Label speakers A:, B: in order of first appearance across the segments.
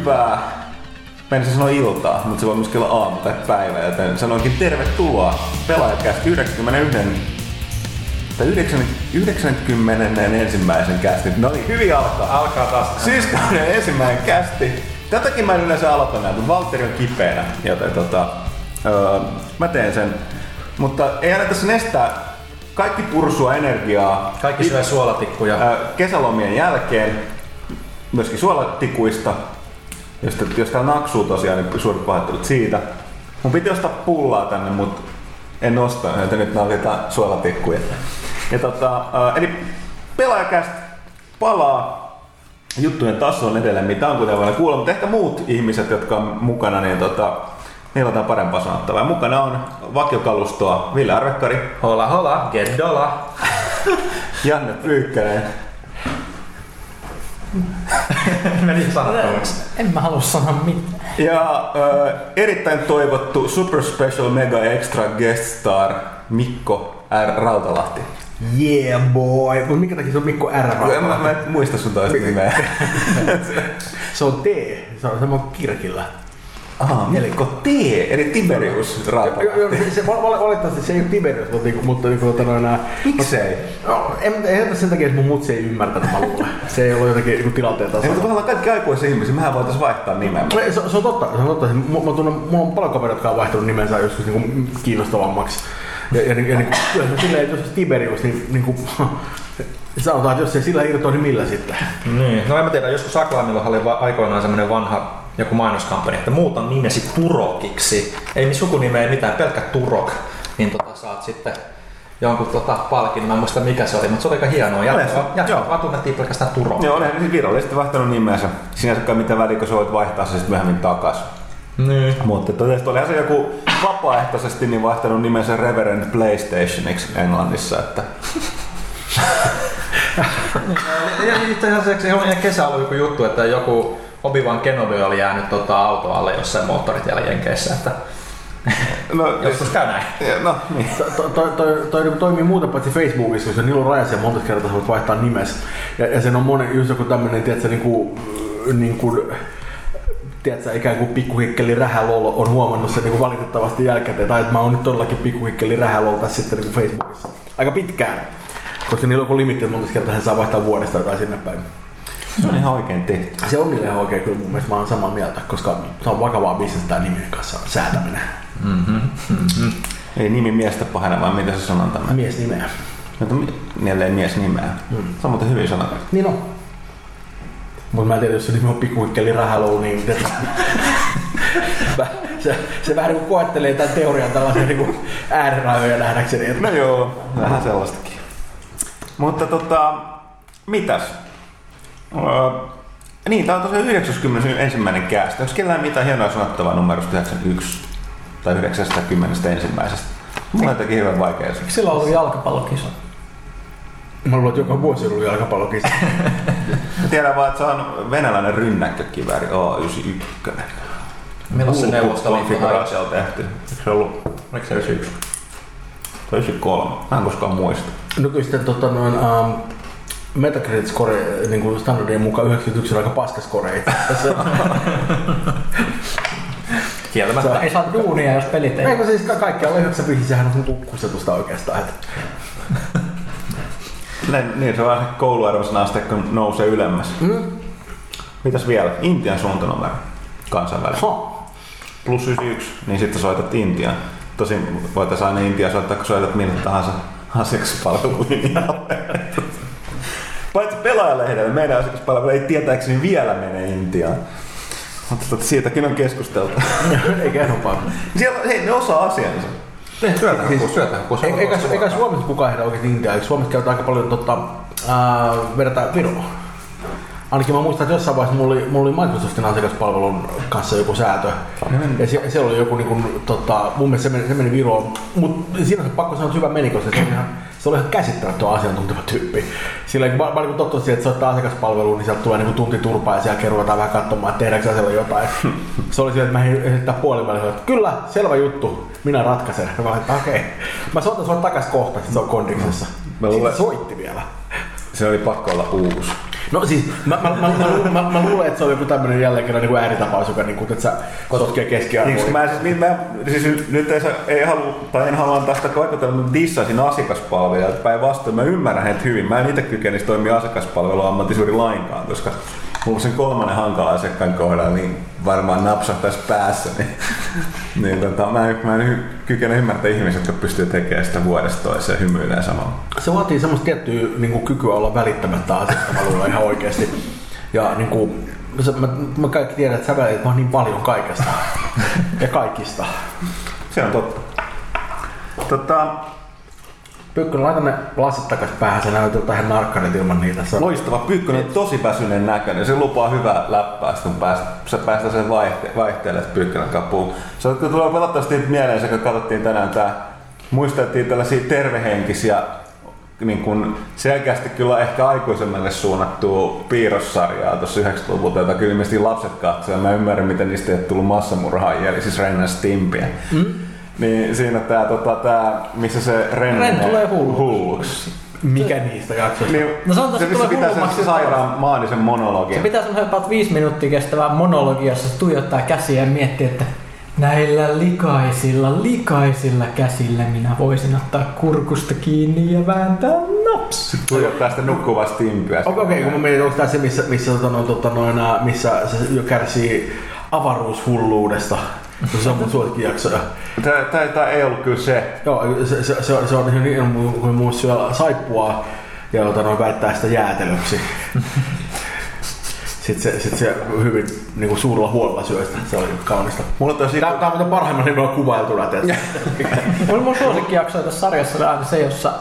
A: Hyvää, menisin sanoa iltaa, mutta se voi myöskin olla aamu tai päivä, joten sanoinkin tervetuloa pelaajakästi 91 tai 90 ensimmäisen kästi. No niin, hyvin alkaa.
B: Alkaa taas.
A: Syyskauden ensimmäinen kästi. Tätäkin mä en yleensä aloita näin, mutta Valtteri on kipeänä, joten tota, öö, mä teen sen. Mutta ei anneta sen estää kaikki pursua energiaa.
B: Kaikki syö suolatikkuja.
A: Öö, kesälomien jälkeen, myöskin suolatikuista, josta, jos täällä naksuu tosiaan, niin suuret pahoittelut siitä. Mun piti ostaa pullaa tänne, mutta en osta, joten nyt nautitaan suolatikkuja. Ja tota, eli pelaajakästä palaa juttujen taso on edelleen mitä on kuten voidaan kuulla, mutta ehkä muut ihmiset, jotka on mukana, niin tota, niillä on parempaa sanottavaa. Mukana on vakiokalustoa Ville Arvekkari,
B: Hola hola, get dollar.
A: Janne Pyykkänen
B: Meni sanattomaksi.
C: En mä halua sanoa mitään.
A: ja ö, erittäin toivottu Super Special Mega Extra Guest Star Mikko R. Rautalahti.
D: Yeah boy! Mutta minkä takia se on Mikko R.
A: En, mä, mä en muista sun toista nimeä.
D: Se on T. Se on sama kirkillä.
A: Aha, Mikko T. Eli Tiberius
D: Joo, joo,
A: Rautalahti.
D: se, val- val- valitettavasti se ei ole Tiberius, mutta, niinku, mutta niinku, tota, noin,
A: Miksei?
D: No, en, ei sen takia, että mun mutsi ei ymmärtänyt, mä luulen. Se ei ollut jotenkin niinku, tilanteen
A: Ei, mutta
D: tasolla.
A: kun ollaan kaikki aikuisia ihmisiä, mehän voitais vaihtaa nimeä.
D: Se, se, on totta, se on totta. Mä, mä tunnen, mulla on paljon kavereita, jotka on vaihtanut nimensä joskus niinku kiinnostavammaksi. Ja, ja, ja niin, kyllä se silleen, että jos olisi Tiberius, niin, niin kuin, sanotaan, että jos se sillä irtoaa, niin millä sitten?
B: Niin. No en mä tiedä, joskus Aklaamilla oli aikoinaan semmoinen vanha joku mainoskampanja, että muuta nimesi Turokiksi. Ei niin sukunimeä ei mitään, pelkkä Turok. Niin tota, saat sitten jonkun tota, palkin, mä en muista mikä se oli, mutta se oli aika hienoa.
A: Joo.
B: Jatkoa, vaan tunnettiin pelkästään Turok.
A: Joo, onhan ne virallisesti vaihtanut nimensä. Sinänsä kai mitään väliä, kun sä voit vaihtaa se sitten myöhemmin takas.
B: Niin.
A: Mutta todella olihan se joku vapaaehtoisesti niin vaihtanut nimensä Reverend PlayStationiksi Englannissa, että
B: Ja itse asiassa se oli ihan kesä ollut joku juttu, että joku Obi-Wan Kenobi oli jäänyt tota auto alle jossain moottoritien jenkeissä, että
A: no,
B: joskus käy näin.
A: no niin.
D: Toi, toi, toi, toi, toi niinku toimii muuten paitsi Facebookissa, koska niillä on rajaisia monta kertaa voit vaihtaa nimes. Ja, ja sen on monen, just joku tämmönen, tiedätkö, niinku, niinku, tiedätkö, ikään kuin pikkuhikkeli rähälol on huomannut sen niinku valitettavasti jälkikäteen, tai että mä oon nyt todellakin pikkuhikkeli rähälol tässä sitten niinku Facebookissa. Aika pitkään. Koska niillä on joku limitti, että monta kertaa hän saa vaihtaa vuodesta jotain sinne päin.
A: Se on ihan oikein tehty.
D: Se on ihan oikein kyllä mun mielestä, mä oon samaa mieltä, koska se on vakavaa bisnestä tämä nimen kanssa säätäminen.
A: Ei nimi miestä pahena, vaan mitä se sanon tämä?
D: Mies nimeä.
A: Mutta mieleen mies nimeä. Se on muuten hyvin sanottu.
D: Niin on. Mutta mä en tiedä, jos se nimi on pikkuhikkeli Rähälou, niin se, se vähän niin koettelee tämän teorian tällaisia niin äärirajoja nähdäkseni. Että
A: No joo, vähän sellaistakin. Mutta tota, mitäs? Öö, niin, tää on tosiaan 91. käästä. Onko kellään mitään hienoa sanottavaa numerosta 91 tai 90 ensimmäisestä? Mulla on jotenkin hyvän vaikea.
C: Silloin on ollut jalkapallokisa.
D: Mä luulen, että joka vuosi on ollut jalkapallokisa.
A: Mä tiedän vaan, että se on venäläinen rynnäkkökivääri A91.
B: Milloin se Neuvostoliitto
A: on tehty? Eikö se ollut
B: Oliko se 91?
A: se 93? Mä en koskaan muista.
D: Nykyisten tota, noin, um, Metacritic score niin kuin standardien mukaan 91 on aika paska score itse asiassa.
B: Kieltämättä.
C: Ei saa duunia, jos pelit ei.
D: Eikö siis ka- kaikki alle 95, sehän on niin kusetusta oikeastaan. Että
A: Näin, niin, se on vähän kouluarvoisen asteikko nousee ylemmäs.
D: Mm.
A: Mitäs vielä? Intian suuntanumero kansainvälinen.
D: Ha.
A: Plus 91, niin sitten soitat Intian. Tosin voitaisiin aina Intia soittaa, kun soitat mille tahansa asiakaspalvelulinjalle. Paitsi pelaajalehdelle, meidän asiakaspalvelu ei tietääkseni vielä mene Intiaan. Mutta tota, siitäkin on keskusteltu.
D: Eikä enopaa.
A: Siellä, hei, ne osaa asiansa.
B: Syötähakkuus, syötähakkuus.
D: Eikä, eikä, eikä Suomessa kukaan heitä oikein Intiaa. Eikö Suomessa käytetään aika paljon tota, ää, vedetään Viroa? Ainakin mä muistan, että jossain vaiheessa mulla oli, mulla oli Microsoftin asiakaspalvelun kanssa joku säätö. Ja se, siellä oli joku, niin kuin, tota, mun mielestä se meni, se meni Viroon. Mutta siinä on pakko sanoa, että hyvä meni, koska se oli ihan, se oli ihan käsittämätön asiantunteva tyyppi. Sillä kun mä, mä niin tottuin siihen, että soittaa asiakaspalveluun, niin sieltä tulee niin tunti turpaa ja siellä ruvetaan vähän katsomaan, että tehdäänkö asialla jotain. se oli sillä, että mä esittää puolivälillä, että kyllä, selvä juttu, minä ratkaisen. Mä olin, että okei. Mä soitan sulle takas kohta, sit se on kondiksessa.
A: Mä luulen-
D: soitti vielä.
A: Se oli pakko olla uusi.
D: No siis, mä, mä, mä, mä, mä, mä luulen, että se on joku tämmöinen jälleen kerran niin ääritapaus, joka niin kuin, että sä sotkee
A: Niin,
D: keskiarvoa.
A: mä, siis, niin mä, siis nyt- ei, ei halua, tai en halua antaa sitä mutta dissasin asiakaspalvelijat. Päinvastoin mä ymmärrän heitä hyvin. Mä en itse kykenisi toimia asiakaspalvelua ammatissa juuri lainkaan, koska mulla sen kolmannen hankala asiakkaan kohdalla, niin varmaan napsahtaisi päässä. Niin, niin tota, mä, en, mä en kykene ymmärtää ihmisiä, jotka pystyy tekemään sitä vuodesta toiseen hymyilee samalla.
D: Se vaatii semmoista tiettyä niin kuin, kykyä olla välittämättä asiasta, mä luulen ihan oikeasti. Ja niin kuin, se, mä, mä kaikki tiedän, että sä välität vaan niin paljon kaikesta. ja kaikista.
A: Se on totta. Tota,
D: Pyykkönen, laita ne lasit takas päähän, sä näytät tähän narkkarit ilman niitä. Se on
A: Loistava Pyykkönen, tosi väsyneen näköinen. Se lupaa hyvää läppää, kun pääst, sä päästä sen vaihte- vaihteelle Pyykkönen kapuun. Se on tulee pelottavasti mieleen se, kun katsottiin tänään tää, muisteltiin tällaisia tervehenkisiä niin kun selkeästi kyllä ehkä aikuisemmalle suunnattua piirrossarjaa tuossa 90-luvulta, jota kyllä ilmeisesti lapset katsoivat. Mä ymmärrän, miten niistä ei tullut massamurhaajia, eli siis Ren ja Stimpia. Mm. Niin siinä tää, tota, tää, missä se Ren,
C: Ren tulee hulluksi.
A: hulluksi.
D: mikä niistä jaksoista?
A: Niin,
C: No sanotaan,
A: se,
C: se
A: missä
C: tulee
A: pitää sen sairaan maanisen monologin.
C: Se pitää semmoinen about viisi minuuttia kestävä monologi, jossa se tuijottaa käsiä ja miettii, että näillä likaisilla, likaisilla käsillä minä voisin ottaa kurkusta kiinni ja vääntää naps.
A: Tuijottaa sitä nukkuvaa stimpiä.
D: Okei, okay, kun mä mietin, onko tää se, missä, missä, tota, noin, tota, noin, ää, missä se jo kärsii avaruushulluudesta. Se on mun suosikkijaksoja.
A: Tää, tää, tää ei ollut kyllä se.
D: Joo, se, se, se, on- se on ihan niin kuin muun syö saippua ja tota, noin, väittää sitä jäätelöksi. Sitten se, sit se hyvin niin kuin suurella huolella syö sitä. Se oli kaunista.
A: Mulla tosi...
D: Tää, tää on muuten parhaimman nimellä kuvailtuna, tiedätkö?
C: Mun, mun suosikkijakso tässä sarjassa oli aina se, jossa,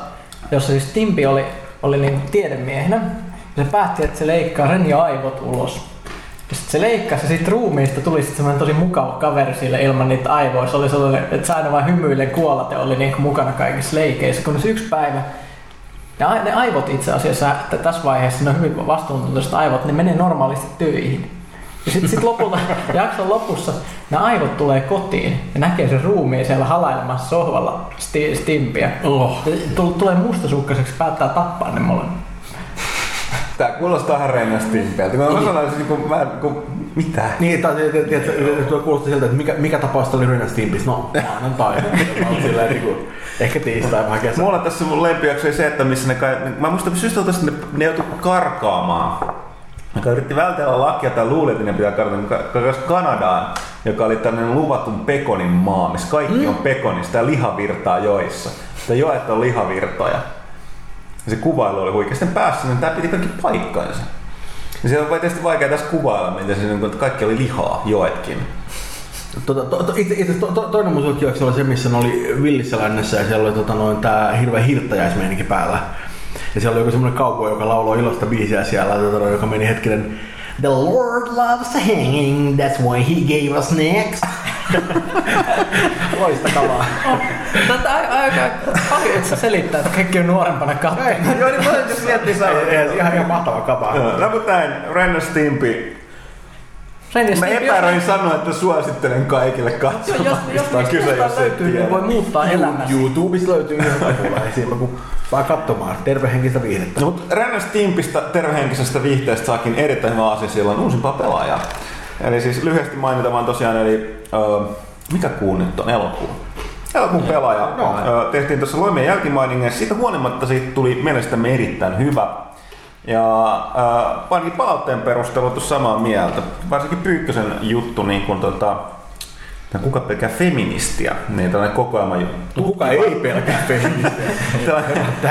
C: jossa siis Timpi oli, oli niin tiedemiehenä. Ja se päätti, että se leikkaa Reni aivot ulos. Ja sitten se leikkasi ja siitä ruumiista tuli sitten semmoinen tosi mukava kaveri sille ilman niitä aivoja. Se oli sellainen, että se aina vain hymyillen kuolat ja oli niin mukana kaikissa leikeissä. Kunnes yksi päivä ne, ne aivot itse asiassa t- tässä vaiheessa, ne on hyvin vastuuntuntoiset aivot, ne menee normaalisti töihin. Ja sitten sit lopulta, jakson lopussa, ne aivot tulee kotiin ja näkee sen ruumiin siellä halailemassa sohvalla sti, stimpiä.
D: Oh.
C: Ja tulee mustasukkaseksi, päättää tappaa ne molemmat.
A: Tää kuulostaa ihan Ren Stimpiltä. Kun mä sanoin, että niinku, mä, kun, mitä?
D: Niin, tai kuulostaa siltä, että mikä, mikä tapaus oli Rina Stimpis? No, maanantai. Silleen, niin kuin, ehkä tiistai vähän kesä.
A: Mulla tässä mun lempijakso oli se, että missä ne kai... Mä muistan syystä että ne, ne joutui karkaamaan. Ne yritti vältellä lakia tai luuli, että ne pitää karkata ne ka- karkas Kanadaan, joka oli tämmöinen luvatun pekonin maa, missä kaikki on pekonista ja lihavirtaa joissa. Että joet on lihavirtoja. Ja se kuvailu oli huikeasti päässä, niin tää piti kaikki paikkansa. Ja se on tietysti vaikea tässä kuvailla, miten se, niin kuin, että kaikki oli lihaa, joetkin.
D: Tota, to, to, itse, itse, to, to, toinen mun suosikkijakso oli se, missä ne oli Villissä lännessä ja siellä oli tota, noin, tää hirveä hirttäjäismeininki päällä. Ja siellä oli joku semmonen kaupo, joka lauloi ilosta biisiä siellä, tota, joka meni hetkinen The Lord loves hanging, that's why he gave us snacks. Loista kamaa.
C: Tätä aika paljon itse selittää, että kaikki on nuorempana katsoa.
A: Joo, niin mä jos miettii
D: Ihan, ihan mahtava kama.
A: No mutta näin, Ren Stimpi Mä epäröin sanoa, että suosittelen kaikille
C: jos,
A: katsomaan,
C: jos, jos,
A: on
C: jos
A: kyse, jos
C: löytyy, niin voi muuttaa elämässä.
D: YouTubesta löytyy ihan kun vaan katsomaan tervehenkistä viihdettä.
A: No, mutta Rennes Timpistä tervehenkisestä viihteestä saakin erittäin hyvä asia, siellä on uusimpaa pelaajaa. Eli siis lyhyesti mainita vaan tosiaan, eli ö, mikä kuu nyt on? Elokuu. Elokuun pelaaja.
D: No.
A: Ö, tehtiin tuossa Loimien jälkimainingeissa. Siitä huolimatta siitä tuli mielestämme erittäin hyvä. Ja äh, ainakin palautteen perusteella oltu samaa mieltä. Varsinkin Pyykkösen juttu, niin kuin tota, tai kuka pelkää feministiä, niin tällainen kokoelma
D: No kuka ei pelkää feministiä?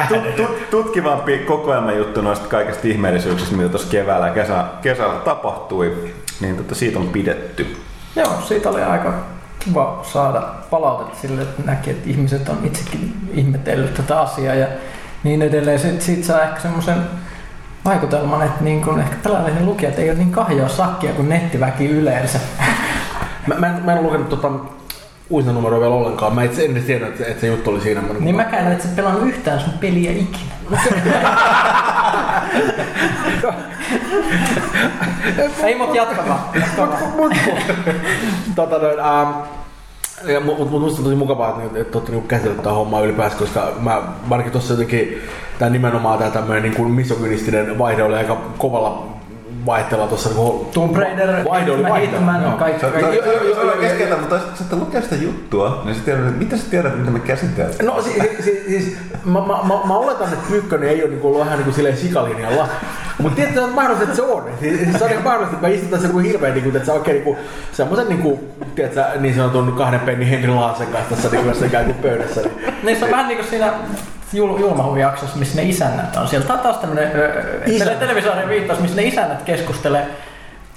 A: Tut, tut, tutkivampi kokoelmajuttu noista kaikista ihmeellisyyksistä, mitä tuossa keväällä ja kesä, kesällä tapahtui, niin tota, siitä on pidetty.
C: Joo, siitä oli aika kiva saada palautetta sille, että näki, että ihmiset on itsekin ihmetellyt tätä asiaa ja niin edelleen. Sitten siitä saa ehkä semmoisen vaikutelman, että niin kun ehkä tällainen lukijat ei ole niin kahjoa sakkia kuin nettiväki yleensä.
D: Mä, mä, en, mä en ole lukenut tota uusinta numeroa vielä ollenkaan. Mä itse en edes tiedä, että, että se juttu oli siinä. Mä,
C: Niin mäkään en itse pelannut yhtään sun peliä ikinä. ei mut jatka vaan.
D: Tota, ähm, Ja, mutta mut, musta on tosi mukavaa, että, että olette niinku käsitellyt tätä hommaa ylipäänsä, koska mä, ainakin tuossa jotenkin, tämä nimenomaan tämä tämmöinen niinku misogynistinen vaihde oli aika kovalla vaihteella tuossa. Niinku,
C: Tomb Raider, Hitman. Hitman,
D: joo.
C: kaikki,
A: on keskeltä, mutta jos sä et lukea sitä juttua, niin sä tiedät, mitä sä tiedät, mitä me käsitellään.
D: No siis, siis, siis mä, mä, mä, mä, oletan, että Pyykkönen ei ole niinku ollut vähän niinku silleen sikalinjalla. Mutta tietysti on mahdollista, että se on. Siis, siis se on ihan mahdollista, että mä istun tässä joku hirveän niinku, että sä oikein niinku, semmoisen niinku, tiedätkö, niin sanotun kahden pennin Henri Laasen kanssa tässä niinku jossain ikään kuin pöydässä. Niin.
C: Niin se on vähän niinku siinä Jul- Julmahuvi-jaksossa, missä ne isännät on. Sieltä on taas tämmönen
D: Isä.
C: tele- televisioiden viittaus, missä ne isännät keskustelee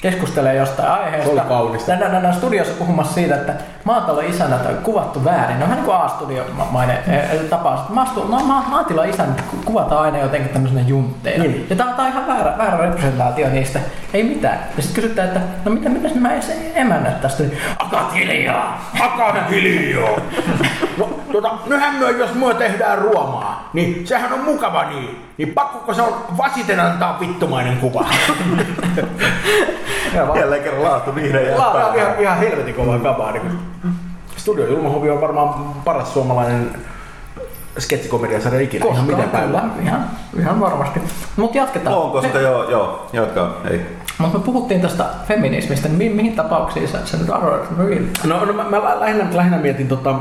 C: keskustelee jostain aiheesta.
D: Se oli kaunista.
C: Tänään on studiossa puhumassa siitä, että maatalon isännät on kuvattu väärin. Ne on vähän niin kuin A-studiomainen eh, tapaus. Maastu, ma, ma, maatilan isännät ku- kuvataan aina jotenkin tämmöisenä juntteina.
D: Niin.
C: Ja tää, on- ihan väärä, väärä representaatio niistä. Ei mitään. Ja sitten kysytään, että no mitä, mitäs nämä emännät tästä? Akat hiljaa!
D: Akan hiljaa! No, tota, nyhän myö, jos myö tehdään ruomaa, niin sehän on mukava niin. Niin pakko se on vasiten antaa vittumainen kuva.
A: Jälleen kerran laatu vihreä
D: Laa, laa, ihan, ihan helvetin kovaa kavaa. Niin Studio Julmahovi on varmaan paras suomalainen sketsikomediasarja ikinä. Ihan miten päivä.
C: kyllä, ihan, ihan varmasti. Mutta jatketaan.
A: Onko sitä joo, joo, jatka, ei.
C: Mutta me puhuttiin tästä feminismistä, niin mi- mihin tapauksiin sä, sä nyt arvoit?
D: No, no mä, mä lähinnä, lähinnä mietin tota,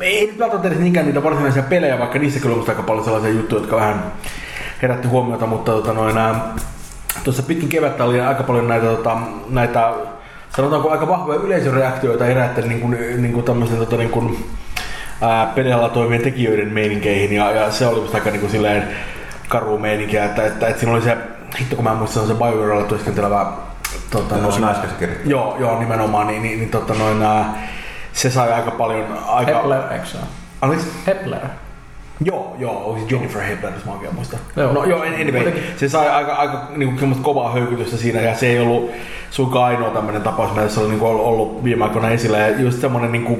D: ei nyt välttämättä edes niinkään niitä varsinaisia pelejä, vaikka niissä kyllä on aika paljon sellaisia juttuja, jotka vähän herätti huomiota, mutta tota, noin, nää, tuossa pitkin kevättä oli aika paljon näitä, tota, näitä sanotaanko aika vahvoja yleisöreaktioita herätti niin kuin, niin kuin tämmöisen tota, niin kuin, ää, pelialalla toimivien tekijöiden meininkeihin ja, ja se oli musta aika niin kuin silleen karu meininkiä, että, että, että, siinä oli se, hitto kun mä en muista, se BioWarealla työskentelevä tota, noin-. Joo, joo, nimenomaan, niin, niin, niin tota noin, ää, se sai aika paljon aika...
C: Hepler, eikö se?
D: Anteeksi?
C: Hepler.
D: Joo, joo, Jennifer Hepler, jos mä oikein muistan.
C: Joo.
D: No joo, anyway,
C: Kuitenkin.
D: se sai aika, aika niinku, semmoista kovaa höykytystä siinä ja se ei ollut suinkaan ainoa tämmöinen tapaus, mitä se oli niinku ollut, viime aikoina esillä ja just semmoinen niinku,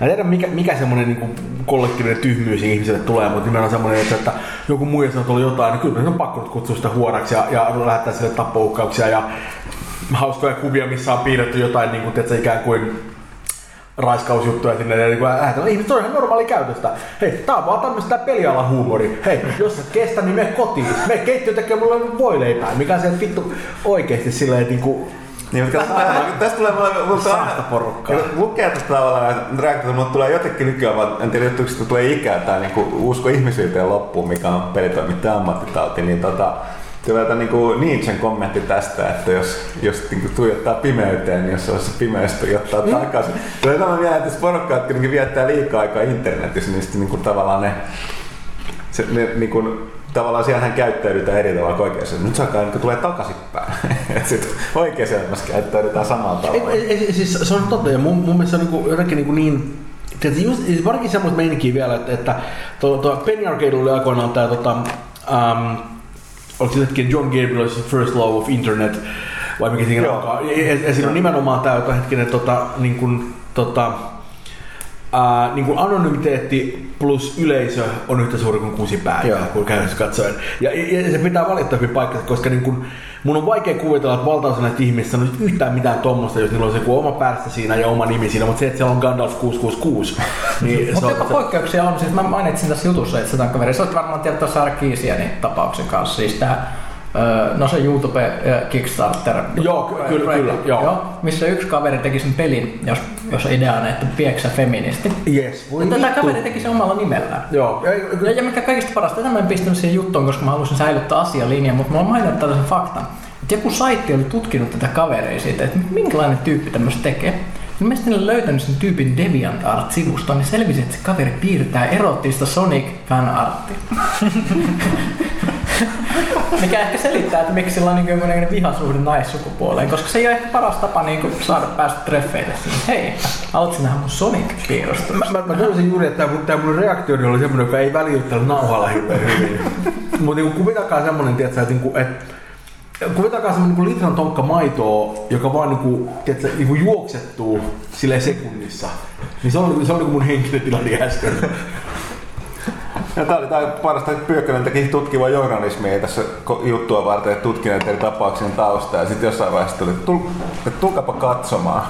D: Mä en tiedä mikä, mikä semmoinen niinku kollektiivinen tyhmyys ihmiselle tulee, mutta nimenomaan semmoinen, että, että joku muu sanoo, oli jotain, niin kyllä se on pakko nyt kutsua sitä huoraksi ja, ja lähettää sille tappouhkauksia ja hauskoja kuvia, missä on piirretty jotain niin kuin, tiedätkö, ikään kuin raiskausjuttuja sinne ja niin ajatellaan, ihmiset on ihan normaali käytöstä. Hei, tää on vaan tämmöistä pelialan huumori. Hei, jos et kestä, niin mene kotiin. Me keittiö tekee mulle voileipää, mikä se vittu oikeesti silleen, että niinku...
A: Niin, mutta tästä, tästä tulee mulle,
D: Saasta porukkaa.
A: Lukee tästä tavallaan reaktioita, mutta tulee jotenkin nykyään, vaan en tiedä, että tulee ikää tai niinku usko ihmisyyteen loppuun, mikä on pelitoimittajan ammattitauti, niin tota, tulee tämä niinku Nietzschen kommentti tästä, että jos, jos niinku tuijottaa pimeyteen, niin jos se olisi se pimeys tuijottaa mm. takaisin. Tulee tämä mieleen, että jos porukka kuitenkin viettää liikaa aikaa internetissä, niin sitten niinku tavallaan ne, se, ne niinku, tavallaan siellähän käyttäydytään eri tavalla kuin oikeassa. Nyt se alkaa niin tulee takaisinpäin. Sitten oikeassa elämässä käyttäydytään samalla tavalla.
D: Ei, ei, ei, siis se on totta ja mun, mun mielestä se on niinku, jotenkin niinku niin... Tiedätkö, just, siis varsinkin semmoista meininkiä vielä, että, että tuo, tuo Penny Arcade oli aikoinaan tää tota, um, oliko se hetken John Gabriel's First Law of Internet, vai mikä siinä onkaan. Ja, ja, ja siinä on nimenomaan tämä joka hetkinen tota, niin kuin, tota, ää, niin kuin anonymiteetti plus yleisö on yhtä suuri kuin kusipää,
A: Joo.
D: kun käytännössä katsoen. Ja, ja, se pitää valitettavasti hyvin paikkansa, koska niin kuin, mun on vaikea kuvitella, että valtaosa näistä ihmisistä on yhtään mitään tuommoista, jos niillä on se joku oma päästä siinä ja oma nimi siinä, mutta se, että siellä on Gandalf 666, niin se
C: Mutta
D: on...
C: joka poikkeuksia on, siis mä mainitsin tässä jutussa, että sitä on kaveri. Sä oot varmaan tiedä tuossa Sarkisianin tapauksen kanssa, siis tää no se YouTube Kickstarter.
D: Joo, ky- kyllä,
C: projekti,
D: kyllä, joo.
C: Missä yksi kaveri teki sen pelin, jos, jos ideana, että pieksä feministi.
D: Yes, voi
C: Tätä
D: vittu.
C: kaveri teki sen omalla nimellään.
D: Joo, ja,
C: Ja, ja mikä kaikista parasta, tätä mä en pistänyt siihen juttuun, koska mä halusin säilyttää asialinjan, mutta mä oon maininnut tällaisen faktan. Että joku saitti oli tutkinut tätä kaveria siitä, että minkälainen tyyppi tämmöistä tekee. Ilmeisesti ne oli löytänyt sen tyypin DeviantArt-sivuston, niin selvisi, että se kaveri piirtää erottista Sonic fanarttia. Mikä ehkä selittää, että miksi sillä on niin vihasuhde naissukupuoleen, koska se ei ole ehkä paras tapa niin saada päästä treffeille sinne. Hei, haluatko nähdä mun Sonic-piirusta?
D: Mä, mä, mä tajusin juuri, että tämä, tämä mun reaktioni oli semmoinen, joka ei välittänyt nauhalla hirveän hyvin. Mutta niin kuvitakaa semmoinen, tiedätkö, että, niinku, että kuvitakaa semmoinen niin litran tonkka maitoa, joka vaan niinku, tiedätkö, niinku juoksettuu silleen sekunnissa. Niin se on, se on niinku mun henkilötilani äsken.
A: Ja tää oli tää parasta, että Pyökkönen teki tutkivaa journalismia tässä juttua varten, että tutki näitä eri tapauksien taustaa. Ja sitten jossain vaiheessa tuli, että tul, että tulkapa katsomaan.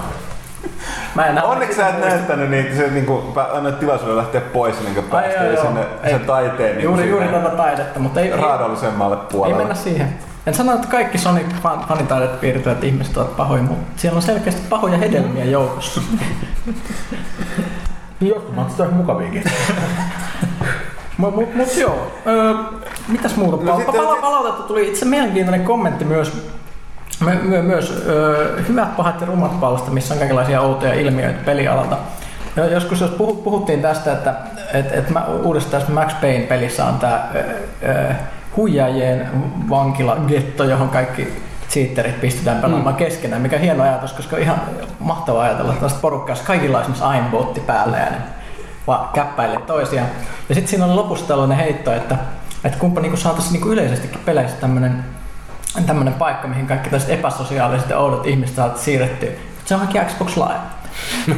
C: Mä en
A: Onneksi sä et näyttänyt niitä, se niinku, annoit tilaisuuden lähteä pois niin
C: Ai,
A: päästä
C: joo, joo.
A: sinne
C: Ei.
A: sen taiteen niin
C: Juuri, juuri tätä taidetta, mutta ei, ei,
A: raadollisemmalle
C: ei
A: puolelle.
C: mennä siihen. En sano, että kaikki Sonic fan- fanitaidet piirtyvät ihmiset ovat pahoja, mutta siellä on selkeästi pahoja hedelmiä joukossa.
D: Niin joskus mä mukaviakin.
C: Mut, mut, joo, öö, mitäs muuta?
A: No
C: Pal-
A: sitten-
C: pala- palautetta tuli itse mielenkiintoinen kommentti myös, my, my, myös öö, hyvät, pahat ja rumat palsta, missä on kaikenlaisia outoja ilmiöitä pelialalta. Jo- Joskus jos puhu, puhuttiin tästä, että et, et mä, uudessa tässä Max Payne pelissä on tämä öö, huijaajien vankila getto, johon kaikki cheaterit pistetään pelaamaan mm. keskenään, mikä on hieno ajatus, koska on ihan mahtava ajatella tällaista porukkaa, jos kaikilla on esimerkiksi aimbotti päällä ja ne vaan käppäilee toisiaan. Ja sitten siinä oli lopussa tällainen heitto, että, että kumpa niinku saataisiin niinku yleisestikin peleissä tämmöinen tämmöinen paikka, mihin kaikki tällaiset epäsosiaaliset ja oudot ihmiset saat siirrettyä. Se onkin Xbox Live.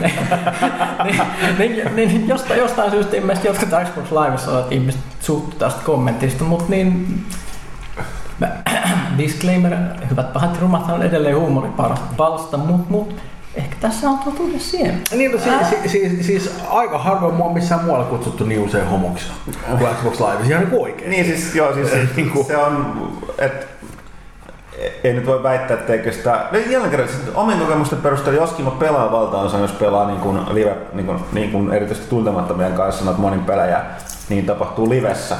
C: niin, niin, niin, jostain, jostain syystä ilmeisesti jotkut Xbox Liveissa olevat ihmiset suuttu tästä kommentista, mutta niin Disclaimer, hyvät pahat rumat on edelleen huumoripalsta, mutta mut, ehkä tässä on totuuden siemen.
D: Niin, no, siis, siis, siis, siis, aika harvoin mua missään muualla kutsuttu niin usein homoksi kuin Xbox Live. Ihan niin oikein.
A: Niin siis, joo, siis se,
D: Niinku-
A: se on, et, ei nyt voi väittää, etteikö sitä, no jälleen kerran, siis omien kokemusten perusteella, joskin mä pelaan valtaosa, jos pelaa niin kuin live, niin kuin, niin kuin erityisesti tuntemattomien kanssa, noita monin pelejä, niin tapahtuu livessä.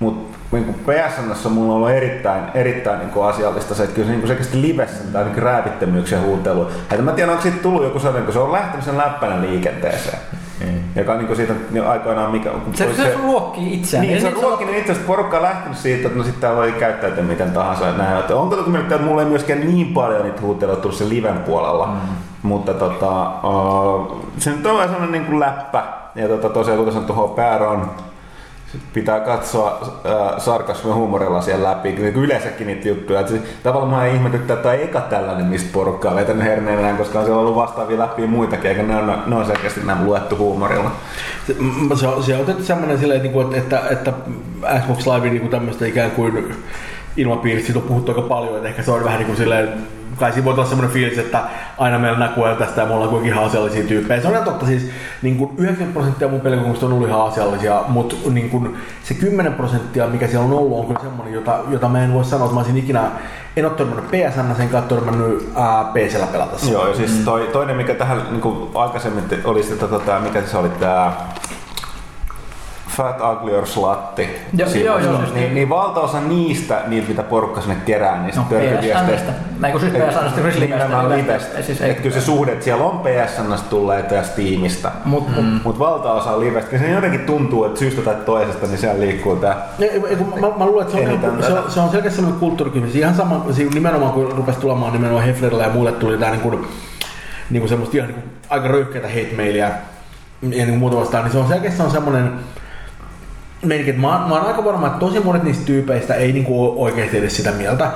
A: Mutta niin PSNssä mulla on ollut erittäin, erittäin niin kuin asiallista se, että kyllä se niin kuin selkeästi livessä tämä niin räävittömyyksiä huutelu. Että mä tiedän, onko siitä tullut joku sellainen, kun se on lähtenyt sen läppänä liikenteeseen. Mm. Joka on niin kuin siitä niin aikoinaan, mikä,
C: Se, se, se ruokkii itseään.
A: niin,
C: Ja
A: se on ruokkinut itse asiassa porukka on lähtenyt siitä, että no sitten täällä voi käyttäytyä miten tahansa. ja Näin. Että onko toki että mulla ei myöskään niin paljon niitä huuteluja tullut sen liven puolella, mm. mutta tota, uh, se nyt on vähän sellainen niin kuin läppä. Ja tota, tosiaan kuten sanottu, HPR on pitää katsoa äh, sarkasmin huumorilla siellä läpi, niin yleensäkin niitä juttuja. Et se, tavallaan mä ihmetyttää, että tämä eka tällainen, mistä porukkaa vetänyt herneenään, koska on siellä ollut vastaavia läpi muitakin, eikä ne on, ne on selkeästi nämä luettu huumorilla.
D: Se, se, on, otettu semmoinen silleen, niin kuin, että, että, että Xbox Live niin tämmöistä ikään kuin ilmapiiristä, siitä on puhuttu aika paljon, että ehkä se on vähän niin kuin silleen, kai siinä voi olla semmoinen fiilis, että aina meillä näkyy tästä ja me ollaan kuitenkin ihan asiallisia tyyppejä. Se on totta, siis niin kuin 90 prosenttia mun pelikokemuksista on ollut ihan asiallisia, mutta niin kuin se 10 prosenttia, mikä siellä on ollut, on kyllä semmoinen, jota, jota mä en voi sanoa, että mä olisin ikinä, en ole törmännyt PSN, sen kanssa törmännyt ää, PCllä pelatessa.
A: Joo, ja siis toi, toinen, mikä tähän niin kuin aikaisemmin oli sitten, tota, mikä se oli tämä Fat Ugly or Slatti.
C: Joo, joo, joo, just
A: niin,
C: niin.
A: niin, valtaosa niistä, niitä mitä porukka sinne kerää, niistä
C: No,
A: törkyviesteistä.
C: Näin kun siis PSNstä Grizzly
A: Nimenomaan
C: Livestä, siis
A: Et
C: ei-
A: kyllä se suhde, että siellä on PSNstä tulleet ja Steamista.
C: Mut, mut,
A: Mm. Mutta valtaosa on livestä. Se jotenkin tuntuu, että syystä tai toisesta, niin siellä liikkuu tää.
D: Kun mä, mä luulen, että se on, se, on, se on selkeästi sellainen kulttuurikysymys. Ihan sama, siinä nimenomaan kun rupesi tulemaan nimenomaan Heflerillä ja muille tuli tää niin kuin, niin kuin semmoista ihan niin kuin, aika röyhkeitä hate-mailia ja niin kuin muuta vastaan, niin se on selkeästi se on semmoinen että mä, mä oon aika varma, että tosi monet niistä tyypeistä ei niin kuin oikeasti edes sitä mieltä.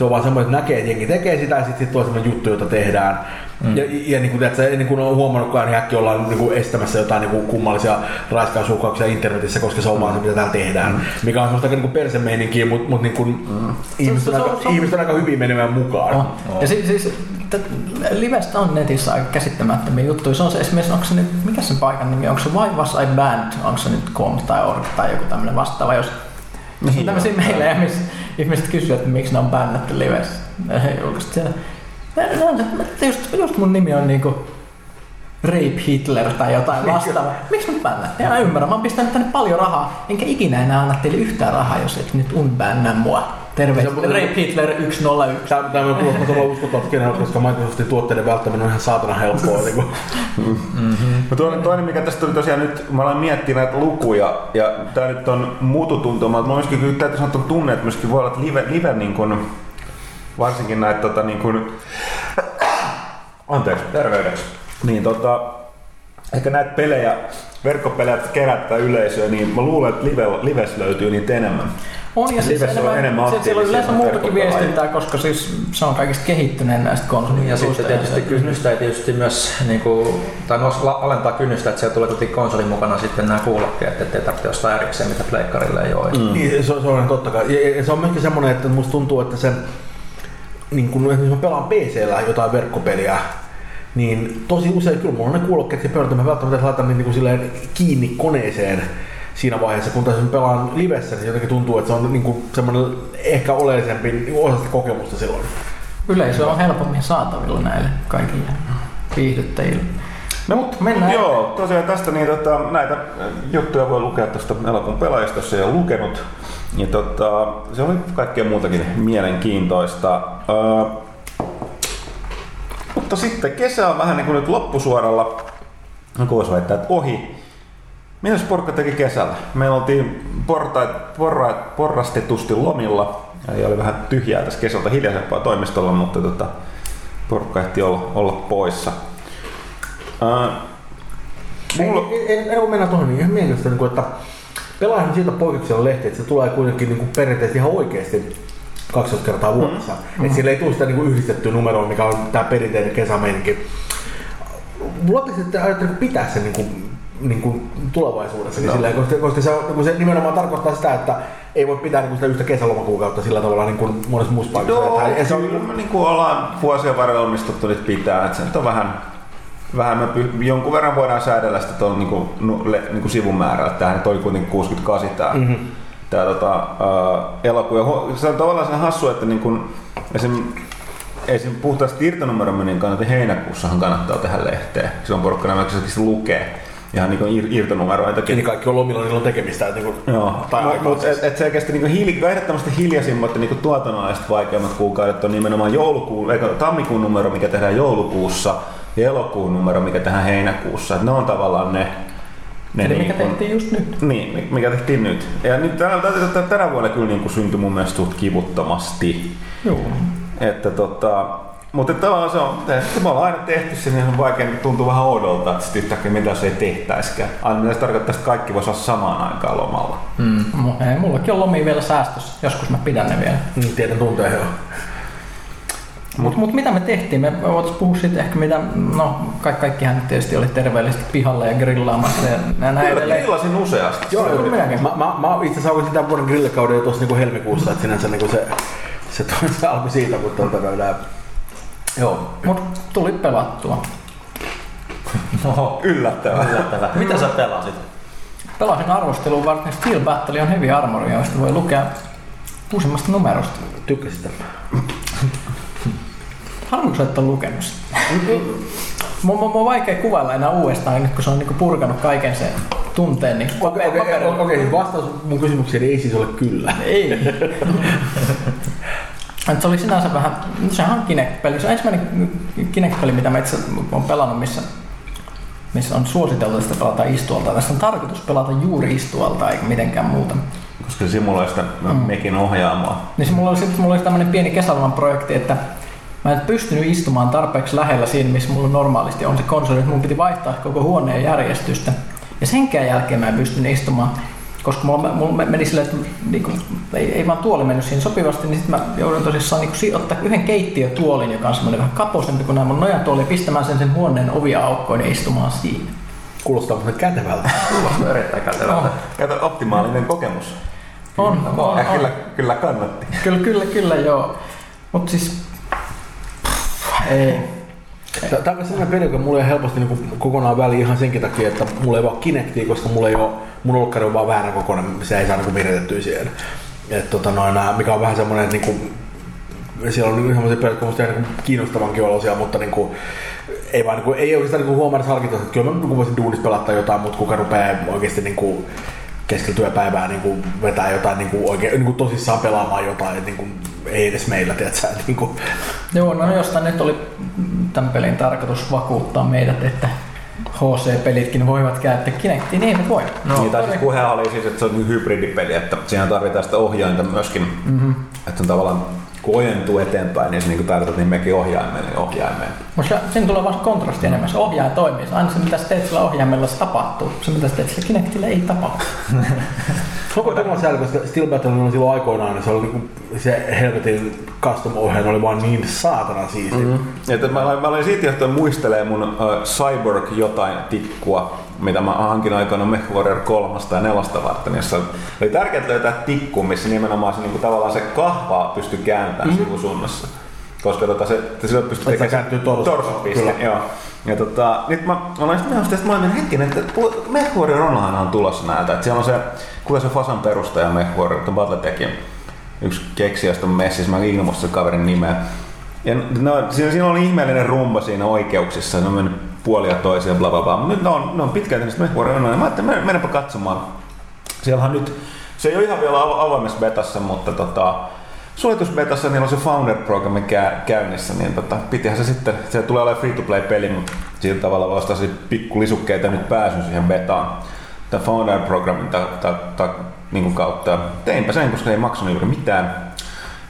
D: Se on vaan semmoinen, että näkee, että jengi tekee sitä ja sitten sit tulee semmoinen juttu, jota tehdään. Mm. Ja, ja niin kuin, tiedätkö, ennen kuin on huomannutkaan, niin äkkiä ollaan niin kuin estämässä jotain niin kuin kummallisia raiskausuhkauksia internetissä, koska se on vaan se, mitä täällä tehdään. Mm. Mikä on semmoista aika niin kuin persemeininkiä, mutta mut niin kuin, mm. ihmiset, on
C: Se- se-
D: aika,
C: se on-
D: ihmiset on aika hyvin menemään mukaan.
C: on. Ja siis, siis t- livestä on netissä aika käsittämättömiä juttuja. Se on se esimerkiksi, onko se nyt, mikä sen paikan nimi, onko se Why Was I Banned, onko se nyt com tai org tai joku tämmöinen vastaava, jos jos on tämmöisiä meilejä, missä ihmiset kysyvät, että miksi ne on bännätty livessä. He julkaisivat siellä. Ne Just, just mun nimi on niinku Rape Hitler tai jotain vastaavaa. Miksi mut bännätte? En ymmärrä. Mä oon pistänyt tänne paljon rahaa, enkä ikinä enää anna teille yhtään rahaa, jos et nyt unbännä mua.
D: On-
C: Rape Hitler 101.
D: Tämä, tämä on kuulostaa todella uskottavasti kenellä, koska Microsoftin tuotteiden välttäminen on ihan saatana helppoa. niin kuin.
A: No toinen, toinen, mikä tästä tuli tosiaan nyt, mä aloin miettiä näitä lukuja, ja tää nyt on mututuntuma, mutta mä myöskin kyllä täytyy sanoa, tunne, että myöskin voi olla, että live, live niin kun, varsinkin näitä tota, niin kun, anteeksi,
B: Terveydeksi.
A: niin tota, ehkä näitä pelejä, verkkopelejä kerättää yleisöä, niin mä luulen, että live, lives löytyy niitä enemmän.
C: On ja siis
A: Livessä on enemmän
C: se- siellä on yleensä muutakin viestintää, koska siis se on kaikista kehittyneen näistä konsolin
B: Ja sitten tietysti kynnystä ei tietysti myös, niin kuin, tai nos, la- alentaa kynnystä, että siellä tulee kuitenkin konsolin mukana sitten nämä kuulokkeet, ettei tarvitse ostaa erikseen, mitä pleikkarille ei ole. Mm.
D: Niin, se, on- se on totta kai. Ja, ja se on myöskin semmoinen, että musta tuntuu, että se, niin kun esimerkiksi mä pelaan PCllä jotain verkkopeliä, niin tosi usein kyllä mulla on ne kuulokkeet ja pöydät, mä välttämättä laitan niin kuin silleen kiinni koneeseen siinä vaiheessa, kun tässä pelaan livessä, niin jotenkin tuntuu, että se on niin kuin semmoinen ehkä oleellisempi niin osa sitä kokemusta silloin.
C: Yleisö on helpommin saatavilla näille kaikille viihdyttäjille.
A: No mutta
C: Mennään.
A: Joo, tosiaan tästä niin, tota, näitä juttuja voi lukea tuosta elokuun pelaajistossa ja lukenut. Ja tota, se oli kaikkea muutakin mielenkiintoista. Öö, mutta sitten kesä on vähän niin kuin nyt loppusuoralla. No voisi väittää, että ohi. Mitäs porukka teki kesällä? Meillä oltiin porta, porra, porrastetusti lomilla. Ja oli vähän tyhjää tässä kesältä hiljaisempaa toimistolla, mutta tota, porukka ehti olla, olla poissa. Öö, mulla,
D: Ei, ei, ei, mennä tuohon niin ihan mielenkiintoista, niin kuin, että pelaajan siitä poikkeuksella lehti, että se tulee kuitenkin niin kuin periaatteessa ihan oikeasti 12 kertaa vuodessa. Mm. Että siellä ei tule sitä niin kuin yhdistettyä numeroa, mikä on tämä perinteinen kesämeininki. Luotteko, että ajatteko pitää sen niin kuin, niin kuin tulevaisuudessa, no. silleen, koska, koska se, on, niin kuin se nimenomaan tarkoittaa sitä, että ei voi pitää niin kuin sitä yhtä kesälomakuukautta sillä tavalla niin kuin monessa muussa paikassa.
A: Joo,
D: Että- ja se on,
A: kyllä me niin kuin ollaan vuosien varrella onnistuttu nyt pitää, että se nyt on vähän, vähän me py, jonkun verran voidaan säädellä sitä tuon niin kuin, nu, le, niin kuin sivumäärää, että tämähän nyt oli kuitenkin 68 tämä, mm-hmm. tämä tota, elokuu. Ja hu- se on tavallaan sen hassu, että niin kuin, esim, esim. puhtaasti irtonumeromyynnin kannalta heinäkuussahan kannattaa tehdä lehteä. Silloin porukka nämä se lukee ihan niin kuin ir, irtonumeroitakin.
D: Eli kaikki on lomilla, niillä on tekemistä. Että niin kuin,
A: Joo,
D: tai
A: mutta et, et selkeästi niinku hiili, ehdottomasti hiljaisimmat ja niinku tuotannolliset vaikeimmat kuukaudet on nimenomaan joulukuun, eikö, tammikuun numero, mikä tehdään joulukuussa, ja elokuun numero, mikä tehdään heinäkuussa. Et ne on tavallaan ne, ne
C: Eli mikä
A: niinku-
C: tehtiin just nyt.
A: Niin, mi- mikä tehtiin nyt. Ja nyt tänä, että tänä vuonna kyllä niinku syntyi mun mielestä suht kivuttomasti.
C: Joo.
A: Että tota, mutta tavallaan se on, että me ollaan aina tehty sen, niin on vaikea, tuntuu vähän oudolta, että sitten yhtäkkiä mitä jos ei tehtäisikään. Aina mitä se tarkoittaa, että kaikki voisi olla samaan aikaan lomalla.
C: Mm. Ei, mullakin on lomia vielä säästössä. Joskus mä pidän ne vielä.
D: Mm, tiedän tunteen joo.
C: Mutta mut mitä me tehtiin? Me voitaisiin puhua siitä ehkä mitä, no kaikki, kaikkihan nyt tietysti oli terveellisesti pihalla ja grillaamassa ja nä- näin edelleen.
A: Grillasin useasti.
C: Joo, joo, minäkin.
D: Mä, mä, mä itse asiassa sitä vuoden grillikauden jo tuossa niinku helmikuussa, että sinänsä niinku se, se, se alkoi siitä, mutta tuota, no, nää, joo.
C: Mut tuli pelattua.
B: Oho,
A: Yllättävää.
B: yllättävää. Mitä sä pelasit?
C: Pelasin arvosteluun varten Steel Battle on Heavy Armoria, josta voi lukea uusimmasta numerosta.
D: Tykkäsit.
C: Harvoin sä et ole lukenut sitä. Mun, mun, mun on vaikea kuvailla enää uudestaan, nyt kun se on niinku purkanut kaiken sen tunteen. Niin
D: Okei, okei,
C: paperilla-
D: okei, siis vastaus mun kysymykseen ei siis ole kyllä.
C: Ei. Et se oli sinänsä vähän, no sehän on Kinect-peli. Se on ensimmäinen Kinect-peli, mitä mä itse olen pelannut, missä, missä on suositeltu, sitä pelataan istualta. Tästä on tarkoitus pelata juuri istualta, eikä mitenkään muuta.
A: Koska se simuloi sitä mm. mekin ohjaamaa.
C: Niin se mulla oli, sit, mulla oli tämmöinen pieni kesäloman projekti, että mä en pystynyt istumaan tarpeeksi lähellä siinä, missä mulla normaalisti on se konsoli. että Mun piti vaihtaa koko huoneen järjestystä. Ja senkään jälkeen mä en pystynyt istumaan, koska mulla, mulla meni silleen, että niinku, ei, ei vaan tuoli mennyt siihen sopivasti, niin sitten mä joudun tosissaan niinku, si- ottaa yhden keittiötuolin, joka on semmoinen vähän kapoisempi kuin nämä mun nojatuoli, ja pistämään sen sen huoneen oviaukkoon ja istumaan siinä.
D: Kuulostaa muuten kätevältä.
B: Kuulostaa erittäin kätevältä.
A: Kato, optimaalinen kokemus.
C: On, on,
A: Ja
C: on.
A: kyllä, kyllä kannatti.
C: Kyllä, kyllä, kyllä, joo. Mutta siis... Ei.
D: Tämä on sellainen peli, joka mulla ei helposti niin kokonaan väliin ihan senkin takia, että mulla ei vaan Kinectia, koska mulla ei ole, mun olkkari on vaan väärä kokoinen, se ei saa niin viritettyä siihen. Et, tota, noin, mikä on vähän semmoinen, että niin kuin, siellä on niin sellaisia pelejä, jotka musta ihan niin kiinnostavankin olosia, mutta niin kuin, ei vaan niin kuin, ei oikeastaan niin huomata harkita, että kyllä mä niin kuin voisin duunissa pelata jotain, mutta kuka rupeaa oikeasti niin kuin, keskellä työpäivää niin kuin, vetää jotain niin kuin, oikein, niin kuin tosissaan pelaamaan jotain, että niin kuin, ei edes meillä, tiedätkö, niin kuin,
C: Joo, no jostain nyt oli tämän pelin tarkoitus vakuuttaa meidät, että HC-pelitkin voivat käyttää Kinectia, niin eivät voi.
A: No, niin, tai siis puhe oli siis, että se on niin hybridipeli, että siihen tarvitaan sitä ohjainta myöskin. Mm-hmm. Että on tavallaan, kun ojentuu eteenpäin, niin se niin tarkoittaa, niin mekin ohjaimeen, niin ohjaimeen.
C: Mutta siinä tulee se kontrasti enemmän. Se ohjaaja toimii. Se Aina se, mitä sä teet sillä ohjaimella, se tapahtuu. Se, mitä sä teet sillä Kinectillä, ei tapahdu.
D: Onko todella sääli, koska Steel Battle oli silloin aikoinaan, niin se, oli niinku, se helvetin custom ohjaaja oli vaan niin saatana siisti. Mm-hmm.
A: Että mä, mä olin siitä johtuen muistelee mun uh, Cyborg jotain tikkua, mitä mä hankin aikana MechWarrior 3 tai 4 varten, jossa oli tärkeää löytää tikku, missä nimenomaan se, niin kuin, tavallaan se kahvaa pystyi kääntämään mm-hmm. sivusuunnassa. koska tota, se,
D: Että se kääntyy torso.
A: torsopiste. Joo. Ja tota, nyt mä olen sitten menossa tästä, mä olin hetken, että MechWarrior Online on tulossa näitä. Että siellä on se, kuka se Fasan perustaja MechWarrior, että Battletekin yksi keksijä, josta on messissä, mä se kaverin nimeä. Ja no, siinä, siinä on ihmeellinen rumba siinä oikeuksissa, ne on mennyt puolia toisia, bla bla bla. Mutta nyt ne on, ne on pitkälti niistä MechWarrior Online. Mä ajattelin, men- mennäpä katsomaan. Siellähän nyt, se ei ole ihan vielä avo- avoimessa betassa, mutta tota, suljetusbetassa niillä on se Founder-programmi kä- käynnissä, niin tota, pitihän se sitten, se tulee olemaan free-to-play-peli, mutta sillä tavalla vastasi pikku lisukkeita nyt pääsyn siihen betaan. Tämän Founder-programmin ta, ta, ta, niin kautta. Teinpä sen, koska ei maksanut juuri mitään.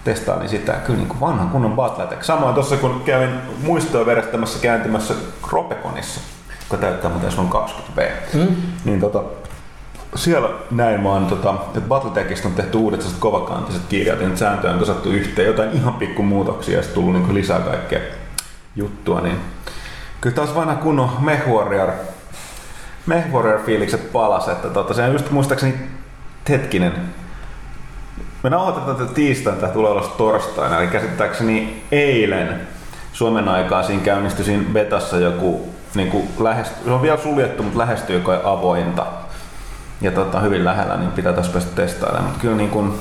A: Testailin sitä kyllä niin kuin vanhan kunnon Battletech. Samoin tuossa kun kävin muistoa verestämässä kääntymässä Ropeconissa, joka täyttää muuten sun 20B, mm. niin tota, siellä näin vaan, tota, että Battletechista on tehty uudet kovakantiset kirjat, ja nyt sääntöjä on kasattu yhteen, jotain ihan pikku muutoksia ja sitten tullut niin lisää kaikkea juttua, niin kyllä taas vanha kunnon MechWarrior, MechWarrior fiilikset palas, että tota, se on just muistaakseni hetkinen, me nauhoitetaan tätä tiistaina, tämä tulee olla torstaina, eli käsittääkseni eilen Suomen aikaa siinä käynnistyi siinä betassa joku, niin kuin lähesty, se on vielä suljettu, mutta lähestyy kai avointa ja tota, hyvin lähellä, niin pitää tässä päästä testailemaan. Mutta kyllä niin kuin,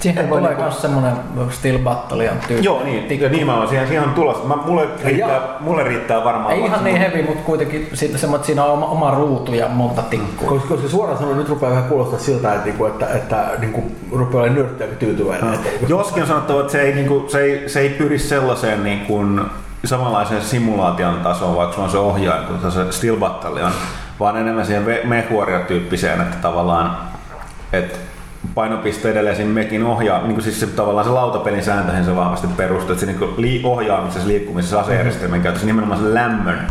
C: Siihen tulee
A: niinku-
C: myös semmonen Steel Battalion tyyppi.
A: joo niin, ja niin mä oon siihen, siihen on tulossa. Mä, mulle, riittää, mulle riittää varmaan.
C: Ei ihan niin heavy, mutta kuitenkin siitä semmoinen, että siinä on oma, oma ruutu ja monta tikkua.
D: Koska, koska suoraan sanoen nyt rupeaa vähän kuulostaa siltä, että, niinku, että, että, että niinku, rupeaa olemaan nörttiä tyytyväinen. Niinku-
A: Joskin on sanottava, että se ei, niin kuin, se ei, se ei pyri sellaiseen niin kuin, samanlaiseen simulaation tasoon, vaikka se on se ohjaaja, kun se Steel Battalion, vaan enemmän siihen MechWarrior-tyyppiseen, että tavallaan että painopiste edelleen siinä mekin ohjaa, niin kuin siis se, tavallaan se lautapelin sääntöihin se vahvasti perustuu, että se niin lii, ohjaamisessa, liikkumisessa, asejärjestelmän käytössä nimenomaan se lämmön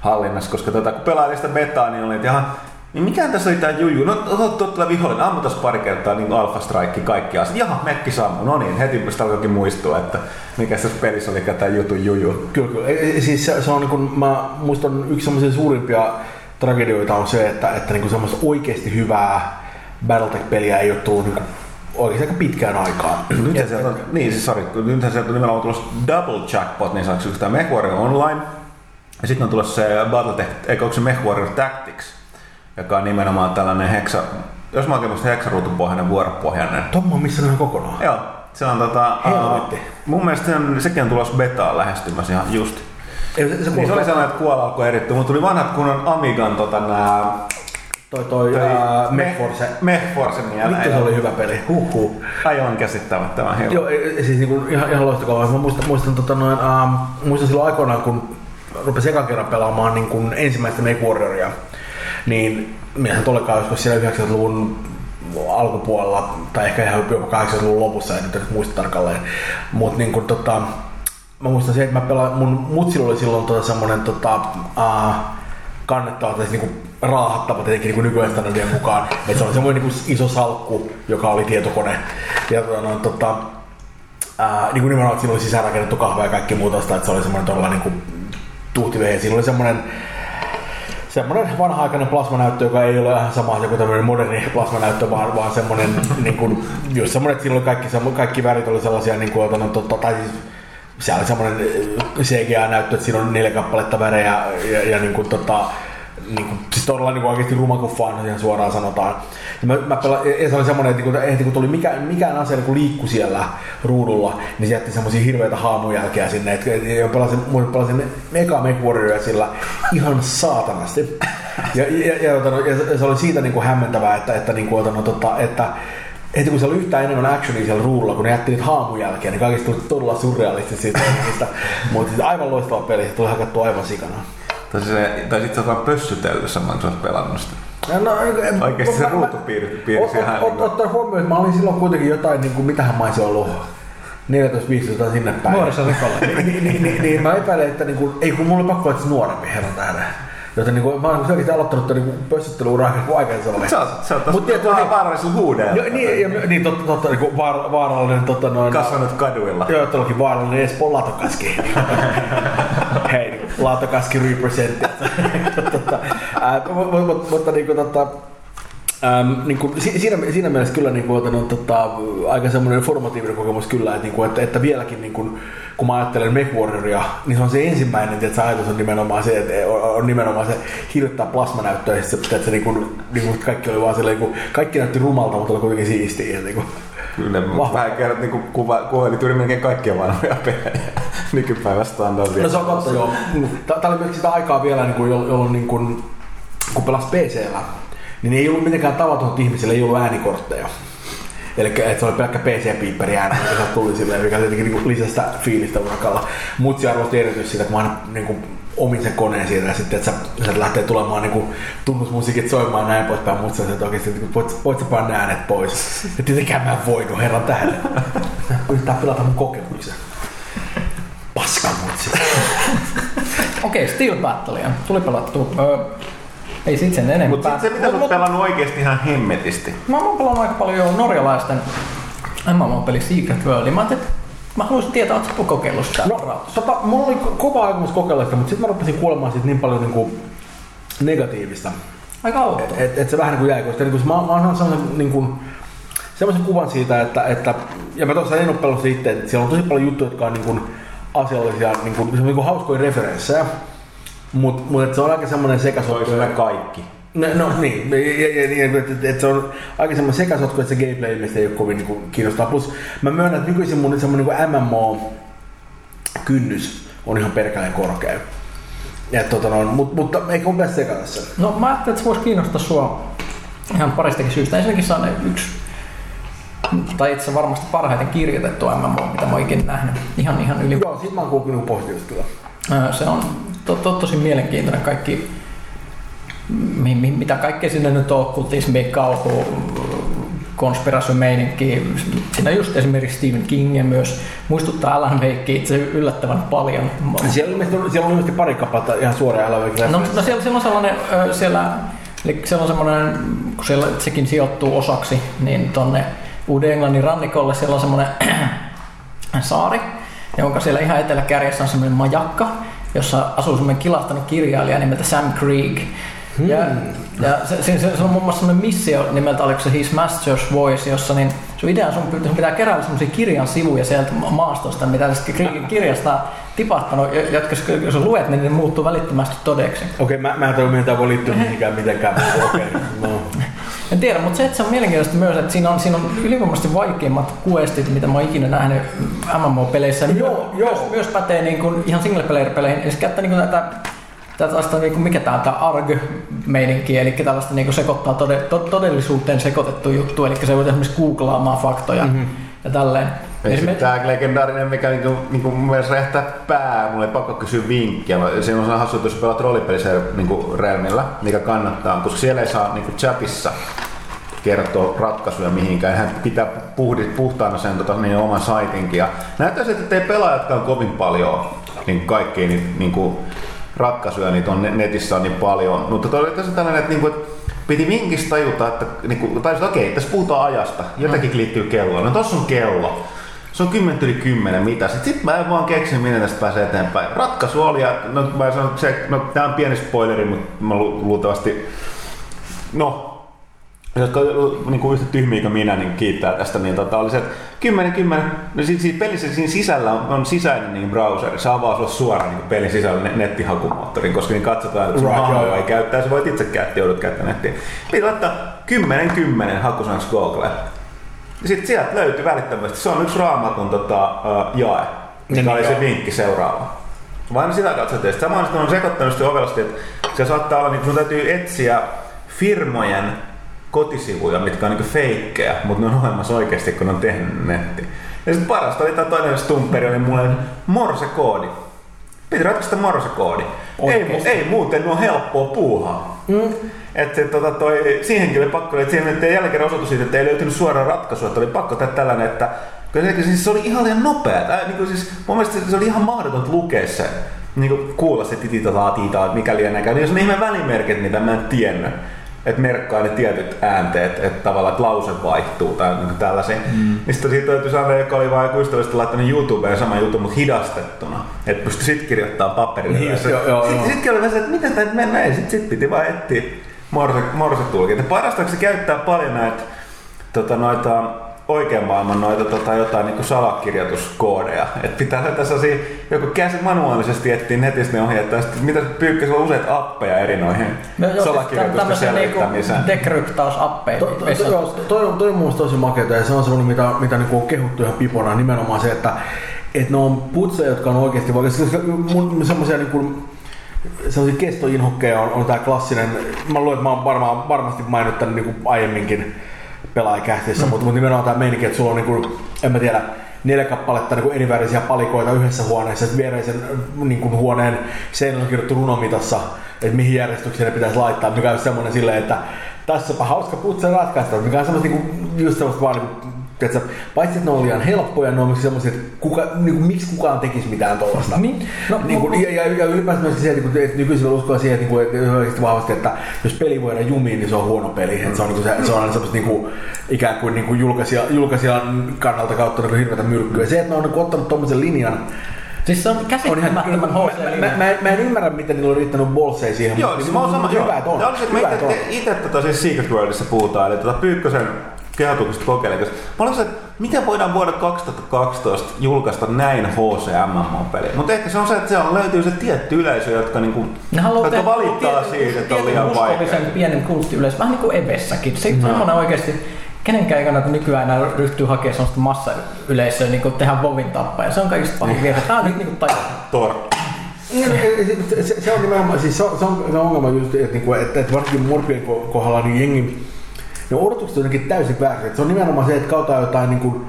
A: hallinnassa, koska tota, kun pelailin sitä betaa, niin oli, että jaha, niin mikä tässä oli tää juju? No tuolla vihollinen, ammutas pari kertaa niin Alpha Strike kaikki asiat. Jaha, mekki sammu. No niin, heti sitä alkoikin muistua, että mikä tässä pelissä oli tämä jutun juju.
D: Kyllä, kyllä. E- Siis se, se on niin kuin, mä muistan yksi semmoisia suurimpia tragedioita on se, että, että niin kuin semmoista oikeasti hyvää Battletech-peliä ei ole tullut niin oikeasti aika pitkään aikaan.
A: Nythän sieltä on, niin siis sorry, nythän sieltä on nimenomaan tulossa Double Jackpot, niin sanoksi tämä MechWarrior Online. Ja sitten on tulossa se Battletech, eikö onko se MechWarrior Tactics, joka on nimenomaan tällainen heksa, jos mä oikein muistan heksaruutupohjainen, vuoropohjainen.
D: Tommo on missä ihan kokonaan.
A: Joo, se on tota, uh, mun mielestä se on, sekin on tulossa betaan lähestymässä ihan just.
D: Ei, se, se,
A: Niin se oli sellainen, että kuola alkoi erittyä, mutta tuli vanhat kunnon Amigan tota, nää,
D: toi, toi,
A: toi
D: ää, Mechforce.
A: Mechforce mieleen.
D: Vittu se oli hyvä peli. Huhhuh.
A: Aivan käsittämättömän hyvä.
D: Joo, e- e- siis niinku ihan, ihan loistokavaa. Mä muistan, muistan, tota noin, ähm, muistan silloin aikoinaan, kun rupesin ekan kerran pelaamaan niin kuin ensimmäistä Make Warrioria, niin miehän olikaan joskus siellä 90-luvun alkupuolella, tai ehkä ihan jopa 80-luvun lopussa, en nyt muista tarkalleen. Mutta niin kuin, tota, mä muistan se, että mä pelaan, mun mutsilla oli silloin tota semmonen tota, uh, kannettava, tai niinku raahattava tietenkin niinku nykyään standardien mukaan. Et se oli semmoinen niinku iso salkku, joka oli tietokone. Ja tota, no, tota, ää, niin kuin nimenomaan, että siinä oli sisäänrakennettu kahva ja kaikki muuta sitä, että se oli semmoinen todella niin kuin tuhtivehe. Siinä oli semmoinen semmoinen vanha-aikainen plasmanäyttö, joka ei ole ihan sama kuin tämmöinen moderni plasmanäyttö, vaan, vaan semmoinen, niin kuin, just semmoinen, että siinä oli kaikki, kaikki värit oli sellaisia, niin kuin, no, totta, tai siis se oli semmoinen CGA-näyttö, että siinä on neljä kappaletta värejä ja, ja niin kuin, tota, niin kuin, siis todella niin kuin oikeasti ruma kuin fan, ihan suoraan sanotaan. Ja, mä, mä pela, ja se oli semmoinen, että niin kuin, kun tuli mikään, mikään asia niin liikku siellä ruudulla, niin se jätti semmoisia hirveitä haamujälkeä sinne. Et, ja pelasin, muistan, pelasin eka Make Warrioria sillä ihan saatanasti. Ja, ja, ja, ja, ja se oli siitä niin kuin hämmentävää, että, että, niin kuin, no, tota, että heti kun se oli yhtään enemmän actionia siellä ruudulla, kun ne jätti niitä haamujälkeä, niin kaikista tuli todella surrealistista siitä. Mutta siis aivan loistava peli, se tuli hakattua aivan sikana.
A: Tai, se, tai sitten sä oot pössytellyt saman, kun sä oot pelannut sitä.
D: No, en-
A: Oikeesti se ruutupiiri piirsi ihan niinku-
D: Ottaa huomioon, että mä olin silloin kuitenkin jotain, niin kuin, mitähän mä olisin ollut 14-15 sinne päin.
C: Nuorisorikollinen.
D: niin, niin, niin, niin, mä epäilen, että niin kuin, ei kun mulla oli pakko olla nuorempi herran tähden. Joten niin kuin, mä olen oikeasti aloittanut tämän niin pössyttelyuraa kuin aikaisemmin oli.
A: Sä oot, sä oot
D: Mut tietysti-
A: vaan vaarallisella huudeella.
D: Joo, niin, ja, niin totta, totta niin kuin vaar, vaarallinen totta noin.
A: Kasvanut kaduilla.
D: Joo, todellakin vaarallinen Espoon Latokaski. Hei, Latokaski represent. tota, ää, mu- mu- mu- mutta niinku tota, Ähm, niin kuin, si- siinä, siinä mielessä kyllä niin kuin, on tota, aika semmoinen formatiivinen kokemus kyllä, että, niin kuin, että, että vieläkin niin kuin, kun mä ajattelen MechWarrioria, niin se on se ensimmäinen että se ajatus on nimenomaan se, että on, on nimenomaan se hirvittää plasmanäyttöä, ja sitten se, että se niin kuin, niin kuin, kaikki oli vaan silleen, niin kuin, kaikki näytti rumalta, mutta oli kuitenkin siistiä. Ja, niin kuin,
A: Kyllä,
D: Vahva.
A: vähän kerrot niin kuva, kuvaili yli melkein kaikkia vanhoja pelejä nykypäivän standardia.
D: No se on totta, joo. Tämä oli myös sitä aikaa vielä, niin kuin, jolloin niin kuin, kun pelasi PCllä, niin ei ollut mitenkään tavatonta ihmisille, ei ollut äänikortteja. Eli että se oli pelkkä PC-piipperi ääni, mikä tuli silleen, mikä tietenkin niin lisäsi sitä fiilistä urakalla. Mutsi arvosti erityisesti sitä, kun mä aina niin kuin, omin sen koneen siitä ja sitten, että sä, sä lähtee tulemaan niin kuin, tunnusmusiikit soimaan näin poispäin, mutta sä että oikeasti, että voit, voit sä panna ne äänet pois. Ja tietenkään mä en voinut, herran tähden. Yrittää pilata mun kokemuksen. Paska mutsi.
C: Okei, Steel Battlea. Tuli pelattu. Ei sit sen enempää.
A: Mutta sitten se, mitä sä oot pelannut oikeesti ihan hemmetisti.
C: Mä oon pelannut aika paljon norjalaisten MMO-peli Secret Worldia. Mä ajattelin, että mä haluaisin tietää, ootko kokeillut sitä
D: No, tota, mulla oli ko- kova aikomus kokeilla sitä, mutta sitten mä rupesin kuulemaan siitä niin paljon niin kuin negatiivista.
C: Aika outoa.
D: Että et se vähän niin kuin jäi, koska niin kuin, mä, mä oon sellaisen, niin kuin, sellaisen kuvan siitä, että, että ja mä tuossa en ole pelannut itse, että siellä on tosi paljon juttuja, jotka on niin kuin, asiallisia, niin kuin, se on niin kuin hauskoja referenssejä, mutta mut, se on aika semmoinen sekasotku.
A: Toisille kaikki.
D: No, no niin, ja, ja, ja, et, et, et se on aika semmoinen sekasotku, että se gameplay ilmeisesti ei ole kovin niin kuin, kiinnostaa. Plus mä myönnän, että nykyisin mun semmoinen niin MMO-kynnys on ihan perkeleen korkea. Ja, tota, no, mut, mutta eikä mun pitäisi sekata sen.
C: No mä ajattelin, että se voisi kiinnostaa sua ihan paristakin syystä. Ensinnäkin se on yksi, tai itse varmasti parhaiten kirjoitettu MMO, mitä mä oon ikinä nähnyt. Ihan, ihan yli.
D: Joo, siitä mä oon kuullut kyllä.
C: Öö, Se on to, to, tosi mielenkiintoinen kaikki, mi, mi, mitä kaikkea sinne nyt on, kultismi, kauhu, konspiraatiomeininki. Siinä just esimerkiksi Stephen King ja myös muistuttaa Alan Wakea itse yllättävän paljon.
D: Siellä on siellä on ilmeisesti pari kappaletta ihan suoraan elävää.
C: No, no siellä, siellä on sellainen, siellä, eli siellä on semmoinen, kun siellä sekin sijoittuu osaksi, niin tonne Uuden-Englannin rannikolle siellä on semmoinen saari, jonka siellä ihan eteläkärjessä on semmoinen majakka, jossa asuu semmoinen kilahtanut kirjailija nimeltä Sam Krieg. Ja, ja se, se, se, se, on muun muassa semmoinen missio nimeltä, oliko se His Master's Voice, jossa niin sun idea on sun, sun pitää keräillä semmoisia kirjan sivuja sieltä maastosta, mitä tästä kirjasta tipahtanut, jo- jotka jos luet, niin ne muuttuu välittömästi todeksi.
D: Okei, mä, mä en mihin tämä voi liittyä mihinkään mitenkään. Okei, no.
C: En tiedä, mutta se, että se on mielenkiintoista myös, että siinä on, siinä on ylivoimaisesti vaikeimmat questit, mitä mä oon ikinä nähnyt MMO-peleissä.
D: Joo,
C: myös,
D: joo.
C: myös pätee niin kuin ihan single player peleihin. Eli käyttää niin kuin tätä, tällaista, niin kuin, mikä tää on, tää ARG-meininki, eli tällaista niin kuin sekoittaa tode, to, todellisuuteen sekoitettu juttu, eli se voi esimerkiksi googlaamaan faktoja mm-hmm. ja tälleen. Esimerkiksi-
A: tää legendaarinen, mikä niinku, niinku mun mielestä räjähtää pää, mulle ei pakko kysyä vinkkiä. Mä- Se on hassu, että jos pelaat roolipelissä niinku Realmilla, mikä kannattaa, koska siellä ei saa niinku chatissa kertoa ratkaisuja mihinkään. Hän pitää puhdi, puhtaana sen tota, niin oman saitinkin. Ja näyttää siltä, että ei pelaajatkaan kovin paljon niin kaikkia niitä niin ratkaisuja niitä on ne- netissä on niin paljon. Mutta toi oli tässä tällainen, että, niin kuin, että piti vinkistä tajuta, että niin kuin, tai että okei, tässä puhutaan ajasta. Jotakin liittyy kelloon. No tossa on kello. Se on 10 yli 10, mitä? Sitten sit mä en vaan keksi, miten tästä pääsee eteenpäin. Ratkaisu oli, ja no, mä sanon, että se, no, tää on pieni spoileri, mutta mä lu- luultavasti, no, jotka niin kuin yhtä tyhmiä kuin minä, niin kiittää tästä, niin tota, oli se, että 10, 10, no siitä, siitä pelissä siinä sisällä on, on sisäinen niin browseri, se avaa sulle suoraan niin pelin sisällä ne- nettihakumoottorin, koska niin katsotaan, että sun
D: Right,
A: ei käyttää, sä voit itse käyttää, joudut käyttämään nettiä. Piti laittaa 10, 10 hakusanaksi Googleen. Ja sitten sieltä löytyi välittömästi, se on yksi raamatun tota, uh, jae, mikä
D: Niin,
A: oli se vinkki seuraava. Vaan sitä. Sitten samaan sitten on sekoittanut sitten ovelasti, että se saattaa olla, niin sun täytyy etsiä firmojen kotisivuja, mitkä on niin feikkejä, mutta ne on olemassa oikeasti, kun ne on tehnyt netti. Ja sitten parasta oli tämä toinen stumperi, oli mulle morsekoodi. Piti ratkaista morsekoodi. Ei, ei muuten ole helppoa puuhaa. Mm. Et se, tota, toi, siihenkin oli pakko, että siihen nyt jälkeen osoitus siitä, että ei löytynyt suoraa ratkaisua, että oli pakko tehdä tällainen, että se, siis se oli ihan liian nopea. Tää, niin siis, mun mielestä se oli ihan mahdotonta lukea se, niin kuulla se tititataa, tiitaa, että mikä liian näkään. Jos on ihme välimerkit, mitä mä en tiennyt. Että merkkaa ne tietyt äänteet, että tavallaan että lause vaihtuu tai niin tällaisia. Mm. Sitten siitä löytyi sellainen, joka oli vain ystävällisesti laittanut YouTubeen sama juttu, mutta hidastettuna. Että pystyi sitten kirjoittamaan paperille.
D: Niin,
A: se-
D: joo, joo,
A: sit-
D: joo.
A: Sittenkin oli vähän se, että miten tämä mennään, ja sitten sit piti vaan etsiä morse, morsetulkinta. Parasta, se käyttää paljon näitä tota, noita oikean maailman noita tota, jotain niin salakirjoituskoodeja. Et pitää löytää sellaisia, joku käsi manuaalisesti etsiä netistä ne ohjeet, tai sitten mitä pyykkä, sulla on useita appeja eri noihin no, joo, salakirjoitusten selvittämiseen.
C: Niinku dekryptausappeja. To, to,
D: to, joo, toi, toi on mun tosi makeata ja se on semmoinen, mitä, mitä niinku on kehuttu ihan pipona, nimenomaan se, että et ne on putseja, jotka on oikeasti vaikka mun semmoisia niinku, sellaisia kestoinhokkeja on, on tämä klassinen, mä luulen, että mä oon varmaan, varmasti mainittanut niin aiemminkin pelaajakähtissä, mm. mutta, mutta nimenomaan tämä meininki, että sulla on, niin kuin, en mä tiedä, neljä kappaletta niin erivärisiä palikoita yhdessä huoneessa, että viereisen niin kuin huoneen seinällä on kirjoittu runomitassa, että mihin järjestykseen ne pitäisi laittaa, mikä on semmoinen silleen, että tässäpä hauska putse ratkaista, mikä on semmoista niin kuin, just semmoista vaan niin Tiedätkö, paitsi että ne on liian helppoja, ne on myös semmoisia, että kuka, niin kuin, miksi kukaan tekisi mitään tuollaista. Niin, no, niin kuin, ja, ja, ja, ylipäätään myöskin se, että, että nykyisin uskoa siihen, että, niin kuin, että vahvasti, että jos peli voidaan jumiin, niin se on huono peli. Että se on, niin kuin, se, se on semmoista niin kuin, ikään kuin, niin kuin julkaisija, julkaisijan kannalta kautta niin hirveätä myrkkyä. Se, että ne on niin kuin, ottanut tuommoisen linjan,
C: Siis se on käsittämättömän
D: HC mä, mä, mä, mä, en ymmärrä, miten niillä on riittänyt bolseja siihen.
A: Joo, siis mä oon sama. Hyvä, että on. Hyvä, että on. Itse tota siis Secret Worldissa puhutaan, eli tota Pyykkösen kehotuksesta kokeilemaan. Mä olin että miten voidaan vuonna 2012 julkaista näin HCMMO-peli? Mutta ehkä se on se, että siellä löytyy se tietty yleisö, jotka, niinku, jotka valittaa siitä, että on liian vaikea.
C: pienen kulttiyleisö, vähän niin kuin Evessäkin. Se on no. oikeasti kenenkään ei kannata nykyään enää ryhtyä hakemaan sellaista massayleisöä niin tehdä Vovin tappaa. Se on kaikista pahin niin. virhe. Tämä on nyt niin kuin
A: Tor.
D: Se, se, on nimenomaan, siis se on, se on, se on ongelma just, että, että, että, että varsinkin Morpien kohdalla niin jengi ne odotukset on jotenkin täysin väärin. Se on nimenomaan se, että kautta jotain niin kuin,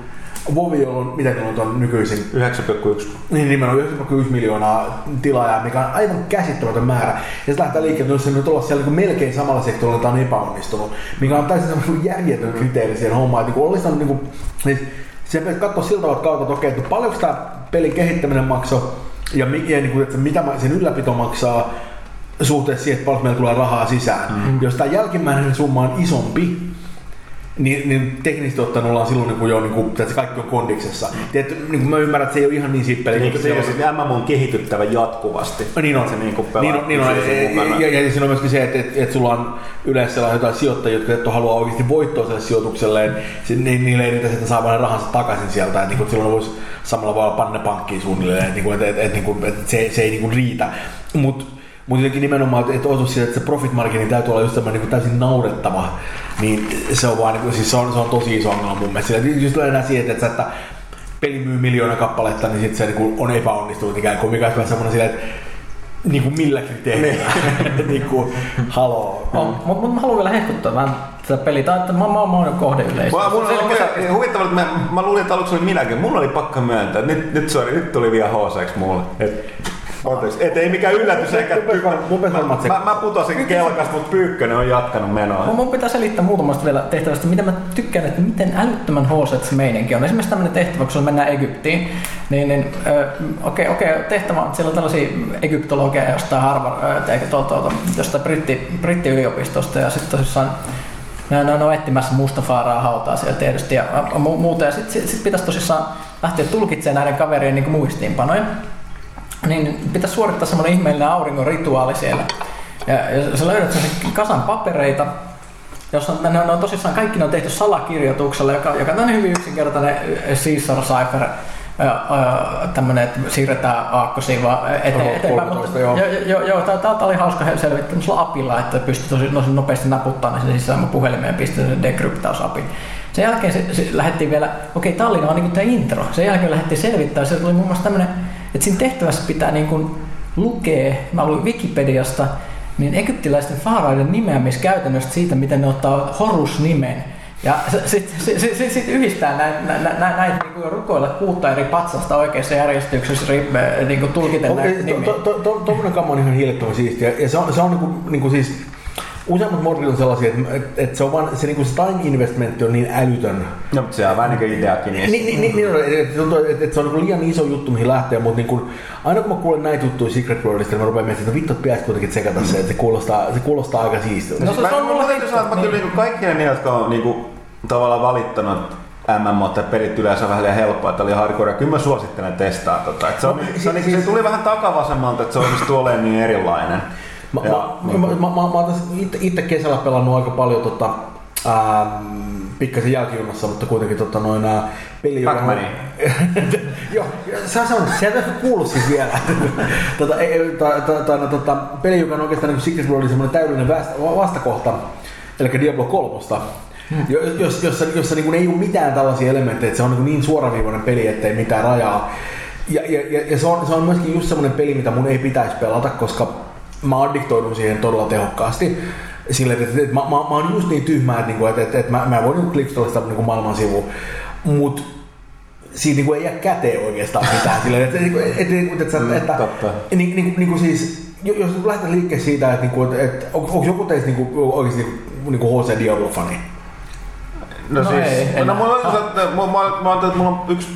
D: Vovi, on, mitä on, on nykyisin?
A: 9,1.
D: Niin nimenomaan 9,1 miljoonaa tilaajaa, mikä on aivan käsittämätön määrä. Ja se lähtee liikkeelle, jos se nyt olla siellä niin melkein samalla sektorilla, että on epäonnistunut, mikä on täysin semmoinen järjetön kriteeri siihen hommaan. Että niin olisi niin kuin, niin se pitää katsoa siltä kautta, että okei, että paljonko tämä pelin kehittäminen maksoi, ja, niin kuin, että mitä sen ylläpito maksaa, suhteessa siihen, että paljon meillä tulee rahaa sisään. Mm. Jos tämä jälkimmäinen summa on isompi, niin, niin teknisesti ottaen ollaan silloin niin kuin jo, niin kuin, että kaikki on kondiksessa. Tiedätkö, niin kuin mä ymmärrän, että se ei ole ihan niin sippeli.
A: Niin, se, on, se MM on kehityttävä jatkuvasti.
D: Niin on. Se niin kuin pelaa niin on, niin on. Ja, ja, ja, siinä on myöskin se, että, että, että sulla on yleensä jotain sijoittajia, jotka haluaa oikeasti voittoa sille sijoitukselleen, niin niille ei riitä, saa vain rahansa takaisin sieltä. Että, niin kuin, silloin voisi samalla voi panna pankkiin suunnilleen, että, että, että, että, että, että se, se ei niin kuin riitä. Mutta mutta jotenkin nimenomaan, että osuus siitä, että se profit margini täytyy olla just tämmöinen niin täysin naurettava, niin se on vaan, niin siis se on, se on tosi iso ongelma mun mielestä. Sillä, just enää siihen, että, että peli myy miljoona kappaletta, niin sitten se niin on epäonnistunut ikään kuin, mikä on semmoinen silleen, että niin kuin millä kriteerillä. niin kuin, haloo.
C: No, mutta mut mä haluan vielä hehkuttaa vähän tätä peliä. Tai että mä, mä, mä oon kohdeyleisö. Mä,
A: mulla on huvittavaa, että mä, mä luulin, että aluksi oli minäkin. Mulla oli pakka myöntää. Nyt, nyt, sorry, nyt tuli vielä HC mulle. Et, Anteeksi, et ei mikään yllätys eikä mä, mä, mä putosin kelkasta, mutta Pyykkönen on jatkanut menoa.
C: Mun pitää selittää muutamasta vielä tehtävästä, mitä mä tykkään, että miten älyttömän HC meininki on. Esimerkiksi tämmöinen tehtävä, kun mennään Egyptiin, niin, niin okei, okay, okay, tehtävä on, siellä on tällaisia egyptologeja jostain Harvard, eikä tuolta, tuolta, jostain britti, brittiyliopistosta ja sitten tosissaan ne, ne on etsimässä Mustafaaraa hautaa siellä tietysti ja muuta. Ja sitten sit, sit pitäisi tosissaan lähteä tulkitsemaan näiden kaverien niin muistiinpanoja niin pitäisi suorittaa semmoinen ihmeellinen auringon rituaali siellä. Ja, ja sä löydät sen kasan papereita, jossa ne on, ne on tosissaan kaikki ne on tehty salakirjoituksella, joka, joka on hyvin yksinkertainen Caesar Cypher tämmönen, että siirretään aakkosiin vaan eteen, eteenpäin. Mutta, joo, joo, joo tämä oli hauska selvittää apilla, että pystyy tosi, tosi nopeasti naputtamaan sen sisään puhelimeen ja pistää sen dekryptausapi. Sen jälkeen se, se lähdettiin vielä, okei, okay, Tallinna on niin tämä intro. Sen jälkeen lähdettiin selvittämään, se tuli muun muassa tämmöinen että siinä tehtävässä pitää niin kuin lukea, mä luin Wikipediasta, niin egyptiläisten faaraiden nimeämiskäytännöstä siitä, miten ne ottaa Horus-nimen. Ja sitten sit, sit, sit, sit yhdistää näitä näitä näitä näitä niin rukoilla kuutta eri patsasta oikeassa järjestyksessä niin kuin tulkiten näitä nimiä.
D: Tuommoinen kammo on ihan hiilettömän siistiä. Ja se on, se on niin kuin, niin kuin siis useammat mortit on sellaisia, että, että, että se, on vaan, se, niin kuin se time investment on niin älytön.
A: No, mutta se on vähän niin kuin ideakin.
D: Niin, niin, niin, niin että, että, että, se on niin liian iso juttu, mihin lähtee, mutta niin kuin, aina kun mä kuulen näitä juttuja Secret Worldista, niin mä rupean miettimään, että vittu, että pitäisi kuitenkin tsekata se, että se kuulostaa, se kuulostaa aika siistiltä.
A: No, se, se on mulla täytyy sanoa, että mä kyllä niin kaikkien ne, jotka on niin kuin, tavallaan valittanut MMO tai pelit yleensä vähän liian helppoa, että oli hardcore. Kyllä mä suosittelen testaa tota. se, on, se, on, se, se, tuli vähän takavasemmalta, että se onnistuu olemaan niin erilainen.
D: Mä,
A: Ja,
D: mä,
A: niin
D: mä, mä, mä, mä oon tässä itse, itse kesällä pelannut aika paljon tota, ähm, pikkasen jälkijunassa, mutta kuitenkin tota, noin ää, peli, joka...
A: Pac-Mania.
D: Joo, se on semmoinen, sieltä ei ehkä kuullut siis vielä. tota, ei, tai, tai, no, tota, peli, joka on oikeastaan niin Secret World semmoinen täydellinen vasta- vastakohta, eli Diablo 3. Jo, jos, jossa, jossa niin ei ole mitään tällaisia elementtejä, että se on niin, niin suoraviivainen peli, ettei mitään rajaa. Ja, ja, ja, ja se, on, se on myöskin just semmoinen peli, mitä mun ei pitäisi pelata, koska mä addiktoidun siihen todella tehokkaasti. Sille, että, että, että mä, mä, mä oon just niin tyhmä, että, niinku, että, että, että mä, mä voin niinku klikstella sitä niinku maailman sivuun. Mut siinä niinku ei jää käteen oikeastaan mitään. Silleen, että, että, että, että, että,
A: Mm,
D: että,
A: totta.
D: niin, niin, niin kuin siis, jo- jos lähdetään liikkeelle siitä, että, niinku, että, että on, onko joku teistä niinku, oikeasti niinku, niinku HC Diablo-fani?
A: No,
C: No
A: siis,
C: ei, en.
A: no mulla, on, että, mulla, mulla, mulla, mulla on yksi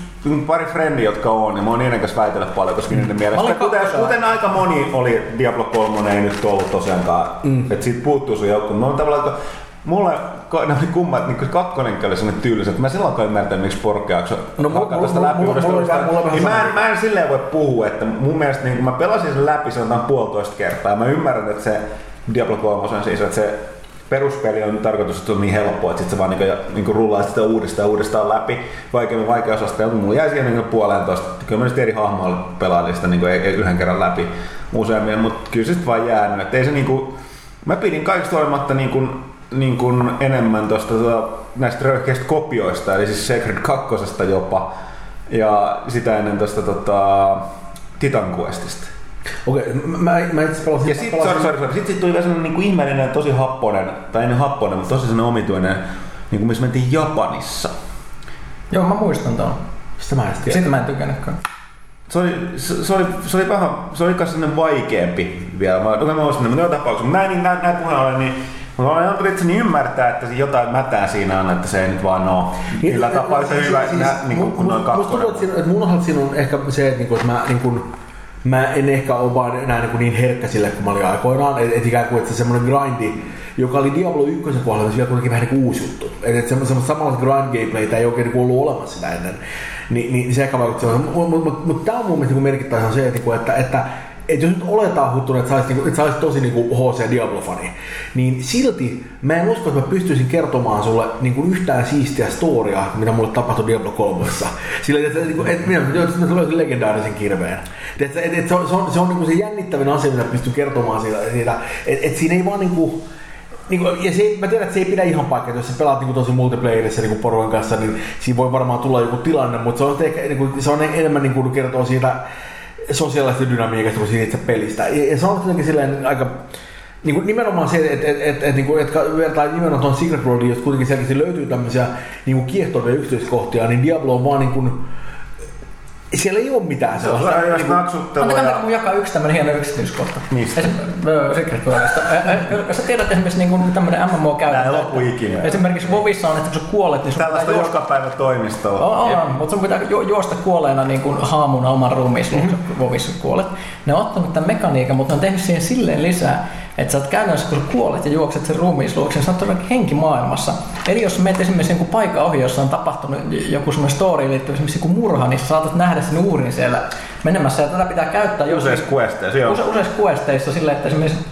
A: pari frendiä, jotka on, ja mä oon niiden kanssa väitellä paljon, koska niiden mielestä,
C: olin
A: kuten, kuten aika moni oli Diablo 3, ei nyt ollut tosiaankaan, mm. että siitä puuttuu sun joukko. Mä oon tavallaan, että mulle ne oli kummat, niin kakkonenkin oli sellainen tyylis, että mä silloinkaan ymmärtänyt, miksi Porkeakso
D: No, mulla-
A: hakkaa tästä
D: mulla-
A: läpi.
D: mulla- mulla mulla vähän
A: niin mä, en, mä en silleen voi puhua, että mun mielestä niin kun mä pelasin sen läpi sanotaan puolitoista kertaa, ja mä ymmärrän, että se Diablo 3 on siis, että se peruspeli on tarkoitus, että se on niin helppoa, että sit sä vaan niinku, niinku rullaa sitä uudestaan uudestaan läpi vaikeammin vaikeusasteella. Mulla jäi siihen niinku puolentoista. Kyllä mä eri hahmoilla pelailin sitä niinku, yhden kerran läpi useammin, mutta kyllä se sit vaan jäänyt. Et ei se niinku, mä pidin kaikista olematta niinku, niin kuin enemmän tosta, tota, näistä röyhkeistä kopioista, eli siis Sacred 2 jopa, ja sitä ennen tuosta tota, Titan Questista.
D: Okei, mä, mä, mä itse pelasin...
A: Ja
D: mä
A: sitten
D: pelasin-
A: sorry, sorry, sorry. Sit, sit tuli vielä sellainen niin ihmeellinen, tosi happonen, tai ei nyt happonen, mutta tosi sellainen omituinen, niin kuin missä mentiin Japanissa.
C: Joo, mä muistan ton.
D: Sitä mä en tiedä.
C: Siitä mä en tykännytkään.
A: Se oli, se, se oli, se oli vähän, se oli myös sellainen vaikeampi vielä. Mä, mä muistan, mutta joka tapauksessa, näin, niin, näin, näin puheen ollen, niin Mä olen antanut itseni ymmärtää, että jotain mätää siinä on, että se ei nyt vaan ole millä tapaa yhtä hyvä nä, niin kuin, kuin noin
D: Musta tuntuu,
A: kakkonen.
D: että että mun on ehkä se, että, niinku, että mä, niin kuin, mä en ehkä ole vaan enää niin, niin herkkä sille, kun mä olin aikoinaan. Että et ikään kuin että se semmoinen grindi, joka oli Diablo 1 kohdalla, se vielä kuitenkin vähän niin uusi juttu. Että et semmoista samanlaista grind gameplaytä ei oikein niin ollut olemassa sitä ennen. Ni, niin se ehkä semmoisen. Mutta mut, mut, mut tämä on mun mielestä niin merkittävä se, että, niinku, että, että et jos nyt oletaan huttunut, että sä olisit, niinku, että sä olisit tosi niinku HC Diablo-fani, niin silti mä en usko, että mä pystyisin kertomaan sulle niinku yhtään siistiä storia, mitä mulle tapahtui Diablo 3. Sillä että, niinku, et, minä että mä löysin legendaarisen kirveen. Et, et, et, se on, se on, se, on niinku se jännittävin asia, mitä pystyn kertomaan siitä. siitä että et siinä ei vaan niinku, Niinku, ja se, mä tiedän, että se ei pidä ihan paikkaa, jos sä pelaat niinku tosi multiplayerissa niinku porukan kanssa, niin siinä voi varmaan tulla joku tilanne, mutta se on, ehkä, niinku, se on enemmän niinku kertoo siitä sosiaalisesta dynamiikasta kuin siitä pelistä. Ja, ja se on jotenkin silleen aika niin kuin nimenomaan se, että et, et, et, niin että vertaa nimenomaan tuon Secret Worldiin, jos kuitenkin selkeästi löytyy tämmöisiä niin kuin kiehtovia yksityiskohtia, niin Diablo on vaan niin kuin, siellä ei ole mitään
A: Se on
D: sellaista.
A: sellainen
D: niin kuin-
A: naksuttelu
C: Antakaa
A: ja...
C: mun jakaa yksi tämmönen hieno yksityiskohta.
A: Mistä?
C: Öö, Secret Worldista. Ä- Sä tiedät esimerkiksi niin tämmönen MMO
A: Tää
C: käytäntö.
A: ei lopu ikinä.
C: Esimerkiksi Vovissa on, että kun sä kuolet, niin sun
A: Tällaista
C: pitää juosta.
A: joka päivä toimistoa.
C: On, on, mutta sun pitää ju- juosta kuolleena niin kuin haamuna oman ruumiin, mm-hmm. Vovissa kuolet. Ne on ottanut tämän mekaniikan, mutta ne on tehnyt siihen silleen lisää, että sä oot käytännössä, kun sä kuolet ja juokset sen ruumiisluoksen, sä oot todellakin henkimaailmassa. Eli jos menet esimerkiksi joku paikka ohi, jossa on tapahtunut joku semmoinen story liittyvä esimerkiksi joku murha, niin sä saatat nähdä sen uurin siellä menemässä. Ja tätä pitää käyttää jos
A: Useissa questeissa, joo.
C: Use, useissa questeissa silleen, että esimerkiksi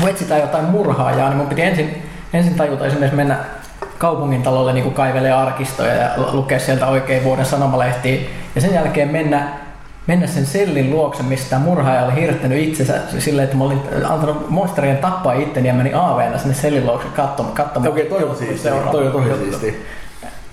C: kun etsitään jotain murhaajaa, niin mun piti ensin, ensin tajuta esimerkiksi mennä kaupungin talolle niin kaivelee arkistoja ja lu- lukea sieltä oikein vuoden sanomalehtiä. Ja sen jälkeen mennä, mennä sen sellin luokse, mistä tämä murhaaja oli hirttänyt itsensä silleen, että mä olin antanut monsterien tappaa itteni ja meni aaveena sinne sellin luokse katsomaan. katsomaan
D: Okei, toi on siistiä. Toi on tosi siistiä.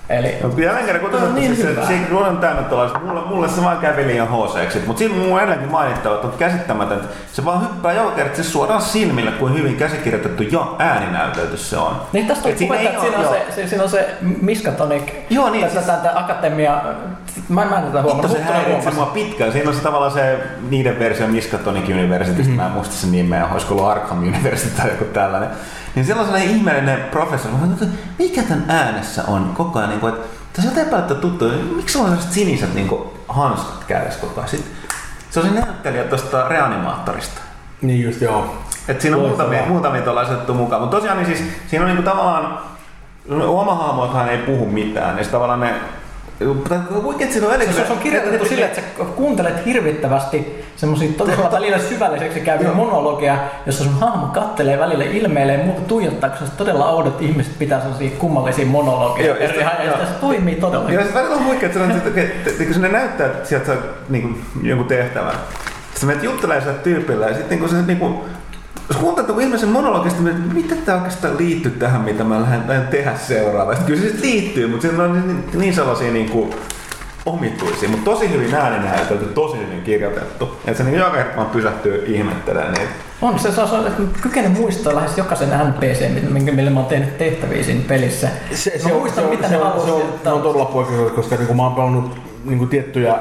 C: Eli
A: kuten
C: Tämä on
A: sanottu,
C: niin
A: siis se,
C: hyvä.
A: se on täynnä tuollaista. Mulle, mulle se vaan kävi liian hooseeksi. Mutta siinä mun on edelleenkin mainittava, että on käsittämätöntä. Se vaan hyppää joka kerta siis suoraan silmille, kuin hyvin käsikirjoitettu ja ääninäytelty se on.
C: Niin tästä on
A: Et siinä
C: puhetta,
A: ei
C: että siinä on, se, se, siinä on se Miskatonic,
A: Joo, niin,
C: tässä
A: siis-
C: tämä akatemia, mä, mä en tätä huomannut,
A: se
C: Huttunen
A: häiritsi mua pitkään. Siinä on se tavallaan se niiden versio Miskatonic Universitystä, mm-hmm. mä en muista sen nimeä, olisiko ollut Arkham University tai joku tällainen. Niin siellä on sellainen ihmeellinen professori, mä sanoin, että mikä tämän äänessä on koko ajan, niin kuin, että tässä on jotain epäilyttä tuttu, miksi sulla on sellaiset siniset niin kuin, hanskat kädessä koko ajan? Sitten, se on se näyttelijä tuosta reanimaattorista.
D: Niin just joo.
A: Et siinä on
D: Loistavaa.
A: muutamia, muutamia tuolla asetettu mukaan. Mutta tosiaan niin siis, siinä on niinku tavallaan, oma hahmohan ei puhu mitään. Ja sit tavallaan ne Oikein siinä on
C: Se, se on kirjoitettu silleen, että sä kuuntelet hirvittävästi semmoisia todella välillä syvälliseksi käyviä monologeja, jossa sun hahmo kattelee välillä ilmeilee ja muuta tuijottaa, koska todella oudot ihmiset pitää semmoisia kummallisia monologeja.
A: Joo, ja
C: ja
A: joo.
C: sitä se toimii todella
A: Ja
C: hyvin.
A: se välillä on huikea, että, että, että, että kun sinne näyttää, että sieltä saa niin jonkun tehtävän. Sitten menet juttelemaan sille tyypille ja sitten niin se niin kuin, jos kuuntelet joku ihmisen monologista, niin mitä tämä oikeastaan liittyy tähän, mitä mä lähden, tehdä seuraavaksi. Kyllä se sitten liittyy, mutta siinä on niin, niin sellaisia niin kuin, omituisia, mutta tosi hyvin ääninäytelty, tosi hyvin kirjoitettu. Että se niin joka kerta vaan pysähtyy ihmettelemään niitä.
C: On se, se on, että mä kykenen muistaa lähes jokaisen NPC, minkä- millä mä oon tehnyt tehtäviä siinä pelissä.
D: Se,
C: Mä
D: se, on,
C: muistan,
D: se, on,
C: mitä
D: se,
C: ne
D: on, se, on, se on todella poikkeuksellista, koska niin mä oon pelannut niin tiettyjä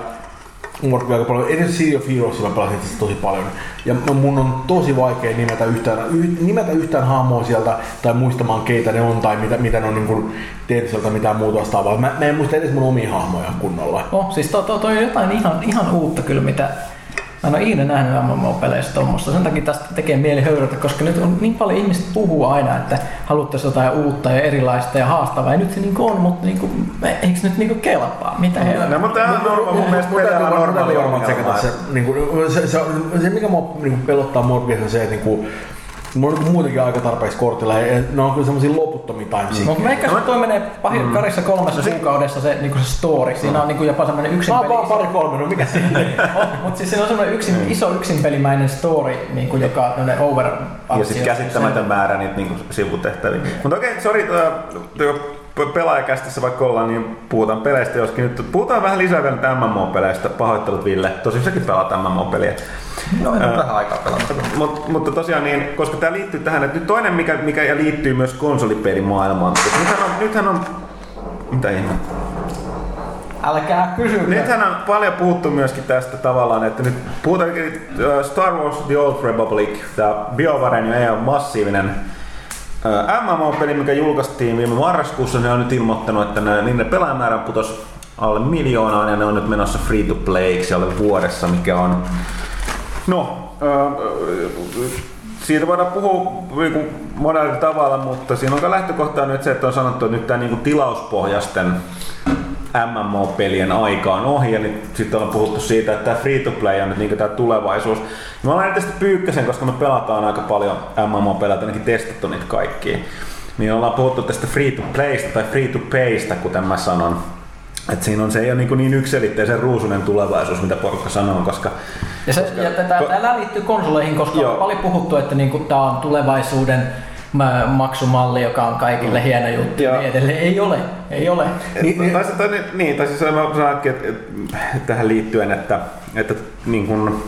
D: Morpia aika paljon. Edes Sea of Heroes mä pelasin tosi paljon. Ja mun on tosi vaikea nimetä yhtään, y, nimetä yhtään hahmoa sieltä tai muistamaan keitä ne on tai mitä, mitä ne on niin tehnyt sieltä mitään muuta vastaavaa. Mä, mä en muista edes mun omia hahmoja kunnolla.
C: Oh, siis toi, toi, toi on jotain ihan, ihan uutta kyllä, mitä mä en ole ikinä nähnyt MMO-peleissä tuommoista. Sen takia tästä tekee mieli höyrätä, koska nyt on niin paljon ihmiset puhuu aina, että haluttaisiin jotain uutta ja erilaista ja haastavaa. Ja nyt se niinku on, mutta niinku, eikö nyt niinku kelpaa? Mitä he
A: No, mutta tämä on norma, mun mielestä
D: täytyy
A: normaali ongelma.
D: tsekata se, niin kuin, se, se, se, mikä mua niin kuin pelottaa Morbius on se, että niin kuin, mulla on niin muutenkin aika tarpeeksi kortilla ja ne on kyllä semmosia loputtomia timesiä.
C: No mä eikä toi menee pahin mm. karissa kolmessa kuukaudessa se, niinku se story. Siinä on niinku jopa semmoinen yksin
D: Mä
C: peli.
D: oon vaan pari kolme, no mikä se
C: Oh, mutta siis siinä on semmoinen yksin, iso yksinpelimäinen story, niinku, joka on over
A: Ja sitten käsittämätön määrä niitä niinku sivutehtäviä. Mutta okei, sori, pelaajakästissä vaikka ollaan, niin puhutaan peleistä joskin. Nyt puhutaan vähän lisää vielä MMO-peleistä. Pahoittelut Ville. Tosin säkin pelaat MMO-peliä.
B: No en ole vähän aikaa pelata.
A: Mut, mutta tosiaan niin, koska tämä liittyy tähän, että nyt toinen mikä, mikä ja liittyy myös konsolipelimaailmaan. Nythän on, nythän on mitä ihmettä?
C: Älkää kysy.
A: Nythän on paljon puhuttu myöskin tästä tavallaan, että nyt puhutaan äh, Star Wars The Old Republic, tämä BioWaren ja on massiivinen äh, MMO-peli, mikä julkaistiin viime marraskuussa, ne on nyt ilmoittanut, että ne, niiden pelaajamäärä putosi alle miljoonaan ja ne on nyt menossa free to playksi alle vuodessa, mikä on No, äh, siitä voidaan puhua niinku monella tavalla, mutta siinä on lähtökohta nyt se, että on sanottu, että nyt tämä niinku tilauspohjaisten MMO-pelien aika on ohi, ja nyt sitten on puhuttu siitä, että tämä free-to-play on nyt niinku tämä tulevaisuus. Mä olen tästä pyykkäsen, koska me pelataan aika paljon MMO-pelejä, ainakin testattu niitä kaikkia. Niin ollaan puhuttu tästä free-to-playsta tai free-to-paysta, kuten mä sanon. Et siinä on se ei ole niin, niin yksilitteisen ruusunen tulevaisuus, mitä porukka sanoo, koska
C: Ja, se, ja tätä,
A: ko-
C: tämä liittyy konsoleihin, koska
A: Joo.
C: on paljon puhuttu, että niinku tämä on tulevaisuuden maksumalli, joka on kaikille hieno juttu ja
A: Joo.
C: niin edelleen. Ei ole, ei ole.
A: Niin, niin, tai, tai, niin, tai siis mä sanoinkin, että, että, tähän liittyen, että, että niin kuin,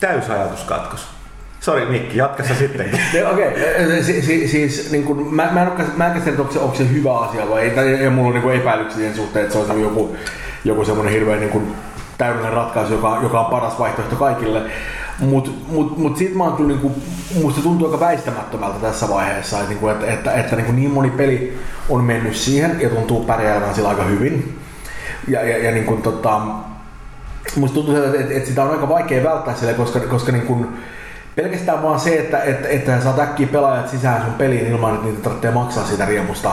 A: täysajatuskatkos. Sori Mikki, jatka sä sittenkin.
D: Okei, okay. si, si, siis niin kuin, mä, mä en ole mä en käsitä, että onko se, onko se hyvä asia vai ei, tai, ja mulla on niin epäilyksiä sen suhteen, että se olisi joku, joku semmoinen hirveän niin kuin, täydellinen ratkaisu, joka, joka on paras vaihtoehto kaikille. Mutta mut, mut sit mä oon kyllä, niinku, musta tuntuu aika väistämättömältä tässä vaiheessa, että, niinku, että, että, että niinku niin moni peli on mennyt siihen ja tuntuu pärjäävän sillä aika hyvin. Ja, ja, ja niin kuin, tota, musta tuntuu, että, että, että sitä on aika vaikea välttää sille, koska, koska niin kuin, pelkästään vaan se, että, että, että saat äkkiä pelaajat sisään sun peliin ilman, että niitä tarvitsee maksaa siitä riemusta.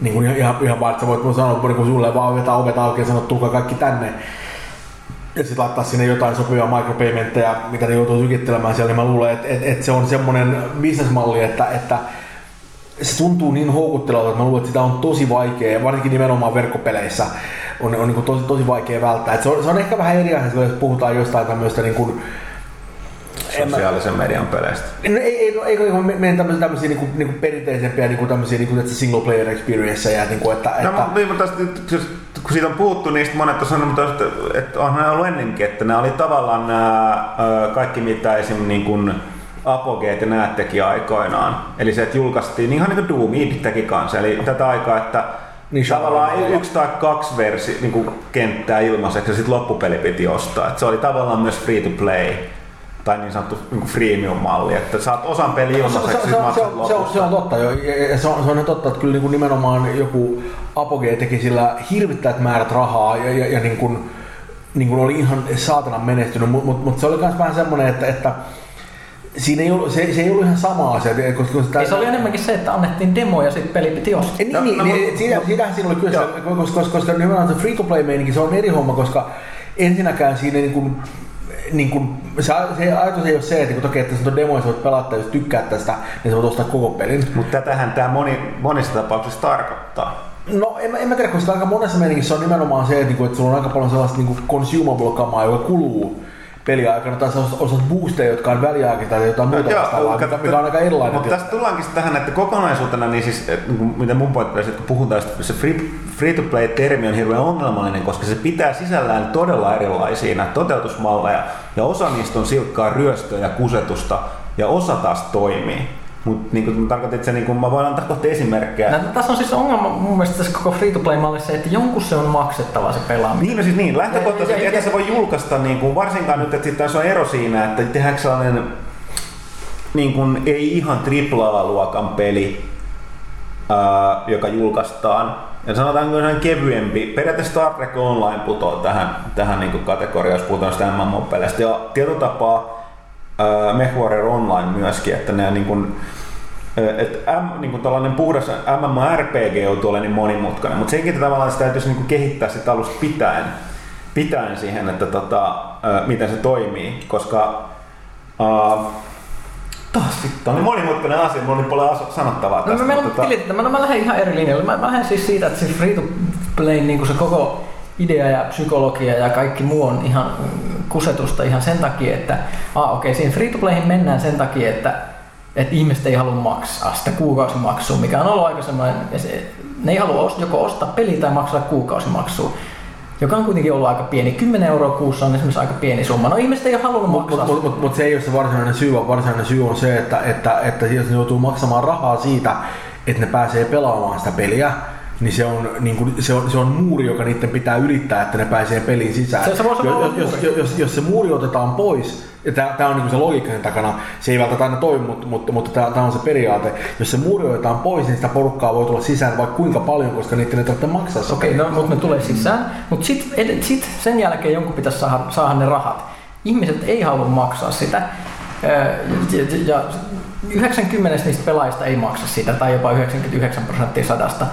D: Niin kuin ihan, ihan vaan, että sä voit sanoa, että niin sulle vaan vetää ovet auki ja sanoa, tulkaa kaikki tänne. Ja sitten laittaa sinne jotain sopivia micropaymentteja, mitä ne joutuu sykittelemään siellä, niin mä luulen, että, että, että se on semmoinen bisnesmalli, että, että se tuntuu niin houkuttelevalta, että mä luulen, että sitä on tosi vaikea, varsinkin nimenomaan verkkopeleissä, on, on niin kuin tosi, tosi vaikea välttää. Et se, on, se on ehkä vähän eri asia, jos puhutaan jostain tämmöistä niin kuin, en mä-
A: Sosiaalisen median peleistä.
D: No ei, ei, no, ei, ei kun meidän tämmöisiä, tämmöisiä niinku, niinku perinteisempiä niinku tämmöisiä niinku, että single player experienceja, niinku, että,
A: No,
D: että
A: mutta, niin, mutta tästä, jos- kun siitä on puhuttu, niin sitten monet on sanonut, että, että onhan nämä ollut ennenkin, että nämä oli tavallaan nämä kaikki mitä esim. Niin kuin Apogeet ja näet teki aikoinaan. Eli se, että julkaistiin, niin ihan niin kuin Doom Id teki kanssa. Eli tätä aikaa, että
D: Niin,
A: tavallaan
D: Shadowrun
A: yksi tai kaksi versi, niin kuin kenttää ilmaiseksi ja sitten loppupeli piti ostaa. Et se oli tavallaan myös free to play tai niin sanottu niin freemium-malli, että saat osan peli
D: se,
A: ilmaiseksi
D: se,
A: ja
D: se, se, on, se, on, se on totta jo. Ja, ja se, on, se on totta, että kyllä niin kuin nimenomaan joku Apogee teki sillä hirvittävät määrät rahaa ja, ja, ja niin kuin, niin kuin oli ihan saatanan menestynyt, mutta mut, mut se oli myös vähän semmoinen, että, että siinä ei ollut, se, se ei ollut ihan sama asia, koska koska
C: Ei se oli enemmänkin se, että annettiin demo ja sitten peli piti ostaa.
D: Niin,
A: No,
D: niin,
A: no,
D: niin
A: mut-
D: siitä, siitähän siinä oli kyllä, se, koska, koska, koska nimenomaan se free-to-play-meininki, se on eri homma, koska ensinnäkään siinä niin kuin, niin kuin, se, se ajatus ei ole se, että kun toki, että se on demo voit pelata, jos tykkää tästä, niin sä voit ostaa koko pelin.
A: Mutta tätähän tämä moni, monissa tapauksissa tarkoittaa.
D: No en, mä- en mä tiedä, koska aika monessa meiningissä on nimenomaan se, että, niinku, että sulla on aika paljon sellaista niinku consumable-kamaa, joka kuluu peliaikana, tai osat boosteja, jotka on väliaikaisia tai jotain muuta
A: Joo,
D: vastaavaa, mikä, mikä on aika erilainen.
A: Mutta tästä tullaankin tähän, että kokonaisuutena, niin siis, et, niin mitä mun pointti että kun puhutaan, että se free, free-to-play-termi on hirveän ongelmallinen, koska se pitää sisällään todella erilaisia toteutusmalleja, ja osa niistä on silkkaa ryöstöä ja kusetusta, ja osa taas toimii. Mutta niin että se, niin kuin, mä voin antaa kohta esimerkkejä.
C: Nä, tässä on siis ongelma mun mielestä tässä koko free-to-play-mallissa se, että jonkun se on maksettava se pelaaminen.
A: Niin, no siis niin, lähtökohtaisesti, että se voi julkaista, niin kuin, varsinkaan nyt, että sitten tässä on ero siinä, että tehdäänkö sellainen niin kuin, ei ihan AAA-luokan peli, ää, joka julkaistaan. Ja sanotaan sellainen kevyempi, periaatteessa Star Trek Online putoo tähän, tähän niin kategoriaan, jos puhutaan sitä MMO-peleistä. Ja tietyllä tapaa MechWarrior Online myöskin, että ne niin kuin, että M, niin kuin tällainen puhdas MMORPG on tuolla niin monimutkainen, mutta senkin tavallaan sitä täytyisi niin kuin kehittää sitä alusta pitäen, pitäen siihen, että tota, miten se toimii, koska ää, taas sitten on niin monimutkainen asia, mulla oli paljon asu- sanottavaa
C: No,
A: tästä.
C: meillä on
A: mutta tota-
C: mä, no, mä lähden ihan eri linjalle. Mä, mä lähden siis siitä, että se free to play, niin se koko idea ja psykologia ja kaikki muu on ihan kusetusta ihan sen takia, että ah, okei, okay, siinä free to playhin mennään sen takia, että, että ihmiset ei halua maksaa sitä kuukausimaksua, mikä on ollut aika semmoinen, ja se, ne ei halua joko ostaa peliä tai maksaa kuukausimaksua. Joka on kuitenkin ollut aika pieni. 10 euroa kuussa on esimerkiksi aika pieni summa. No ihmiset ei ole halunnut
D: Mutta
C: maksaa.
D: mut, mut, mut se ei ole se varsinainen syy, vaan varsinainen syy on se, että, että, että jos ne joutuu maksamaan rahaa siitä, että ne pääsee pelaamaan sitä peliä, niin se on, niin kuin, se, on, se on muuri, joka niiden pitää ylittää, että ne pääsee peliin sisään.
C: Se- se
D: jos, jos, jos, jos, jos se muuri otetaan pois, ja tämä on niin se logiikka sen takana, se ei välttämättä aina toimi, mutta, mutta, mutta tämä on se periaate. Jos se muuri otetaan pois, niin sitä porukkaa voi tulla sisään vaikka kuinka paljon, koska niiden ei tarvitse maksaa sitä.
C: Okei, no, mutta ne tulee sisään. Mutta sitten sit sen jälkeen jonkun pitäisi saada, saada ne rahat. Ihmiset ei halua maksaa sitä. Ja, ja 90 niistä pelaajista ei maksa sitä, tai jopa 99 prosenttia sadasta.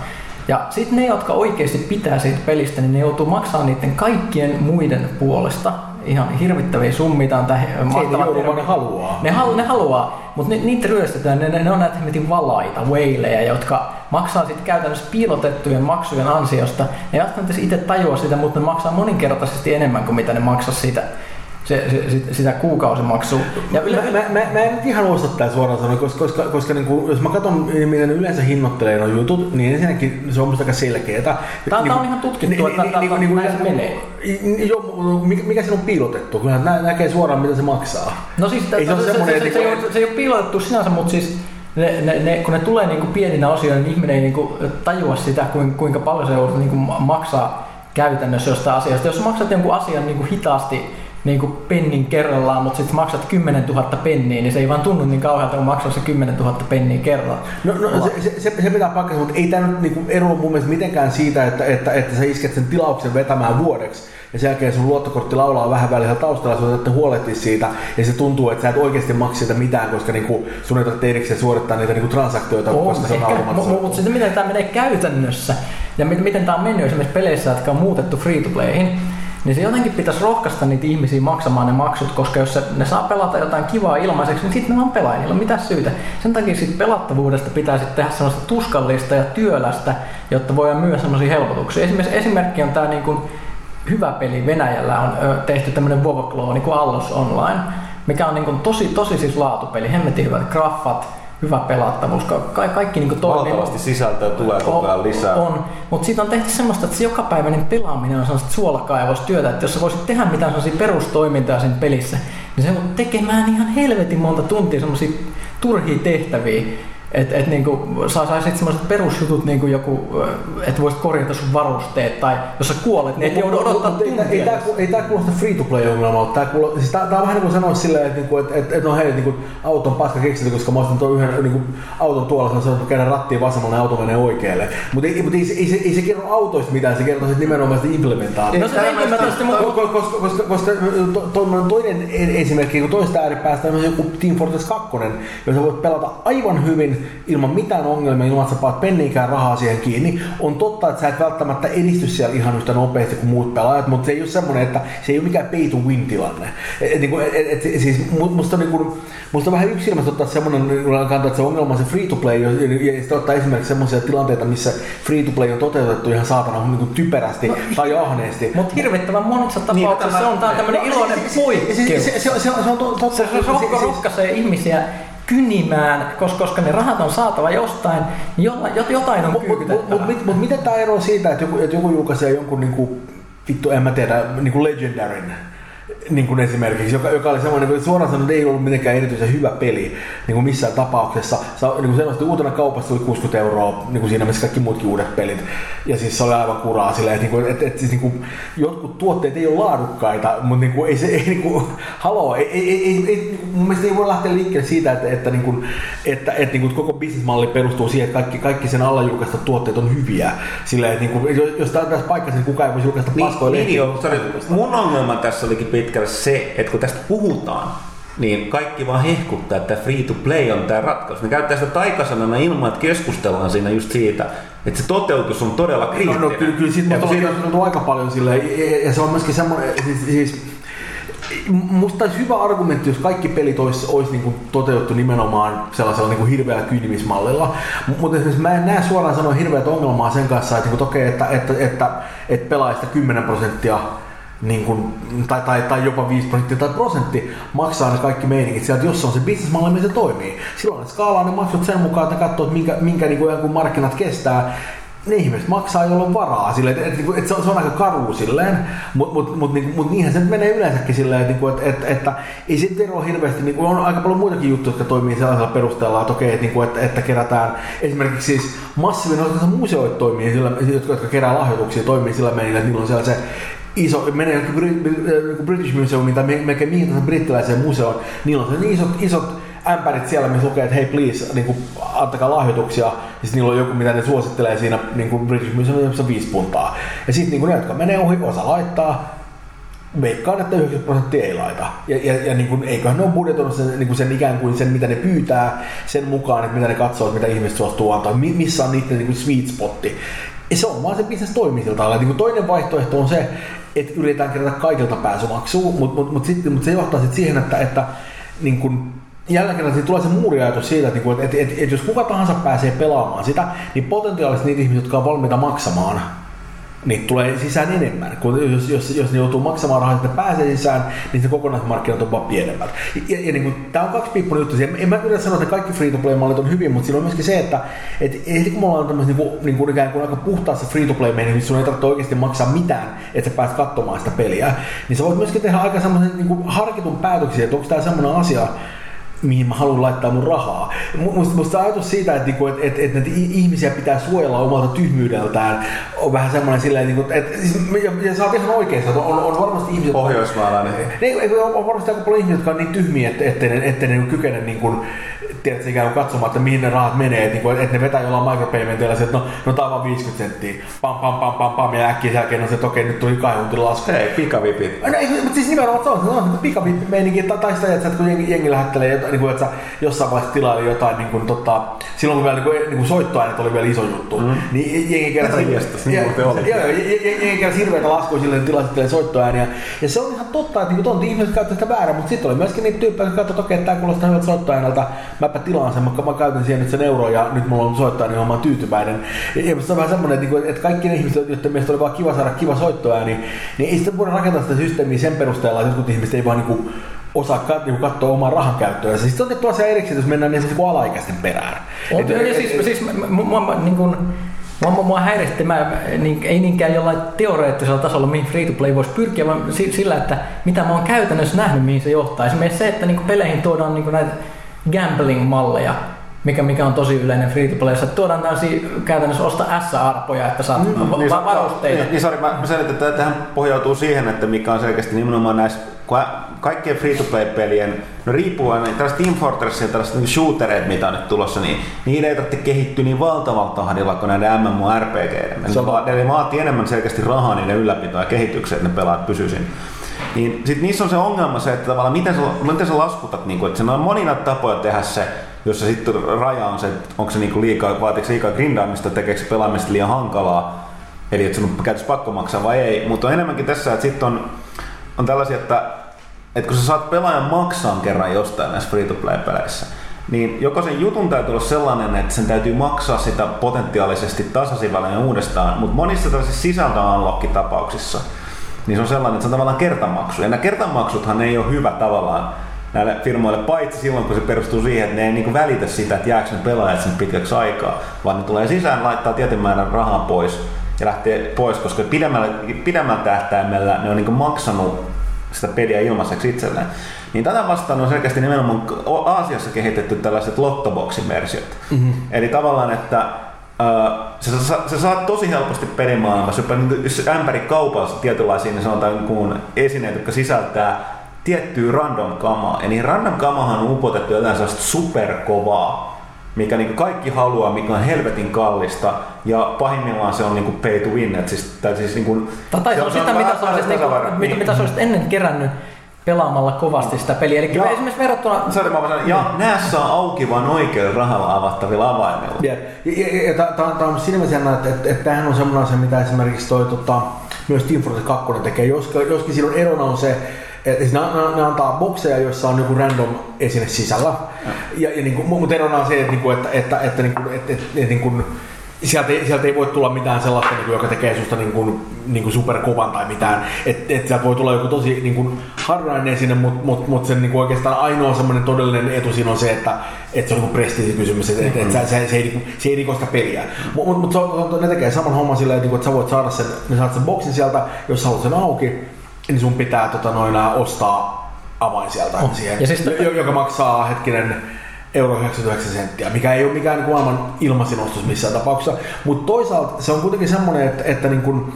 C: Ja sitten ne, jotka oikeasti pitää siitä pelistä, niin ne joutuu maksamaan niiden kaikkien muiden puolesta ihan hirvittäviä summia. Tää on
D: Se ei
C: mahtava
D: ne haluaa.
C: Ne, halu, ne haluaa, mutta ne, niitä ryöstetään. Ne, ne, ne on näitä hemmetin valaita, whaleja, jotka maksaa sitten käytännössä piilotettujen maksujen ansiosta. Ne ei välttämättä itse tajua sitä, mutta ne maksaa moninkertaisesti enemmän kuin mitä ne maksaa siitä, se, se, sitä, sitä kuukausimaksua. Ja
D: Mä, mä, mä, mä en nyt ihan usko tätä suoraan sanoa, koska, koska, koska niin kuin, jos mä katson, miten ne yleensä hinnoittelee nuo jutut, niin ensinnäkin se on musta aika selkeetä.
C: Tää- tää on ihan tutkittu, että tää- tää- näin se menee.
D: Joo, mikä, mikä siinä on piilotettu? Kyllä nä, näkee suoraan, mitä se maksaa.
C: No siis
D: Ei se
C: se, se, se, se, se,
D: että
C: se, ei ole, se piilotettu sinänsä, mutta siis ne, ne, ne, kun ne tulee niinku pieninä osioina, niin ihminen ei niinku tajua sitä, kuinka, paljon se joudut niinku maksaa käytännössä jostain asiasta. Jos maksat jonkun asian niinku hitaasti niinku pennin kerrallaan, mutta sitten maksat 10 000 penniä, niin se ei vaan tunnu niin kauhealta, kun maksaa se 10 000 penniä kerralla.
D: No, no se, se, se, se pitää paikkansa, mutta ei tämä nyt niinku eroa mun mielestä mitenkään siitä, että, että, että sä isket sen tilauksen vetämään vuodeksi. Ja sen jälkeen sun luottokortti laulaa vähän välillä taustalla, sun täytyy huolehtia siitä. Ja se tuntuu, että sä et oikeasti maksa siitä mitään, koska niinku, sun ei tarvitse erikseen suorittaa niitä niinku transaktioita,
C: On,
D: koska se on automaattisesti.
C: mutta sitten miten tämä menee käytännössä ja miten, miten tämä on mennyt esimerkiksi peleissä, jotka on muutettu free-to-playhin, niin se jotenkin pitäisi rohkaista niitä ihmisiä maksamaan ne maksut, koska jos se, ne saa pelata jotain kivaa ilmaiseksi, niin sitten ne vaan pelaa, ei niillä ole mitään syytä. Sen takia siitä pelattavuudesta pitää tehdä sellaista tuskallista ja työlästä, jotta voidaan myös sellaisia helpotuksia. Esimerkiksi esimerkki on tämä niin hyvä peli Venäjällä on tehty tämmöinen WoW-klooni kuin Allos Online, mikä on niin kuin tosi, tosi siis laatupeli, hemmetin hyvät graffat, hyvä pelattavuus, ka- ka- kaikki niin kuin toimii.
A: Valtavasti sisältöä tulee koko ajan lisää.
C: On, mutta siitä on tehty semmoista, että se jokapäiväinen pelaaminen on sellaista suolakaivostyötä, että jos sä voisit tehdä mitään sellaisia perustoimintoja siinä pelissä, niin se on tekemään ihan helvetin monta tuntia semmoisia turhia tehtäviä, Että et niinku, sä saisit sellaiset perusjutut, niinku joku, että voisit korjata sun varusteet, tai jos sä kuolet, niin et joudu odottaa
D: Ei,
C: tuntia.
D: ei, tää, ei tää kuulosta free to play ongelmalta. Tää, kuulo, siis tää, tää on vähän niin kuin sanoa silleen, että, niinku, että, että, että no hei, niinku, auton paska keksitty, koska mä ostin tuon yhden niinku, auton tuolla, sanoin, että käydä rattiin vasemmalle ja auto menee oikealle. Mutta ei, mut ei, se- ei, se, ei, se kerro autoista mitään, se kertoo nimenomaan sitä implementaatiosta.
C: No se tästä mun...
D: Koska, koska, koska, koska to, to, toinen e- esimerkki, kun toista ääripäästä on joku Team Fortress 2, jossa voit pelata aivan hyvin ilman mitään ongelmia, ilman että sä paat penniikään rahaa siihen kiinni. On totta, että sä et välttämättä edisty siellä ihan yhtä nopeasti kuin muut pelaajat, mutta se ei ole semmoinen, että se ei ole mikään pay to win tilanne. Et, et, niinku, et, et, et, siis mu- musta, niinku, musta on vähän yksilmästä ottaa semmoinen niinku, kanta, että se ongelma on se free to play, ja, ja sitten ottaa esimerkiksi semmoisia tilanteita, missä free to play on toteutettu ihan saatana niinku typerästi
C: No,
D: tai ahneesti.
C: Mutta hirvittävän monessa tapauksessa se on tää on tämmönen iloinen
D: Se,
C: poikkeus.
D: se, se, se, se, on to- totta.
C: Se, se rokko rohkaisee ihmisiä kynimään, koska, koska ne rahat on saatava jostain, niin jotain on
D: Mutta mut,
C: kyykytettävä.
D: mut, mut, miten tämä ero siitä, että joku, että joku julkaisee jonkun niinku, vittu en mä tiedä, niinku Legendarin, niin kuin esimerkiksi, joka, joka oli semmoinen, että suoraan sanoen ei ollut mitenkään erityisen hyvä peli niin kuin missään tapauksessa. Sa, niin kuin sanoisin, uutena kaupassa oli 60 euroa, niin kuin siinä missä kaikki muutkin uudet pelit. Ja siis se oli aivan kuraa silleen, että, niin kuin, että, että siis, niin kuin, jotkut tuotteet ei ole laadukkaita, mutta niin kuin, ei se, ei, niin kuin, haloo, ei, ei, ei, ei, ei, mun mielestä ei voi lähteä liikkeelle siitä, että, että, niin kuin, että, että niin kuin, koko bisnesmalli perustuu siihen, että kaikki, kaikki sen alla julkaista tuotteet on hyviä. Silleen, että niin kuin, jos- jos tämä tässä paikassa, niin kukaan ei voisi julkaista paskoja
A: Niin,
D: lehtiä.
A: niin joo, sorry. Mun ongelma tässä olikin pitkälle se, että kun tästä puhutaan, niin kaikki vaan hehkuttaa, että free to play on tämä ratkaisu. Ne käyttää sitä taikasanana ilman, että keskustellaan siinä just siitä, että se toteutus on todella
D: No,
A: kriittinen.
D: no kyllä, kyllä siitä on
A: siinä-
D: aika paljon silleen, ja, se on myöskin semmoinen, siis, siis Musta olisi hyvä argumentti, jos kaikki pelit olisi, olisi niin kuin toteutettu nimenomaan sellaisella niin kuin hirveällä kyynimismallilla. Mutta esimerkiksi mä en näe suoraan sanoen hirveät ongelmaa sen kanssa, että, niin kuin, okei, että, että, että, että pelaajista 10 prosenttia niin kuin, tai, tai, tai jopa 5 prosenttia tai prosentti maksaa ne kaikki meiningit sieltä, jos on se bisnesmalli, missä se toimii. Silloin ne skaalaa ne maksut sen mukaan, että ne katsoo, että minkä, minkä niin kuin, markkinat kestää. Ne ihmiset maksaa, jolla on varaa. Silleen, että, että, että se, on, se on aika karu silleen, mutta mut, mut, niin, mut niinhän se menee yleensäkin silleen, että, että, että, että ei se eroa hirveästi. Niin on aika paljon muitakin juttuja, jotka toimii sellaisella perusteella, että okei, että, niin että, että kerätään esimerkiksi siis massiivinen osa museoit toimii, sillä, jotka, jotka kerää lahjoituksia, toimii sillä menillä, että niillä on siellä se iso, menee niin kuin British Museumiin tai me- melkein mihin tahansa brittiläiseen museoon, niillä on se isot, isot ämpärit siellä, missä lukee, että hei please, niin kuin, antakaa lahjoituksia, ja sitten niillä on joku, mitä ne suosittelee siinä niin kuin British Museumissa viisi puntaa. Ja sitten niin ne, jotka menee ohi, osa laittaa, veikkaan, että 90 prosenttia ei laita. Ja, ja, ja niin kuin, eiköhän ne ole budjetoinut sen, niin kuin sen ikään kuin sen, mitä ne pyytää, sen mukaan, että mitä ne katsoo, että mitä ihmiset suostuu antaa, mi- missä on niiden niin kuin sweet spotti. Ja se on vaan se bisnes toimii sillä. Niin toinen vaihtoehto on se, että yritetään kerätä kaikilta pääsymaksua, mutta mut, mut, sitten- mut se johtaa sitten siihen, että, että niin kuin, jälleen kerran siinä tulee se muuriajatus siitä, että, että, että, että, että jos kuka tahansa pääsee pelaamaan sitä, niin potentiaalisesti niitä ihmisiä, jotka on valmiita maksamaan, niin tulee sisään enemmän. Kun jos, jos, jos ne joutuu maksamaan rahaa, että pääsee sisään, niin se kokonaismarkkinat on vaan pienemmät. Ja, ja niin kuin, tämä on kaksipiippunen juttu. En, en mä yritä sanoa, että kaikki free-to-play-mallit on hyvin, mutta siinä on myöskin se, että et, et, kun me ollaan tämmöisessä niin kuin, niin kuin ikään kuin aika puhtaassa free-to-play-meiningissä, niin sun ei tarvitse oikeasti maksaa mitään, että sä pääset katsomaan sitä peliä, niin sä voit myöskin tehdä aika semmoisen niin kuin harkitun päätöksiä, että onko tämä semmoinen asia, mihin mä haluan laittaa mun rahaa. Mu- Musta, musta ajatus siitä, että, niinku, että, että, että näitä ihmisiä pitää suojella omalta tyhmyydeltään, on vähän semmoinen silleen, niinku, että, siis, ja, ja sä oot ihan oikeassa, että on, on varmasti ihmisiä,
A: Pohjoismaalainen.
D: eikö on on varmasti aika paljon ihmisiä, jotka on niin tyhmiä, että, ettei ne, ettei ne niinku kykene niin kuin, tiedätkö, ikään kuin katsomaan, että mihin ne rahat menee, että, niin kuin, että ne vetää jollain micropaymentilla, että no, no tää on vaan 50 senttiä, pam pam pam pam pam, ja äkkiä sen jälkeen on se, että okei, nyt tuli kahden lasku.
A: Hei, pikavipit.
D: No, ei, mutta siis nimenomaan se on, se on pikavippi-meininki, tai, tai sitä, että, kun jengi, jengi lähettelee jotain, niin kuin, että sä jossain vaiheessa tilaili jotain, niin kuin, tota, silloin kun vielä niin kuin, niin kuin soittoaineet oli vielä iso juttu, mm. niin jengi keräsi,
A: niin
D: keräsi hirveätä laskuja silleen, että tilasittelee soittoääniä, ja se on ihan totta, että niin on ihmiset käyttää sitä väärän, mutta sitten oli myöskin niitä tyyppejä, jotka katsoivat, että okei, tämä kuulostaa hyvältä soittoääneltä, mäpä tilaan sen, mä, mä käytän siihen nyt sen euro ja nyt mulla on soittoääni, niin mä oon tyytyväinen. Ja, ja se on vähän semmoinen, että, niin kuin, että kaikki ne ihmiset, joiden mielestä oli vaan kiva saada kiva soittoääni, niin ei sitten voida rakentaa sitä systeemiä sen perusteella, että jotkut ihmiset ei vaan niin kuin, osaa kat, niin katsoa omaa rahan käyttöä. Ja siis se on tietty asia erikseen, jos mennään niin kuin alaikäisten perään.
C: On,
D: Et-
C: ja
D: et-
C: siis,
D: et-
C: siis mä- mä- mua, mä, niin kuin, mua, mua häiritti, mä, niin, ei niinkään jollain teoreettisella tasolla, mihin free to play voisi pyrkiä, vaan si- sillä, että mitä mä oon käytännössä nähnyt, mihin se johtaa. Esimerkiksi se, että niin peleihin tuodaan niin näitä gambling-malleja, mikä, mikä on tosi yleinen free to playssa. Tuodaan tällaisia käytännössä osta S-arpoja, että saat mm, va-
A: niin,
C: va- varusteita.
A: Niin, niin sorry, mä, mä selitän, että tähän pohjautuu siihen, että mikä on selkeästi nimenomaan näissä kaikkien free-to-play-pelien, no riippuvainen, tällaiset Team Fortress ja tällaiset niin shootereet, mitä on nyt tulossa, niin niitä ei tarvitse kehittyä niin valtavalla tahdilla kuin näiden MMORPGiden. Se va- ne vaatii enemmän selkeästi rahaa niiden ylläpitoa ja kehitykseen, että ne pelaat pysyisiin. Niin sit niissä on se ongelma se, että tavallaan miten sä, miten sä laskutat, niin kuin, että se on monina tapoja tehdä se, jossa sitten raja on se, että onko se niinku liikaa, vaatiiko se liikaa grindaamista, tekeekö pelaamista liian hankalaa, eli että sun on käytössä pakko maksaa vai ei, mutta on enemmänkin tässä, että sitten on, on tällaisia, että, että kun sä saat pelaajan maksaa kerran jostain näissä free-to-play-peleissä, niin jokaisen jutun täytyy olla sellainen, että sen täytyy maksaa sitä potentiaalisesti tasaisin välein uudestaan, mutta monissa tällaisissa sisältöunlock-tapauksissa, niin se on sellainen, että se on tavallaan kertamaksu. Ja nämä kertamaksuthan ei ole hyvä tavallaan näille firmoille, paitsi silloin kun se perustuu siihen, että ne ei niinku välitä sitä, että jääkö ne pelaajat sen pitkäksi aikaa, vaan ne tulee sisään, laittaa tietyn määrän rahaa pois ja lähtee pois, koska pidemmällä, pidemmällä tähtäimellä ne on niinku maksanut sitä peliä ilmaiseksi itselleen. Niin tätä vastaan on selkeästi nimenomaan Aasiassa kehitetty tällaiset lottoboxin versiot. Mm-hmm. Eli tavallaan, että sä, sä, sä, saat tosi helposti pelimaailmassa, jos ämpäri kaupassa tietynlaisia, niin sanotaan niin esineet, jotka sisältää tiettyä random kamaa. Ja niin random kamahan on upotettu jotain sellaista superkovaa, mikä niin kaikki haluaa, mikä on helvetin kallista, ja pahimmillaan se on niin pay to win. Et siis, tai siis niin kuin,
C: tai se on sitä, mitä sä, olisit, niin kuin, mitä, mitä sä olisit ennen kerännyt pelaamalla kovasti sitä peliä. Eli ja, esimerkiksi verrattuna...
A: Sorry, mä sanon, ja nää saa auki vain oikealla rahalla avattavilla avaimilla.
D: Ja, ja, ja, ja tämä on siinä mielessä että, että, että tämähän on semmoinen asia, mitä esimerkiksi toi, tota, myös Team Fortress 2 tekee. Joskin, joskin silloin erona on se, että siis ne, ne, ne, antaa bokseja, joissa on joku random esine sisällä. Ja, ja niin kuin, mutta erona on se, että, niin kuin, että, että, että, niin kuin, että, että, että niin kuin, sieltä, ei, sieltä ei voi tulla mitään sellaista, niin kuin, joka tekee susta niin kuin, niin kuin superkovan tai mitään. Että et sieltä voi tulla joku tosi niin kuin, harvinainen esine, mutta mut, mut sen niin kuin, oikeastaan ainoa semmoinen todellinen etu siinä on se, että et se on niin prestiisikysymys, että et, et, se, se, se, ei, se ei riko sitä peliä. Mutta mut, mut, ne tekee saman homman silleen, että, että sä voit saada sen, ne saat sen boksin sieltä, jos sä haluat sen auki, niin sun pitää tota, noin, ostaa avain sieltä oh. siihen, ja siis, joka maksaa hetkinen euro 99 senttiä, mikä ei ole mikään niin aivan ilmaisin ostos missään tapauksessa. Mutta toisaalta se on kuitenkin semmoinen, että, että niin kuin,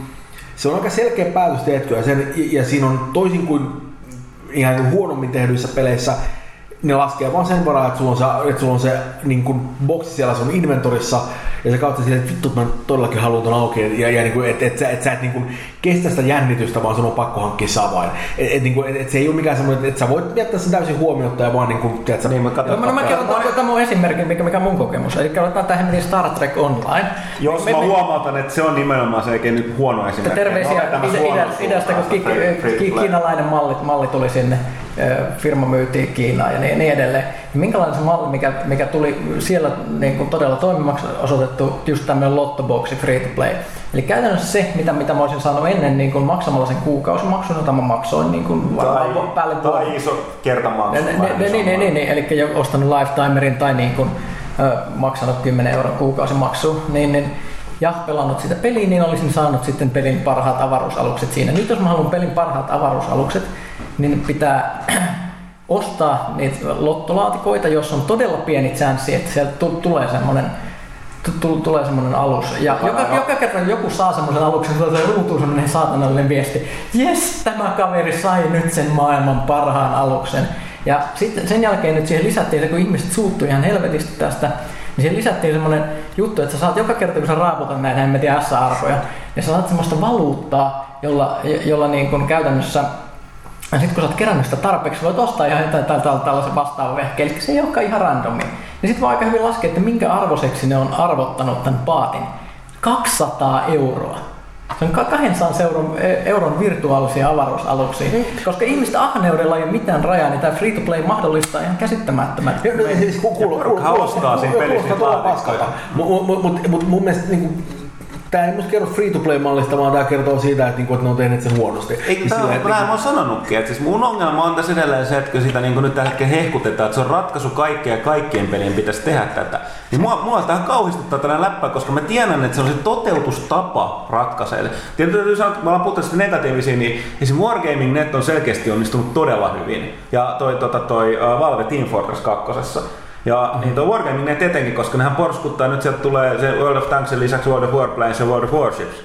D: se on aika selkeä päätös tehty ja, sen, ja siinä on toisin kuin ihan huonommin tehdyissä peleissä, ne laskee vaan sen varaa, että sulla on se, että sulla on se niin kuin boksi siellä sun inventorissa ja se kautta silleen, että vittu, mä todellakin haluan ton auki ja, ja niin kuin, et, et, sä, et, sä et niin kuin kestä sitä jännitystä, vaan sun on pakko hankkia se avain. Et, et, niin kuin, et, et, se ei ole mikään semmoinen, että sä voit jättää sen täysin huomiota ja vaan niin kuin, tiedätkö,
C: niin, mä, katson, no, mä, mä kerron tämän mun esimerkin, mikä, mikä mun kokemus. Eli otetaan tähän Star Trek Online.
A: Jos me, mä me, huomautan, että se on nimenomaan se eikä nyt huono esimerkki.
C: Terveisiä idästä, kun kiinalainen malli, malli tuli sinne firma myytiin Kiinaan ja niin, niin edelleen. Ja minkälainen se malli, mikä, mikä tuli siellä niin kuin todella toimimaksi osoitettu, just tämmöinen lottoboxi free to play. Eli käytännössä se, mitä, mitä mä olisin saanut ennen niin kuin maksamalla sen kuukausimaksun, jota mä maksoin niin kuin
A: tai, päälle tai iso kertamaksu.
C: Niin, niin, niin, niin, niin, eli jo ostanut lifetimerin tai niin kuin, ö, maksanut 10 euron kuukausimaksu, niin, niin ja pelannut sitä peliä, niin olisin saanut sitten pelin parhaat avaruusalukset siinä. Nyt jos mä haluan pelin parhaat avaruusalukset, niin pitää ostaa niitä lottolaatikoita, jos on todella pieni chanssi, että sieltä tulee semmoinen tulee semmoinen alus. Ja joka, joka kerta joku saa semmoisen aluksen, se ruutuu semmoinen saatanallinen viesti. Jes, tämä kaveri sai nyt sen maailman parhaan aluksen. Ja sitten sen jälkeen nyt siihen lisättiin se, kun ihmiset suuttui ihan helvetisti tästä, niin siihen lisättiin semmoinen juttu, että sä saat joka kerta, kun sä raaputat näitä hemmetin S-arvoja, niin sä saat semmoista valuuttaa, jolla, jolla niin kuin käytännössä ja sitten kun sä oot kerännyt sitä tarpeeksi, voit ostaa ihan jotain tällaisen vastaavan vehkeen, eli se ei olekaan ihan randomi. Niin sitten voi aika hyvin laskea, että minkä arvoiseksi ne on arvottanut tämän paatin. 200 euroa. Se on 200 euron, e, euron virtuaalisia avaruusaluksia. Mm. Koska ihmistä ahneudella ei ole mitään rajaa, niin tämä free-to-play mahdollistaa ihan käsittämättömät.
A: Siis kuulostaa siinä pelissä.
D: Mutta mun mielestä niin Tämä ei musta kerro free-to-play-mallista, vaan tämä kertoo siitä, että, niinku, että ne on tehneet sen huonosti.
A: Ei, tämä on, että, mä oon sanonutkin, että siis mun ongelma on tässä edelleen se, että kun sitä niin nyt tällä hetkellä hehkutetaan, että se on ratkaisu kaikkea ja kaikkien pelien pitäisi tehdä tätä. Niin mua, mua tähän kauhistuttaa tällä läppä, koska mä tiedän, että se on se toteutustapa ratkaisee. Tietysti täytyy sanoa, että mä puhuttu sitten negatiivisia, niin, niin se Wargaming Net on selkeästi onnistunut todella hyvin. Ja toi, tota, toi uh, Valve Team Fortress 2 Ja niin tuo Wargaming ne tietenkin, koska nehän porskuttaa, nyt sieltä tulee se World of Tanksin lisäksi World of Warplanes ja World of Warships.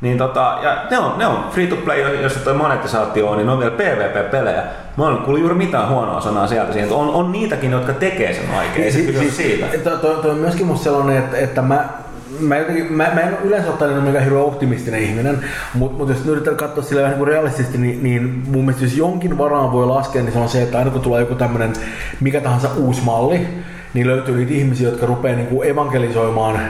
A: Niin tota, ja ne on, ne on free to play, jos toi monetisaatio on, niin ne on vielä PvP-pelejä. Mä en kuullut juuri mitään huonoa sanaa sieltä siihen. On, on niitäkin, jotka tekee sen oikein. Ei se kyse siitä.
D: Toi, toi, toi on myöskin musta sellainen, että, että mä, mä, jotenkin, mä, mä en ole yleensä ottaen mikään hirveän optimistinen ihminen, mutta mut jos nyt yritetään katsoa sille vähän niin realistisesti, niin, niin mun mielestä jos jonkin varaan voi laskea, niin se on se, että aina kun tulee joku tämmöinen mikä tahansa uusi malli, niin löytyy niitä ihmisiä, jotka rupeaa kuin evankelisoimaan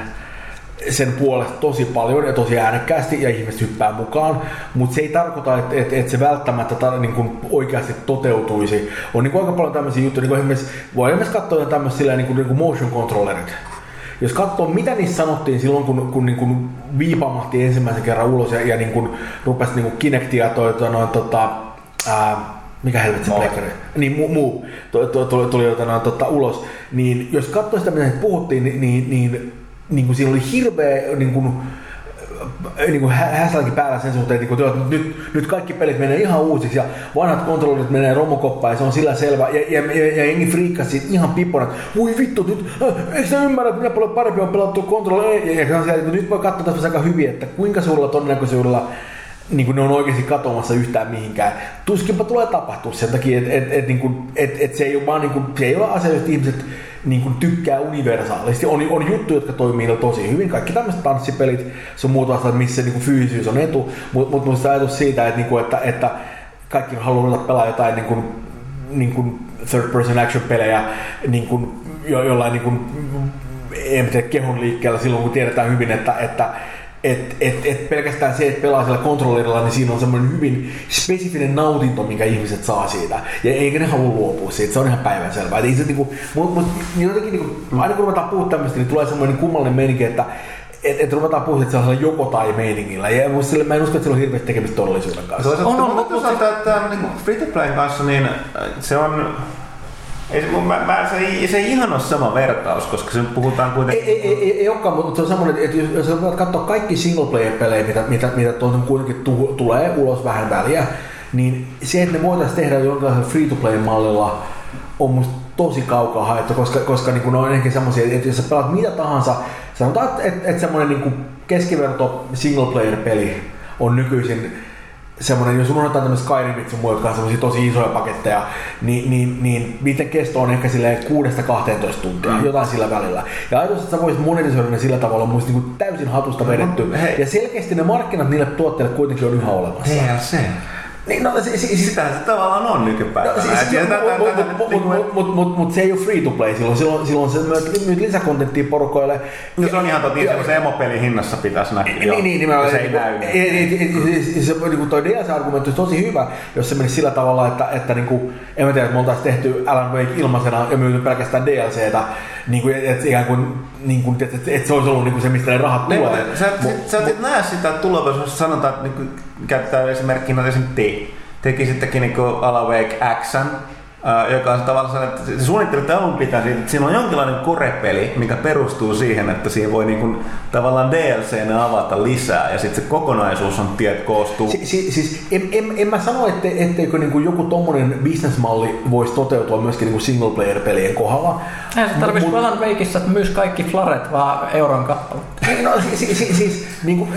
D: sen puolesta tosi paljon ja tosi äänekkäästi ja ihmiset hyppää mukaan, mutta se ei tarkoita, että, että, että se välttämättä tar- niin kuin oikeasti toteutuisi. On niin kuin aika paljon tämmöisiä juttuja, niin kuin voi esimerkiksi katsoa tämmöisiä niin kuin, niin kuin motion controllerit. Jos katsoo, mitä niissä sanottiin silloin, kun, kun niin kuin viipamahti ensimmäisen kerran ulos ja, ja niin kuin rupesi niin kuin Kinectia toi, toi noin, tota, ää, mikä helvetti se pleikkari? Niin muu, muu tuli, tuli, tuli jotain, tota, ulos. Niin jos katsoo sitä, mitä puhuttiin, niin, niin, niin niin kuin siinä oli hirveä niin kuin, niin kuin häsälläkin päällä sen suhteen, että, niin kuin, nyt, nyt kaikki pelit menee ihan uusiksi ja vanhat kontrollit menee romokoppaan ja se on sillä selvä. Ja, ja, ja, ja jengi friikkasi siitä ihan pippona, voi vittu, nyt, äh, eikö sä ymmärrä, että minä paljon parempi on pelattu kontrolli. Ja, ja, ja, ja nyt voi katsoa tässä aika hyvin, että kuinka suurella todennäköisyydellä niin kuin ne on oikeasti katoamassa yhtään mihinkään. Tuskinpa tulee tapahtua sen takia, että et, et, niin et, et se ei ole vaan niin kuin, se ei ole asia, ihmiset niin kuin tykkää universaalisti. On, on juttuja, jotka toimii tosi hyvin. Kaikki tämmöiset tanssipelit, se on muuta missä niin kuin fyysisyys on etu, mutta mut, mut ajatus siitä, että, niin kuin, että, että kaikki haluaa pelaa jotain niin kuin, niin kuin third person action pelejä niin kuin, jo, jollain niin kuin, en tiedä, kehon liikkeellä silloin, kun tiedetään hyvin, että, että et, et, et pelkästään se, että pelaa sillä kontrollilla, niin siinä on semmoinen hyvin spesifinen nautinto, minkä ihmiset saa siitä. Ja eikä ne halua luopua siitä, se on ihan päivänselvää. Et se, niinku, mut, mut, niin jotenkin, niinku, aina kun ruvetaan puhua tämmöistä, niin tulee semmoinen kummallinen meininki, että et, et ruvetaan puhumaan sellaisella joko tai meiningillä. Ja sille, mä en usko, että sillä on hirveästi tekemistä todellisuuden kanssa.
A: on, on, on, mutta toisaalta, että niin free to play kanssa, niin se on ei, mä, mä, se, ei, se ei ihan ole sama vertaus, koska se puhutaan kuitenkin...
D: Ei, ei, ei, ei olekaan, mutta se on semmoinen, että jos, jos voit katsoa kaikki single player pelejä, mitä, mitä, mitä tuolta kuitenkin tu, tulee ulos vähän väliä, niin se, että ne voitaisiin tehdä jonkinlaisella free-to-play-mallilla, on musta tosi kaukaa haettu, koska, koska niin ne on ehkä semmoisia, että jos sä pelaat mitä tahansa, sanotaan, että, että, että semmoinen niin keskiverto single player peli on nykyisin semmoinen, jos unohdetaan tämmöiset Skyrimit sun muut, jotka on semmoisia tosi isoja paketteja, niin, niin, niin niiden kesto on ehkä silleen 6-12 tuntia, mm. jotain sillä välillä. Ja ajatus, että sä voisit monetisoida ne sillä tavalla on mun niin täysin hatusta vedetty. No, ja selkeästi ne markkinat niille tuotteille kuitenkin on yhä olemassa.
A: DLC.
D: Niin, no, siis, siis,
A: Sitähän se tavallaan on nykypäivänä. No,
D: siis, Mutta se ei ole free to play silloin, silloin, silloin se myyt lisäkontenttia porukoille.
A: No se on ihan totta, niin se emopeli hinnassa pitäisi näkyä.
D: Niin, niin, niin, se ei näy. Se, niin toi DLC-argumentti on tosi hyvä, jos se menisi sillä tavalla, että, että niin kuin, en mä tiedä, että me oltaisiin tehty Alan Wake ilmaisena ja myyty pelkästään DLCtä, niin kuin, että ikään kuin, niin kuin, että, että se olisi ollut niin kuin se, mistä ne rahat tulee.
A: Sä, sä et näe sitä tulevaisuudessa, sanotaan, että niin käyttää esimerkkinä esimerkiksi te, tekisittekin niin Alan Wake Xn, joka on tavallaan että se suunnittelitte alun pitää siitä, että siinä on jonkinlainen korepeli, mikä perustuu siihen, että siinä voi niin kuin, tavallaan DLC avata lisää ja sitten se kokonaisuus on tiet koostuu.
D: Si- si- siis en, en, en, mä sano, ette, etteikö niin kuin joku tommonen bisnesmalli voisi toteutua myöskin niin kuin single player pelien kohdalla.
C: Ei se tarvitsisi M- Alan Wakeissa, että myös kaikki flaret vaan euron kappale.
D: No, siis, siis, siis niin kuin,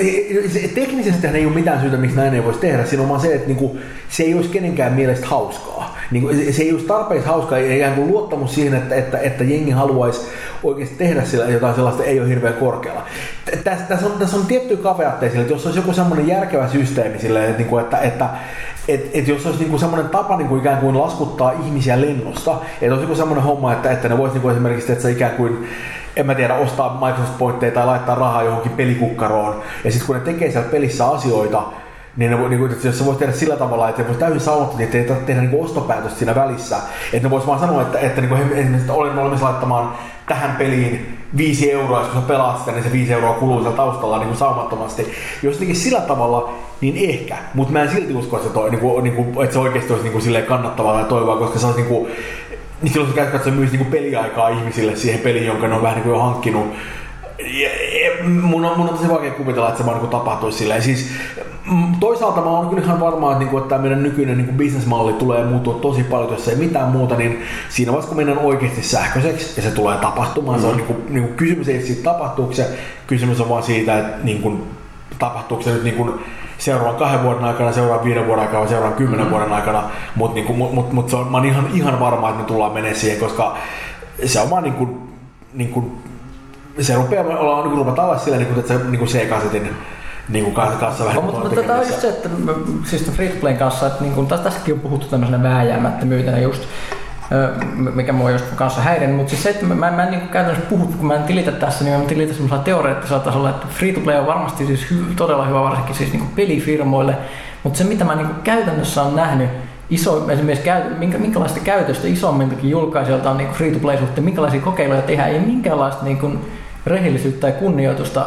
D: teknisesti ei ole mitään syytä, miksi näin ei voisi tehdä. Siinä on vaan se, että niin kuin, se ei olisi kenenkään mielestä hauskaa. Niin kuin, se ei olisi tarpeeksi hauskaa, ei ikään kuin luottamus siihen, että, että, että jengi haluaisi oikeasti tehdä sillä jotain sellaista, ei ole hirveän korkealla. Tässä, tässä, on, tässä on tiettyjä kaveatteja sillä, että jos olisi joku semmoinen järkevä systeemi sille, että, että, että, että et, et jos olisi niinku semmoinen tapa niinku ikään kuin laskuttaa ihmisiä lennosta, että olisi joku semmoinen homma, että, että ne voisi niinku esimerkiksi että ikään kuin en mä tiedä, ostaa Microsoft-pointteja tai laittaa rahaa johonkin pelikukkaroon, ja sitten kun ne tekee siellä pelissä asioita, niin, ne, niin kuin, jos se voisi tehdä sillä tavalla, että se voisi täysin saumattaa, että ei tarvitse tehdä niin ostopäätöstä siinä välissä. Että ne voisi vaan sanoa, että, että niin kuin, että olen valmis laittamaan tähän peliin viisi euroa, jos sä pelaat sitä, niin se viisi euroa kuluu siellä taustalla niin kuin saumattomasti. Jos jotenkin sillä tavalla, niin ehkä. Mutta mä en silti usko, että se, toi, niin kuin, niin kuin, että se oikeasti olisi niin kuin, kannattavaa ja toivoa, koska se olisi niin kuin, niin silloin se käyttää myös niin kuin peliaikaa ihmisille siihen peliin, jonka ne on vähän niin kuin jo hankkinut. Ja, ja, mun, on, mun on tosi vaikea kuvitella, että se vaan niin tapahtuisi silleen. Siis, Mm, Toisaalta mä oon kyllä ihan varma, että, niinku, että tämä meidän nykyinen niinku bisnesmalli tulee muuttua tosi paljon, jos ei mitään muuta, niin siinä vaiheessa kun mennään oikeasti sähköiseksi ja se tulee tapahtumaan, mm. se on niinku, niinku, kysymys ei siitä tapahtuuko se, kysymys on vaan siitä, että niinku, tapahtuuko se nyt niinku, seuraavan kahden vuoden aikana, seuraavan viiden vuoden aikana, seuraavan kymmenen mm. vuoden aikana, mutta niinku, mut, mut, mut se on, mä oon ihan, ihan varma, että me tullaan menemään siihen, koska se on vaan niinku, niinku, se rupeaa olla niin ruveta olla sillä, niin kuin, että se niin C-kasetin niin kuin kanssa, vähän
C: No, mutta mutta tämä on just se, että siis kanssa, että niin kuin, tästäkin on puhuttu tämmöisenä vääjäämättömyytenä just, mikä mua just kanssa häirinnyt, mutta siis se, että mä, mä, en niin käytännössä puhu, kun mä en tilitä tässä, niin mä tilitä semmoisella teoreettisella tasolla, että free to play on varmasti siis hy, todella hyvä varsinkin siis niin pelifirmoille, mutta se mitä mä niin käytännössä on nähnyt, iso, esimerkiksi käy, minkä, minkälaista käytöstä isommiltakin julkaisijoilta on niin free to play suhteen, minkälaisia kokeiluja tehdään, ei minkäänlaista niin kuin rehellisyyttä tai kunnioitusta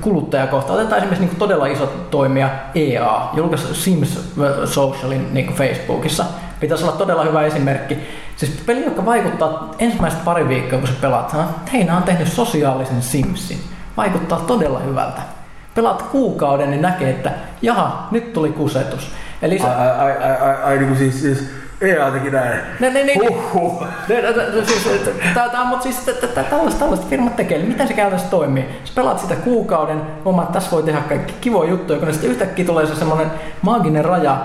C: kuluttajakohta. Otetaan esimerkiksi niin todella isot toimija EA, julkaisi Sims Socialin niin Facebookissa. Pitäisi olla todella hyvä esimerkki. Siis peli, joka vaikuttaa ensimmäiset pari viikkoa, kun se pelaat, että hei, on tehnyt sosiaalisen Simsin. Vaikuttaa todella hyvältä. Pelaat kuukauden, niin näkee, että jaha, nyt tuli kusetus. Eli se,
D: Ai, ai, ai, ai, ai, niin siis, siis EA teki näin.
C: Ne, ne, ne,
D: Huhhuh.
C: siis, mutta siis tä- tällaista, tällaista firmat tekee. Miten se käytännössä toimii? Sä pelaat sitä kuukauden, huomaat, että tässä voi tehdä kaikki kivoja juttuja, kun sitten yhtäkkiä tulee se semmoinen maaginen raja,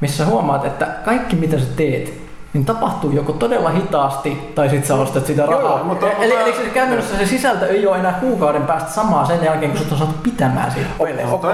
C: missä sä huomaat, että kaikki mitä sä teet, niin tapahtuu joko todella hitaasti tai sitten sä ostat sitä rahaa.
A: Joo, mutta-
C: eli, eli siis käytännössä se sisältö ei ole enää kuukauden päästä samaa sen jälkeen, kun sut on saatu pitämään siitä peleistä.
A: Toi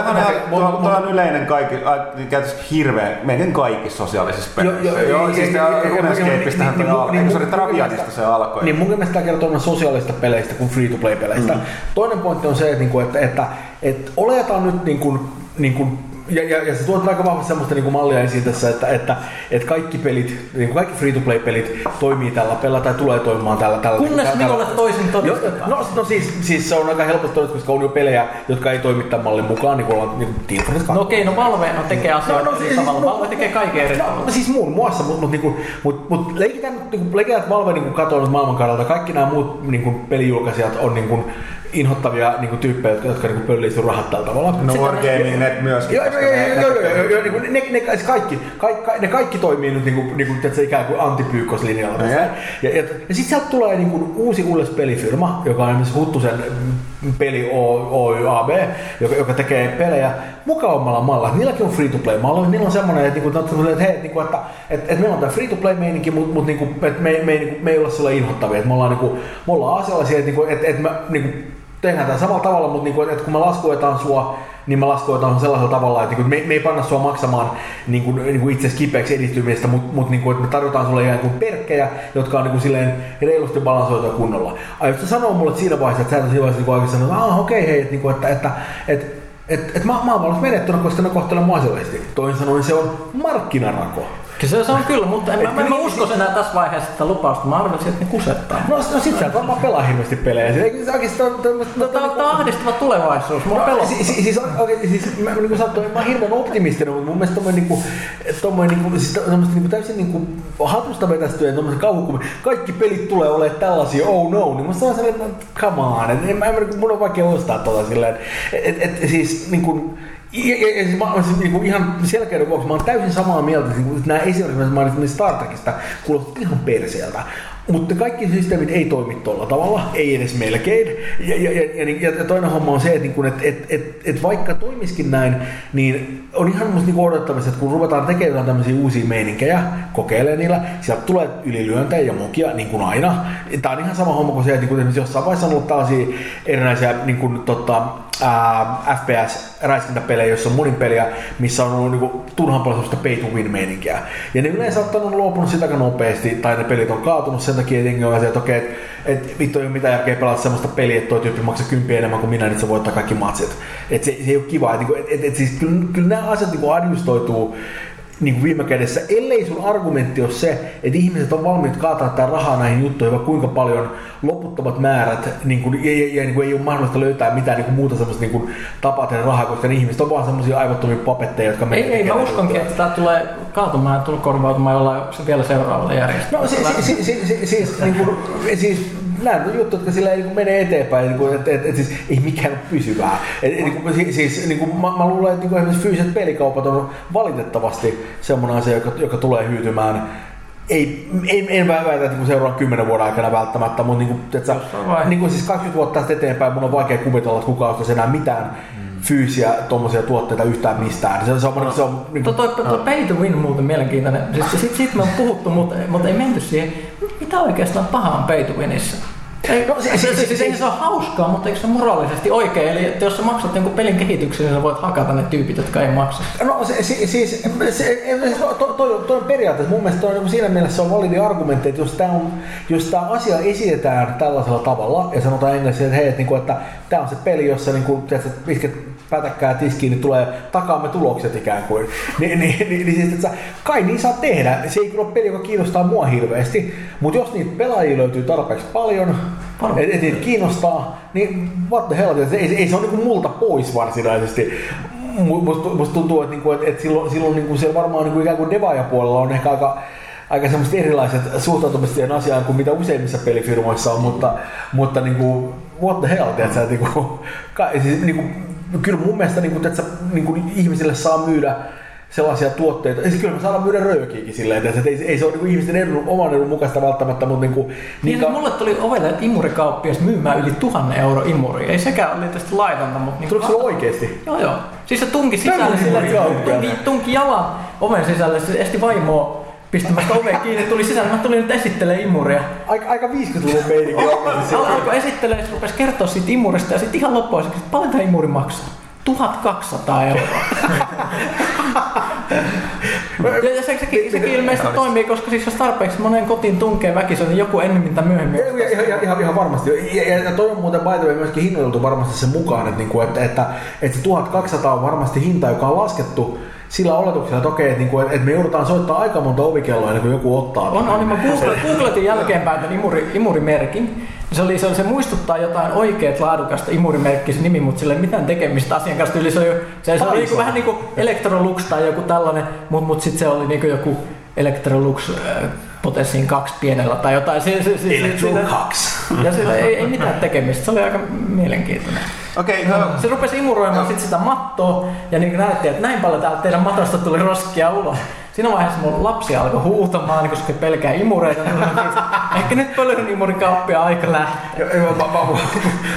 A: on, toi on yleinen kaikki, ai, käytössä hirveä, melkein kaikissa sosiaalisissa peleissä.
D: Joo, joo,
A: Joo,
D: joo,
A: siis
D: joo, joo, joo,
A: RuneScape'istähän
D: niin,
A: toi
D: niin,
A: alkoi.
D: niin,
A: Eikö se oli
D: niin,
A: Travianista se alkoi?
D: Niin mun mielestä tämä kertoo enemmän sosiaalisista peleistä kuin free-to-play-peleistä. Mm. Toinen pointti on se, että, niinku, että, että, että oletaan nyt niin kuin, niin kuin ja, ja, ja se tuot aika vahvasti semmoista niin kuin mallia esiin tässä, että, että, että kaikki pelit, niin kuin kaikki free-to-play-pelit toimii tällä pelillä tai tulee toimimaan tällä. tällä
C: Kunnes
D: tällä,
C: minulle toisin
D: Joo,
C: todistetaan.
D: No, no siis, siis, se on aika helposti todettu, koska on jo pelejä, jotka ei toimi tämän mallin mukaan, niin kuin ollaan niin kuin Team Fortress 2.
C: No okei, no Valve no, tekee asioita
D: No,
C: no,
D: siis-
C: tavalla.
D: no-
C: Valve tekee kaiken eri
D: No,
C: tavalla.
D: no siis muun muassa, mutta mut, niinku, mut, mut leikitään, niinku, leikitään, että Valve niinku, katoo nyt maailmankartalta. Kaikki nämä muut niinku, pelijulkaisijat on niinku, inhottavia niinku, tyyppejä, jotka, jotka niinku, pöllii sun rahat tällä tavalla.
A: No
C: Sitten
A: Wargaming Net myöskin.
D: Joo, joo, joo,
A: ne-
D: joo, joo, joo, joo, niinku, ne, ne, ne, kaikki, kaikki, ne kaikki toimii nyt niinku, niinku, tiedätkö, ikään kuin antipyykkoslinjalla.
A: No, joo.
D: Ja, ja, ja sitten sieltä tulee niinku, uusi uudes pelifirma, joka on esimerkiksi Huttusen peli O- Oy AB, joka, joka tekee pelejä mukavammalla mallilla. Niilläkin on free-to-play-malli. Niillä on semmoinen, että, niinku, että, että, hei, että, niinku, että, että, että meillä on tämä free-to-play-meininki, mutta mut, niinku, että me, me, niinku, me ei olla sillä inhottavia. Että me ollaan, niinku, me ollaan asiallisia, että, niinku, että, että me niinku, tehdään tämä samalla tavalla, mutta niinku, että kun me laskuetaan sua, niin me laskuetaan sellaisella tavalla, että niinku, me, me ei panna sua maksamaan niinku, niinku itse kipeäksi edistymisestä, mutta mut, niinku, että me tarjotaan sulle ihan kuin perkkejä, jotka on niinku, silleen reilusti balansoituja kunnolla. Aiotko sanoa mulle siinä vaiheessa, että sä et siinä vaiheessa niinku, oikeasti sanoa, että okei, hei, että, niinku, että, että, että, että, että mä, mä oon valmis menettänyt, koska ne kohtelee mua. Toisin sanoen se on markkinarako.
C: Se, se on kyllä, mutta en, mä, mä, mä usko enää tässä vaiheessa sitä lupausta. Mä arvelin, että ne kusettaa.
D: No, no sit sä et varmaan pelaa hirveästi pelejä. Se, eikö se oikeesti on tämmöistä...
C: No, tää, tää on ahdistava tulevaisuus. Mulla
D: No,
C: pelottaa.
D: siis, siis, siis, okay, siis mä, niin kuin sanoin, mä oon hirveän optimistinen, mutta mun mielestä tommoinen, niin kuin, tommoinen niin kuin, siis tommoista, niin kuin, täysin niin kuin, hatusta vetästyä tommoinen kauhukuvia. Kaikki pelit tulee olemaan tällaisia, oh no, niin musta on sellainen, että come on, et, en, mä, en- mun on vaikea ostaa tota silleen, että et, et, siis niin kuin, ja, ja, ja siis, mä, siis, niin kuin ihan selkeyden vuoksi mä oon täysin samaa mieltä, että, niin kuin, että nämä esimerkiksi mä mainitsin Star Trekista kuulostaa ihan perseeltä. Mutta kaikki systeemit ei toimi tuolla tavalla, ei edes melkein. Ja, ja, ja, ja, niin- ja, toinen homma on se, että niinku, et, et, et, et vaikka toimiskin näin, niin on ihan musta niinku odottavissa, että kun ruvetaan tekemään jotain tämmöisiä uusia meininkejä, kokeilee niillä, sieltä tulee ylilyöntejä ja mokia, niin kuin aina. Tämä on ihan sama homma kuin se, että niinku, jossain vaiheessa on ollut tällaisia erinäisiä niin kuin, tota, ää, FPS-räiskintäpelejä, joissa on monin peliä, missä on ollut niinku, turhan paljon sellaista pay to win meininkiä. Ja ne yleensä on luopunut sitä nopeasti, tai ne pelit on kaatunut sen takia, että on että okei, että et, vittu ei ole mitään järkeä pelata sellaista peliä, että toi tyyppi maksaa kympiä enemmän kuin minä, niin se voittaa kaikki matsit. Et se, se ei ole kiva. Et, et, et, et, siis, kyllä, kyllä nämä asiat niinku adjustoituu niin kuin viime kädessä, ellei sun argumentti ole se, että ihmiset on valmiit kaataa tätä rahaa näihin juttuihin, vaikka kuinka paljon loputtomat määrät, niin kuin, ja, ja, ja niin kuin ei ole mahdollista löytää mitään niin kuin muuta semmoista niin kuin, tapaa tehdä rahaa, koska ne ihmiset on vaan semmoisia aivottomia papetteja, jotka
C: Ei, ei, mä uskonkin, että tää tulee kaatumaan ja tulee korvautumaan jollain se vielä seuraavalla järjestelmällä.
D: No siis, siis, siis, siis, siis, niin kuin, siis nämä on juttu, jotka sillä niin menee eteenpäin, niin kuin, että et, et, siis ei mikään ole pysyvää. Et, et, niin kuin, siis, niin kuin, mä, mä, luulen, että niin kuin esimerkiksi fyysiset pelikaupat on valitettavasti semmoinen asia, joka, joka tulee hyytymään ei, en, en väitä, että niin seuraavan kymmenen vuoden aikana välttämättä, mutta niin kuin, että, niin kuin siis 20 vuotta tästä eteenpäin mun on vaikea kuvitella, että kukaan ostaisi enää mitään mm. fyysisiä tuommoisia tuotteita yhtään mistään. Se, se on, no, se on, niin
C: kuin, toi, toi, toi pay to win muuten mielenkiintoinen. Siis, sit, sit me on puhuttu, mutta, mutta ei menty siihen, mitä oikeastaan pahaa on pay to winissä. Ei, no, se, se, se, se, se, on hauskaa, mutta eikö se ole moraalisesti oikein? Eli että jos sä maksat jonkun pelin kehityksen, niin sä voit hakata ne tyypit, jotka ei maksa.
D: No se, se, siis se, toi, toi, toi on periaatteessa, mun mielestä toi on, niin siinä mielessä on validi argumentti, että jos tämä, on, jos tämä asia esitetään tällaisella tavalla ja sanotaan englanniksi, että hei, että, niin että tämä on se peli, jossa niin kuin, tiedätkö, isket pätäkkää tiskiin, niin tulee takaamme tulokset ikään kuin. Ni, niin, niin, niin, siis, että kai niin saa tehdä. Se ei kyllä ole peli, joka kiinnostaa mua hirveästi, mutta jos niitä pelaajia löytyy tarpeeksi paljon, että et niitä kiinnostaa, niin what the hell, ei, ei se ole niin multa pois varsinaisesti. Musta, musta tuntuu, että, niinku, että, että silloin, silloin niinku siellä varmaan niinku ikään kuin devaajapuolella on ehkä aika, aika semmoiset erilaiset suhtautumiset siihen asiaan kuin mitä useimmissa pelifirmoissa on, mutta, mutta niinku, what the hell, tiedätkö, niinku, ka, siis, niinku, kyllä mun mielestä niinku, tiedätkö, niinku, ihmisille saa myydä sellaisia tuotteita. Ja kyllä me saadaan myydä röökiäkin silleen, että ei, ei se ole niin ihmisten edun, oman edun mukaista välttämättä, mutta niin kuin, niin,
C: niin ka- mulle tuli ovelle imurikauppias myymään yli tuhannen euro imuri. Ei sekään ole tietysti laitonta, mutta... Niin
D: Tuliko se oikeesti?
C: Joo, joo. Siis se tunki sisälle sillä, tunki, tunki jalan oven sisälle, se esti vaimoa pistämästä ove kiinni, tuli sisälle, mä tulin nyt esittelee imuria.
D: Aika, aika 50-luvun meininki.
C: Al- alkoi esittelee, se rupesi kertoa siitä imurista ja sitten ihan loppuun, että paljon tämä imuri maksaa. 1200 euroa. ja, ja se, sekin, sekin ilmeisesti toimii, koska siis jos tarpeeksi monen kotiin tunkee väkisin, niin joku ennemmin tai myöhemmin.
D: Ihan, ihan, ihan, ihan varmasti. Ja, ja, ja toi on muuten by the way myöskin hinnoiteltu varmasti sen mukaan, että, että, että, että, että se 1200 on varmasti hinta, joka on laskettu sillä oletuksella, että okei, että, niinku, että me joudutaan soittaa aika monta ovikelloa ennen kuin joku ottaa.
C: On, on, niin mä googletin jälkeenpäin tämän imuri, imurimerkin. Se, oli, se, oli, se muistuttaa jotain oikeat laadukasta imurimerkki se nimi, mutta sillä ei mitään tekemistä asian kanssa. Yli se oli, se, se oli niinku, vähän niin kuin Electrolux tai joku tällainen, mutta mut sitten se oli niinku joku Electrolux äh, Potessin kaksi pienellä tai jotain. Se, se,
D: se, Electro 2.
C: Ja sillä ei, ei mitään tekemistä. Se oli aika mielenkiintoinen.
A: Okei, okay, no.
C: Se rupesi imuroimaan sit sitä mattoa ja niin näytti, että näin paljon täältä teidän matosta tuli roskia ulos. Siinä vaiheessa mun lapsi alkoi huutamaan, koska pelkää imureita. Niin ehkä nyt pölyn imurikauppia aika lähtee.
D: Mä, mä, mä,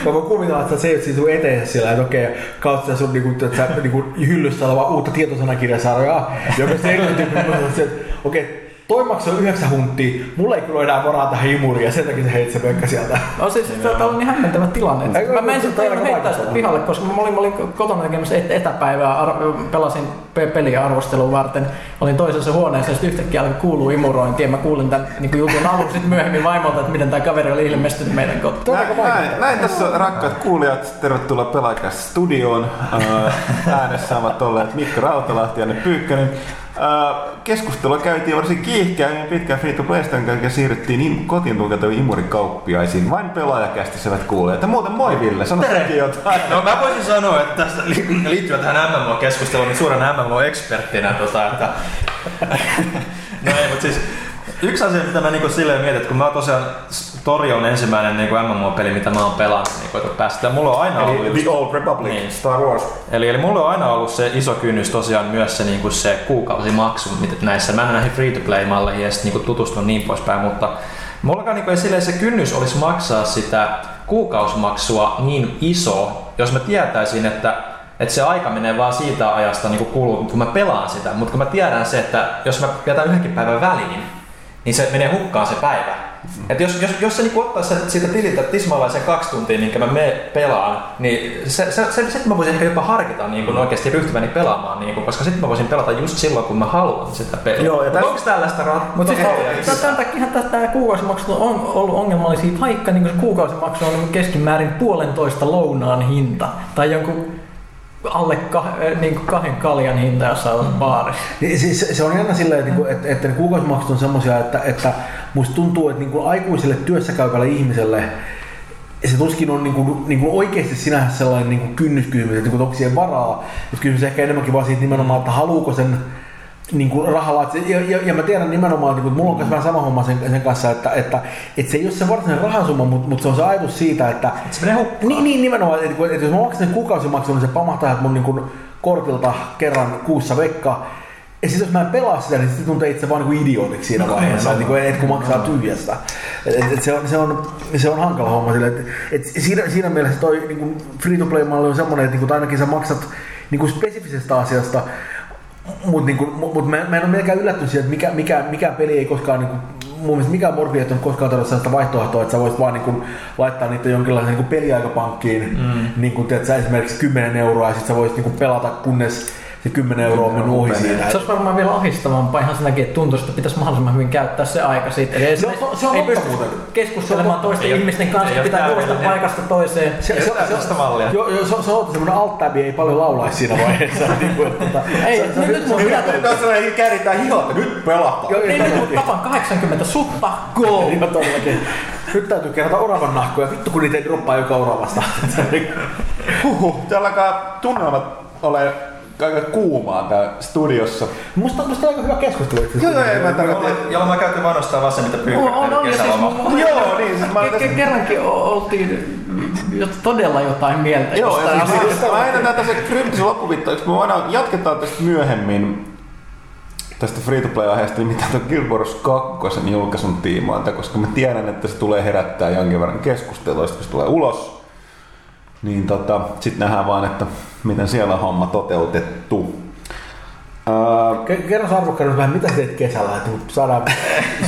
D: mä, mä kuvitella, että sä seisot siinä sun eteen sillä, että okei, kautta sun niinku, että sä, niinku, hyllyssä oleva uutta tietosanakirjasarjaa, joka sitten että okei, toi maksoi 9 hunttia, mulla ei kyllä enää varaa tähän imuriin ja sen takia se heitti se pökkä sieltä.
C: No siis se on niin hämmentävä tilanne. Ei, mä menisin päivän heittää sitä pihalle, koska mä olin, mä olin kotona tekemässä etäpäivää, ar- pelasin peliä arvostelun varten. Olin toisessa huoneessa ja sitten yhtäkkiä alkoi kuulua imurointia. Mä kuulin tämän niin jutun alun sitten myöhemmin vaimolta, että miten tämä kaveri oli ilmestynyt meidän kotiin.
A: Näin, näin, näin tässä rakkaat kuulijat, tervetuloa Pelaajakäs studioon. Äänessä ovat olleet Mikko Rautalahti ja Anne Pyykkönen. Keskustelua käytiin varsin kiihkeä pitkään free to playstä, ja siirryttiin im- kotiin tunkeutaviin imurikauppiaisiin. Vain pelaajakästi hyvät kuulee. Että muuten moi Ville, sano jotain.
B: No mä voisin sanoa, että liittyen tähän MMO-keskusteluun, niin suurena MMO-eksperttinä, tota, että... no ei, mutta siis Yksi asia, mitä mä niinku silleen mietin, että kun mä tosiaan Tori on ensimmäinen niinku MMO-peli, mitä mä oon pelannut niinku, päästä. Mulla on aina ollut...
A: Eli The Old Republic, niin. Star Wars.
B: Eli, eli mulla on aina ollut se iso kynnys tosiaan myös se, niinku se kuukausimaksu mitä näissä. Mä en näihin free-to-play-malleihin ja niinku tutustunut niin poispäin, mutta mulla niinku ei silleen se kynnys olisi maksaa sitä kuukausimaksua niin iso, jos mä tietäisin, että että se aika menee vaan siitä ajasta niin kun, kun mä pelaan sitä, mutta kun mä tiedän se, että jos mä jätän yhdenkin päivän väliin, niin se menee hukkaan se päivä. Mm. Et jos, jos, jos se niin ottaisi siitä tililtä tismalleen sen kaksi tuntia, minkä mä me pelaan, niin se, se, se, sitten mä voisin ehkä jopa harkita niin kuin oikeasti ryhtyväni pelaamaan, niin kuin, koska sitten mä voisin pelata just silloin, kun mä haluan sitä peliä. Joo, ja täs... onko tällaista rat...
C: Mutta siis, tämän takia tämä kuukausimaksu on ollut ongelmallisia, vaikka niin se kuukausimaksu on keskimäärin puolentoista lounaan hinta tai jonkun alle kah, eh, niin kuin kahden kaljan hinta jossain mm. baarissa.
D: Niin, siis se on jännä silleen, että, että, että ne kuukausimaksut on semmoisia, että, että musta tuntuu, että niin kuin aikuiselle työssäkäyvälle ihmiselle se tuskin on niin kuin, niin kuin oikeasti sinänsä sellainen niin kuin kynnyskysymys, että niin onko siihen varaa. Mutta kysymys ehkä enemmänkin vaan siitä nimenomaan, että haluuko sen niin kuin rahalla. Et Ja, ja, ja, mä tiedän nimenomaan, että mulla on myös vähän sama homma sen, sen kanssa, että, että, että, se ei ole se varsinainen rahasumma, mutta, mutta se on se ajatus siitä, että
B: Se menee hukkaan.
D: niin, niin nimenomaan, että, että, että jos mä maksan sen kuukausimaksun, niin se pamahtaa että mun niin kuin kortilta kerran kuussa vekka. Ja sitten jos mä en pelaa sitä, niin sitten tuntee itse vaan niin idiootiksi siinä vaiheessa, että, niin että kun maksaa tyhjästä. Et, et, et se, on, se, on, se on hankala homma sille, että et siinä, siinä mielessä toi niin free-to-play-malli on semmoinen, että, niin ainakin sä maksat niin kuin spesifisestä asiasta, mutta niin mut, mut mä, mä en ole melkein yllättynyt siitä, että mikä, mikä, mikä peli ei koskaan niin kuin, mun mielestä mikään morfi ei ole koskaan tarjota sellaista vaihtoehtoa, että sä voisit vaan niin kuin, laittaa niitä jonkinlaisen niin peliaikapankkiin, mm. niin kuin, teet, sä esimerkiksi 10 euroa ja sit sä voisit niin kuin, pelata, kunnes se 10 euroa on mennyt ohi siitä.
C: Se olisi varmaan vielä ahistavampaa ihan sen takia, että tuntuisi, että pitäisi mahdollisimman hyvin käyttää se aika siitä. Eli
D: Se on- se on
C: ei pysty
D: muuten.
C: keskustelemaan toisten
B: Ei
C: ihmisten kanssa,
B: ei
C: pitää juosta paikasta toiseen.
D: Se, se,
B: ole
D: se,
B: tällaista mallia.
D: Joo, joo, se, on- se on semmoinen alt ei paljon laulaisi siinä vaiheessa. niin kuin, että, tota,
C: Ei,
D: se- se-
C: nyt- nyt mun
D: se-
C: pitää-
D: se-
A: Nyt on sellainen kääritään että nyt pelataan.
D: Joo,
C: Ei
D: joo,
C: nyt kun tapan 80 sutta, go!
D: Niin. Nyt täytyy kerätä oravan nahkoja, vittu kun niitä ei droppaa joka oravasta.
A: Huhhuh, täällä alkaa tunnelmat ole aika kuumaa tää studiossa.
D: musta, musta on aika hyvä keskustelu.
A: Joo,
D: asiassa.
A: joo, mä tarkoitan.
B: Jolla mä käytin mainostaa vaan se, mitä
C: On,
B: pyykkä
C: on, on, siis
B: kesäloma.
C: mun-
A: Joo, niin, siis mä
C: Ke-
A: tässä-
C: ke- kerrankin oltiin jo todella jotain mieltä
A: Joo, ja siis, siis, mä aina näitä se kryptisen loppuvittoiksi, me aina jatketaan tästä myöhemmin tästä free-to-play-aiheesta, niin mitä tuon Guild Wars 2 julkaisun tiimoilta, koska mä tiedän, että se tulee herättää jonkin verran keskustelua, kun se tulee ulos. Niin tota, sitten nähdään vaan, että miten siellä on homma toteutettu.
D: Kerro arvokkaan vähän, mitä teet kesällä, että saadaan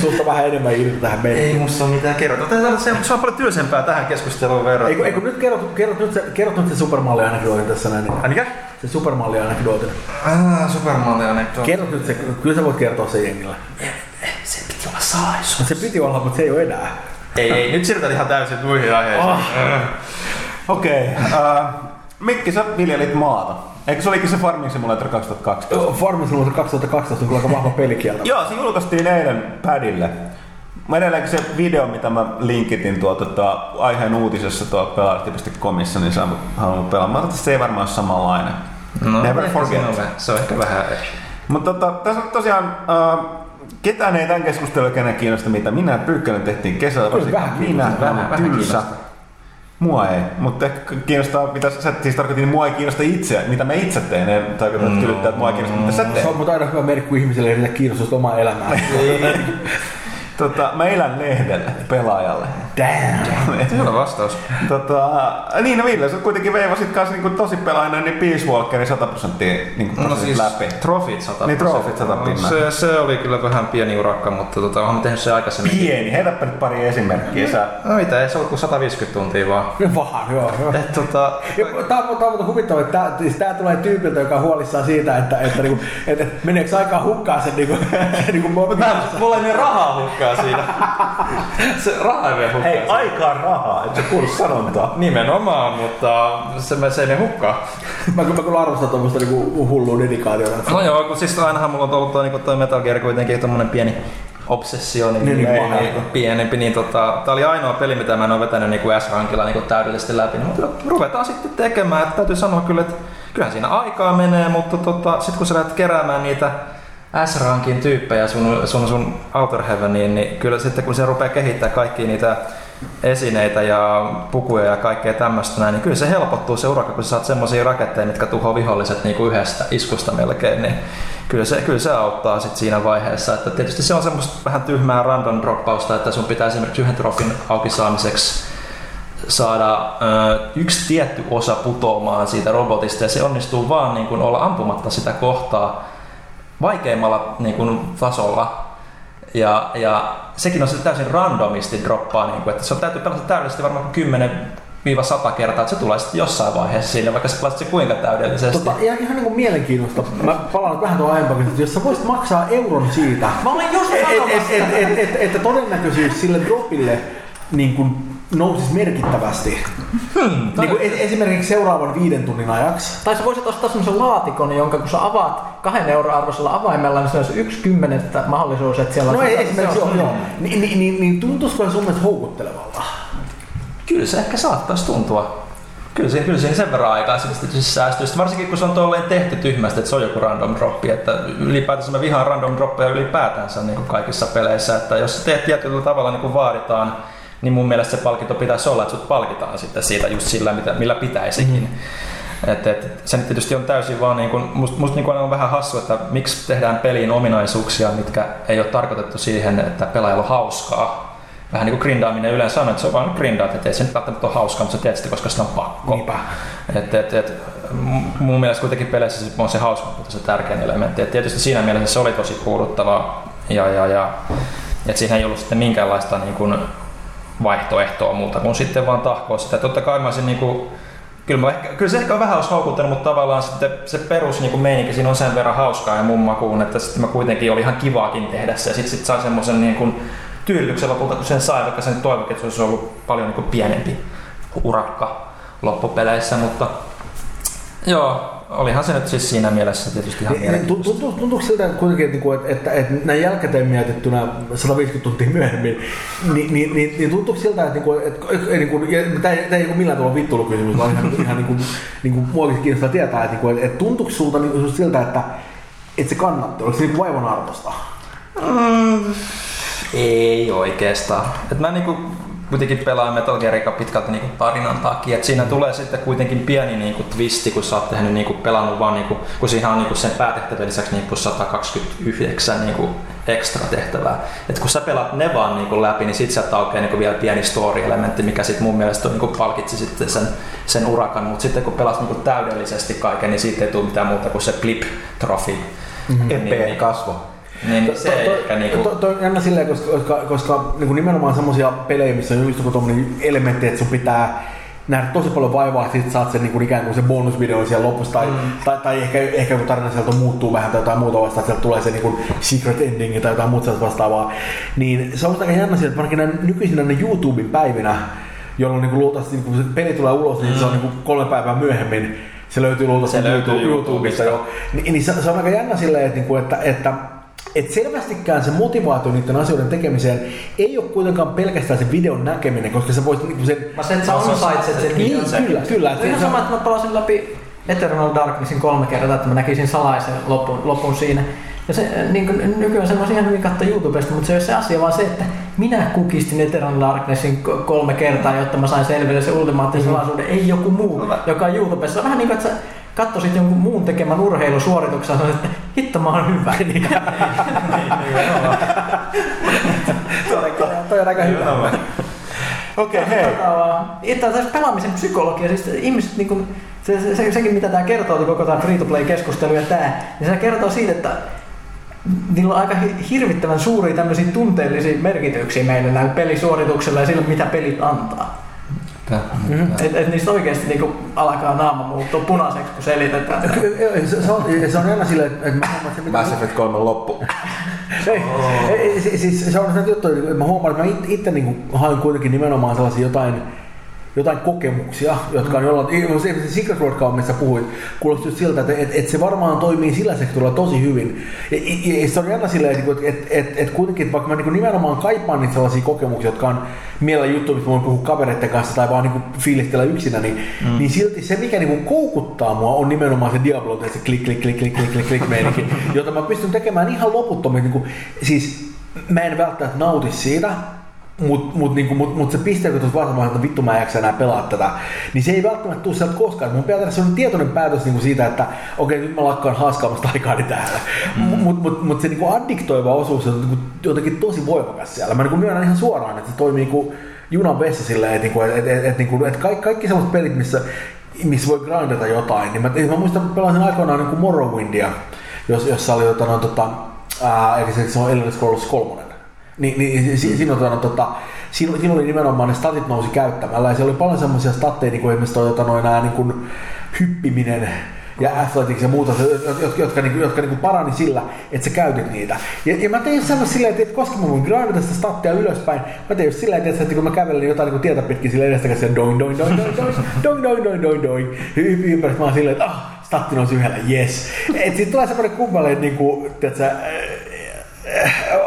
D: susta vähän enemmän irti tähän meille.
B: Ei musta ole mitään kerrota. Tää- Se, se on paljon tylsempää tähän keskusteluun verrattuna.
D: Eikö, eikö nyt kerrot, kerrot, nyt se, kerrot nyt se supermalli-anekdootin tässä näin. Niin,
B: mikä?
D: se supermalli-anekdootin.
B: Ah, Supermalli on että
D: Kerrot nyt se, kyllä sä voit kertoa sen jengille.
B: Se piti olla salaisuus.
D: No se piti olla, mutta se ei ole enää.
B: Ei, ei, nyt siirrytään ihan täysin muihin aiheisiin.
D: Oh.
A: Okei, okay, Mikki, sä viljelit maata. Eikö se olikin se Farming Simulator 2012?
D: Farming Simulator 2012 on kyllä aika vahva pelikieltä.
A: Joo, se julkaistiin eilen padille. Mä edelleenkin se video, mitä mä linkitin tuo tota, aiheen uutisessa tuolla pelaajalehti.comissa, niin sä halunnut pelaa. Mä ajattelin, että se ei varmaan ole samanlainen.
B: No,
A: Never forget.
B: siinä on vähän- Se on ehkä vähän...
A: Mutta tota, tässä on tosiaan, äh, ketään ei tämän keskustelun kenen kiinnosta, mitä minä ja Pyykkönen tehtiin kesällä.
D: Kyllä
A: varsinkin
D: vähän
A: minä,
D: kiinnostaa,
A: vähän,
B: vähän
A: vähän tylsä.
B: kiinnostaa.
A: Mua ei, mutta ehkä kiinnostaa, mitä sä siis tarkoitin, niin mua ei kiinnosta itse, mitä mä itse teen. En tarkoita, että kyllä, että mua ei kiinnosta, mitä sä
D: Se
A: teet.
D: on mutta aina hyvä merkki, kun ihmisille ei kiinnostusta omaa elämää.
A: Tota, mä elän lehdelle, pelaajalle.
D: Damn.
B: Hyvä vastaus.
A: Tota, niin, no Ville, sä kuitenkin veivasit kanssa niinku tosi pelainen, niin Peace Walkerin 100 prosenttia niinku
B: No
A: prosessit
B: siis
A: läpi.
B: trofit 100
A: Niin, trofit 100 pinnaa.
B: Se, se oli kyllä vähän pieni urakka, mutta tota, olen tehnyt se aikaisemmin.
A: Pieni, heitäpä nyt pari esimerkkiä. Sä,
B: No mitä, ei se ollut kuin 150 tuntia vaan.
D: Vaan, joo, joo.
B: Et, tota,
D: Tää on, tää on huvittava, että tää, siis tää tulee tyypiltä, joka on huolissaan siitä, että, että, niinku, että meneekö aikaa hukkaan sen niinku, niinku
B: mulla ei mene rahaa hukkaa siinä. se raha ei mene hukkaan.
A: hei, aikaa rahaa, et sä kuulu sanontaa.
B: Nimenomaan, mutta se, se ei mene hukkaan.
D: Mä, mä kyllä arvostan tuommoista niinku hullua dedikaatiota.
B: No joo, kun siis ainahan mulla on ollut toi, niin toi Metal Gear kuitenkin tommonen pieni obsessio, niin,
D: Niin,
B: niin,
D: niin,
B: pienempi, niin tota, tää oli ainoa peli, mitä mä en ole vetänyt niin kuin S-rankilla niin täydellisesti läpi, niin mutta ruvetaan sitten tekemään, että täytyy sanoa kyllä, että kyllähän siinä aikaa menee, mutta tota, sitten kun sä lähdet keräämään niitä S-rankin tyyppejä sun, sun, sun Outer Heaveniin, niin kyllä sitten kun se rupeaa kehittämään kaikkia niitä esineitä ja pukuja ja kaikkea tämmöistä näin, niin kyllä se helpottuu se urakka, kun sä saat semmoisia raketteja, mitkä tuhoaa viholliset niin kuin yhdestä iskusta melkein, niin kyllä se, kyllä se auttaa sit siinä vaiheessa. Että tietysti se on semmoista vähän tyhmää random droppausta, että sun pitää esimerkiksi yhden trofin auki saamiseksi saada ö, yksi tietty osa putoamaan siitä robotista ja se onnistuu vaan niin kuin olla ampumatta sitä kohtaa vaikeimmalla niin kuin, tasolla. Ja, ja sekin on se täysin randomisti droppaa, niin kuin, että se on täytyy pelata täydellisesti varmaan 10-100 kertaa, että se tulee sitten jossain vaiheessa siinä, vaikka sä pelaat se kuinka täydellisesti.
D: Tota, ihan, ihan niin kuin mielenkiinnosta. Mä palaan vähän tuohon aiempaan, että jos sä voisit maksaa euron siitä,
C: Mä olin just
D: et, et, et, et, et, että todennäköisyys sille dropille niin kuin nousisi merkittävästi. Hmm, niin kuin e- esimerkiksi seuraavan viiden tunnin ajaksi.
C: Tai sä voisit ostaa semmoisen laatikon, jonka kun sä avaat kahden euron arvoisella avaimella, niin se olisi yksi kymmenettä mahdollisuus, että siellä
D: No
C: on...
D: ei,
C: se-
D: esimerkiksi joo,
C: on-
D: joo. Ni, niin, niin, niin tuntuisiko se sun mielestä houkuttelevalta?
B: Kyllä se ehkä saattaisi tuntua. Kyllä siinä, kyllä siinä sen verran aikaa tietysti säästyy. Sitten varsinkin kun se on tolleen tehty tyhmästi, että se on joku random droppi. Että ylipäätänsä mä vihaan random droppeja ylipäätänsä niin kuin kaikissa peleissä. Että jos teet tietyllä tavalla niin kuin vaaditaan, niin mun mielestä se palkinto pitäisi olla, että sut palkitaan sitten siitä just sillä, mitä, millä pitäisikin. Mm. Et, et, se nyt tietysti on täysin vaan, niin kuin, musta must niin on vähän hassu, että miksi tehdään peliin ominaisuuksia, mitkä ei ole tarkoitettu siihen, että pelaajalla on hauskaa, vähän niin kuin grindaaminen yleensä on, että se on vaan grindaat, että ei se nyt välttämättä ole hauskaa, mutta sä teet sitä, koska sitä on pakko.
D: Niinpä.
B: Et, et, et, mun mielestä kuitenkin peleissä se on se hauska, mutta se tärkein elementti. Et tietysti siinä mielessä se oli tosi puuduttavaa ja, ja, ja et siinä ei ollut sitten minkäänlaista niin kuin vaihtoehtoa muuta kuin sitten vaan tahkoa sitä. Totta kai mä olisin niin kuin, kyllä, mä ehkä, kyllä se ehkä on vähän olisi houkuttanut, mutta tavallaan sitten se perus niin meininki siinä on sen verran hauskaa ja mun makuun, että sitten mä kuitenkin oli ihan kivaakin tehdä se ja sitten sit sai semmoisen niin kuin, tyydytyksen lopulta, kun sen sai, vaikka sen toivokin, että se olisi ollut paljon niin kuin pienempi urakka loppupeleissä, mutta joo, olihan se nyt siis siinä mielessä tietysti ihan
D: mielenkiintoista. Tuntuuko siltä että kuitenkin, että, että, että, että näin jälkikäteen mietittynä 150 tuntia myöhemmin, niin, niin, niin, niin tuntuuko siltä, että, että, että, että tämä ei, tämä ei ole millään tavalla vittulukysymys, vaan ihan, ihan niin kuin, niin kuin muakin kiinnostaa tietää, että, että, että tuntuuko sinulta niin, siltä, että, että se kannatti, oliko se niin vaivan arvosta? Mm,
B: ei oikeastaan. Et mä niinku kuitenkin pelaan Metal Gear aika pitkälti niinku tarinan takia. Et siinä tulee sitten kuitenkin pieni niinku twisti, kun sä oot tehnyt niinku pelannut vaan, niinku, kun siinä on niinku sen päätehtävän lisäksi niinku 129 niinku ekstra tehtävää. Et kun sä pelaat ne vaan niinku läpi, niin sit sieltä aukeaa niinku vielä pieni story-elementti, mikä sit mun mielestä on, niinku palkitsi sitten sen, sen urakan. Mutta sitten kun pelas niinku täydellisesti kaiken, niin siitä ei tule mitään muuta kuin se blip-trofi.
A: Mm-hmm. Epeen kasvo.
B: Niin, to, se to, ehkä niinku...
D: To, to, jännä silleen, koska, koska, koska niin kuin nimenomaan semmoisia pelejä, missä on just joku elementti, että sun pitää nähdä tosi paljon vaivaa, että sit saat sen niin kuin ikään kuin se bonusvideo siellä lopussa, tai, mm. tai, tai ehkä, ehkä kun tarina sieltä muuttuu vähän tai jotain muuta vastaan, että sieltä tulee se niin kuin secret ending tai jotain muuta vastaavaa, niin se on aika jännä sillä, että varsinkin nykyisin näin YouTuben päivinä, jolloin niin kuin luultavasti niin kun se peli tulee ulos, niin mm. se on niin kuin kolme päivää myöhemmin, se löytyy luultavasti se löytyy YouTubesta jo. Niin, niin se, se, on aika jännä silleen, että, että, että, että et selvästikään se motivaatio niiden asioiden tekemiseen ei ole kuitenkaan pelkästään se videon näkeminen, koska se voisi niinku sen...
C: Mä sen, sä ansaitset sen
D: niin, Kyllä, kyllä.
C: Se on sama, että mä palasin läpi Eternal Darknessin kolme kertaa, että mä näkisin salaisen lopun, lopun siinä. Ja se, niin kuin, nykyään se voisi ihan hyvin katsoa YouTubesta, mutta se ei ole se asia, vaan se, että minä kukistin Eternal Darknessin kolme kertaa, jotta mä sain selville se ultimaattisen mm-hmm. salaisuuden, ei joku muu, joka on YouTubessa. Vähän niin kuin, että sä katsoisit jonkun muun tekemän urheilusuorituksen ja että hitto mä oon hyvä. niin,
D: Toi on aika hyvä.
A: Okei, okay, hei.
C: Tämä on pelaamisen psykologia, siis ihmiset niin kuin, se, se, se, sekin mitä tämä kertoo, koko tämä free-to-play-keskustelu ja tämä, niin se kertoo siitä, että niillä on aika hirvittävän suuria tämmöisiä tunteellisia merkityksiä meille näillä pelisuorituksilla ja sillä, mitä pelit antaa. Mm-hmm. Et, et niistä oikeasti niinku alkaa naama muuttua punaiseksi, kun selitetään.
D: se, se, on, se on aina silleen, että mä huomaan,
A: että... Mass Effect 3 loppu.
D: ei, oh. ei, siis se on se juttu, että mä huomaan, että mä itse, itse niin haen kuitenkin nimenomaan sellaisia jotain jotain kokemuksia, jotka on jollain, se Secret World missä puhuit, kuulosti siltä, että, että, että, se varmaan toimii sillä sektorilla tosi hyvin. Ja, ja, ja se on jännä silleen, että, että, että, että kuitenkin, että vaikka mä niin nimenomaan kaipaan niitä sellaisia kokemuksia, jotka on mielellä juttu, mistä voin puhua kavereiden kanssa tai vaan niin fiilistellä yksinä, niin, mm. niin silti se, mikä niin koukuttaa mua, on nimenomaan se Diablo, se klik, klik, klik, klik, klik, klik, klik meininki, jota mä pystyn tekemään ihan loputtomasti. Niin kuin, siis mä en välttämättä nauti siitä, mutta mut, niinku, mut, mut se piste, kun tuossa varmaan, että vittu mä en jaksa enää pelaa tätä, niin se ei välttämättä tule sieltä koskaan. Mun pitää tehdä sellainen tietoinen päätös niinku siitä, että okei, nyt mä lakkaan haaskaamasta aikaani täällä. Mm. Mutta mut, mut se niinku addiktoiva osuus on niinku jotenkin tosi voimakas siellä. Mä niinku myönnän ihan suoraan, että se toimii niinku junan vessa silleen, että niinku, et, et, et, niinku, et kaikki, kaikki sellaiset pelit, missä, missä voi grindata jotain, niin mä, mä muistan pelasin aikoinaan niinku Morrowindia, jos, jossa oli jotain, tota, ää, eli se, se on Elder Scrolls 3 niin, niin si, siinä, on, tota, siinä, siinä, oli nimenomaan ne statit nousi käyttämällä ja siellä oli paljon semmoisia statteja, niin kuin esimerkiksi toi, tota, noin, nämä, niin kuin, hyppiminen ja athletics ja muuta, jotka, jotka, niinku, jotka niinku parani sillä, että sä käytit niitä. Ja, ja mä tein semmoista silleen, että koska mä voin grindata sitä stattia ylöspäin, mä tein just silleen, että, että kun mä kävelin jotain niin tietä pitkin sille edestäkäsin, doin, doin, doin, doin, doin, doin, doin, doin, doin, doin, ympäri, mä oon silleen, että ah, statti nousi yhdellä, yes. Et sit tulee semmoinen kummalle, niin kuin, tiedätkö,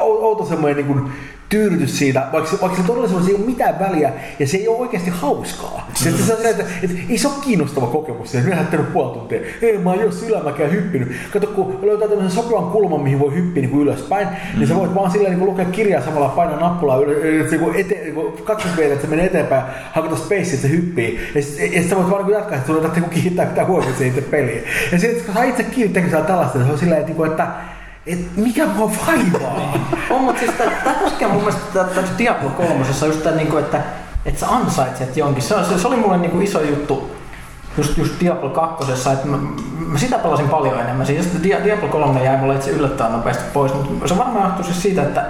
D: outo semmoinen niin kuin, tyydytys siitä, vaikka, se- vaikka se todellisuudessa ei ole mitään väliä ja se ei ole oikeasti hauskaa. Se, se, se, että, että, ei se ole kiinnostava kokemus. Minä olen tehnyt puoli tuntia. Ei, mä oon jos ylämäkään hyppinyt. Kato, kun löytää tämmöisen sopivan kulman, mihin voi hyppiä niin kuin ylöspäin, mm. niin sä voit vaan silleen niin kuin lukea kirjaa samalla painaa nappulaa ylös, niin kuin ete, niin kuin kaksosveitä, että se menee eteenpäin, hakata space, että se hyppii. Ja sit, ja sit sä voit vaan niin jatkaa, että sun ei tarvitse niin kiinnittää mitään huomiota siihen itse peliin. Ja sitten kun sä itse kiinnittää tällaista, se on silleen, että, niin että et mikä mua vaivaa?
C: On, mutta siis tämä koskee mun mielestä tässä Diablo 3 just tää, niinku, että, että sä ansaitset jonkin. Se, se, se oli mulle niinku iso juttu just, just Diablo 2, että mä, mä, sitä pelasin paljon enemmän. Siis Diablo 3 jäi mulle itse yllättävän nopeasti pois, mutta se varmaan johtuu siis siitä, että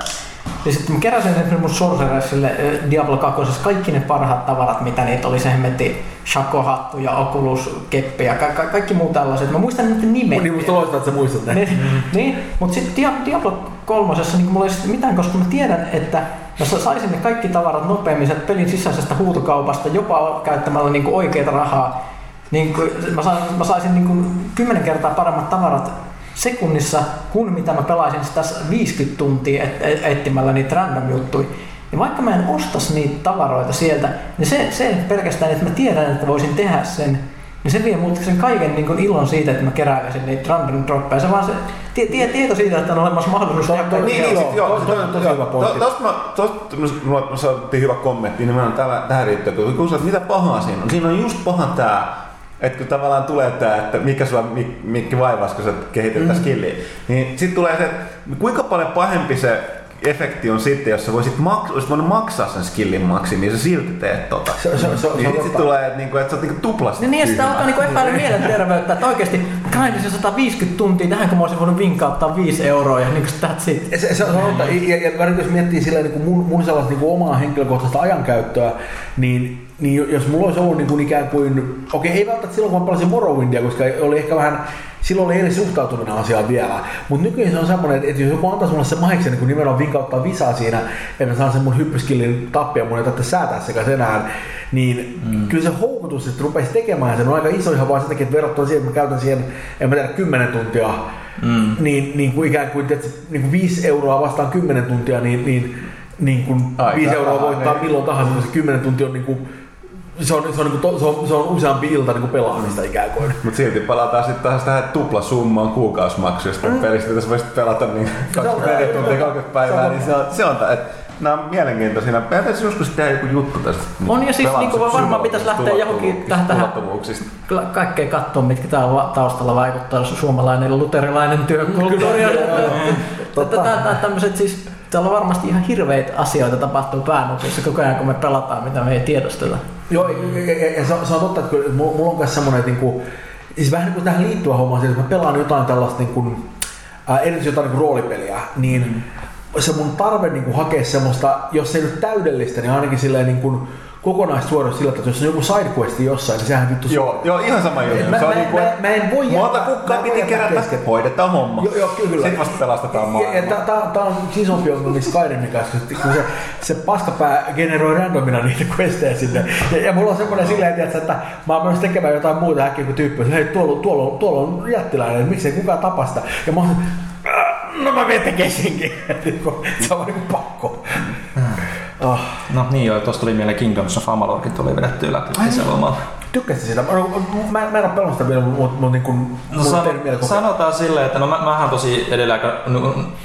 C: Siis että mä keräsin esimerkiksi mun Sorceressille Diablo 2 kaikki ne parhaat tavarat, mitä niitä oli. Se hemmetti Shaco-hattu ja Oculus keppi ja ka- ka- kaikki muut tällaiset. Mä muistan niiden nimet.
D: Niin musta loistaa, että sä muistat ne.
C: Niin, niin mutta sitten Diablo kolmosessa niin mulla ei sitten mitään, koska mä tiedän, että mä sa- saisin ne kaikki tavarat nopeammin sieltä pelin sisäisestä huutokaupasta, jopa käyttämällä niin oikeita rahaa. Niin kuin, mä, saisin, mä saisin niin kuin kymmenen kertaa paremmat tavarat sekunnissa kuin mitä mä pelaisin sitä 50 tuntia et, et, etsimällä niitä random juttuja. Ja vaikka mä en ostas niitä tavaroita sieltä, niin se, se pelkästään, että mä tiedän, että voisin tehdä sen, niin se vie multa sen kaiken niin kuin ilon siitä, että mä keräisin niitä random droppeja. Se vaan se tie, tie, tieto siitä, että on olemassa mahdollisuus tehdä
D: toi-
A: Niin, niin, joo.
D: toi on tosi hyvä pointti.
A: Tosta mä, tosta mulla saatiin hyvä kommentti, nimenomaan tällä, tähän riittää, kun kun sä, mitä pahaa siinä on. Siinä on just paha tää, että kun tavallaan tulee tää, että mikä sulla mik, mikki vaivas, kun sä kehität mm. skilliä, niin sit tulee se, että kuinka paljon pahempi se efekti on sitten, jos sä voisit maks- olisit voinut maksaa sen skillin maksimi, niin sä silti teet tota.
D: Se- se- se-
A: niin sit
D: totta.
A: tulee, että, niinku, että sä oot niinku tuplasti
C: Niin, niin ja sitä alkaa niinku epäillä mielenterveyttä, että oikeesti grindisin 150 tuntia, tähän kun mä olisin voinut vinkauttaa 5 euroa ja niinku that's it.
D: Se, se on totta. Ja, ja varsinkin jos miettii sillä niin kuin mun, mun sellaista niin kuin omaa henkilökohtaista ajankäyttöä, niin, niin jos mulla olisi ollut niin kuin ikään kuin, okei ei välttämättä silloin kun mä pelasin Morrowindia, koska oli ehkä vähän, silloin oli eri suhtautuminen asiaan vielä, mutta nykyään se on semmoinen, että jos joku antaisi mulle se mahiksen, niin kun nimenomaan vinkauttaa visaa siinä, että mä saan sen mun hyppyskillin tappia, mun ei tarvitse säätää sekä enää, niin mm. kyllä se houkutus, että rupeisi tekemään sen, on aika iso ihan vaan sen takia, että verrattuna siihen, että mä käytän siihen, en mä tiedä, 10 tuntia mm. niin, niin kuin ikään kuin, tiedätkö, niin kuin 5 euroa vastaan 10 tuntia, niin, niin, niin kuin
A: Aika
D: 5 euroa voittaa
A: niin.
D: milloin tahansa, mutta se 10 tuntia on niin kuin, se on, se on, niin kuin, se on, se on useampi ilta niin kuin pelaamista ikään kuin.
A: Mut silti palataan sitten taas tähän tuplasummaan kuukausimaksuista mm. pelistä, jos voisit pelata niin 24
D: se-
A: tuntia 20
D: se
A: päivää,
D: on-
A: niin se on, se on tää, että nämä on mielenkiintoisia. Pitäisi joskus tehdä joku juttu tästä.
C: On ja siis niinku varmaan pitäisi lähteä johonkin tähän- tähän- Kaikkea katsoa, mitkä täällä taustalla vaikuttaa, suomalainen luterilainen työkulttuuri. Tämmöiset siis, täällä on varmasti ihan hirveitä asioita tapahtuu päänupissa koko ajan, kun me pelataan, mitä me ei tiedosteta.
D: Joo, ja, ja, ja, ja se, on- se on totta, että kyllä mulla, on myös semmoinen, että niinku, siis vähän niin kuin tähän liittyvä homma, siis, että mä pelaan jotain tällaista niin kuin, ää, erityisesti jotain niin roolipeliä, niin mm. se mun tarve niin kuin hakea semmoista, jos ei nyt täydellistä, niin ainakin silleen niin kuin kokonaissuoritus sillä, että jos on joku sidequesti jossain, niin sehän vittu
A: Joo, joo, ihan sama juttu.
D: Mä- mä-
A: niinku,
D: mä-
A: että
D: mä en voi
A: Monta kukkaa
D: mä
A: piti kerätä,
D: kesken.
A: hoidetaan homma.
D: Joo, joo, kyllä.
A: Sitten vasta pelastetaan
D: tää, tää on isompi ongelma Skyrimin kanssa, kun se, se paskapää generoi randomina niitä questejä sinne. Ja, ja mulla on semmoinen silleen, tiiätkö, että mä oon myös tekemään jotain muuta äkkiä kuin tyyppi, että hei, tuolla, tuolla, on, tuolla on jättiläinen, että miksei kukaan tapa sitä. Ja mä oon "Äh, no mä vien tekee senkin. Se on niinku pakko. Oh.
B: No niin joo, tuosta tuli mieleen Kingdoms of Amalurkin tuli vedetty läpi kesällä omalla.
D: Tykkäsit sitä? Mä, mä, mä en ole pelannut sitä vielä, mutta mut, niinku,
B: No
D: mulla on
B: san, sanotaan silleen, että no mä, mähän tosi edelleen aika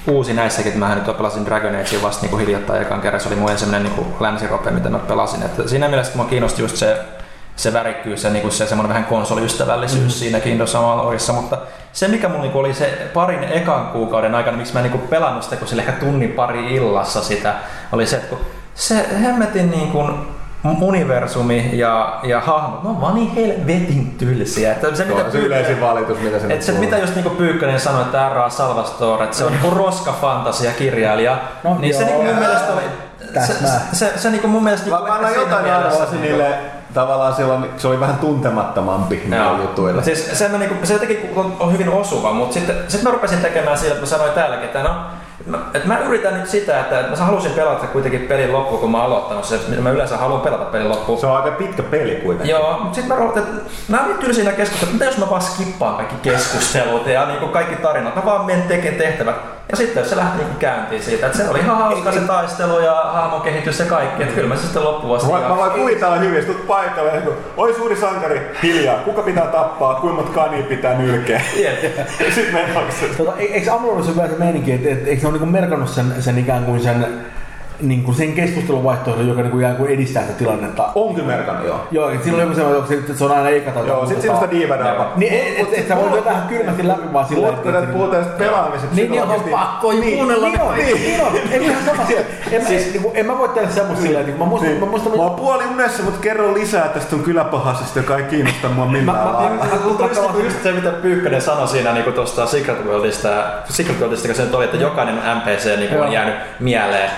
B: uusi näissäkin, että mähän nyt pelasin Dragon Agea vasta niinku hiljattain ekan kerran, se oli mun ensimmäinen niinku länsirope, mitä mä pelasin. Että siinä mielessä mua kiinnosti just se, se värikkyys ja niinku se semmoinen vähän konsoliystävällisyys mm. siinä Kingdoms Amalurissa, mutta se mikä mulla niinku oli se parin ekan kuukauden aikana, miksi mä en niinku pelannut sitä, kun sillä ehkä tunnin pari illassa sitä, oli se, että kun se hemmetin niinku universumi ja, ja hahmot, ne on vaan niin helvetin tylsiä. Että se,
A: Se on se yleisin valitus, mitä se
B: et se, mitä just niinku Pyykkönen sanoi, että R.A. Salvastor, että se on niinku roska fantasia-kirjailija,
D: No,
B: niin se
D: joo.
B: niinku mun mielestä oli... Se, se, se, se niinku mun mielestä...
A: Mä,
B: niinku
A: mä annan
B: ehkä siinä
A: jotain
B: mielessä
A: arvoa
B: niinku-
A: niille, tavallaan silloin, se oli vähän tuntemattomampi niille jutuille.
B: Mut Siis se, mä niinku, se jotenkin on, on hyvin osuva, mutta sitten sit mä rupesin tekemään sillä, että mä sanoin täälläkin, että no, mä, et mä yritän nyt sitä, että, että mä halusin pelata kuitenkin pelin loppuun, kun mä oon aloittanut sen, että mä yleensä haluan pelata pelin loppuun.
A: Se on aika pitkä peli kuitenkin.
B: Joo, mutta sitten mä rupesin, että nämä on niin tylsinä keskustelut, mitä jos mä vaan skippaan kaikki keskustelut ja niin kaikki tarinat, mä vaan menen tekemään tehtävät. Ja sitten se lähti niinku käyntiin siitä, että se oli ihan hauska se taistelu ja hahmon kehitys ja kaikki, että kyllä mä se sitten loppuvuosi
A: Mä, mä voin kuvitella hyvin, jos tulet paikalle ja kun, oi suuri sankari, hiljaa, kuka pitää tappaa, kuinka monta kania pitää nylkeä. Sitten mennään
D: Tota, e- eikö ole vielä se meininki, että et, eikö ne ole niinku merkannut sen, sen ikään kuin sen niin kuin sen keskustelun vaihtoehdon, joka niin kuin ikään kuin edistää sitä tilannetta.
A: On kyllä merkannut, joo.
D: Joo, että silloin joku semmoinen, että se on aina eka tai
A: Joo, sit siinä on sitä diivadaa.
D: Niin, et, et, et, sä voit vetää kylmästi läpi vaan silleen,
A: Mutta kun puhutaan tästä pelaamisesta
C: Niin, niin on pakko jo kuunnella
D: Niin on, niin, niin on. En ihan sama mä, siis, niin, en mä voi tehdä semmoista silleen, niin, mä muistan,
A: Niin.
D: mä muistan,
A: Mä oon puoli unessa, mutta kerro lisää tästä sun kyläpahasesta, joka ei kiinnosta mua millään
D: Mä- mä-
A: lailla.
B: Mulla tuli just, niinku just se, mitä Pyykkönen sanoi siinä niinku tuosta Secret Worldista, Secret Worldista, kun se nyt oli, että jokainen NPC niinku on jäänyt mieleen.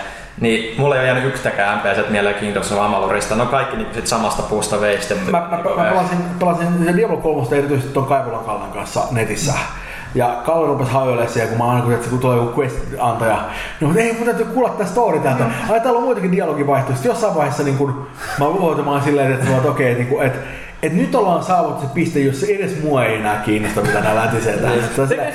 B: Niin mulla ei ole jäänyt yhtäkään NPC mieleen Kingdoms of Amalurista. Ne on kaikki niinku sit samasta puusta veistetty.
D: Mä, mä, mä pelasin, pelasin Diablo 3 erityisesti tuon Kaivolan Kallan kanssa netissä. Ja Kalle rupesi hajoilemaan siellä, kun mä aina kun, että kun tulee joku quest-antaja, niin mutta ei mun täytyy kuulla tää story täältä. Ai täällä on muitakin dialogivaihtoehtoja. Sitten jossain vaiheessa niin kun, mä luotamaan silleen, että, että okei, niin kuin, että et nyt ollaan saavutettu se piste, jossa edes mua ei enää kiinnosta, mitä nää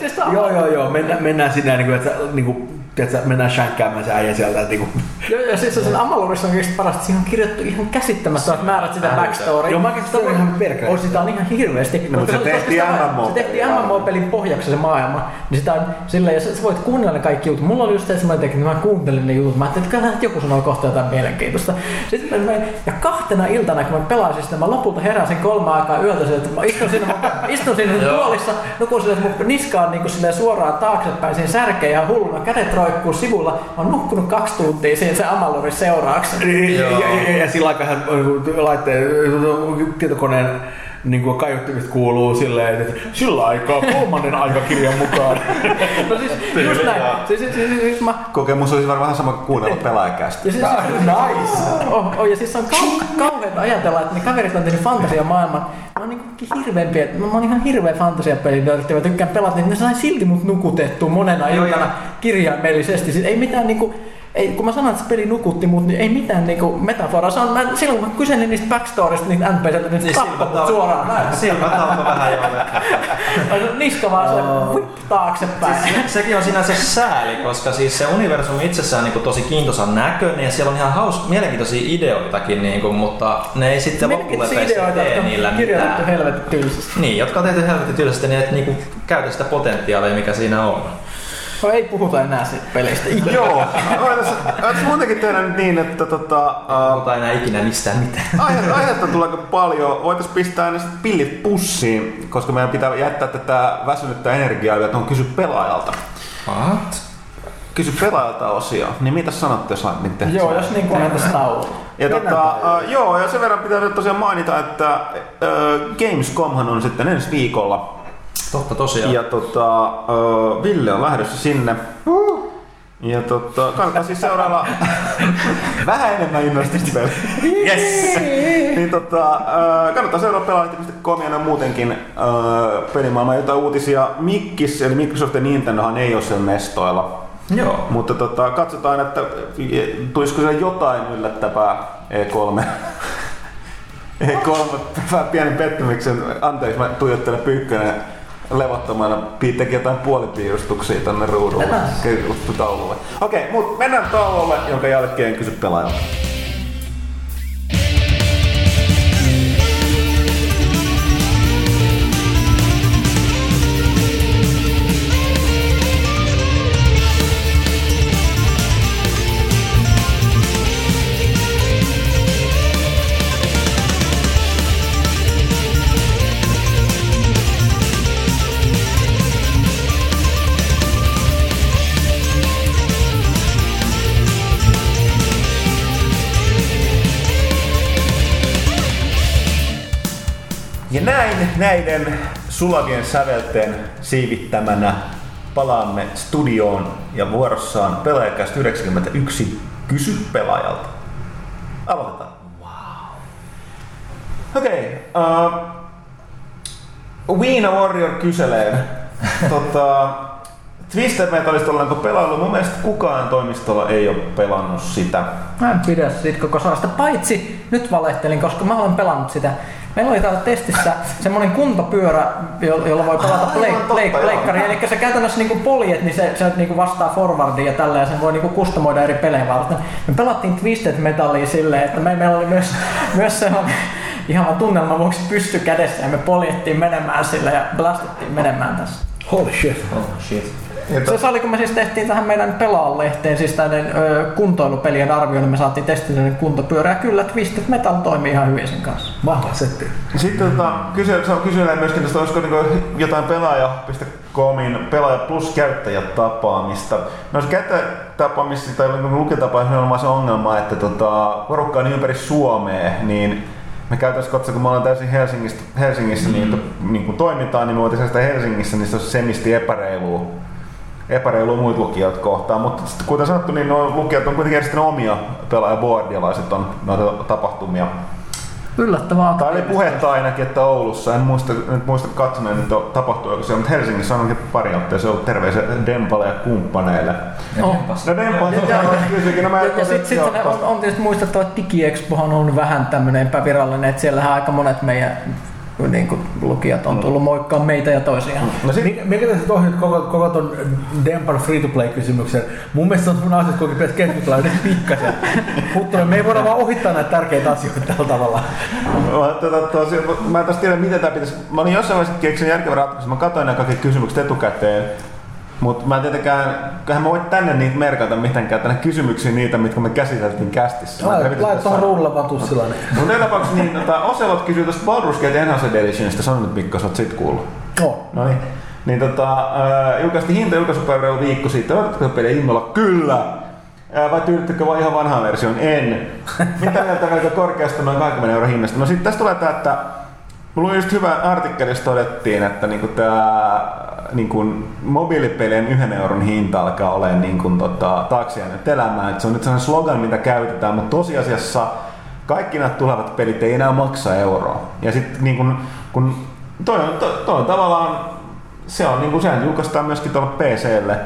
C: se saa.
D: Joo, joo, joo. Mennään, mennään sinne, niin kuin, että niin kuin, tiedätkö, mennään shankkäämään se äijä sieltä. Että, niin kuin,
C: Joo, ja siis sen Amalurissa on oikeasti parasta, että siinä on kirjoittu ihan käsittämättömät määrät sitä backstorya.
D: Joo, mäkin sitä
C: Sitä
D: on ihan perkele.
C: On sitä on ihan hirveästi.
A: No, mutta se
C: koska
A: tehtiin MMO
C: Se tehtiin. MMO-pelin pohjaksi se maailma. Niin sitä on silleen, jos sä voit kuunnella ne kaikki jutut. Mulla oli just se että mä kuuntelin ne jutut. Mä ajattelin, että joku sanoo kohta jotain mielenkiintoista. Sitten mä, mä, ja kahtena iltana, kun mä pelasin sitä, mä lopulta heräsin kolme aikaa yöltä sille, että mä istun siinä, mä istun siinä tuolissa, nukun sille, että mun niska on niin kuin silleen suoraan taaksepäin siinä särkeen ja hulluna, kädet roikkuu sivulla. Mä oon nukkunut kaksi tuntia siinä se Amalurin seurauksena.
D: Ja, ja, ja, ja sillä aikaa hän äh, laitteen, tietokoneen niin kuin kaiuttimista kuuluu silleen, että sillä aikaa kolmannen aikakirjan mukaan.
C: No siis just näin. Siis, siis, siis, siis mä,
A: Kokemus olisi varmaan sama kuin kuunnella pelaajakästä.
C: ja siis,
D: nice!
C: oh, oh, ja siis on kau- kauheeta ajatella, että ne kaverit on tehnyt fantasiamaailman. Mä oon niin hirveän pieni, mä oon ihan hirveä fantasiapelin mä tykkään pelata, niin ne sai silti mut nukutettua monena iltana kirjaimellisesti. Siis ei mitään niinku, ei, kun mä sanon, että se peli nukutti mut, niin ei mitään niinku metaforaa. Se on, mä, silloin kun mä kyselin niistä backstorista, niin NPCltä, niin, niin tappoi mut suoraan. Näin.
B: Silmätauko vähän joo.
C: On Niska vaan se whip taaksepäin.
B: Siis se, sekin on sinänsä sääli, koska siis se universumi itsessään niin tosi kiintosan näköinen ja siellä on ihan hauska, mielenkiintoisia ideoitakin, niin kuin, mutta ne ei sitten
C: ideoita,
B: tee
C: jotka
B: niillä
C: on kirjoitettu
B: mitään.
C: helvetin tylsästi.
B: Niin, jotka on tehty helvetin tyylisesti, niin et niinku käytä sitä potentiaalia, mikä siinä on.
C: No ei puhuta enää siitä pelistä.
A: Joo, voitaisiin muutenkin tehdä nyt niin, että tota, uh,
B: Mutta enää ikinä mistään mitään.
A: aihe, aihetta tulee paljon. Voitaisiin pistää aina sit pillit pussiin, koska meidän pitää jättää tätä väsynyttä energiaa, että on kysy pelaajalta.
B: What?
A: Kysy pelaajalta osia. Niin mitä sanotte, jos niin tehty?
C: Joo, jos niin kuin tässä tauolla.
A: Ja tota, uh, joo, ja sen verran pitää tosiaan mainita, että uh, Gamescomhan on sitten ensi viikolla.
B: Totta tosiaan.
A: Ja tota, uh, Ville on lähdössä sinne. Ja tota, kannattaa siis seurailla vähän enemmän innostusta vielä. Yes! niin tota, uh, kannattaa seurata pelaajat.com ja muutenkin uh, pelimaailman jotain uutisia. Mikkis, eli Microsoft ja Nintendohan ei ole siellä mestoilla.
B: Joo.
A: Mutta tota, katsotaan, että tulisiko siellä jotain yllättävää E3. E3, vähän pienen pettymyksen. Anteeksi, mä tuijottelen pyykkönen levottomana. Pii teki jotain puolipiirustuksia tänne ruudulle.
C: Jätäs.
A: Kirjoitettu taululle. Okei, mut mennään taululle, jonka jälkeen kysy pelaajalta. Ja näin näiden sulavien sävelteen siivittämänä palaamme studioon ja vuorossa on pelaajakästä 91 Kysy pelaajalta. Aloitetaan. Wow. Okei. Okay, uh, Wiina Warrior kyselee. tota, Twisted Metalista ollaanko pelailu? Mun mielestä kukaan toimistolla ei ole pelannut sitä.
C: Mä en pidä siitä koko sanasta, paitsi nyt valehtelin, koska mä olen pelannut sitä Meillä oli täällä testissä semmoinen kuntopyörä, jo- jolla voi pelata
A: Ah,
C: play,
A: aivan totta,
C: play,
A: joo.
C: pleikkari. Eli se käytännössä niinku poljet, niin se, se niinku vastaa forwardia ja tällä ja sen voi niinku kustomoida eri pelejä varten. Me pelattiin Twisted Metalia silleen, että me, meillä oli myös, myös sellainen ihan vaan tunnelman vuoksi pysty kädessä ja me poljettiin menemään sillä ja blastettiin menemään tässä.
D: Holy shit.
B: Oh shit.
C: Se sali, kun me siis tehtiin tähän meidän pelaalehteen, siis näiden ö, kuntoilupelien arvioinnin, me saatiin testillinen kuntopyörä ja kyllä Twisted Metal toimii ihan hyvin sen kanssa.
D: Vahva setti.
A: Sitten tota, kysy, se on kysynyt myöskin tästä, olisiko niinku jotain pelaaja.comin pelaaja plus käyttäjätapaamista. No se käyttäjätapaamista tai niinku lukijatapaamista on se ongelma, että tota, porukka on niin ympäri Suomea, niin me käytäisiin katsoa, kun me ollaan täysin Helsingistä, Helsingissä mm. niin, niin kun toimitaan, niin me voitaisiin sitä Helsingissä, niin se olisi semisti epäreilua epäreilua muita lukijoita kohtaan, mutta sitten kuten sanottu, niin nuo lukijat on kuitenkin järjestänyt omia pelaajaboardialaiset on noita tapahtumia
C: Yllättävää.
A: Tämä oli puhetta ainakin, että Oulussa, en muista, nyt muista katsoneen, että tapahtuiko se, mutta Helsingissä on ainakin pari otteeseen ollut terveisiä Dempalle ja kumppaneille.
C: Oh.
A: No Dempa, se
C: Ja,
A: kysyikin, no mä
C: ja, ja sitten sit on, on tietysti muistettava, että DigiExpohan on vähän tämmöinen epävirallinen, että siellähän aika monet meidän niin kuin, lukijat on tullut moikkaa meitä ja toisiaan.
A: No sit,
D: Mikä, mikä tässä ohjat koko, koko ton Dempar free-to-play-kysymyksen? Mun mielestä se on semmoinen asia, että pitäisi keskustella edes pikkasen. Mutta me ei voida vaan ohittaa näitä tärkeitä asioita tällä tavalla.
A: mä, tota, tosi, mä en taas tiedä, miten tämä pitäisi. Mä olin jossain vaiheessa keksinyt järkevän ratkaisun. Mä katsoin nämä kaikki kysymykset etukäteen. Mutta mä en tietenkään, kyllähän mä voin tänne niitä merkata mitenkään, tänne kysymyksiä niitä, mitkä me käsiteltiin kästissä. Mä en tiedä,
D: Laita
A: mitä
D: laita
A: tässä
D: tuohon
A: on.
D: rullavan tussilla. Niin.
A: Mutta joka tapauksessa niin, tota, Oselot kysyy tästä Baldur's Gate Enhanced Editionista, sano nyt Mikko, sä oot sit kuullut.
D: No.
A: No niin. Niin tota, äh, julkaistiin hinta julkaisupäivä reilu viikko sitten. Odotatko peliä innolla? Kyllä! Äh, vai tyydyttekö vaan ihan vanhaan version? En. Mitä mieltä aika korkeasta noin 20 euro hinnasta? No sitten tässä tulee tää, että Mulla just hyvä artikkeli, jossa todettiin, että niinku tää niinku mobiilipelien yhden euron hinta alkaa olemaan niinku tota, taakse jäänyt elämään. Et se on nyt sellainen slogan, mitä käytetään, mutta tosiasiassa kaikki nämä tulevat pelit ei enää maksa euroa. Ja sitten niin kun, toi, on, toi, toi on tavallaan, se on niin kuin sehän julkaistaan myöskin tuolla PClle.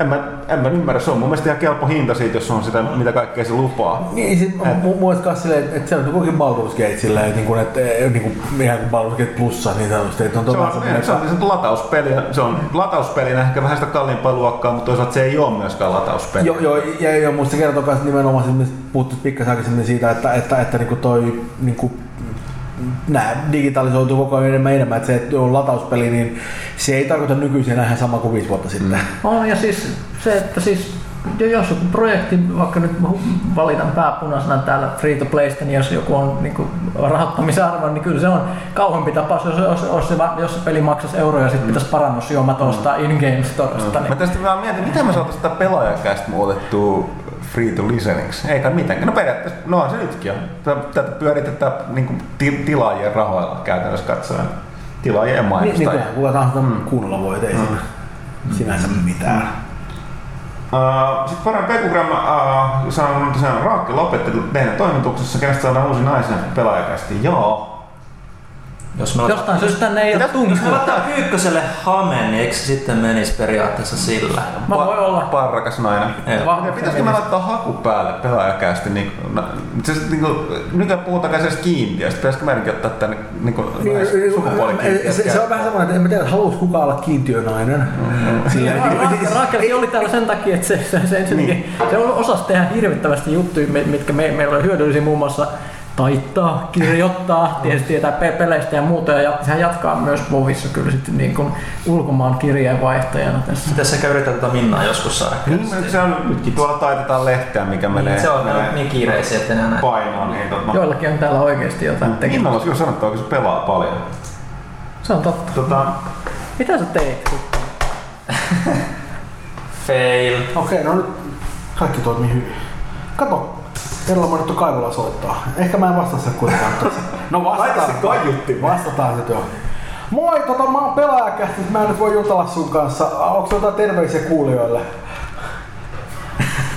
A: En mä, en mä ymmärrä, se on mun mielestä ihan kelpo hinta siitä, jos on sitä, mitä kaikkea se lupaa.
D: Niin, sit
A: Et-
D: mun mielestä silleen, että, että se on jokukin Baldur's Gate silleen, että, niin kuin, että eh, niin kuin, ihan kuin Baldur's Gate plussa niin sanotusti, että on
A: Se on,
D: semmoinen,
A: se on, se on latauspeli, se on latauspelinä ehkä vähän sitä kalliimpaa luokkaa, mutta toisaalta se ei ole myöskään latauspeli.
D: Joo, joo, ja, ja musta se kertoo myös nimenomaan, mistä puhuttiin pikkasen aikaisemmin siitä, että, että, että niinku toi niinku, nämä digitalisoituu koko ajan enemmän enemmän, että se, että on latauspeli, niin se ei tarkoita nykyisin ihan sama kuin viisi vuotta sitten. Mm.
C: On ja siis se, että siis jo- jos joku projekti, vaikka nyt mä valitan pääpunaisena täällä free to playsta, niin jos joku on niin rahoittamisarvo, niin kyllä se on kauempi tapaus, jos, jos, jos, se, jos se peli maksaisi euroja ja sitten pitäisi parannusjuomat ostaa in-game storesta.
A: Mä
C: Niin.
A: tästä vaan mietin, miten me saataisiin tätä pelaajakästä muutettua free to listeningiksi. Ei kai mitenkään. No periaatteessa, no on se nytkin jo. Tätä- pyöritetään niin ti, tilaajien rahoilla käytännössä katsoen. Tilaajien
D: Niin, niin
A: mainostajia.
D: kyllähän kuka tahansa mm. kuunnella voi, ei siinä sinänsä mitään.
A: Uh, Sitten Faran Pekugram uh, sanoo, että se on Raakki lopetti meidän toimituksessa, kenestä saadaan uusi naisen pelaajakästi. Joo.
B: Jos me
C: Jostain syystä tänne ei ole
B: Jos me
C: tunnistettu.
B: laittaa Pyykköselle hamen, niin eikö se sitten menisi periaatteessa sillä?
C: Mä voi olla.
A: Parrakas nainen. Ja pitäisikö me laittaa haku päälle pelaajakästi? Niin, no, se, niin kuin, nykyään puhutaan kai sellaista kiintiöstä. Pitäisikö meidänkin ottaa tänne niin kuin, nais-
D: Se,
A: sukupuolikiintiöstä?
D: se, on vähän semmoinen, että en mä tiedä, haluaisi kukaan olla kiintiönainen.
C: Ra- Raakelkin oli täällä sen takia, että se, se, se, ensinnäkin, se osasi tehdä hirvittävästi juttuja, mi- mitkä me, meillä oli hyödyllisiä muun muassa taittaa, kirjoittaa, tietysti tietää pe- peleistä ja muuta. Ja jat- hän jatkaa myös Vovissa kyllä sitten niin kuin ulkomaan kirjeenvaihtajana tässä.
B: Pitäisi sekä yrittää tätä Minnaa joskus saada.
A: Niin, se on, tuolla taitetaan lehteä, mikä menee,
B: Niin, se on
A: menee
B: niin kiireisiä, että enää näin.
A: painoon. Niin, tota,
C: Joillakin on täällä oikeasti jotain
A: Niin
C: tekemistä.
A: mä olisi kyllä sanottu, että se pelaa paljon.
C: Se on totta.
A: Tota,
C: Mitä sä teit?
B: Fail.
D: Okei, no nyt kaikki toimii hyvin. Kato, Erla mainittu Kaivola soittaa. Ehkä mä en vastaa sen kuitenkaan. No vastataan.
A: kaiutti.
D: Vastataan nyt joo. Moi, tota, mä oon pelaajakästi, mä en nyt voi jutella sun kanssa. Onko jotain terveisiä kuulijoille?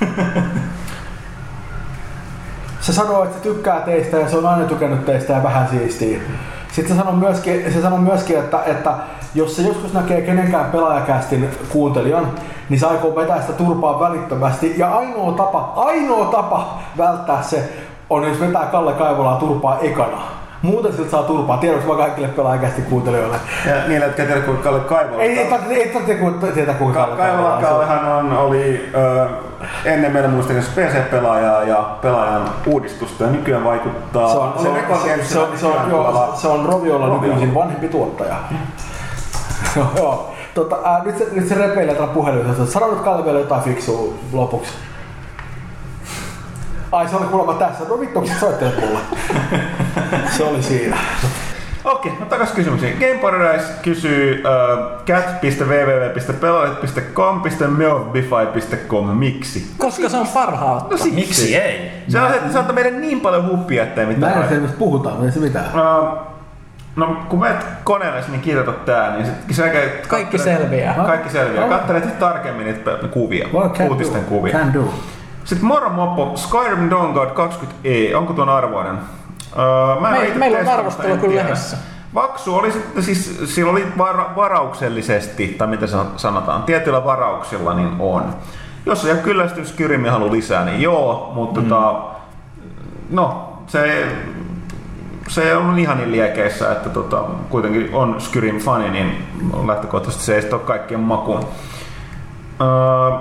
D: Se sanoo, että se tykkää teistä ja se on aina tykännyt teistä ja vähän siistiä. Sitten se sanoo myöskin, se sanoo myöskin että, että jos se joskus näkee kenenkään pelaajakästin kuuntelijan, niin se aikoo vetää sitä turpaa välittömästi. Ja ainoa tapa, ainoa tapa välttää se on, jos vetää Kalle Kaivolaa turpaa ekana. Muuten siltä saa turpaa. Tiedoksi vaan kaikille pelaajakästi kuuntelijoille.
A: Ja niille, jotka tiedä kuinka Kalle Kaivola.
D: Ei, ei, tarvitse- tietää kuinka
A: Ka-
D: Kalle
A: Kaivola. Kallehan on, oli ö, ennen meillä muistaakseni PC-pelaajaa ja pelaajan uudistusta ja nykyään vaikuttaa.
D: Se on, se, se, se, on, se, on, joo, se on Roviolla
A: Roviolla.
D: nykyisin vanhempi tuottaja. Joo. Tota, ää, nyt, se, nyt se repeilee tällä puhelimessa. Sano nyt Kalle vielä jotain fiksua lopuksi. Ai se oli kuulemma tässä. No vittu, onko se soittelet mulle? se oli siinä.
A: Okei, no takas kysymyksiin. Game Paradise kysyy uh, cat.www.pelaajat.com.meofbify.com miksi?
C: Koska se on parhaat.
A: No siksi.
B: Miksi ei?
A: Se on, se antaa meille niin paljon huppia, ettei
D: Mä
A: mitään.
D: en tiedä, mistä puhutaan, mutta ei se mitään.
A: Uh, no kun menet koneelle, niin kirjoitat tää, niin sit, sä käyt,
C: Kaikki selviää.
A: Kaikki selviää.
D: Oh.
A: Kattelet tarkemmin niitä kuvia,
D: Well,
A: uutisten
D: do.
A: kuvia.
D: Can do.
A: Sitten Moro Moppo, Skyrim Dawnguard 20e, onko tuon arvoinen? Öö, mä en
C: Me- meillä on arvostelu kyllä lehdessä.
A: Vaksu oli sitten siis, sillä oli vara, varauksellisesti, tai mitä sanotaan, tietyillä varauksilla niin on. Jos ei ole kyllästynyt Skyrim ja haluaa lisää, niin joo, mutta mm. tota, no, se, se on ihan niin liekeissä, että tota, kuitenkin on Skyrim fani, niin lähtökohtaisesti se ei sitten ole kaikkien makuun. Öö,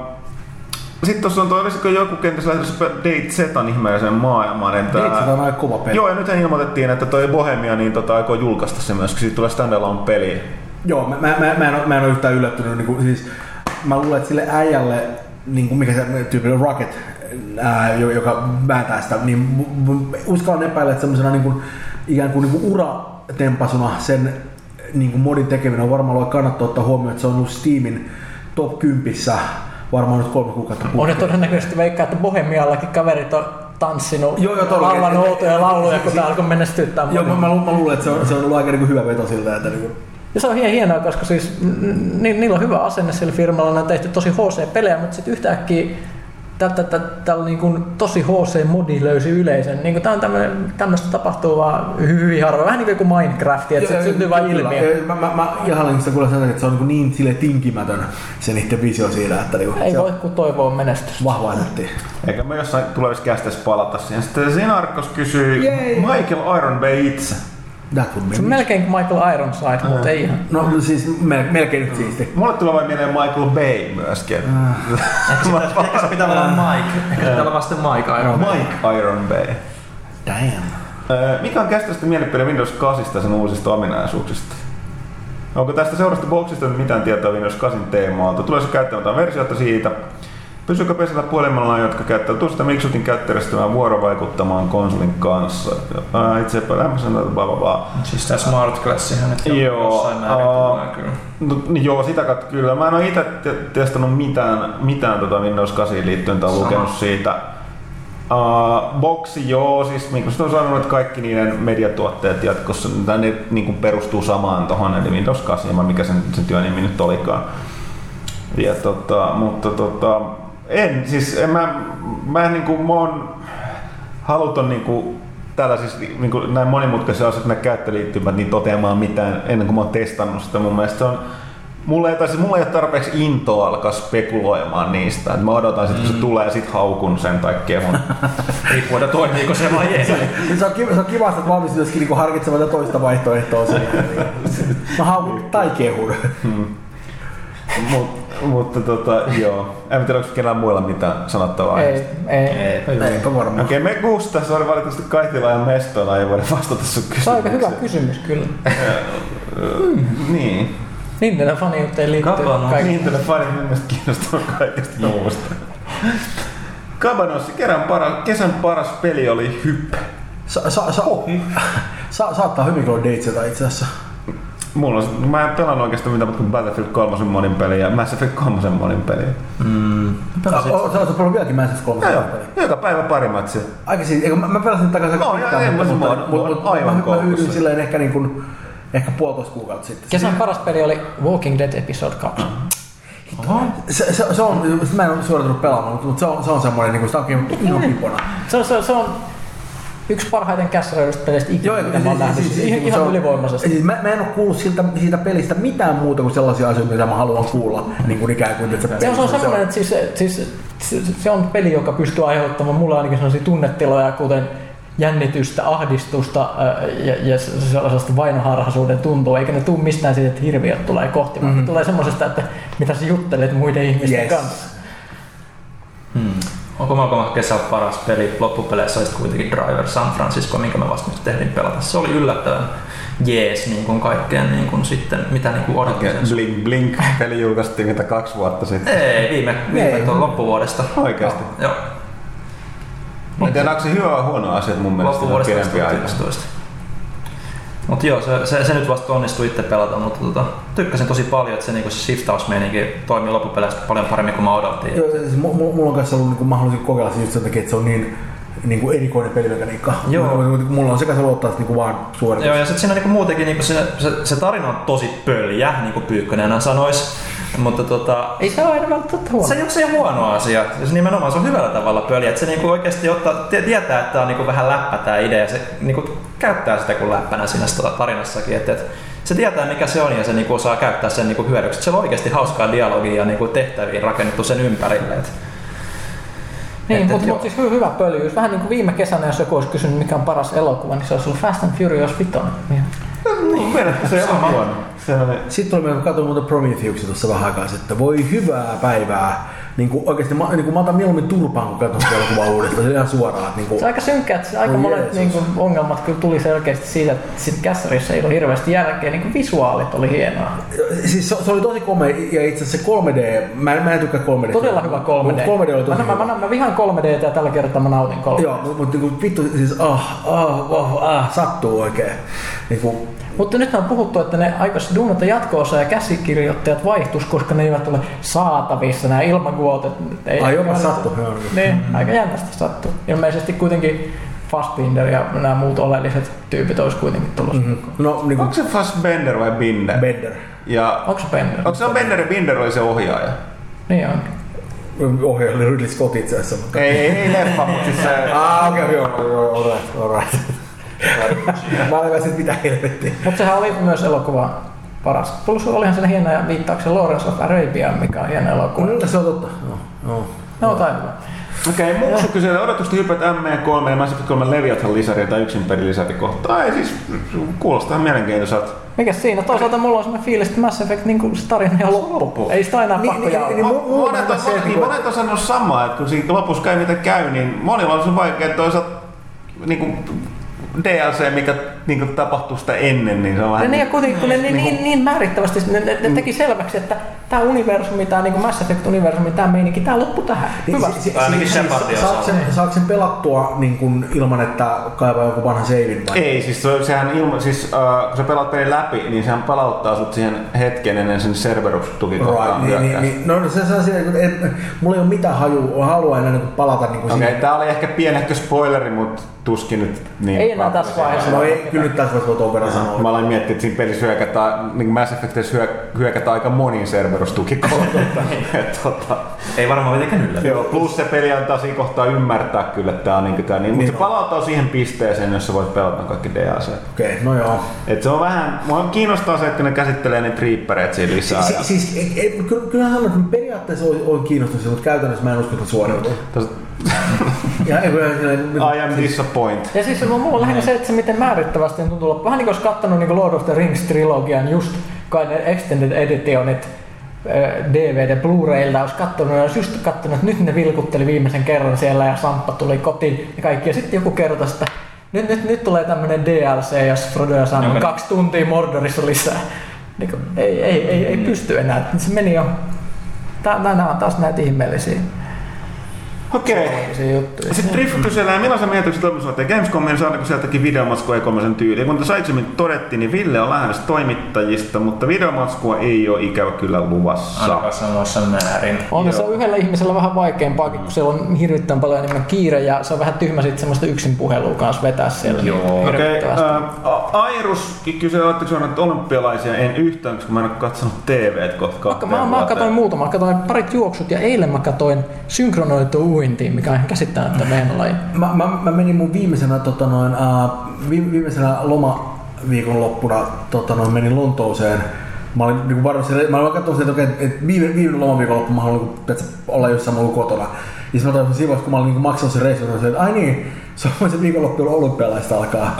A: sitten tuossa on toi, olisiko joku kenties lähdössä Date Zetan ihmeelliseen maailmaan. Että,
D: Date Zeta on aika kova peli.
A: Joo, ja nythän ilmoitettiin, että toi Bohemia niin tota, aikoo julkaista se myöskin. Siitä tulee standalone peli.
D: Joo, mä, mä, mä, mä, en, mä en ole yhtään yllättynyt. Niin kuin, siis, mä luulen, että sille äijälle, niin kuin mikä se tyypillinen Rocket, ää, jo- joka vääntää sitä, niin uskallan epäillä, että semmoisena niin kuin, ikään kuin, niin kuin uratempasuna sen niin kuin modin tekeminen on varmaan ollut kannattaa ottaa huomioon, että se on ollut Steamin top 10 varmaan nyt kolme kuukautta
C: On ne todennäköisesti veikkaa, että Bohemiallakin kaverit on tanssinut,
D: Joo, joo,
C: laulanut outoja lauluja, kun tää alkoi menestyttää.
D: Joo, mä, mä, lu- mä luulen, että se on, se on ollut aika niin kuin hyvä veto siltä, että niin kuin,
C: Ja se on hien- hienoa, koska siis ni, niillä on hyvä asenne sillä firmalla, ne on tehty tosi HC-pelejä, mutta sitten yhtäkkiä tällä niin kuin tosi HC-modi löysi yleisön. Niin kuin tää on tämmönen, tämmöistä tapahtuu vaan hyvin harvoin. Vähän niin kuin Minecraft, että se syntyy vain ilmiö.
D: Ja Mä, mä, mä ihailen sitä kuulla sen että se on niin, niin sille tinkimätön se niiden visio siinä, että niin
C: Ei voi kuin toivoa menestystä.
D: vahva nätti.
A: Eikä me jossain tulevissa kästeissä palata siihen. Sitten Sinarkos kysyy
D: Jei.
A: Michael Iron Bay itse.
D: That would be
C: Se on
D: me.
C: melkein kuin Michael Ironside, mutta ei ihan.
D: No siis mel- melkein nyt siisti.
A: Mulle tulee vain mieleen Michael Bay myöskin.
B: Ehkä se pitää olla Mike. Ehkä se pitää olla vasta Mike Iron.
A: Mike Iron Bay.
D: Damn.
A: Mikä on käsittämättä mielipide Windows 8 ja sen uusista ominaisuuksista? Onko tästä seurasta boksista nyt mitään tietoa Windows 8 teemaalta? Tulee se käyttämättä versiota siitä? Pysyykö pesillä puhelimella, jotka käyttää tuosta Microsoftin käyttöjärjestelmää vuorovaikuttamaan konsolin kanssa? Ää, itse epäilemässä näitä bla bla bla.
B: Siis tää Smart Classihan nyt
A: Joo,
B: jossain määrin tulee kyllä.
A: No, niin joo, sitä kautta kyllä. Mä en ole itse te- testannut mitään, mitään tota Windows 8 liittyen tai lukenut siitä. Uh, boksi joo, siis Microsoft on sanonut, että kaikki niiden mediatuotteet jatkossa, ne niin kuin perustuu samaan tuohon, eli Windows 8, vai mikä sen, sen työnimi nyt olikaan. Ja tota, mutta tota, en, siis en mä, mä en niinku, mä oon haluton niinku tällaisissa niinku näin monimutkaisissa asioissa, nämä käyttöliittymät, niin toteamaan mitään ennen kuin mä oon testannut sitä. Mun mielestä se on, Mulla ei, tai siis mulla ei ole tarpeeksi intoa alkaa spekuloimaan niistä. Et mä odotan sitten, kun se tulee ja sit haukun sen tai kehun.
B: Riippuu, että toimiiko se vai ei.
D: Niin Se on, kiva, se on kiva, että valmis myöskin niinku harkitsemaan toista vaihtoehtoa. niin. Mä haukun tai kehun.
A: Mut, mutta tota, joo. En tiedä, onko kenellä muilla mitään sanottavaa.
C: Ei, ei.
D: Eipä varmaan.
A: Okei, me Gusta, se oli valitettavasti Kaitila ja Mestona, ei voida vastata sun kysymykseen.
C: Se on aika hyvä kysymys kyllä.
A: Niin.
C: Nintendo faniuteen liittyy
B: Kapano.
C: kaikki.
A: Niin, tällä fanit minun mielestä kiinnostaa kaikesta muusta. Kabanossi, kerran para, kesän paras peli oli Hyppe.
D: Sa, sa, sa, sa, saattaa hyvinkin olla Dateseta itse asiassa.
A: Mulla on, mä en pelannut oikeastaan mitään kuin Battlefield 3 monin peliä ja Mass Effect 3 monin peliä.
D: Sä oot pelannut vieläkin Mass Effect 3
A: Joo,
D: peliä.
A: joka päivä pari matsia.
D: Aika siis, eikö, mä, mä pelasin takaisin aika
A: No,
D: pitkään,
A: ja-
D: mutta, mutta,
A: mä-
D: mutta,
A: mä-
D: mutta,
A: aivan
D: mä, mä yhdyin silleen ehkä, niin kuin, ehkä puolitoista kuukautta sitten.
C: Kesän paras peli oli Walking Dead Episode 2.
D: Se, se, se on, mä en ole suoritunut pelaamaan, mutta, se on, se on semmoinen, niin kuin, sitä on ihan pipona.
C: Se on, se, on- se on yksi parhaiten kässäreilystä peleistä ikinä,
D: Joo,
C: mitä mä oon nähnyt. Siis, ihan,
D: se
C: ihan
D: on-
C: ylivoimaisesti.
D: Siis mä, mä en ole kuullut siltä, siitä pelistä mitään muuta kuin sellaisia asioita, mitä mä haluan kuulla. Niin kuin ikään kuin, että se,
C: Se on, se semmoinen, että siis, siis, se, se on peli, joka pystyy aiheuttamaan mulle ainakin sellaisia tunnetiloja, kuten jännitystä, ahdistusta ja, ja sellaisesta vainoharhaisuuden tuntua, eikä ne tule mistään siitä, että hirviöt tulee kohti, vaan mm. tulee semmoisesta, että mitä sä juttelet muiden ihmisten
D: Yes.
C: kanssa.
B: Onko Malcolm kesän paras peli loppupeleissä olisi kuitenkin Driver San Francisco, minkä me vasta nyt tehdin pelata. Se oli yllättävän jees niin kuin kaikkeen niin kuin sitten, mitä niin kuin odotin
A: Blink Blink peli julkaistiin mitä kaksi vuotta sitten.
B: Ei, viime, viime
D: Ei.
B: tuon loppuvuodesta.
A: Oikeasti?
B: Joo,
A: En tiedä, onko se hyvä vai huono asia, että mun mielestä on pidempi aika.
B: 2011. Mutta joo, se, se, se, nyt vasta onnistui itse pelata, mutta tota, tykkäsin tosi paljon, että se, niinku, se shiftausmeininki toimii loppupeleissä paljon paremmin kuin mä odotin.
D: Joo, siis mu- mu- mulla on kanssa ollut niin mahdollisuus kokeilla just sen takia, että se on niin, niin kuin erikoinen pelimekaniikka.
B: Joo.
D: Mulla- Mulla on sekä se luottaa niin kuin vaan suoritus.
B: Joo, ja sitten siinä niinku muutenkin niinku se, se, se, tarina on tosi pöljä, niin kuin Pyykkönen aina sanois. Mutta tota,
C: Ei se ole aina välttämättä huono.
B: se ei ole se huono asia. Se nimenomaan se on hyvällä tavalla pöljä. Että se niinku oikeasti ottaa, tie- tietää, että tämä on niinku vähän läppä tämä idea. Ja se niinku käyttää sitä kuin läppänä siinä tarinassakin. Että, että se tietää mikä se on ja se niinku osaa käyttää sen niinku hyödyksi. Siellä on oikeasti hauskaa dialogia ja niinku tehtäviä rakennettu sen ympärille. Et,
C: Niin, mutta mut siis hy- hyvä pöljyys. Vähän niin kuin viime kesänä, jos joku olisi kysynyt, mikä on paras elokuva, niin se olisi ollut Fast and Furious 5. Niin.
A: Mun mielestä se on huono. Se on,
D: Sitten oli, mä katsoin muuten Prometheuksia tuossa vähän aikaa sitten. Voi hyvää päivää. Niin kuin oikeasti mä, niin kuin mä otan mieluummin turpaan, kun katson sitä elokuvaa uudestaan. Se on ihan suoraan. että Niin kuin,
C: Se on aika synkkä, että aika
D: Oi
C: monet
D: Jeesus.
C: niin kuin, ongelmat kyllä tuli selkeästi siitä, että sit kässärissä ei ole hirveästi järkeä. Niin kuin visuaalit oli hienoa.
D: siis se, se, oli tosi komea ja itse asiassa se 3D, mä, en- mä en tykkää 3D.
C: Todella hyvä 3D.
D: 3D oli tosi
C: mä, mä,
D: hyvä.
C: mä, mä, vihaan 3D ja tällä kertaa mä nautin 3D.
D: Joo, mutta mut, niinku, vittu siis ah, ah, ah, ah, sattuu oikein. Niinku,
C: Mutta nyt on puhuttu, että ne aikoisi duunata jatko-osa ja käsikirjoittajat vaihtus, koska ne eivät ole saatavissa nämä ilmakuotet. Ei,
D: ai jopa sattuu. Joo, niin.
C: Niin, aika jännästi sattuu. Ilmeisesti kuitenkin Fassbinder ja nämä muut oleelliset tyypit olisi kuitenkin tulossa. Mm-hmm.
D: No niinku
A: onko se Fassbender vai Binder?
D: Bender.
A: Ja
C: Onko se Bender?
A: onko se on Bender ja Binder oli se ohjaaja?
C: Niin on.
D: Ohjaaja oli Ridley Scott itse asiassa. Mutta...
A: Ei, ei, ei leffa, mutta siis se...
D: Ah, okei, okay, joo, joo, alright, alright. Mä olin vähän sit mitä helvettiä.
C: Mutta sehän oli myös elokuva paras. Plus olihan siinä hienoja viittauksia Lawrence of Arabia, mikä on hieno elokuva.
D: Mm, se on totta. Joo.
C: No, tai hyvä.
A: Okei, okay, Muuksu kyselee odotusta hypät M3 ja Mass Effect 3 Leviathan lisäri tai yksin peli lisäri kohtaa. Ei siis, kuulostaa mielenkiintoiselta.
C: Mikäs siinä? Toisaalta mulla on sellainen fiilis, että Mass Effect niin se tarina ihan loppu.
A: Loppu.
C: Ei sitä enää
D: Niin,
C: pakko
D: niin,
C: jauhaa.
D: niin, mu- mulla
A: Monet
D: on
A: monet,
D: niin
A: niin,
D: kuin-
A: monet on sanonut samaa, että kun siinä lopussa käy mitä käy, niin monilla on se vaikea, että toisaalta niin kuin DLC, mikä niin tapahtuu sitä ennen, niin se on
C: Ja
A: vähän...
C: niin, ja kuitenkin, kun ne niin, niin, niin määrittävästi ne, ne teki selväksi, että tämä universumi, tämä niin Mass Effect-universumi, tämä meininki, tämä loppu tähän. Hyvä.
D: Si- si-
B: Ainakin
D: si-
B: Shepardin
D: saat sen, saat sen pelattua niin kuin, ilman, että kaivaa jonkun vanhan seivin vai?
A: Ei, siis se, sehän ilma, siis, äh, kun sä pelaat pelin läpi, niin sehän palauttaa sut siihen hetken ennen sen Cerberus-tukikohtaan
D: Right, niin, niin, niin, no se, se on siinä, että et, mulla ei ole mitään haju, halua enää niin palata niin kuin
A: Okei,
D: siihen.
A: tää oli ehkä pienehkö spoileri, mutta tuskin nyt niin...
C: Ei enää tässä vaiheessa.
D: No ei, kyllä nyt tässä voisi tuon verran sanoa.
A: Mä aloin miettiä, että siinä pelissä hyökätään, niin kuin Mass Effectissä hyö, hyökätään aika moniin Cerberus-tukikohtaan. Et tota,
B: ei varmaan mitenkään yllätä.
A: Joo, plus se peli antaa siinä kohtaa ymmärtää kyllä, että tää on niinku tää niin, mutta
D: Niin
A: se
D: on.
A: palautuu siihen pisteeseen, jossa voit pelata kaikki DLC.
D: Okei, okay, no joo.
A: Et se on vähän, mua kiinnostaa se, että ne käsittelee niitä reapereita siinä lisää.
D: Si,
A: ja-
D: siis, ei, ei, kyllä, kyllähän että periaatteessa on, on kiinnostunut, mutta käytännössä mä en usko, että suoriutuu.
A: Tos-
D: Ja,
A: I am disappoint.
C: Ja siis mulla on lähinnä se, että se miten määrittävästi on tuntunut. Vähän niin kuin olisi kattonut niin Lord of the Rings-trilogian just kai ne Extended Editionit DVD Blu-railta olisi kattonut ja olisi just kattonut, että nyt ne vilkutteli viimeisen kerran siellä ja Samppa tuli kotiin ja kaikki. Ja sitten joku kertoi, että nyt, nyt, nyt tulee tämmönen DLC, jos Frodo ja Sam on
B: Jonka-
C: kaksi tuntia Mordorissa lisää. Niin kuin, ei, ei, ei, ei pysty enää. Se meni jo. Nämä on taas näitä ihmeellisiä,
A: Okei.
C: ihmeellisiä juttuja.
A: Sitten Drift kyselee, milloin sä mietit toimitusvuoteen Gamescomin, saadaanko sieltäkin videomatskua E3 tyyliin. Kun tässä aikaisemmin todettiin, niin Ville on lähdössä toimittajista, mutta videomatskua ei ole ikävä kyllä luvassa.
B: Ainakaan samassa määrin.
C: On se on yhdellä ihmisellä vähän vaikeampaakin, kun siellä on hirvittävän paljon enemmän kiire ja se on vähän tyhmä sitten semmoista yksin puhelua kanssa vetää siellä.
B: Joo.
C: niin
A: Okei,
C: hirvittävästi.
A: okay, Airus kysyy, oletteko seurannut olympialaisia? En yhtään, koska mä en ole katsonut TVt kohta
C: mä, mä katsoin muutama, mä katsoin parit juoksut ja eilen mä katsoin synkronoitu uintiin, mikä on ihan käsittämättä meidän laji.
D: mä, mä, mä, menin mun viimeisenä, tota noin, uh, viimeisenä lomaviikonloppuna tota noin, menin Lontooseen. Mä olin niin varmasti, mä olin katsonut että, että viime, viime lomaviikonloppu mä haluan niin, olla jossain ollut kotona. Ja mä tajusin siinä vaiheessa, kun mä olin niin maksanut sen reissun, että ai niin, se on se viikonloppu, jolloin olympialaista alkaa.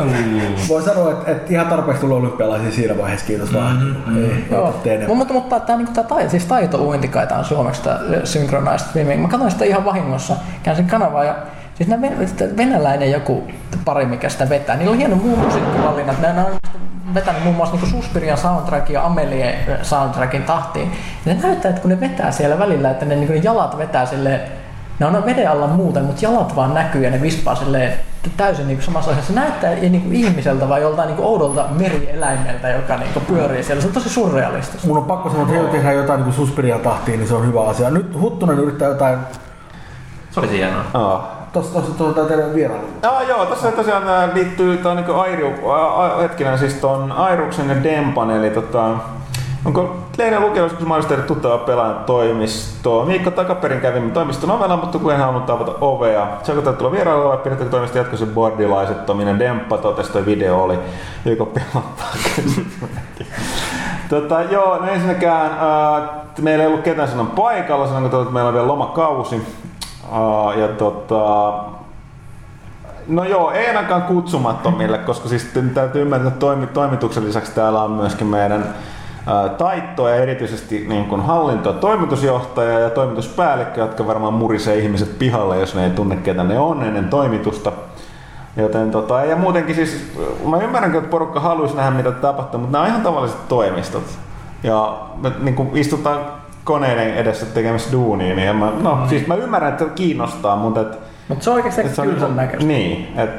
D: Voi sanoa, että, että ihan tarpeeksi tuli olympialaisia siinä vaiheessa, kiitos vaan.
B: Mm-hmm.
D: Ei,
C: Joo.
D: ei enempää.
C: Mutta, mutta tämä, niinku, tää taito, siis taitouinti kai tää on suomeksi tämä synchronized swimming. Mä katsoin sitä ihan vahingossa, käänsin kanavaa ja siis nämä ven- venäläinen joku pari, mikä sitä vetää, niillä on hieno muu musiikkivalinnat. Ne, ne on vetänyt muun muassa niin Suspirian soundtrackin ja Amelie soundtrackin tahtiin. Ja ne näyttää, että kun ne vetää siellä välillä, että ne, niin ne jalat vetää silleen, ne on veden alla muuten, mutta jalat vaan näkyy ja ne vispaa silleen täysin niin samassa asiassa. Se näyttää ei niin kuin ihmiseltä vai joltain niin kuin oudolta merieläimeltä, joka niin kuin pyörii siellä. Se on tosi surrealistista.
D: Mun on pakko sanoa, että he tehdään jotain niin Suspirian tahtiin, niin se on hyvä asia. Nyt Huttunen yrittää jotain,
B: Se olisi hienoa.
A: Aa.
D: tossa, tossa, tossa teidän vierailu.
A: Aa, joo, tässä tosiaan tää liittyy tää on niinku Airu, a, a, hetkinen, siis ton Airuksen ja Dempan, eli tota, onko Leena lukenut, tehdä tuttava pelaajan toimistoa. Miikka takaperin kävimme toimiston ovella, mutta kun en halunnut avata ovea. Saako tää tulla vierailulla vai pidättekö toimisto jatkossa bordilaisettominen? Demppa totesi, toi video oli, joko pelottaa Tota, joo, no ensinnäkään äh, meillä ei ollut ketään silloin paikalla, kun että meillä on vielä lomakausi. Äh, ja tota, No joo, ei ainakaan kutsumattomille, koska siis täytyy ymmärtää, että toimi, toimituksen lisäksi täällä on myöskin meidän ää, taitto ja erityisesti niin kuin hallinto- ja toimitusjohtaja ja toimituspäällikkö, jotka varmaan murisee ihmiset pihalle, jos ne ei tunne ketä ne on ennen toimitusta. Joten tota, ja muutenkin siis, mä ymmärrän, että porukka haluaisi nähdä mitä tapahtuu, mutta nämä on ihan tavalliset toimistot. Ja me niin kuin istutaan koneiden edessä tekemässä duunia, niin mä, no mm. siis mä ymmärrän, että kiinnostaa, mutta et,
C: Mutta se on oikeasti
A: et se on niinku-
C: näköistä.
A: Niin, et,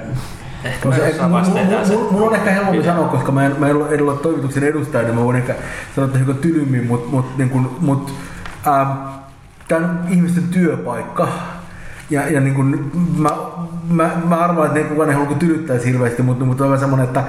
B: Ehkä
D: No se, mulla on ehkä helpompi sanoa, koska mä en, mä en ole, en ole toimituksen edustaja, niin mä voin ehkä sanoa, että hiukan tylymmin, mutta mut, niin kun, mut, ähm, tämä on ihmisten työpaikka. Ja, ja niin kun, mä, mä, mä arvaan, että ne kukaan ei halua tylyttää hirveästi, mutta, mutta on semmoinen, että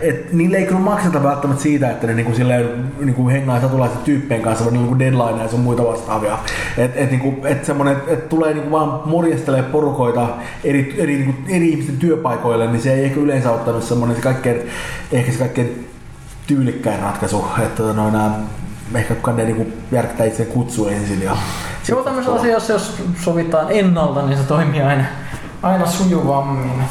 D: et, niille ei kyllä makseta välttämättä siitä, että ne niin kuin, silleen, niin kuin hengaa satulaisten tyyppien kanssa, vaan niin deadline ja sun muita vastaavia. Et, et, niin kuin, et semmoinen, että et tulee niin kuin vaan morjestelee porukoita eri, eri, niin kuin, eri ihmisten työpaikoille, niin se ei ehkä yleensä ottanut semmoinen se kaikkein, ehkä se kaikkein tyylikkäin ratkaisu, että tota noin, nämä, ehkä kukaan ei niin kuin järkätä itse kutsu ensin. Ja
C: Joo, tämmöisessä asiassa, jos sovitaan ennalta, niin se toimii aina, aina sujuvammin.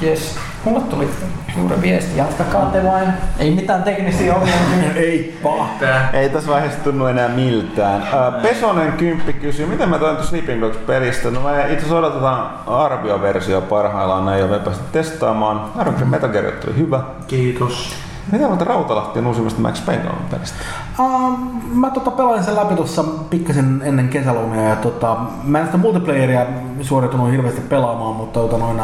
C: Jes. Mulle tuli juuri viesti, jatkakaa te vain. Ei mitään teknisiä ongelmia.
D: Ei paha.
B: Tää.
A: Ei tässä vaiheessa tunnu enää miltään. Ää, Pesonen kymppi kysyy, miten mä toin tuossa Sleeping Dogs pelistä? No me itse asiassa odotetaan arvioversio parhaillaan, näin jo me päästä testaamaan. Arvioin Metal Gear oli hyvä.
B: Kiitos.
A: Mitä mieltä Rautalahtien uusimmasta Max Payne pelistä?
D: Uh, mä tota pelasin sen läpi tuossa pikkasen ennen kesälomia ja tota, mä en sitä multiplayeria suoritunut hirveästi pelaamaan, mutta tota, noin,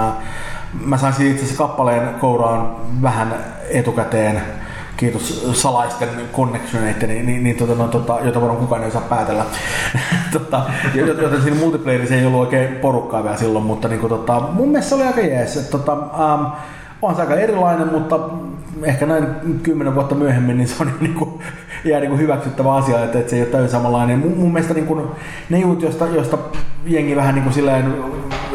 D: mä sain siitä itse asiassa kappaleen kouraan vähän etukäteen kiitos salaisten connectioneiden, niin, niin, niin tota, no, tota, jota varmaan kukaan ei osaa päätellä. tota, joten, siinä multiplayerissa ei ollut oikein porukkaa vielä silloin, mutta niin tota, mun mielestä se oli aika jees. Tota, um, on se aika erilainen, mutta ehkä näin kymmenen vuotta myöhemmin niin se on niin kuin, jää niin kuin hyväksyttävä asia, että, että se ei ole täysin samanlainen. Mun, mun mielestä niin kuin, ne jutut, joista, joista jengi vähän niin kuin silleen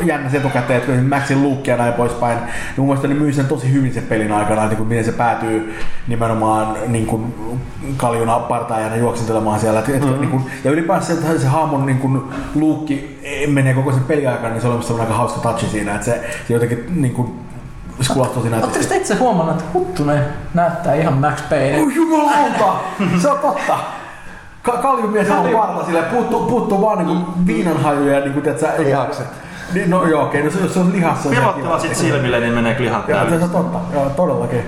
D: jännäsi etukäteen, että Maxin Luke ja näin poispäin, niin mun mielestä ne myy sen tosi hyvin sen pelin aikana, että niin kuin, miten se päätyy nimenomaan niin kuin, kaljuna partaajana juoksentelemaan siellä. Et, mm-hmm. niin kuin, ja ylipäänsä se, se haamon niin kuin, Luke menee koko sen pelin aikana, niin se on aika hauska touchi siinä, että se, se jotenkin niin kuin, skulasi tosi
C: Oletteko
D: näytösti.
C: te itse huomannut, että Huttunen näyttää ihan Max Payne?
D: Oh, jumalauta! Se on totta! Ka- kaljumies on parta sille, puuttuu, puuttuu vaan niinku viinanhajuja ja niinku, tiedätkö,
A: Lihakset.
D: Niin, no joo, okei, no se, se on lihassa.
B: Pelottava sit silmille, niin menee klihat
D: Joo,
B: täyteen.
D: se on totta, joo, todellakin.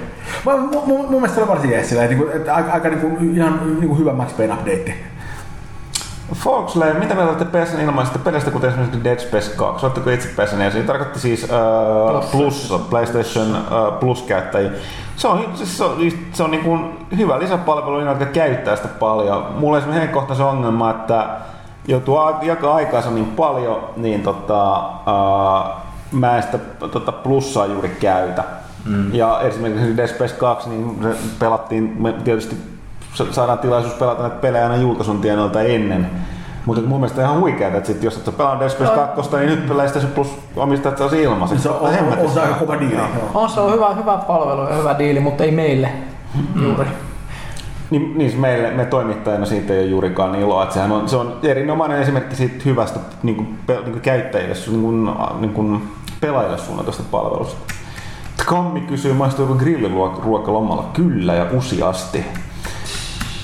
D: Mä, mun, mun, mun mielestä se oli varsin jees sillä, että, niinku, että aika, aika niinku, ihan niinku hyvä Max Payne update.
A: Foxley, mitä mieltä olette PSN ilmaisesta pelistä, kuten esimerkiksi Dead Space 2? Oletteko itse PSN ja se tarkoitti siis uh, plus, PlayStation uh, Plus-käyttäjiä. Se on, siis se on, se on niin kuin hyvä lisäpalvelu, niille, jotka käyttää sitä paljon. Mulla on esimerkiksi henkkohtainen ongelma, että joutuu jakaa aikaansa niin paljon, niin tota, uh, mä en sitä tota, plussaa juuri käytä. Mm. Ja esimerkiksi Dead Space 2, niin pelattiin, me tietysti saadaan tilaisuus pelata näitä pelejä aina julkaisun tienoilta ennen. Mutta mun mielestä ihan huikeeta, että sit, jos et sä pelaa Dead Space 2, niin nyt PlayStation Plus omistat se olisi ilmaiseksi.
D: Se on, on, on, on aika kova diili.
C: On se on hyvä, hyvä palvelu ja hyvä diili, mutta ei meille juuri.
A: Niin, niin meille, me toimittajina siitä ei ole juurikaan iloa. Että sehän on, se on erinomainen esimerkki siitä hyvästä niin kuin, niin kuin käyttäjille, niin kuin, niin kuin pelaajille suunnatusta palvelusta. Kammi kysyy, maistuuko grilliruoka lomalla? Kyllä ja useasti.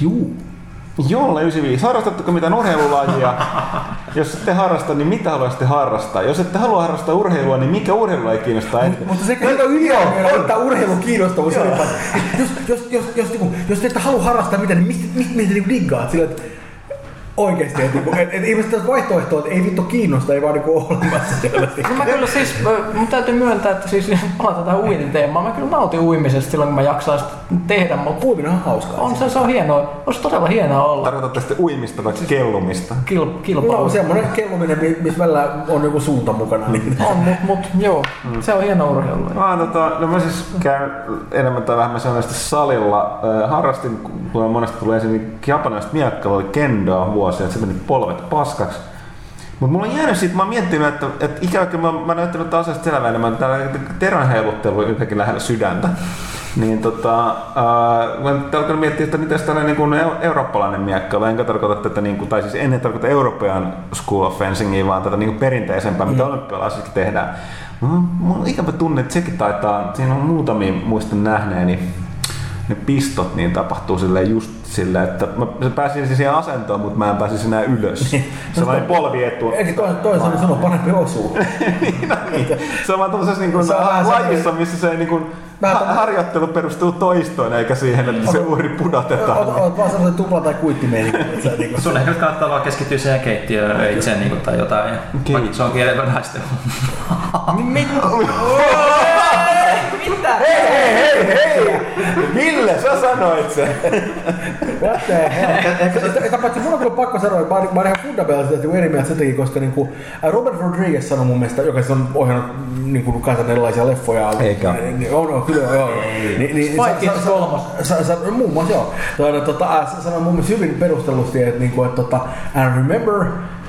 D: Juu.
A: Jolle 95. Harrastatteko mitään urheilulajia? Jos ette harrasta, niin mitä haluaisitte harrastaa? Jos ette halua harrastaa urheilua, niin mikä urheilulaji kiinnostaa eniten?
D: Mutta se on yliarvioida, että urheilu kiinnostavuus on jopa. Jos, jos, jos, jos, jos, jos et halua harrastaa mitään, niin mistä, mistä, mistä niinku diggaat? Sillä, että Oikeesti, että niinku, et, et ihmiset tästä vaihtoehtoa, että ei vittu kiinnosta, ei vaan niinku ole olemassa selvästi.
C: No mä kyllä siis, mun täytyy myöntää, että siis jos palataan tähän uintiteemaan, mä kyllä nautin uimisesta silloin, kun mä jaksaa sitä tehdä, mutta
D: Puhuminen on hauskaa.
C: on se, se on hienoa, olisi todella hienoa olla
A: Tarkoitatte sitten uimista tai kellumista?
C: kil,
D: No
C: kilpailu.
D: semmonen kelluminen, mi- missä välillä on joku suunta mukana. Niin.
C: On, mut, mut joo, se on hieno urheilu.
A: Mä, tota, no mä siis käyn enemmän tai vähemmän sellaisesti salilla. Harrastin, kun monesti tulee ensin niin japanilaista miekkailua, oli kendoa vuosia, että se meni polvet paskaksi. Mutta mulla on jäänyt siitä, mä oon miettinyt, että, että ikävä kyllä mä, mä oon näyttänyt asiasta selvää enemmän, täällä terän heiluttelu jotenkin lähellä sydäntä. Niin tota, äh, mä alkanut miettiä, että miten tällainen niin kuin eu- eurooppalainen miekkailu, enkä tarkoita tätä, niin kuin, tai siis en tarkoita European School of Fencingia, vaan tätä niin kuin perinteisempää, mitä olympialaisissa tehdään. Mulla on- ikävä tunne, että sekin taitaa, siinä on muutamia muistan nähneeni, ne pistot, niin tapahtuu silleen just silleen, että mä pääsin siihen asentoon, mutta mä en pääsisi enää ylös. Sellainen polvi etu.
D: Eikä toinen toi sanoo, sanoo parempi osuu.
A: niin, no niin. Se on vaan tuollaisessa niin kuin,
D: Se on vähän
A: lajissa, missä se niin kuin,
D: Vähän
A: ha- harjoittelu perustuu toistoon, eikä siihen, että se uhri pudotetaan.
D: Oot, oot vaan sellainen tupla tai sä niinku-
B: Sun ehkä nyt kannattaa vaan keskittyä siihen keittiöön itseen niin tai jotain. Ja vaikka se onkin enemmän naisten
C: Mitä?
A: Hei, hei, hei! Ville, sä sanoit sen!
D: What the hell? Paitsi mun on kyllä pakko sanoa, että mä oon- oon ihan fundamentaalisesti eri mieltä sen takia, koska niinku, Robert Rodriguez sanoi mun mielestä, joka siis on ohjannut niinku kansan erilaisia leffoja.
A: Eikä.
D: Niin, On, on, kyllä joo. Niin, niin,
C: kolmas.
D: Muun muassa joo. Tota, sanoi mun mielestä hyvin perustellusti, että, niinku, että tota, and remember,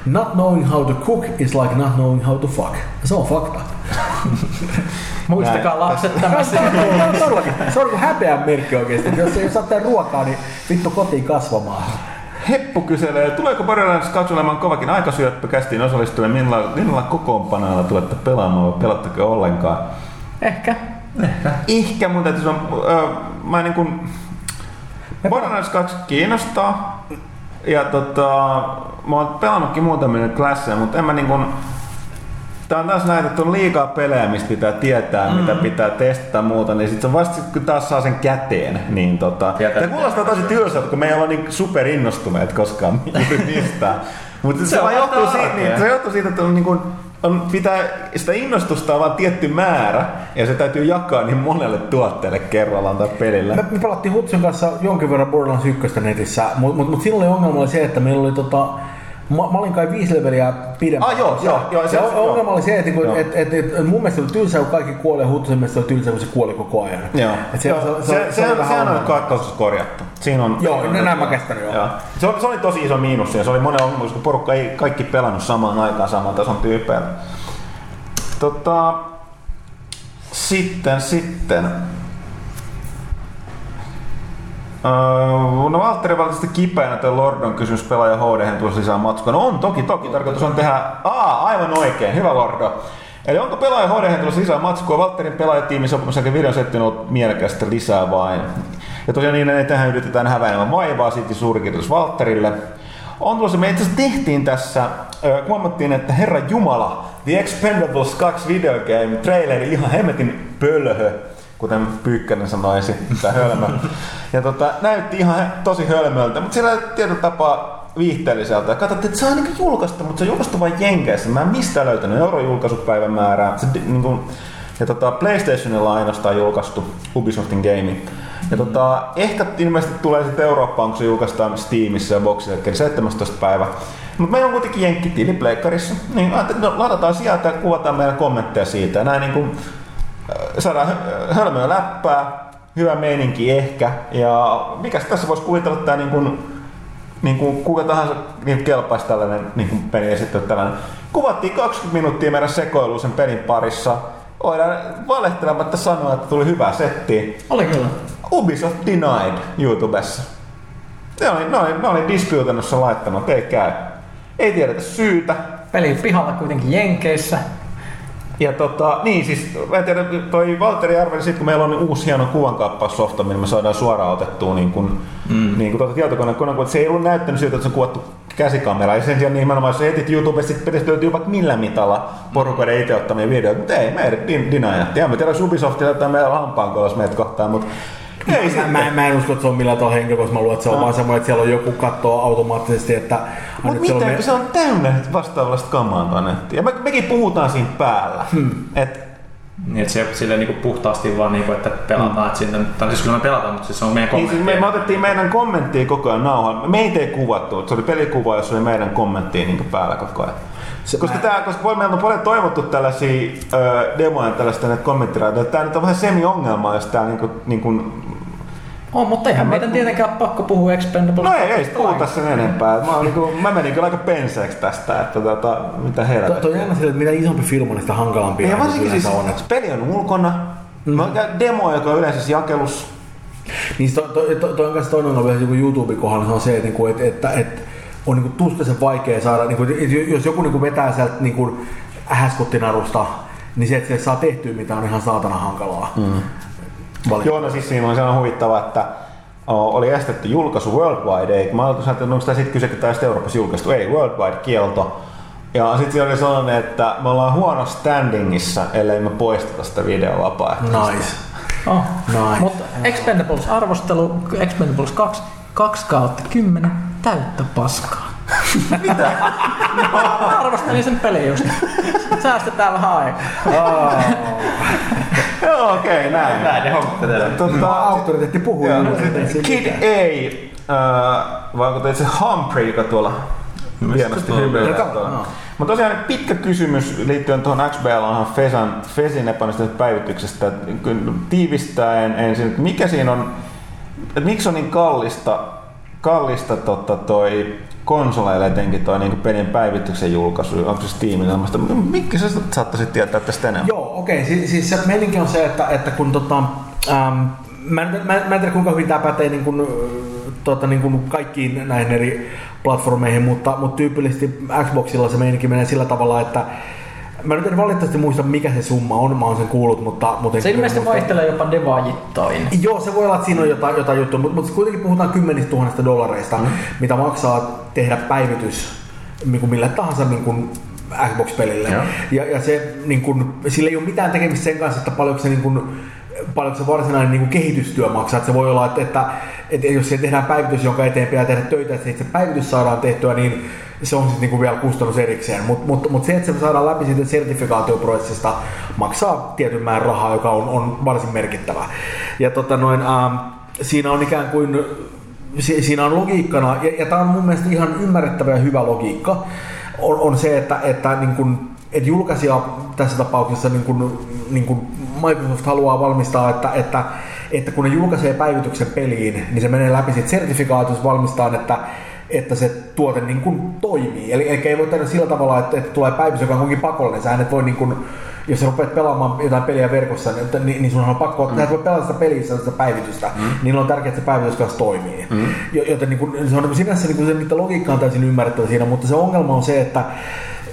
D: not knowing how to cook is like not knowing how to fuck. Se on fakta.
C: Muistakaa lapset tämä
D: Se on- se on todellakin. Se on niinku häpeän merkki oikeesti. Jos ei saa tehdä ruokaa, niin vittu kotiin kasvamaan.
A: Heppu kyselee, tuleeko Borderlands 2 olemaan kovakin aikasyöppö kästiin osallistujille, millä, millä kokoonpanoilla tulette pelaamaan vai pelatteko ollenkaan?
C: Ehkä.
A: Ehkä mun täytyy sanoa, ö, mä niin kun, Borderlands 2 kiinnostaa. Ja tota, mä oon pelannutkin muutamia klasseja, mutta en mä niin kun, Tää on taas näin, että on liikaa pelejä, mistä pitää tietää, mm. mitä pitää testata muuta, niin sit se vasta sit, kun taas saa sen käteen, niin tota... Tämä kuulostaa tosi tylsältä, kun me ei olla niin superinnostuneet koskaan juuri mistään. Mutta se,
B: Se
A: vaan johtuu siitä, niin, se johtuu siitä, että on niin kuin, on, pitää, sitä innostusta on vaan tietty määrä, ja se täytyy jakaa niin monelle tuotteelle kerrallaan tai pelille.
D: Me, me pelattiin Hutsun kanssa jonkin verran Borderlands 1 netissä, mutta mut, mut silloin ongelma oli se, että meillä oli tota, Mä, mä olin kai viisi leveliä pidemmän.
A: Ah, joo, joo, joo,
D: Se,
A: se-
D: se
A: joo.
D: ongelma oli se, että niinku,
A: Joo.
D: et, et, et, mun mielestä oli tylsää, kun kaikki kuolee, ja Huttusen mielestä oli tylsää, kun se kuoli koko ajan.
A: Joo.
D: Et se,
A: Joo,
D: se, se,
A: se, se, se, sehän on kakkosessa korjattu. Siinä on,
D: Joo,
A: siinä on-
D: näin mä käsittänyt, joo.
A: Joo. Se, oli, se oli tosi iso miinus siinä. Se oli monen ongelma, koska porukka ei kaikki pelannut samaan aikaan saman tason tyypeillä. Tota, sitten, sitten. Öö, no Valtteri valitettavasti kipeänä tuo Lordon kysymys pelaaja HD tuossa lisää matskua. No on, toki, toki. Tarkoitus on tehdä... Aa, aivan oikein. Hyvä Lordo. Eli onko pelaaja HD tulossa lisää matskua? Valtterin pelaajatiimin sopimus jälkeen videon setti on ollut mielekästä lisää vain. Ja tosiaan niin, että tähän yritetään hävää enemmän vaivaa. Siitä suuri kiitos Valtterille. On tulossa, me itse asiassa tehtiin tässä, ö, huomattiin, että Herra Jumala, The Expendables 2 videogame traileri ihan hemmetin pölhö, kuten Pyykkänen sanoisi, tämä hölmö. Ja tota, näytti ihan tosi hölmöltä, mutta siellä tietyllä tapaa viihteelliseltä. Katsottiin, että se on niin julkaistu, mutta se on julkaistu vain Jenkeissä. Mä en mistään löytänyt eurojulkaisupäivämäärää. Se, niin kuin, ja tota, PlayStationilla on ainoastaan julkaistu Ubisoftin game. Ja tota, ehkä ilmeisesti tulee sitten Eurooppaan, kun se julkaistaan Steamissa ja Boxilla, eli 17. päivä. Mutta meillä on kuitenkin jenkkitili. Niin ajattelin, no, ladataan sieltä ja kuvataan meidän kommentteja siitä. Näin niin kuin, saadaan hö- hölmöä läppää, hyvä meininki ehkä. Ja mikäs tässä voisi kuvitella tämä niin kuin, niin kuin kuka tahansa niin kelpaisi tällainen niin kuin peli esittää tällainen. Kuvattiin 20 minuuttia meidän sekoiluun sen pelin parissa. Voidaan valehtelematta sanoa, että tuli hyvä setti.
C: Oli kyllä.
A: Ubisoft Denied YouTubessa. Ne oli, ne oli, ne oli Disputenossa laittanut, ei käy. Ei tiedetä syytä.
C: Peli pihalla kuitenkin Jenkeissä.
A: Ja tota, niin siis, mä en tiedä, toi Valtteri Arveli, sit kun meillä on uusi hieno kuvankaappaussofta, millä me saadaan suoraan otettua niin kuin, mm. niin kuin tuota tietokoneen kun se ei ollut näyttänyt siltä, että se on kuvattu käsikamera. Ja sen sijaan nimenomaan, jos etit YouTubesta, sitten pitäisi löytyä vaikka millä mitalla porukoiden itse ottamia videoita, mutta ei, me din, Dina jätti. Ja mä tiedän, Ubisoftilla tai meillä hampaankolas meitä kohtaan, mutta ei
D: mä, mä, mä, en usko, että se on millään tavalla henkilö, koska mä luulen, että se on no. vaan semmoinen, että siellä on joku kattoo automaattisesti, että...
A: Mutta mitä, me... se on täynnä vastaavallista kamaa tuonne. Ja me, mekin puhutaan siinä päällä. Hmm. Et,
B: niin, että se silleen niin puhtaasti vaan, niin kuin, että pelataan, mm. että sinne, tai siis kyllä me pelataan, mutta siis se on meidän kommentti.
A: Niin, siis me, me, otettiin meidän kommenttia koko ajan nauhaan. Me ei kuvattu, se oli pelikuva, jossa oli meidän kommenttia niin päällä koko ajan. Se, koska, mä... tää, koska meillä on paljon toivottu tällaisia ö, demoja, tällaista kommenttiraitoja. Tämä nyt on vähän semi-ongelma, jos tämä niinku, niinku
C: on, mutta eihän meidän tietenkään pakko puhua Expendables.
A: No ei, ei puhuta sen enempää. Mä, niinku, mä menin kyllä aika penseeksi tästä, että tota, mitä herätä.
D: Tuo on jännä sille, että mitä isompi film on, niin sitä hankalampi
A: ja varsinkin siis, on. Peli on ulkona. Mm. Demo, joka on yleensä jakelus.
D: Niin to, to, to, to on kanssa toinen on joku YouTuben kohdalla, se on se, että, niinku, että, että, että on niin tuskaisen vaikea saada, niin kuin, jos joku niin kuin vetää sieltä niin kuin häskottinarusta, niin se, että se saa tehtyä mitä on ihan saatana hankalaa. Mm.
A: Joo, no siis siinä on sellainen huvittava, että oli estetty julkaisu worldwide, ei. Mä ajattelin, että onko tämä sitten kyse, että tämä Euroopassa julkaistu. Ei, worldwide kielto. Ja sitten siinä oli sellainen, että me ollaan huono standingissa, ellei me poisteta sitä videoa vapaaehtoisesti.
D: Nice.
C: Oh. nice. Mutta Expendables arvostelu, Expendables 2, 2 kautta 10, täyttä paskaa.
A: Mitä?
C: no, arvostelin sen pelin just. Säästetään vähän aikaa.
A: Joo, okei, näin.
B: Näin ne hommat
D: Tota, auktoriteetti puhuu.
A: Kid A, vai onko se Humphrey, joka tuolla hienosti hymyilee. Mutta tosiaan pitkä kysymys liittyen tuohon XBL Fesan, Fesin epäonnistuneet päivityksestä. Tiivistäen ensin, että mikä siinä on, että miksi on niin kallista, kallista totta toi konsoleille etenkin toi niin pelin päivityksen julkaisu, onko se Steamin ilmasta, mikä sä saattaisit tietää tästä enemmän?
D: Joo, okei, okay. siis, siis se meininki on se, että, että kun tota, ähm, mä, mä, mä, en tiedä kuinka hyvin tämä pätee niin kuin, tota, niin kuin kaikkiin näihin eri platformeihin, mutta, mutta tyypillisesti Xboxilla se meininki menee sillä tavalla, että Mä nyt en valitettavasti muista mikä se summa on, mä oon sen kuullut, mutta... mutta
C: se ilmeisesti vaihtelee jopa devajittain.
D: Joo, se voi olla, että siinä on jotain, jotain juttua, mutta, mutta kuitenkin puhutaan kymmenistä tuhannesta dollareista, mm. mitä maksaa tehdä päivitys niin kuin mille tahansa niin kuin Xbox-pelille. Ja, ja, ja se, niin kuin, sillä ei ole mitään tekemistä sen kanssa, että paljonko se niin kuin, paljonko se varsinainen niin kuin kehitystyö maksaa. Että se voi olla, että, että, että jos siellä tehdään päivitys, jonka eteen pitää tehdä töitä, että se päivitys saadaan tehtyä, niin se on sitten niinku vielä kustannus erikseen. Mutta mut, mut se, että se saadaan läpi siitä sertifikaatioprosessista, maksaa tietyn määrän rahaa, joka on, on varsin merkittävä. Ja tota noin, ähm, siinä on ikään kuin si, siinä on logiikkana, ja, ja tämä on mun mielestä ihan ymmärrettävä ja hyvä logiikka, on, on se, että, että niin kun, et julkaisija tässä tapauksessa niin kun, niin kun Microsoft haluaa valmistaa, että, että, että kun ne julkaisee päivityksen peliin, niin se menee läpi siitä sertifikaatiosta valmistaa, että että se tuote niin kuin toimii. Eli, eli ei voi tehdä sillä tavalla, että, että tulee päivitys, joka on kuitenkin pakollinen. Sä et voi niin kuin, jos sä rupeat pelaamaan jotain peliä verkossa, niin, niin, niin sun on pakko, mm. että voi pelata sitä peliä sitä päivitystä, mm. niin on tärkeää, että se päivitys kanssa toimii. Mm. Joten niin kuin, se on sinänsä niin kuin se, mitä logiikka on täysin ymmärrettävä siinä, mutta se ongelma on se, että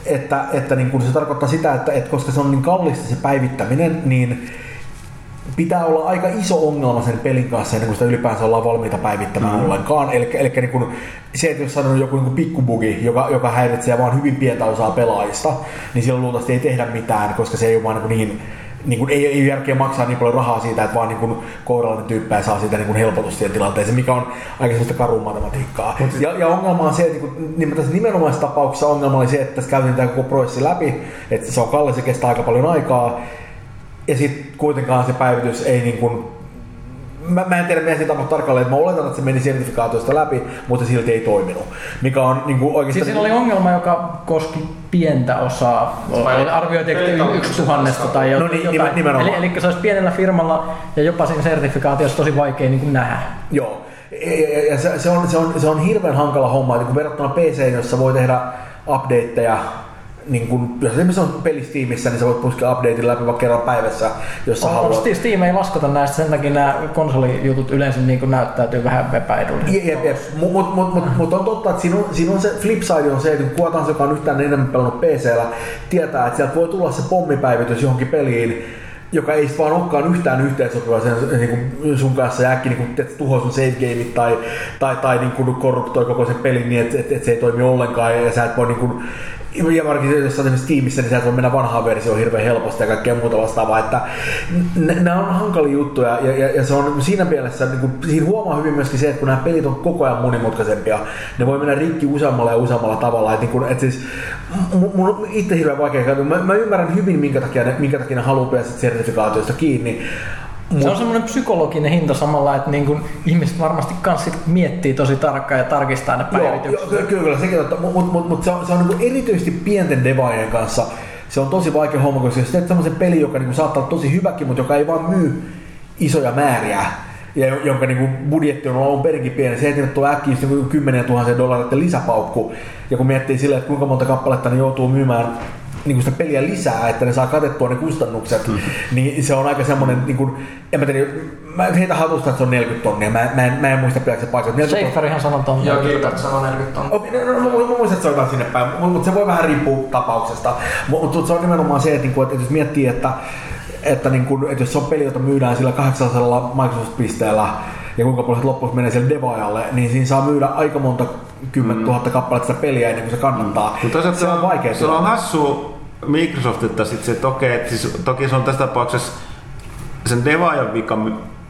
D: että, että niin kuin se tarkoittaa sitä, että, että koska se on niin kallista se päivittäminen, niin pitää olla aika iso ongelma sen pelin kanssa ennen kuin sitä ylipäänsä ollaan valmiita päivittämään mm. ollenkaan. Eli, eli niin kuin se, että jos sanon joku niin pikkubugi, joka, joka häiritsee vaan hyvin pientä osaa pelaajista, niin silloin luultavasti ei tehdä mitään, koska se ei ole vaan niin, niin niin kuin, ei, ei ole järkeä maksaa niin paljon rahaa siitä, että vaan niin kourallinen tyyppejä saa siitä niin kuin helpotusta siihen tilanteeseen, mikä on aika sellaista karun matematiikkaa. Ja, ja, ongelma on se, että niin kuin, niin tässä nimenomaisessa tapauksessa ongelma oli se, että tässä käytiin tämä koko prosessi läpi, että se on kallis ja kestää aika paljon aikaa, ja sitten kuitenkaan se päivitys ei niin kuin, mä, mä en tiedä mitä siitä tapahtui tarkalleen, että mä oletan, että se meni sertifikaatiosta läpi, mutta silti ei toiminut. Mikä on niin kuin oikeastaan...
C: Siis siinä oli ongelma, joka koski pientä osaa. Arvioitiin, että yksi tuhannesta tai jotain.
D: No niin, nimenomaan.
C: Eli, eli se olisi pienellä firmalla ja jopa siinä sertifikaatiossa tosi vaikea niin kuin nähdä.
D: Joo. Ja se, se, on, se, on, se on hirveän hankala homma, että kun verrattuna PC, jossa voi tehdä updateja niin kun, jos esimerkiksi on pelistiimissä, niin sä voit puskea updatein läpi vaikka kerran päivässä, jos sä
C: On,
D: haluat.
C: Steam- ei laskota näistä, sen takia nämä konsolijutut yleensä niin näyttäytyy vähän epäedullisilta.
D: Jep, jep. Mutta mut, mut, mut, mut on totta, että siinä on, siinä on se flip side on se, että kun kuka tahansa, joka on yhtään enemmän pelannut PCllä, tietää, että sieltä voi tulla se pommipäivitys johonkin peliin, joka ei vaan olekaan yhtään yhteensopiva sen, niin kuin sun kanssa ja äkki niin kuin, tuhoaa sun save gameit tai, tai, tai niin kuin korruptoi koko sen pelin niin, että, että, että se ei toimi ollenkaan ja sä et voi niin kuin, ja varsinkin jos sä esimerkiksi tiimissä, niin sä et voi mennä vanhaan versioon hirveän helposti ja kaikkea muuta vastaavaa. Että nämä on hankalia juttuja ja, ja, ja, se on siinä mielessä, niin kuin, siinä huomaa hyvin myöskin se, että kun nämä pelit on koko ajan monimutkaisempia, ne voi mennä rikki useammalla ja useammalla tavalla. Että, niin kuin, että siis, mun mun itse hirveän vaikea. Mä, mä, ymmärrän hyvin, minkä takia ne, minkä takia ne haluaa päästä sertifikaatioista kiinni.
C: Se on semmoinen psykologinen hinta samalla, että niin kuin ihmiset varmasti kans sit miettii tosi tarkkaan ja tarkistaa ne päivitykset.
D: joo, kyllä, kyllä, sekin totta, mutta mut, mut se on, se on niin erityisesti pienten devaajien kanssa se on tosi vaikea homma, koska jos teet semmoisen pelin, joka niin saattaa olla tosi hyväkin, mutta joka ei vaan myy isoja määriä, ja jonka niin kuin budjetti on alun perinkin pieni, se ei tulla äkkiä niin 10 000 dollareiden lisäpaukku, ja kun miettii silleen, että kuinka monta kappaletta ne joutuu myymään niin sitä peliä lisää, että ne saa katettua ne kustannukset, mm. niin se on aika semmoinen, niin kuin, en mä tiedä, mä heitä hatusta, että se on 40 tonnia, mä, mä, en, mä en muista pitääkö se paikka.
C: Schaeferihan sanoo ton.
B: Joo, Gilbert sanoo 40 tonnia.
D: Okay, no, no, no, mä muistan, että se on jotain sinne päin, mutta mut se voi vähän riippua tapauksesta. Mutta se on nimenomaan se, että, niinku, että jos miettii, että, että, niinku, että jos se on peli, jota myydään sillä 800 Microsoft-pisteellä, ja kuinka paljon se loppujen menee sille devaajalle, niin siinä saa myydä aika monta kymmentä tuhatta kappaletta sitä peliä ennen kuin se kannattaa.
A: Mutta
D: se on vaikea.
A: Se on hassu Microsoftilta sit se, että okei, että siis, toki se on tässä tapauksessa sen devaajan vika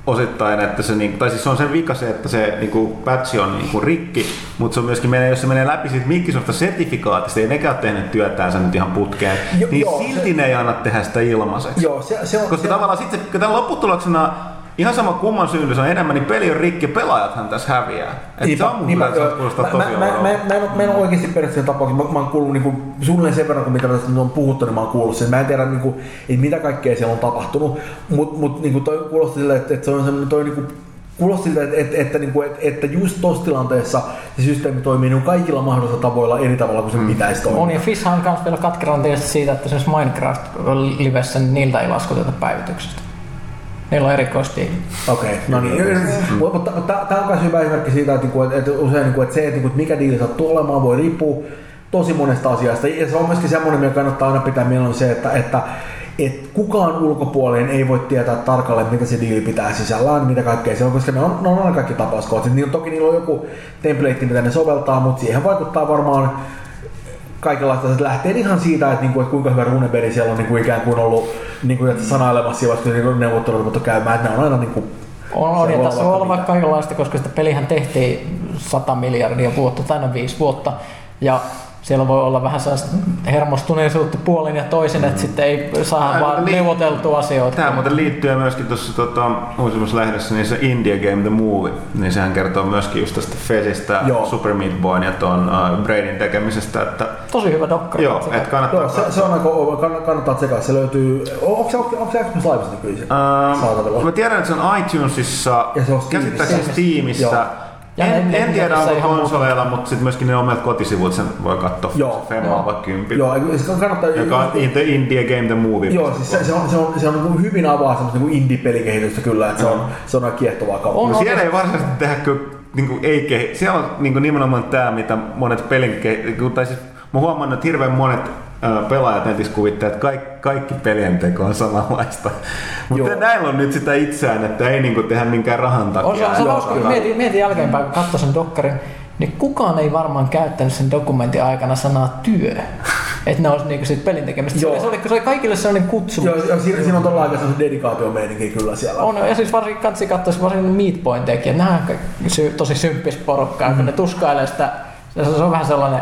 A: osittain, että se, niin, tai siis se on sen vika se, että se niin kuin, patch on niin kuin, rikki, mutta se on myöskin menee, jos se menee läpi siitä Microsoftin sertifikaatista, ei nekään ole tehnyt työtäänsä nyt ihan putkeen, jo, niin joo, silti se, ne ei anna tehdä sitä ilmaiseksi.
D: Joo, se, se on,
A: Koska
D: se,
A: tavallaan sitten tämän lopputuloksena Ihan sama kumman syy se on enemmän, niin peli on rikki, pelaajathan tässä häviää. Et
D: Niinpä,
A: se on mun
D: niinpä,
A: kuulostaa
D: mä,
A: tosi
D: mä, mä, mä, mä, en, mä en ole oikeasti periaatteessa tapauksessa, mä, mä oon kuullut niinku, suunnilleen sen verran, kun mitä tästä on puhuttu, niin mä oon kuullut sen. Mä en tiedä, niinku, että mitä kaikkea siellä on tapahtunut, mutta mut, niinku, toi kuulosti siltä, että, että se on semmoinen toi niinku, kuulosti siltä, että, että, että, niinku, että, että just tuossa tilanteessa se systeemi toimii niin kaikilla mahdollisilla tavoilla eri tavalla kuin se mm. pitäisi toimia.
C: On ja Fishhan on myös vielä katkeran tietysti siitä, että se Minecraft-livessä, niin niiltä ei laskuteta päivityksestä. Niillä on erikoistiimi.
D: Okei, okay, no niin. Mm. Mutta tämä on myös hyvä esimerkki siitä, että, että, että usein että se, että mikä diili sattuu olemaan, voi riippua tosi monesta asiasta. Ja se on myöskin semmoinen, mikä kannattaa aina pitää mielessä se, että, että että kukaan ulkopuolinen ei voi tietää tarkalleen, mitä se diili pitää sisällään, mitä kaikkea se on, koska ne on, ne on aina kaikki tapauskohtit. Niin toki niillä on joku template, mitä ne soveltaa, mutta siihen vaikuttaa varmaan kaikenlaista. Se lähtee ihan siitä, että, niinku, että kuinka hyvä runeberi siellä on niinku ikään kuin ollut niinku, että sanailemassa vasta niinku neuvottelut käymään. Että ne on aina niinku,
C: on, on ja tässä voi olla vaikka kaikenlaista, koska sitä pelihän tehtiin 100 miljardia vuotta, tai 5 vuotta. Ja siellä voi olla vähän sellaista hermostuneisuutta puolin ja toisin, että sitten ei saa Ää, vaan li- neuvoteltua asioita.
A: Tämä muuten liittyy myöskin tuossa tota, uusimmassa lehdessä, niin se India Game The Movie, niin sehän kertoo myöskin just tästä Fesistä, Joo. Super Meat Boyn ja tuon uh, Bradyn tekemisestä. Että,
C: Tosi hyvä dokkari.
A: Joo, että kannattaa Joo,
D: se, se, on aika, kannattaa tsekaa, se löytyy, onko se, onko, onko se Xbox Live nykyisin uh, saatavilla?
A: Mä tiedän, että se on iTunesissa,
D: ja se on
A: käsittääkseni Steamissa. Ja en, en tiedä onko konsoleilla, mutta sitten myöskin ne omat kotisivut sen voi katsoa.
D: Joo.
A: On vaikka kympi.
D: Joo, se kannattaa...
A: Joka on The Indie Game The Movie.
D: Joo, siis se, se, on, se, on, se on niin hyvin avaa semmoista niin indie-pelikehitystä kyllä, että se on, se on kiehtovaa kautta.
A: On, siellä ei varsinaisesti tehdä kyllä niin kuin ei kehi. Siellä on niin kuin nimenomaan tämä, mitä monet pelin kehi... tai siis mä huomannut, että hirveän monet pelaajat netissä kuvittaa, että kaikki, kaikki pelien teko on samanlaista. Mutta näillä on nyt sitä itseään, että ei niinku tehdä minkään rahan takia.
C: On se, se hauska, kun mietin, mietin jälkeenpäin, kun katsoin sen dokkarin, niin kukaan ei varmaan käyttänyt sen dokumentin aikana sanaa työ. Että ne olisi niinku siitä pelin tekemistä. Se oli, se, oli, se oli kaikille sellainen kutsu.
D: Joo, ja siinä, siinä on tuolla aika sellainen dedikaatiomeininki kyllä siellä.
C: On, ja siis varsinkin katsi katsoisi varsinkin Meat Point tekijät. Nämä on tosi symppis porukkaa, mm. kun ne tuskailee sitä. Se on vähän sellainen,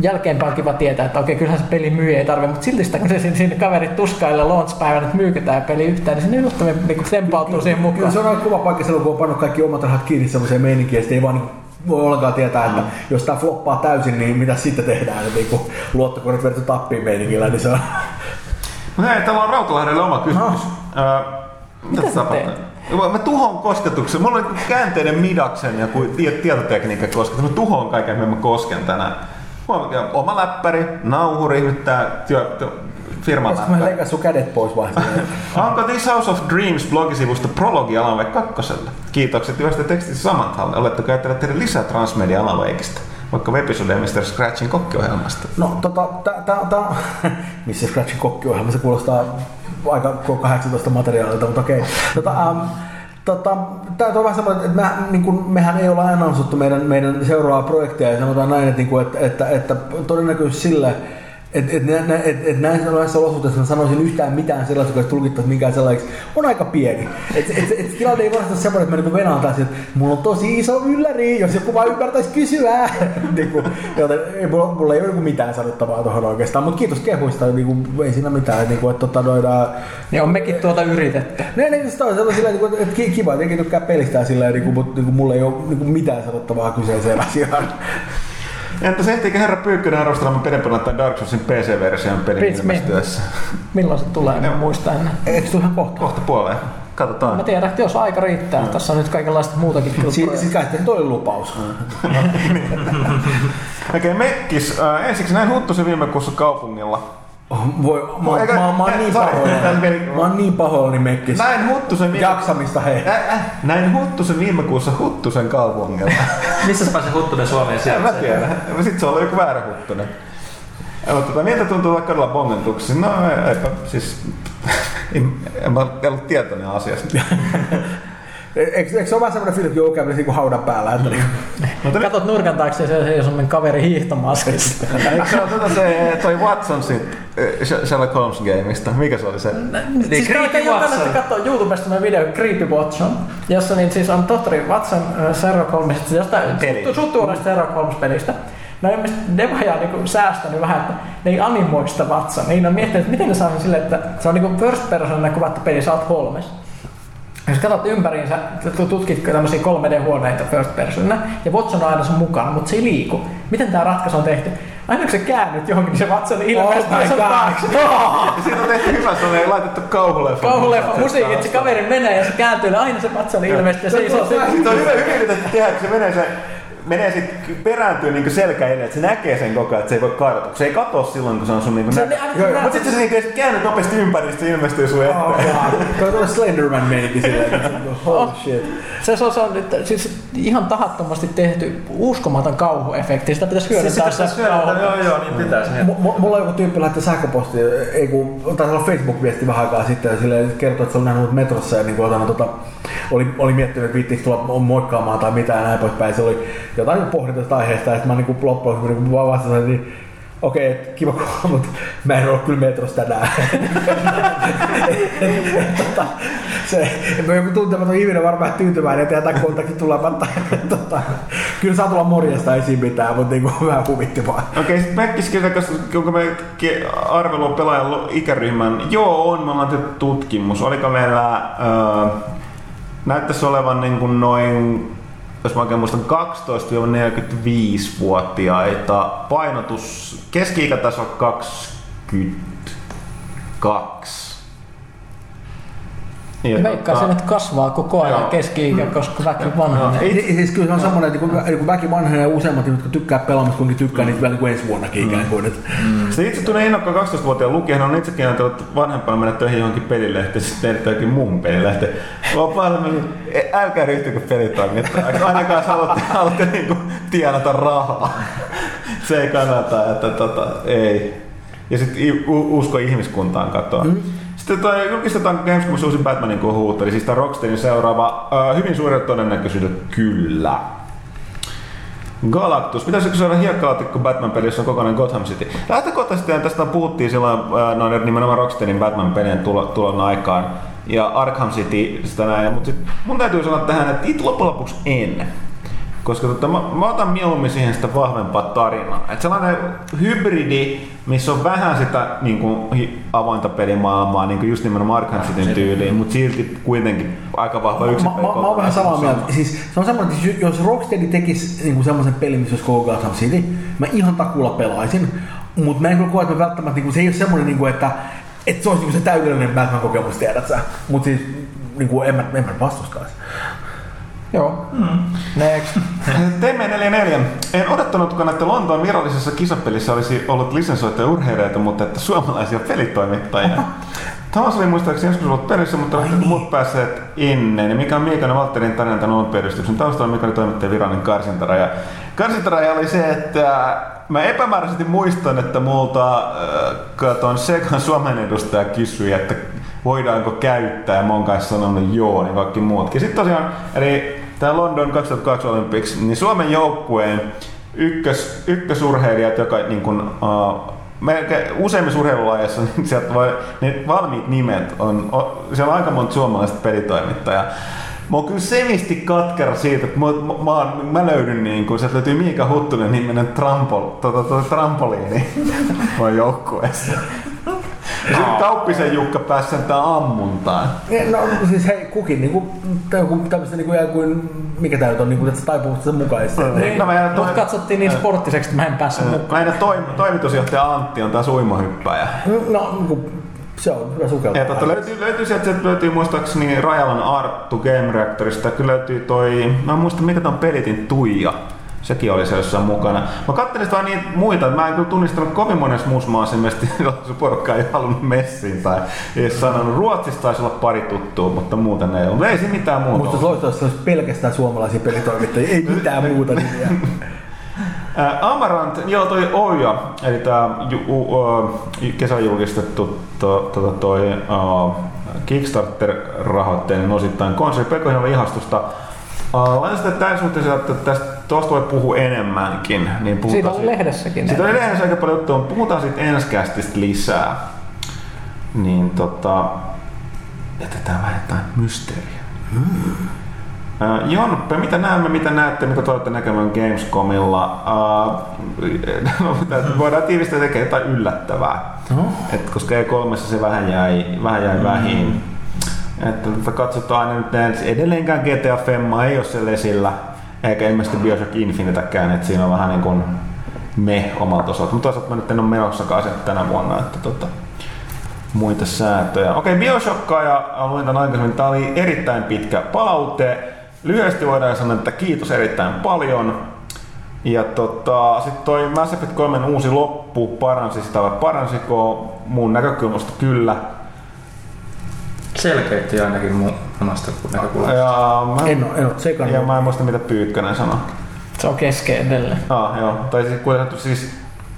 C: jälkeenpäin kiva tietää, että okei, kyllähän se peli myy, ei tarvitse, mutta silti sitä, kun se sinne kaverit tuskaille launch-päivänä, että myykö tämä peli yhtään, niin sinne just niin tempautuu siihen mukaan.
D: Kyllä se on aika kova paikka silloin, kun on pannut kaikki omat rahat kiinni semmoiseen meininkiin, että ei vaan niin voi ollenkaan tietää, että mm. jos tämä floppaa täysin, niin mitä sitten tehdään, että niin luottokoneet vertu tappiin meinikillä, niin se on...
A: Hei, täällä on Rautalahdelle oma kysymys. No. Äh,
C: mitä, mitä sä teet?
A: Mä tuhon kosketuksen. Mulla on käänteinen midaksen ja tietotekniikka kosketus. Mä tuhon kaiken, mitä mä kosken tänään. Huom- ja Oma läppäri, nauhuri, nyt tää työ, työ, firman
D: Olisiko mä leikkaa sun kädet pois vai?
A: Onko This House of Dreams blogisivusta prologi Alan Wake 2? Kiitokset hyvästä tekstistä Samanthalle. Oletteko ajatelleet tehdä lisää transmedia Alan Wakeista? Vaikka episodeja Mr. Scratchin kokkiohjelmasta.
D: No tota, tää, tää, tää, missä Scratchin kokkiohjelma, se kuulostaa aika 18 materiaalilta, mutta okei. Tota, ähm, Tota, tämä on vähän semmoinen, että mä, niin kun, mehän ei olla annonsuttu meidän, meidän seuraavaa projektia ja sanotaan näin, että, niin että, että, että todennäköisesti sille, et, et, et, et näissä näissä olosuhteissa mä sanoisin yhtään mitään sellaista, joka tulkittaisi minkään sellaiseksi, on aika pieni. Et, et, et, et tilanne ei varmasti ole semmoinen, että mä niin venaan taas, että mulla on tosi iso ylläri, jos joku vaan ymmärtäisi kysyä. niin kuin, joten ei, mulla, mulla ei ole niin mitään sanottavaa tuohon oikeastaan, mutta kiitos kehuista, niin kuin, ei siinä mitään. Niin kuin, että, tota, noida,
C: Niin on mekin tuota yritetty.
D: ne, ne, sitä on sellainen silleen, että, ki- kiva, jotenkin tykkää pelistä silleen, niin kuin, mutta niin kuin, mulla ei ole niin kuin mitään sanottavaa kyseiseen asiaan.
A: Entä ehtiikö herra Pyykkönen arvostelemaan pidempänä tai Dark Soulsin PC-version pelin ilmestyessä?
C: Milloin se tulee, en muista ennen.
D: Eikö tuo ihan kohta?
A: Kohta puoleen. Katsotaan.
C: Mä tiedän, että jos aika riittää, tässä on nyt kaikenlaista muutakin
D: Siis, siis kai toi lupaus.
A: Okei, Mekkis. Äh, ensiksi näin Huttusen viime kuussa kaupungilla.
D: Voi, mä,
A: Eikö-
D: mä, mä, mä oon niin pahoillani. Mä oon niin pahoillani Mekkis.
A: Näin Huttusen viime...
D: Jaksamista hei.
A: Äh, äh, näin Huttusen viime kuussa Huttusen kaupungilla.
B: Missä se pääsee Huttunen Suomeen
A: en mä
B: sieltä?
A: tiedä. Sitten se oli joku väärä Huttunen. Mutta tota, miltä tuntuu olla kadella bongentuksi? No eipä siis... en, en mä ollut tietoinen asiasta.
D: Eikö, eikö se ole vähän semmoinen fiilis, että joo, kävisi niinku haudan päällä? Että niinku,
A: Mutta
C: Katot nurkan taakse ja se on semmonen kaveri hiihtomaskissa.
A: Eikö se ole tota se, toi Watsonsin äh, Sherlock Holmes gameista? Mikä se oli se?
C: Niin, siis
B: Creepy Watson.
C: kannattaa katsoa YouTubesta semmoinen video Creepy Watson, jossa niin siis on tohtori Watson äh, Sherlock Holmesista, jostain
A: Peli.
C: tuttu- tuttuudesta Sherlock Holmes-pelistä. No ilmeisesti Devaja on niinku säästänyt vähän, että ne ei animoi sitä Watson. Niin on miettinyt, että miten ne saa silleen, että se on niinku first person kuvattu peli, sä oot Holmes. Jos katsot ympäriinsä, tu- tutkit tämmöisiä 3D-huoneita first personina, ja Watson on aina sun mukana, mutta se ei liiku. Miten tämä ratkaisu on tehty? Aina kun se käännyt johonkin, niin se Watson ilmestyy
D: Oh
C: sun taakse.
A: Siinä on tehty hyvä, se on laitettu kauhuleffa.
C: kauhuleffa musiikki, että se kaveri menee ja se kääntyy, ja aina se Watson ilmestyy se ei se.
A: On hyvä, hyvin yritetty tehdä, kun se menee se menee sit perääntyy niinku selkä eteen, että se näkee sen koko ajan, että se ei voi kaadata. Se ei katso silloin, kun se on sun niinku
C: Se-
A: nä-
C: ne aina-
A: Joo,
C: nä-
A: Mutta sitten se niinku käännyt nopeasti ympäri, sitten se ilmestyy sun
D: oh
A: eteen.
D: god. Toi tulee Slenderman meininki silleen. että Holy shit.
C: Se, se, on, se on nyt siis ihan tahattomasti tehty uskomaton kauhuefekti. Sitä pitäisi
B: Siis
C: hyödyntää.
B: sitä
C: se
B: syödä,
C: kauhu.
B: joo joo, niin pitäisi.
D: Mulla joku tyyppi laittoi sähköpostia, ei kun, taisi olla Facebook-viesti vähän aikaa sitten, ja silleen kertoi, että se oli nähnyt metrossa ja niin kuin, tota, oli, oli miettinyt, että viittiinkö tulla moikkaamaan tai mitään ja näin poispäin. Se oli jotain niin pohdinta tästä aiheesta, sitten mä niin loppujen lopuksi niin vaan vastasin, niin okei, okay, kiva kuulla, mutta mä en ole kyllä metrossa tänään. tota, se, mä joku tuntematon ihminen varmaan tyytyväinen, että jätä kontakti tulematta. tota, kyllä saa tulla morjesta esiin mitään, mutta niin kuin, vähän huvitti vaan.
A: Okei, sitten Mekkis kirjakas, onko me arvelu pelaajan ikäryhmän? Joo, on. Me ollaan tehty tutkimus. Oliko meillä, öö, näyttäisi olevan niin kuin noin, jos mä oikein muistan, 12-45-vuotiaita. Painotus, keski-ikätaso 22. Ja
C: Veikkaa sen, että kasvaa koko ajan
A: Joo.
C: keski-ikä, koska väki vanhenee.
A: Ei-
D: siis kyllä se on semmoinen, että kun, kun väki vanhenee ja useammat, jotka tykkää pelaamista, kuinka tykkää niitä vielä niin kuin ensi vuonnakin ikään kuin. Että,
A: Sitten itse tunnen innokkaan 12-vuotiaan lukija, hän on itsekin ajatellut vanhempana mennä töihin johonkin pelilehteen, sitten tehdä johonkin muuhun pelilehteen. Mä oon paljon mennyt, "E- älkää ryhtykö pelitoimittajaksi, ainakaan jos haluatte, haluatte niinku tienata rahaa. Se ei kannata, että tota, ei. Ja sitten usko ihmiskuntaan katoa. Mm. Sitten toi, julkistetaan Gamescomissa uusi Batmanin kohuutta, eli siis tämä Rocksteadin seuraava, äh, hyvin suurella todennäköisyydellä kyllä. Galactus. Pitäisikö saada hiekkalaatikko Batman-pelissä on kokonainen Gotham City? Lähtökohtaisesti tästä puhuttiin silloin noin nimenomaan Rocksteadin Batman-pelien tulo, tulon aikaan. Ja Arkham City sitä näin. Mutta sit mun täytyy sanoa tähän, että itse loppujen lopuksi en. Koska tota, mä, mä, otan mieluummin siihen sitä vahvempaa tarinaa. Et sellainen hybridi, missä on vähän sitä niin kuin, avointa pelimaailmaa, niin kuin just nimenomaan Arkham Cityn tyyliin, mutta silti kuitenkin aika vahva yksi
D: mä, mä, mä, oon vähän samaa mieltä. Siis, se on semmoinen, että jos Rocksteady tekisi niinku semmoisen pelin, missä olisi koko Gotham City, mä ihan takuulla pelaisin. Mutta mä en kyllä koe, että mä välttämättä, niinku, se ei ole semmoinen, niinku, että, että se olisi niinku se täydellinen Batman-kokemus, tiedät sä. Mutta siis niinku, en, mä, en mä vastustaisi.
C: Joo. Mm. Next.
A: TM44. En odottanutkaan, että Lontoon virallisessa kisapelissä olisi ollut lisensoituja urheilijoita, mutta että suomalaisia pelitoimittajia. Thomas oli muistaakseni joskus ollut perissä, mutta oletko muut päässeet ennen? Ja mikä on Miikanen Valtterin tarina tämän peristyksen taustalla, mikä oli toimittajan virallinen karsintaraja? Karsintaraja oli se, että mä epämääräisesti muistan, että multa äh, katon Sekan Suomen edustaja kysyi, että voidaanko käyttää, mä oon kanssa sanonut joo, niin kaikki muutkin. Sitten tosiaan, eli tämä London 2002 Olympics, niin Suomen joukkueen ykkös, ykkösurheilijat, joka niin kuin, uh, melkein useimmissa niin sieltä voi, ne valmiit nimet on, on siellä on aika monta suomalaista pelitoimittajaa. Mä oon kyllä semisti katkera siitä, että mä, mä, mä, mä löydyn niin kuin, sieltä löytyy Miika Huttunen niminen trampol, tota, tota, trampoliini mun joukkueessa. Ja sitten Kauppisen Jukka pääsi sentään ammuntaan.
D: No siis hei, kukin niinku, tämmöistä niinku kuin, mikä tää nyt on, niinku, että sä taipuvat sen mukaisesti.
C: Niin, no, meidän toi... katsottiin niin sporttiseksi, että mä en päässyt mukaan.
A: Meidän toim, toimitusjohtaja Antti on taas uimahyppäjä.
D: No, niinku, se on hyvä sukeltaa.
A: Ja totta, löytyy, löytyy sieltä, sieltä löytyy muistaakseni Rajalan Arttu Game Reactorista. Kyllä löytyy toi, mä en muista mikä on pelitin Tuija. Sekin oli se jossain mukana. Mä katselin vaan niitä muita, mä en kyllä tunnistanut kovin monessa muussa maassa ilmeisesti, se porukka ei halunnut messiin tai ei sanonut. Ruotsista taisi olla pari tuttua, mutta muuten ei ollut. Ei se mitään muuta
D: Musta se olisi pelkästään suomalaisia pelitoimittajia, ei mitään muuta nimiä.
A: Amarant, joo toi Oja, eli tämä kesän julkistettu to, to, toi, uh, Kickstarter-rahoitteinen osittain konsoli Pekohjelman ihastusta. Uh, Laitan sitä suhteen, että tästä tuosta voi puhua enemmänkin. Niin
C: siitä oli lehdessäkin.
A: Siitä oli lehdessä aika paljon juttua, mutta puhutaan sitten ensi lisää. Niin tota, jätetään vähän jotain mysteeriä. Hmm. Uh, Jonppe, mitä näemme, mitä näette, mitä toivotte näkemään Gamescomilla? Uh, voidaan tiivistää tekemään jotain yllättävää. Oh. Et koska E3 se vähän jäi, vähän jäi mm. vähin. Että katsotaan nyt edelleenkään GTA Femma ei ole siellä esillä, eikä ilmeisesti Bioshock Infiniteäkään, että siinä on vähän niin kuin me omalta osalta. Mutta toisaalta mä nyt en ole menossakaan tänä vuonna, että tota, muita säätöjä. Okei, Bioshockaa ja luin tämän aikaisemmin. Tämä oli erittäin pitkä palaute. Lyhyesti voidaan sanoa, että kiitos erittäin paljon. Ja tota, sitten toi Mass Effect 3 uusi loppu paransi sitä, vai paransiko mun näkökulmasta kyllä.
B: Selkeytti ainakin mun omasta näkökulmasta.
D: Ja mä, en, ole, en ole
A: Ja mä en muista mitä Pyykkönen sanoi.
C: Se on kesken edelleen.
A: Ah, joo. Tai siis, siis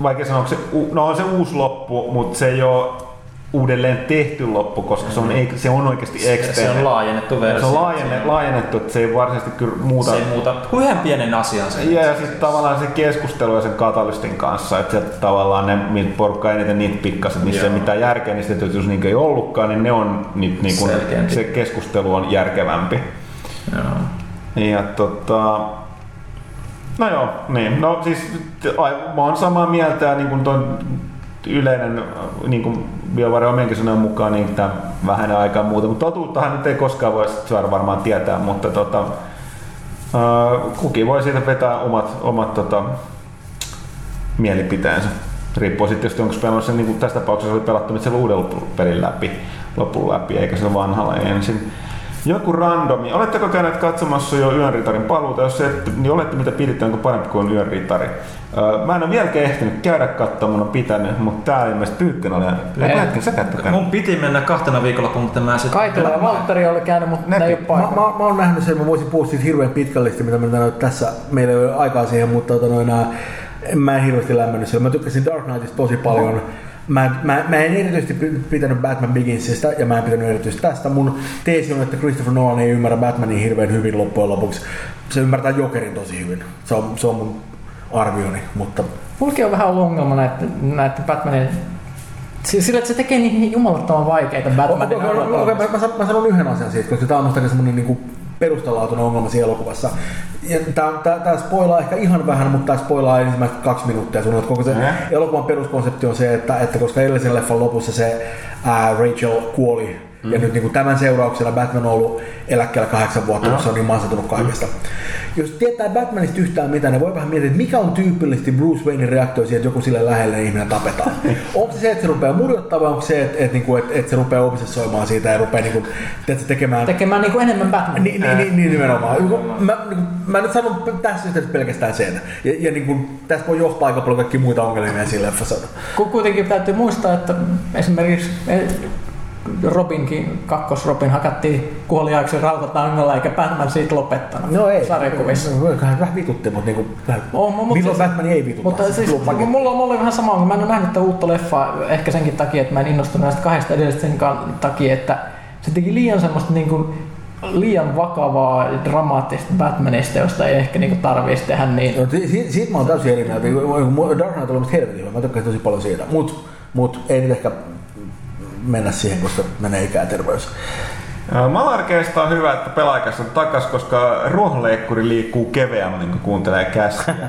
A: vaikea sanoa, se, no on se uusi loppu, mutta se ei ole uudelleen tehty loppu, koska se on, se on oikeasti extended.
B: Se on laajennettu versio.
A: Se on laajennettu, laajennettu että se ei varsinaisesti kyllä muuta.
B: Se ei muuta kuin yhden pienen asian
A: sen. Ja, ja sitten tavallaan se keskustelu ja sen katalystin kanssa, että sieltä tavallaan ne, mit porukka eniten niitä pikkaset, missä ei mitään järkeä, niin sitten jos niin ei ollutkaan, niin ne on niin, niin kun, se keskustelu on järkevämpi. Joo. Ja tota, No joo, niin. No siis mä oon samaa mieltä niin kuin ton yleinen, niin kuin BioWare omienkin sanojen mukaan, niin tämä vähän aikaa muuta, mutta totuuttahan nyt ei koskaan voi saada varmaan tietää, mutta tota, kukin voi siitä vetää omat, omat tota, mielipiteensä. Riippuu sitten onko pelannut sen, niin kuin tässä tapauksessa oli pelattu sen uuden pelin läpi, lopun läpi, eikä se vanhalla ensin. Joku randomi. Oletteko käyneet katsomassa jo Yön Ritarin paluuta? Jos ette, niin olette mitä piditte, onko parempi kuin Yön Ritari? Mä en ole vieläkään ehtinyt käydä katsomaan, mun on pitänyt, mutta tää ilmeisesti Pyykkön oli. Hetken, sä
B: Mun piti mennä kahtena viikolla, mutta mä sitten...
C: Kaitila ja Valtteri oli käynyt, mutta ne, ne ei ole paikalla.
D: Mä, mä, mä, oon nähnyt sen, mä voisin puhua siitä hirveän pitkällisesti, mitä mä tässä, meillä ei ole aikaa siihen, mutta tota, noin, mä en hirveästi lämmennyt siellä. Mä tykkäsin Dark Knightista tosi paljon. Mä, mä, mä en erityisesti pitänyt Batman Beginsistä ja mä en pitänyt erityisesti tästä. Mun teesi on, että Christopher Nolan ei ymmärrä Batmanin hirveän hyvin loppujen lopuksi. Se ymmärtää Jokerin tosi hyvin. Se on, se on mun arvioni, mutta...
C: Mullakin on vähän ollut ongelma näiden, näiden Batmanin sillä, että se tekee niin jumalattoman vaikeita Batmanin okay, okay, okay,
D: mä, mä, mä, sanon yhden asian siitä, koska tämä on musta semmoinen niin perustalaatuinen ongelma siinä elokuvassa. Tämä spoilaa ehkä ihan vähän, mutta tämä spoilaa ensimmäiset kaksi minuuttia sun, koko se mm. elokuvan peruskonsepti on se, että, että koska edellisen leffan lopussa se ää, Rachel kuoli Mm. Ja nyt niin kuin tämän seurauksena Batman on ollut eläkkeellä kahdeksan vuotta, koska se on niin masentunut kaikesta. Mm. Jos tietää Batmanista yhtään mitään, niin voi vähän miettiä, että mikä on tyypillisesti Bruce Waynein reaktio siihen, että joku sille lähelle ihminen tapetaan. onko se se, että se rupeaa murjottaa vai onko se, että, että, että, että, että se rupeaa obsessoimaan siitä ja rupeaa niin kuin, teetkö, tekemään...
C: Tekemään niin kuin enemmän Batman.
D: Niin, niin, niin, niin nimenomaan. Mä, niin, mä nyt sanon tässä yhteydessä pelkästään sen. Ja, ja niin kuin, tässä voi johtaa aika paljon kaikki muita ongelmia siinä leffassa.
C: Kuitenkin täytyy muistaa, että esimerkiksi Robinkin, kakkos Robin hakattiin kuoliaaksi rautatangalla eikä Batman siitä lopettanut.
D: No ei.
C: Sarjakuvissa.
D: Vähän vitutti, mutta niinku,
C: oh, mutta
D: milloin siis, Batman ei vituta?
C: Mutta siis, mulla, mulla oli vähän sama, kun mä en ole nähnyt tätä uutta leffaa, ehkä senkin takia, että mä en innostunut näistä kahdesta edellisestä sen takia, että se teki liian semmoista niin kuin, liian vakavaa dramaattista Batmanista, josta ei ehkä niinku tarvitsisi tehdä niin.
D: No, siitä, siitä mä oon täysin eri mieltä. Dark Knight on helvetin mä tykkään tosi paljon siitä. Mut, mut ei nyt ehkä mennä siihen, koska menee ikää terveys.
A: Malarkeista on hyvä, että pelaajakas on takas, koska ruohonleikkuri liikkuu keveämmin, kun kuuntelee käsiä.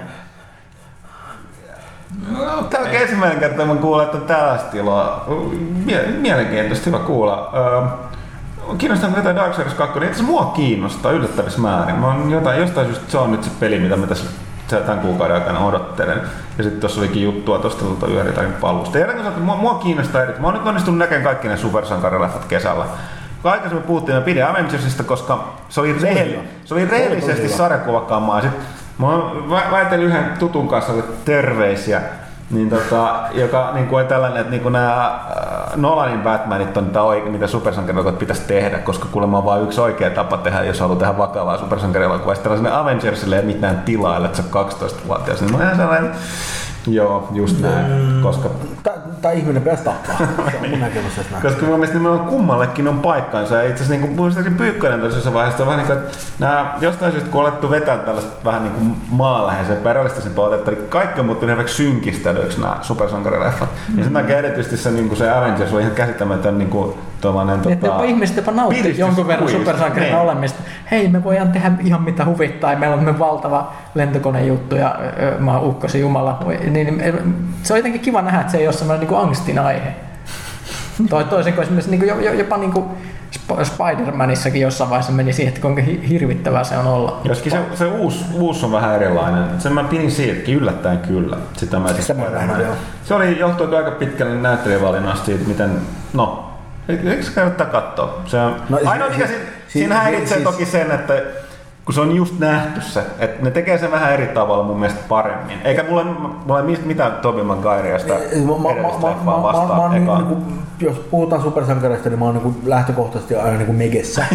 A: No, tämä on ensimmäinen kerta, kun kuulen, että on tällaista iloa. Mielenkiintoista, hyvä kuulla. Kiinnostaa mitä Dark Souls 2, niin itse mua kiinnostaa yllättävissä määrin. Mä jotain, jostain syystä se on nyt se peli, mitä mä tässä tämän kuukauden aikana odottelen. Ja sitten tuossa olikin juttua tuosta tuota yöritain palusta. Ja että mua, mua kiinnostaa eri. Mä oon nyt onnistunut näkemään kaikki ne supersankarileffat kesällä. Kun aikaisemmin puhuttiin, mä pidin Avengersista, koska se oli, rehelli, se oli rehellisesti sarjakuvakammaa. Sitten mä väitellyt yhden tutun kanssa terveisiä niin tota, joka niin kuin on tällainen, että niin kuin nämä äh, Nolanin Batmanit on niitä oikein, mitä supersankarilokot pitäisi tehdä, koska kuulemma on vain yksi oikea tapa tehdä, jos haluaa tehdä vakavaa supersankarilokuvaa. Sitten tällaiselle Avengersille ei mitään tilaa, että se on 12-vuotias. Niin mä olen sellainen, Joo, just näin. Mm. Koska...
D: Tai ihminen pitäisi tappaa.
A: Koska mun mielestä nimenomaan kummallekin on paikkansa. Ja itse asiassa niin muistaakseni Pyykkönen tässä vaiheessa vähän niin kuin, että nämä, jostain syystä kun olettu vetää tällaista vähän niin kuin maanläheisen perällistäisempää otetta, niin kaikki on muuttunut hyvin synkistelyiksi nämä supersankarileffat. Mm. Ja sen takia erityisesti se, niin kuin se Avengers on ihan käsittämätön niin kuin, tuollainen...
C: Tota, jopa ihmiset jopa nauttii jonkun verran supersankarin niin. olemista. Hei, me voidaan tehdä ihan mitä huvittaa. Meillä on valtava lentokonejuttu ja mä oon ukkosi jumala. Niin, niin, se on jotenkin kiva nähdä, että se ei ole semmoinen niin angstin aihe. Toi, toisin kuin esimerkiksi niin kuin, jopa niin kuin Spider-Manissakin jossain vaiheessa meni siihen, että kuinka hirvittävää se on olla.
A: Joskin se, se uusi, uusi on vähän erilainen. Sen mä pidin siitäkin yllättäen kyllä. Sitä mä
D: Sitä mä
A: se oli johtui aika pitkälle näyttelijävalinnasta siitä, miten, no, Eikö kannattaa katsoa? Se on, no, ainoa mikä siinä, siinä häiritsee siis, toki sen, että kun se on just nähty se, että ne tekee sen vähän eri tavalla mun mielestä paremmin. Eikä mulle, mulle mitään Tobey Maguirea sitä edellistä leffaa vastaan. Mä, mä, mä,
D: niin, jos puhutaan supersankareista, niin mä oon niin lähtökohtaisesti aina niin megessä.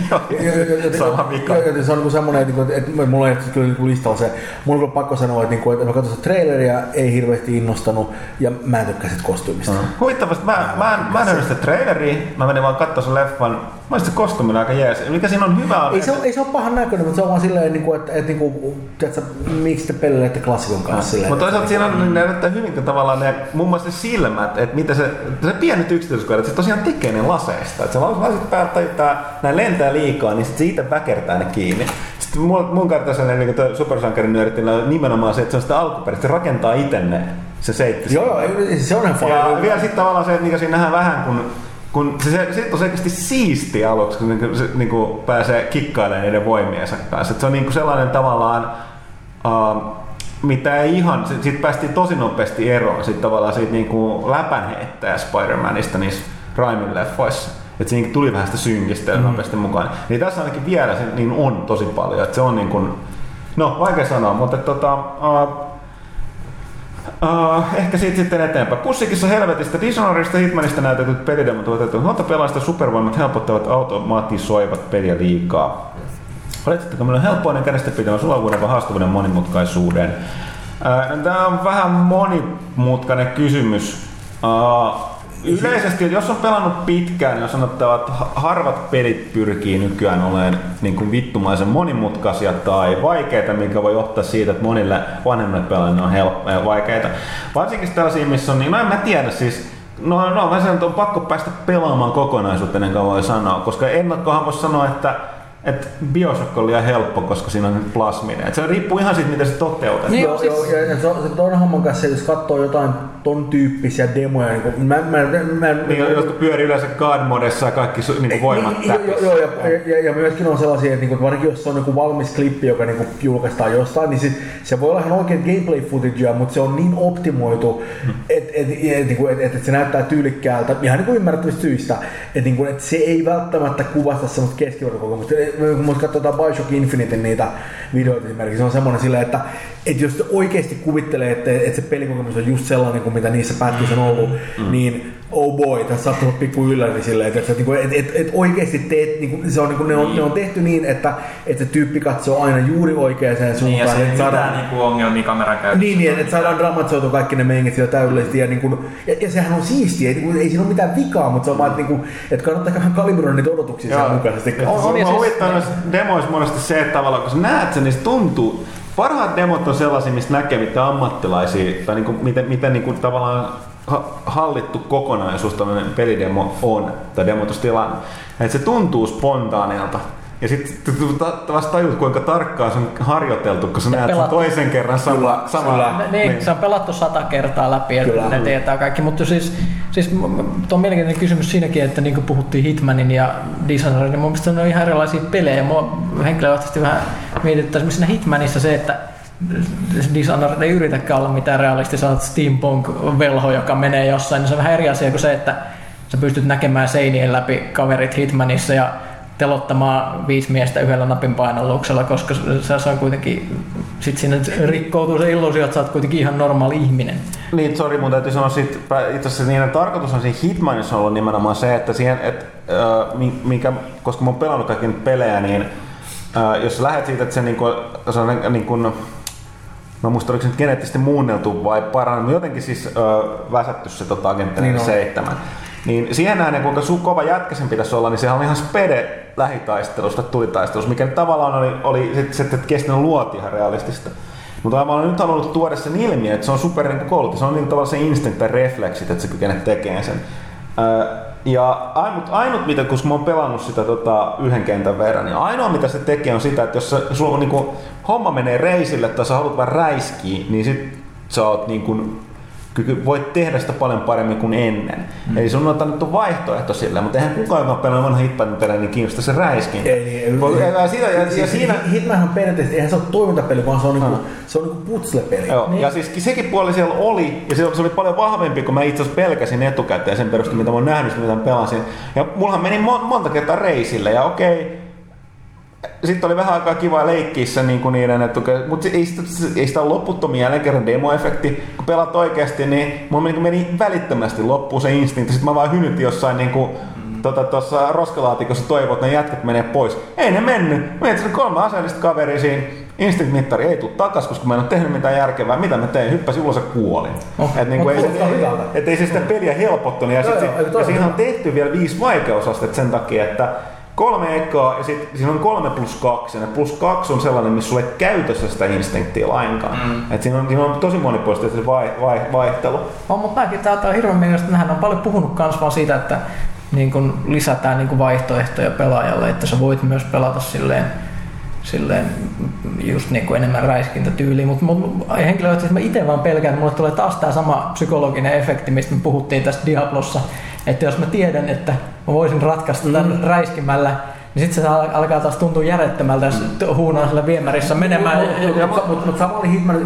A: Sama vika.
D: Se on niin semmoinen, että, että mulla ei kyllä niin listalla se. Mulla on pakko sanoa, että, niin että mä katsoin traileria, ei hirveästi innostanut ja mä en tykkää siitä kostyymista.
A: Uh-huh. Huittavasti, mä, mä, en, mä en sitä traileria, mä menin vaan katsoa sen leffan. Mä se kostyymilla aika jees. Mikä siinä on hyvä
D: ei, se ole, ei se ole pahan näköinen, mutta se on vaan silleen, niin kuin, että, että, että, että, miksi te pelleilette klassikon kanssa.
A: Mutta toisaalta siinä on, ne näyttää hyvin tavallaan ne, muun muassa silmät, että mitä se, se pienet yksityiskohdat, se tosiaan tekee ne laseista. Että se lasit päältä tajuttaa, nämä lentää liikaa, niin sitten siitä väkertää ne kiinni. Sitten mun, mun kartaiselle niin supersankarin nörtillä on nimenomaan se, että se on sitä alkuperäistä, se rakentaa itse ne, se seitti.
D: Joo, se on ihan
A: Ja vielä sitten tavallaan se, että siinä nähdään vähän, kun kun se, se, se on selkeästi siisti aluksi, kun se, se niin kuin pääsee kikkailemaan niiden voimiensa kanssa. Et se on niin kuin sellainen tavallaan, uh, mitä ei ihan, siitä päästiin tosi nopeasti eroon siitä tavallaan siitä niin kuin läpänheittäjä Spider-Manista niissä Raimin leffoissa. Että siinä tuli vähän sitä synkistä mm. nopeasti mukaan. Niin tässä ainakin vielä se niin on tosi paljon. Että se on niin kuin, no vaikea sanoa, mutta tota, uh, Uh, ehkä siitä sitten eteenpäin. Pussikissa helvetistä Dishonoredista Hitmanista näytetyt pelidemot ovat otettu. Monta pelaista supervoimat helpottavat automatisoivat peliä liikaa. Oletteko meillä on helppoinen kädestä pitämä sulavuuden vai haastavuuden monimutkaisuuden? Uh, Tämä on vähän monimutkainen kysymys. Uh, Yleisesti, jos on pelannut pitkään, niin on sanottava, että harvat pelit pyrkii nykyään olemaan niin kuin vittumaisen monimutkaisia tai vaikeita, mikä voi johtaa siitä, että monille vanhemmille pelaajille on helppoja ja vaikeita. Varsinkin tällaisia, missä on, niin no en mä tiedä, siis No, no mä sanon, että on pakko päästä pelaamaan kokonaisuutta ennen kuin voi sanoa, koska ennakkohan voisi sanoa, että että Bioshock on liian helppo, koska siinä on plasminen. Et se riippuu ihan siitä, miten se toteutetaan.
D: Niin, joo, siis... joo, ja se, se toinen homman kanssa, jos katsoo jotain ton tyyppisiä demoja. Niin kuin, mä, mä, mä, mä,
A: Niin, jotka pyörii yleensä God modessa ja kaikki niin voimat
D: niin, joo, joo, ja, ja, ja, myöskin on sellaisia, että niinku, varsinkin jos se on joku valmis klippi, joka niinku julkaistaan jostain, niin sit, se voi olla ihan oikein gameplay footagea, mutta se on niin optimoitu, että et, et, niinku, et, et, et se näyttää tyylikkäältä, ihan niinku ymmärrettävistä syistä, että niinku, et se ei välttämättä kuvasta semmoista keskivertokokemusta. Kun katsotaan Bioshock Infinite niitä videoita esimerkiksi, se on semmoinen silleen, että et jos oikeasti kuvittelee, että, että se pelikokemus on just sellainen kuin mitä niissä pätkissä on ollut, mm. niin oh boy, tässä saattaa olla pikku ylläri silleen, että, että, että, että, että oikeasti teet, niin kuin, se on, niin kuin, ne, on, ne on tehty niin, että, että se tyyppi katsoo aina juuri oikeaan suuntaan.
B: Niin, ja siinä ei
D: että
B: mitään niinku ongelmia kameran käytössä.
D: niin, niin, että saadaan dramatisoitua kaikki ne mengit siellä täydellisesti. Ja, niin kuin, ja, ja, sehän on siistiä, ei, ei siinä ole mitään vikaa, mutta se on vaan, että, niin kuin, että kannattaa vähän kalibroida niitä odotuksia sen mukaisesti.
A: On, on, ja siis, huvittaa noissa demoissa monesti se, että tavallaan kun sä näet sen, niin se tuntuu. Parhaat demot on sellaisia, mistä näkee, mitä ammattilaisia, tai niinku, miten, miten niinku tavallaan ha- hallittu kokonaisuus tämmöinen pelidemo on, tai demotustilanne. Että se tuntuu spontaanilta. Ja sitten vasta tajut, kuinka tarkkaan se on harjoiteltu, kun sä näet sen toisen kerran sama, sama
C: Ne, niin, se on pelattu sata kertaa läpi ja
D: Kyllä.
C: ne tietää kaikki, mutta siis, siis tuo on mielenkiintoinen kysymys siinäkin, että niin kuin puhuttiin Hitmanin ja Dishonoredin, niin mun mielestä ne on ihan erilaisia pelejä. Mua henkilökohtaisesti vähän mietittää esimerkiksi siinä Hitmanissa se, että Dishonored ei yritäkään olla mitään realistista steampunk-velho, joka menee jossain, niin se on vähän eri asia kuin se, että sä pystyt näkemään seinien läpi kaverit Hitmanissa ja telottamaan viisi miestä yhdellä napin painalluksella, koska se, se on kuitenkin, sit siinä rikkoutuu se illuusio, että sä oot kuitenkin ihan normaali ihminen.
A: Niin, sori, mun täytyy sanoa sit, itse asiassa niiden tarkoitus on siinä Hitmanissa ollut nimenomaan se, että siihen, et, äh, mi- mikä, koska mä oon pelannut kaikki pelejä, niin äh, jos sä lähdet siitä, että se, niinku, se on niinku, Mä muistan, oliko se nyt geneettisesti muunneltu vai parannut, jotenkin siis äh, väsätty se tota, agentti
D: Niin on.
A: 7. Niin siihen nähden, kuinka su kova jätkä sen pitäisi olla, niin sehän oli ihan spede lähitaistelusta, tulitaistelusta, mikä tavallaan oli, oli sit, sit, että kestänyt luoti ihan realistista. Mutta tavallaan nyt halunnut tuoda sen ilmi, että se on super niin koulutus, se on niin tavallaan se instinct tai refleksit, että se kykenee tekemään sen. Öö, ja ainut, ainut mitä, kun mä oon pelannut sitä tota, yhden kentän verran, niin ainoa mitä se tekee on sitä, että jos sä, sulla on niinku, homma menee reisille tai sä haluat vähän räiskiä, niin sit sä oot niinku, kyky, voit tehdä sitä paljon paremmin kuin ennen. Mm. Eli sun on annettu vaihtoehto sille, mutta eihän kukaan, joka pelaa vanha hitpanin pelejä, niin kiinnosta se räiskintä.
D: Ei, niin, ei,
A: Voi- ja, sitä, ja, ja
D: Siis
A: siinä,
D: Hitmanhan periaatteessa, eihän se ole toimintapeli, vaan se on, niinku, se on niinku putslepeli.
A: Joo, niin. ja siis sekin puoli siellä oli, ja se, se oli paljon vahvempi kuin mä itse asiassa pelkäsin etukäteen sen perusteella, mitä mä oon nähnyt, mitä mä pelasin. Ja mullahan meni mon, monta kertaa reisille, ja okei, sitten oli vähän aikaa kiva leikkiä niin kuin niiden, että, mutta ei sitä, ei sitä ole loputtomia jälleen kerran demoefekti. Kun pelaat oikeasti, niin mulla meni, meni välittömästi loppuun se instinkti. Sitten mä vaan hynytin jossain niin kuin, tota, tuossa roskalaatikossa toivot, että ne jätkät menee pois. Ei ne mennyt. Mä etsin kolme aseellista kaveria siinä. Instinct-mittari ei tule takas, koska mä en ole tehnyt mitään järkevää. Mitä mä tein? Hyppäsin ulos ja kuolin.
C: Oh.
A: Et, niin kuin, ei,
D: kuulostaa
A: ei, et, ei se sitä peliä helpottunut. Ja,
D: Joo,
A: sit,
D: joo,
A: se,
D: toi
A: ja
D: on
A: siinä on tehty vielä viisi vaikeusastetta sen takia, että kolme ekaa ja sitten siinä on kolme plus kaksi. Ja ne plus kaksi on sellainen, missä sulle ei käytössä sitä instinktiä lainkaan. Mm. Et siinä, on, siinä on tosi monipuolisesti se vai, vai, vaihtelu.
C: On, mutta mäkin tää on hirveän mielenkiintoista. Nähän on paljon puhunut kans vaan siitä, että niin kun lisätään niin kun vaihtoehtoja pelaajalle, että sä voit myös pelata silleen, silleen just niin kuin enemmän räiskintätyyliin, mutta mut, henkilökohtaisesti mä itse vaan pelkään, että mulle tulee taas tämä sama psykologinen efekti, mistä me puhuttiin tästä Diablossa, että jos mä tiedän, että mä voisin ratkaista tämän mm. räiskimällä, niin sitten se al- alkaa taas tuntua järjettömältä, jos mm. huunaan sillä viemärissä menemään.
D: Mutta mut, mut sama oli Hitman,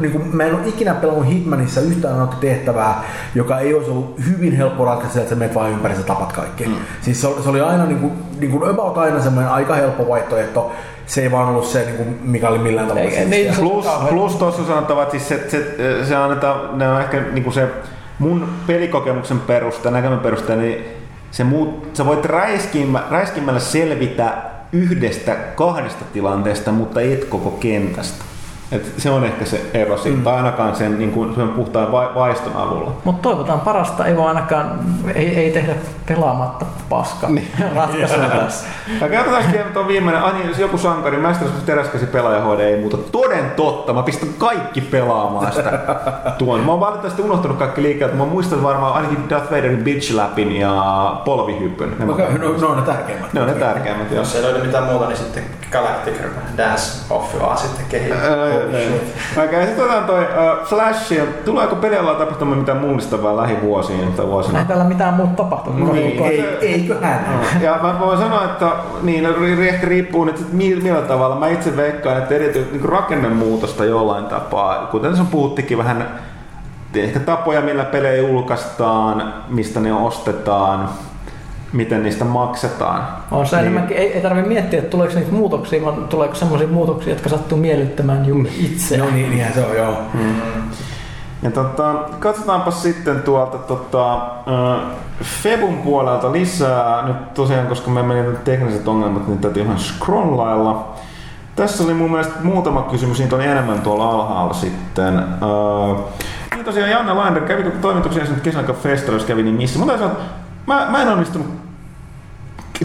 D: niin kuin, mä en ole ikinä pelannut Hitmanissa yhtään tehtävää, joka ei olisi ollut hyvin helppo ratkaista, että sä menet vain ympäri ja tapat kaikki. Mm. Siis se oli, se oli aina niin kuin, niin kuin about aina semmoinen aika helppo vaihtoehto. Se ei vaan ollut se, niin kuin, mikä oli millään tavalla
C: niin, se-
A: Plus, plus tuossa on sanottava, että siis se, se, se annetaan, ne on ehkä niinku se mun pelikokemuksen perusteella, näkemän perusteella, niin se muut, sä voit räiskimä, räiskimällä selvitä yhdestä kahdesta tilanteesta, mutta et koko kentästä. Et se on ehkä se ero siitä, mm. tai ainakaan sen, niin kuin, sen puhtaan vai, vaiston avulla.
C: Mutta toivotaan parasta, ei vaan ainakaan, ei, ei tehdä pelaamatta paskaa niin. ratkaisuja tässä.
A: Ja katsotaan tuon viimeinen, ai niin, jos joku sankari, Masters of teräskäsi pelaajahoide ei muuta. Toden totta, mä pistän kaikki pelaamaan sitä tuon. Mä oon valitettavasti unohtanut kaikki liikkeet, mä muistan varmaan ainakin Darth Vaderin bitch läpin ja polvihypyn. Ne,
D: No,
A: mä-
D: no, no, on ne tärkeimmät.
A: ne on ne tärkeimmät.
B: Jos ei löydy mitään muuta, niin sitten Galactic Dance Off vaan sitten kehittää.
A: Okei, sitten otetaan toi uh, Flash. Tuleeko pelialalla tapahtumaan mitään mullistavaa lähivuosiin tai vuosina?
C: Ei täällä mitään muuta tapahtunut.
A: Niin,
D: Ei, eiköhän.
A: Ja mä voin sanoa, että niin, ri- ehkä riippuu nyt mi- millä tavalla. Mä itse veikkaan, että erityisesti niin rakennemuutosta jollain tapaa. Kuten tässä puhuttikin vähän ehkä tapoja, millä pelejä julkaistaan, mistä ne ostetaan, miten niistä maksetaan.
C: On se
A: Niin.
C: enemmänkin, ei, ei tarvitse miettiä, että tuleeko niitä muutoksia, vaan tuleeko sellaisia muutoksia, jotka sattuu miellyttämään juuri itse.
D: No niin, niinhän se on, joo.
A: Ja tota, katsotaanpa sitten tuolta tota, Febun puolelta lisää. Nyt tosiaan, koska me meni nyt tekniset ongelmat, niin täytyy ihan scrollailla. Tässä oli mun mielestä muutama kysymys, niitä oli enemmän tuolla alhaalla sitten. Äh, niin tosiaan Janne Lander kävi toimituksen kesän aikaa festareissa kävi, niin missä? Mutta mä, mä en onnistunut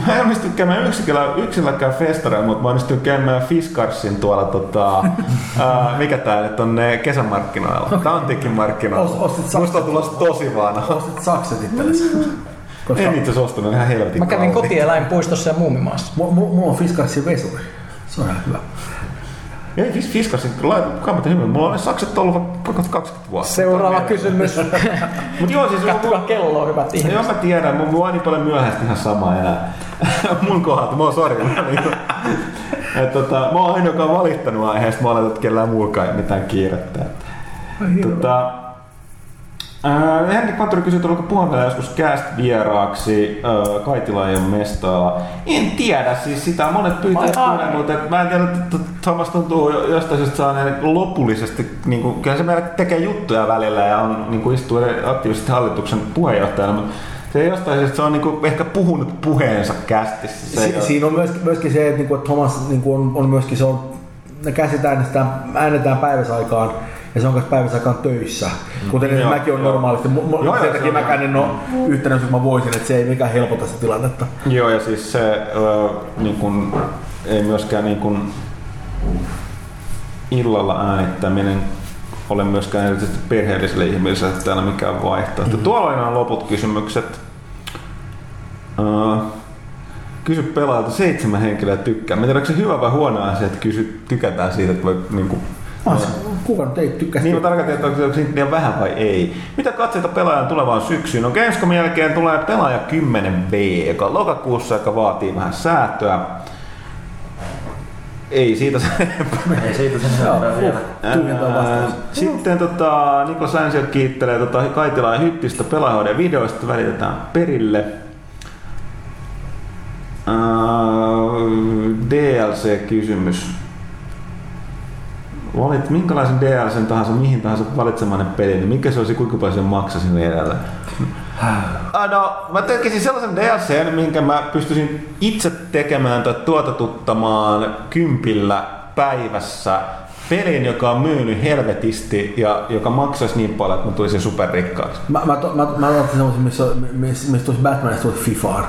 A: Mä en onnistunut käymään yksikellä, yksilläkään festareilla, mutta mä onnistuin käymään Fiskarsin tuolla, tota, ää, mikä tää nyt on, ne kesämarkkinoilla, Tantikin markkinoilla.
D: Ost- ostit
A: Musta on tulossa tosi vanha.
D: Ostit sakset itsellesi. Koska
A: En itse asiassa ostanut ihan helvetin
C: Mä kävin kotieläinpuistossa ja muumimaassa.
D: mulla, mulla on Fiskarsin vesuri. Se on ihan hyvä.
A: Ei, Fis- Fiskarsin, kannattaa hyvin. Mulla on sakset ollut vaikka 20 vuotta.
C: Seuraava kysymys.
A: Mut joo, siis
C: Kattokaa kelloa, hyvät
A: Joo,
C: ihmiset.
A: mä tiedän, mun mua on niin paljon myöhäistä ihan sama enää. mun kohdalta, mä oon sori. Niinku, et, tota, mä oon ainoa, joka on valittanut aiheesta, mä olen, että kellään muukaan ei mitään kiirettä. Tota, ää, Henrik Manturi kysyi, oliko puhutaan joskus cast vieraaksi ää, Kaitilajan mestoilla. En tiedä, siis sitä monet pyytävät kuulee, mutta mä en tiedä, että Thomas tuntuu jo- jostain syystä saaneen lopullisesti, niin kuin, kyllä se meillä tekee juttuja välillä ja on, niin kuin istuu aktiivisesti hallituksen puheenjohtajana, mutta se jostain syystä se on niin kuin, ehkä puhunut puheensa kästissä.
D: Si- siinä on myöskin, myöskin se, että, niinku, että Thomas niinku on, on myöskin se on, ne käsit äänestetään, äänetään päiväsaikaan ja se on myös päiväsaikaan töissä. Kuten
A: Joo,
D: joo, mäkin on normaalisti. Mu- mu-
A: Joo, joo,
D: sen
A: se
D: takia
A: on
D: mäkään en ole yhtenä, jos mä voisin, että se ei mikään helpota sitä tilannetta.
A: Joo, ja siis se ö, niin kun, ei myöskään niin kun, illalla äänittäminen ole myöskään erityisesti perheellisille ihmisille täällä mikään vaihtoehto. Mm. Tuolla oli nämä loput kysymykset. Uh, kysy pelaajalta seitsemän henkilöä tykkää. Mä en tiedä, onko se hyvä vai huono asia, että kysy, tykätään siitä, että voi niin kuin,
D: Mas, kuka nyt ei tykkää
A: niin mä tarkoitan, että onko se liian vähän vai ei. Mitä katseita pelaajan tulevaan syksyyn? No Gamescomin jälkeen tulee pelaaja 10B, joka on lokakuussa, joka vaatii vähän säätöä. Ei siitä se
B: Ei siitä sen seuraa vielä.
A: Sitten tota, Niklas Länsio kiittelee tota, Kaitilaa ja Hyttistä pelaajoiden videoista välitetään perille. Ää, DLC-kysymys. Valit minkälaisen DLC tahansa, mihin tahansa valitsemainen peli, niin mikä se olisi, kuinka paljon se maksaisi niin edelleen? Ah, no, mä tekisin sellaisen DLC, minkä mä pystyisin itse tekemään tai tuotetuttamaan kympillä päivässä pelin, joka on myynyt helvetisti ja joka maksaisi niin paljon, että mä tulisin superrikkaaksi.
D: Mä, mä, to- mä, mä semmoisen, missä, missä, missä tulisi Batmanista tulisi Fifaan.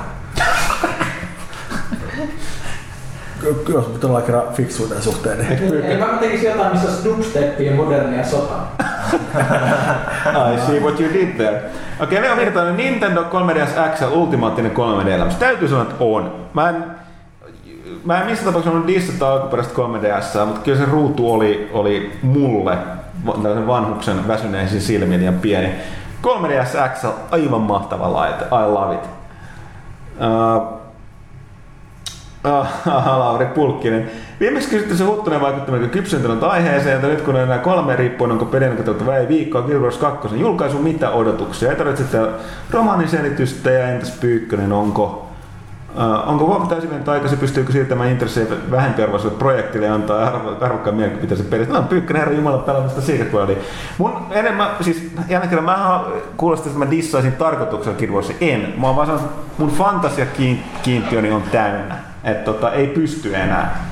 D: Ky- Jos pitää olla kerran fiksuja tämän suhteen, niin
C: Ei mä tekisin jotain, missä olisi dubsteppia ja modernia sotaa.
A: I see what you did there. Okei, okay, Leo Virtanen, Nintendo 3DS XL ultimaattinen 3D-elämys. Täytyy sanoa, että on. Mä en, mä en missään tapauksessa ollut dissata alkuperäistä 3DS, mutta kyllä se ruutu oli, oli mulle, tällaisen vanhuksen väsyneisiin silmiin liian pieni. 3DS XL, aivan mahtava laite. I love it. Uh, Ah, Lauri Pulkkinen. Viimeksi kysytty se Huttunen vaikuttaminen kypsentynyt aiheeseen, että nyt kun on enää kolme riippuen, onko pelin katsottava ei viikkoa Wars 2 julkaisu, mitä odotuksia? Ei tarvitse sitä romaanin selitystä ja entäs Pyykkönen, onko Uh, onko huomattu täysin aikaisin, pystyykö siirtämään intressejä vähempiarvoiselle projektille ja antaa arvo, arvokkaan mielipiteisen pelistä? No, Pyykkönen herra Jumala pelaamista sequelia. Mun enemmän, siis jälleen kerran mä kuulostin, että mä dissaisin tarkoituksella Warsia. En. Mä oon vaan sanonut, että mun fantasiakiintiöni on täynnä. Että tota, ei pysty enää.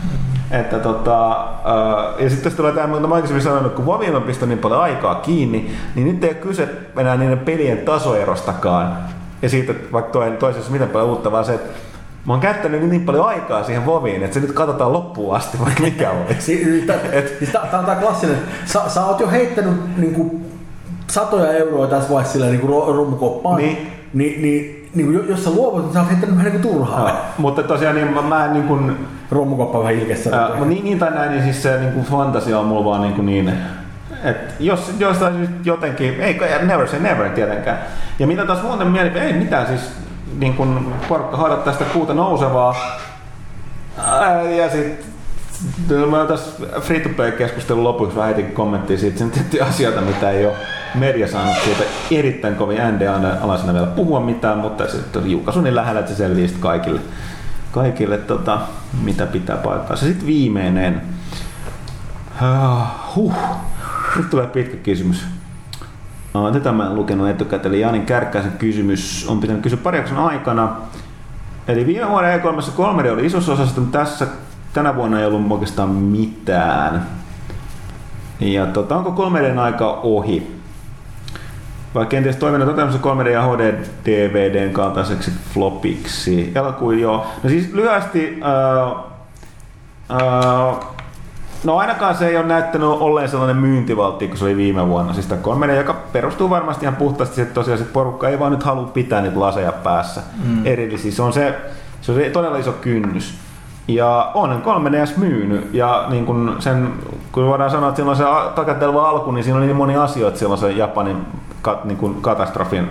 A: Että tota, ja sitten tulee tämä, mitä mä aikaisemmin sanonut, kun Vovin on pistänyt niin paljon aikaa kiinni, niin nyt ei ole kyse enää niiden pelien tasoerostakaan. Ja siitä, että vaikka toinen, toisessa miten paljon uutta, vaan se, että mä oon käyttänyt niin paljon aikaa siihen Voviin, että se nyt katsotaan loppuun asti, vaikka mikä oli.
D: Si- tää- siis on tää klassinen. Sä, sä oot jo heittänyt niinku, satoja euroa tässä vaiheessa silleen, niinku ru- rummukoppaan.
A: Niin.
D: niin, niin, niin kuin, jos sä luovut, niin sä oot heittänyt vähän niin kuin turhaa.
A: Joo, mutta tosiaan niin mä, mä en niin kuin,
D: Rommukoppa vähän ilkessä.
A: ää, mutta niin, niin tai näin, niin siis se niin kuin fantasia on mulla vaan niin, kuin niin et jos jostain syystä jotenkin, ei never say never tietenkään. Ja mitä taas muuten mieli, ei mitään siis niin kuin porukka haadattaa sitä kuuta nousevaa. Ää, ja sitten Mä tässä free to play keskustelun lopuksi vähän heti kommenttia siitä, sen tiettyjä asioita, mitä ei ole media saanut siitä erittäin kovin NDA-alaisena vielä puhua mitään, mutta se on julkaisu niin lähellä, että se selviää kaikille, kaikille tota, mitä pitää paikkaa. Se sitten viimeinen. Uh, huh. Nyt tulee pitkä kysymys. Uh, tätä mä en lukenut etukäteen, eli Janin Kärkkäisen kysymys on pitänyt kysyä pari aikana. Eli viime vuoden E3 3D oli isossa osassa, mutta tässä tänä vuonna ei ollut oikeastaan mitään. Ja tota, onko 3Dn aika ohi? Vai kenties toiminnan toteutumassa 3D ja HD DVDn kaltaiseksi flopiksi? Elokuun joo. No siis lyhyesti, uh, uh, no ainakaan se ei ole näyttänyt olleen sellainen myyntivaltti kuin se oli viime vuonna. Siis tämä 3D, joka perustuu varmasti ihan puhtaasti siihen, että tosiaan että porukka ei vaan nyt halua pitää niitä laseja päässä mm. erillisiä. Se on se, se on se todella iso kynnys. Ja on 3DS myynyt ja niin kun sen, kun voidaan sanoa, että silloin se takatelva alku, niin siinä oli niin moni asioita silloin se Japanin kat, niin kun katastrofin,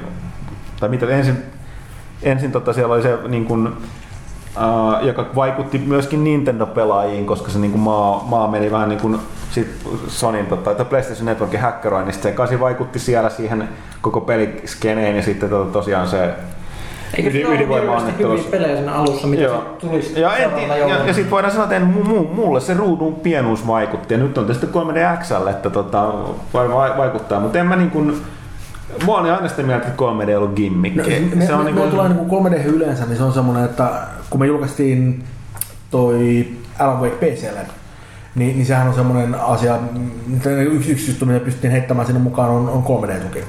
A: tai mitä ensin, ensin tota siellä oli se niin kun, Uh, joka vaikutti myöskin Nintendo-pelaajiin, koska se niin kuin maa, maa meni vähän niin kuin sit Sonin tota, tai PlayStation Networkin hackeroinnista. Se kasi vaikutti siellä siihen koko peliskeneen ja sitten tota, tosiaan se
C: Eikö se ole hyviä pelejä siinä alussa, mitä
A: Joo.
C: tulisi
A: ja, en, ja, ja, ja sitten voidaan sanoa, että en, mu, mulle se ruudun pienuus vaikutti. Ja nyt on tästä 3DXL, että tota, varmaan vaikuttaa. Mutta en mä niin kuin, Mua on aina sitä mieltä, että 3D on ollut gimmick.
D: No, me, se on me, niin kuin... tulee niin kuin 3D yleensä, niin se on semmoinen, että kun me julkaistiin toi Alan Wake PClle, niin, niin sehän on semmoinen asia, yksi, yksi juttu, mitä pystyttiin heittämään sinne mukaan, on, on 3D-tuki.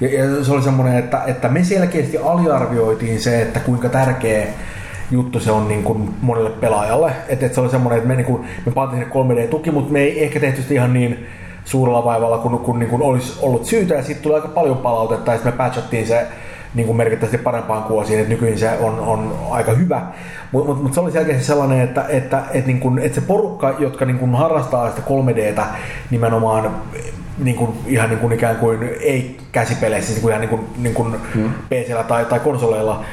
D: Ja, ja se oli semmoinen, että, että me selkeästi aliarvioitiin se, että kuinka tärkeä juttu se on niin kuin monelle pelaajalle. Että, että se oli semmoinen, että me, niin kuin, me pantiin sinne 3D-tuki, mutta me ei ehkä tehty sitä ihan niin suurella vaivalla, kun, kun niin kuin olisi ollut syytä. Ja sitten tuli aika paljon palautetta, ja sitten me patchattiin se niin kuin merkittävästi parempaan kuosiin, että nykyisin se on, on aika hyvä. Mutta mut, mut se oli selkeästi sellainen, että, että, että, niin kuin, että se porukka, jotka niin kuin harrastaa sitä 3Dtä nimenomaan niin kuin, ihan niin kuin ikään kuin ei käsipeleissä, siis niin kuin ihan niin kuin, niin kuin hmm. PCllä tai, tai konsoleilla,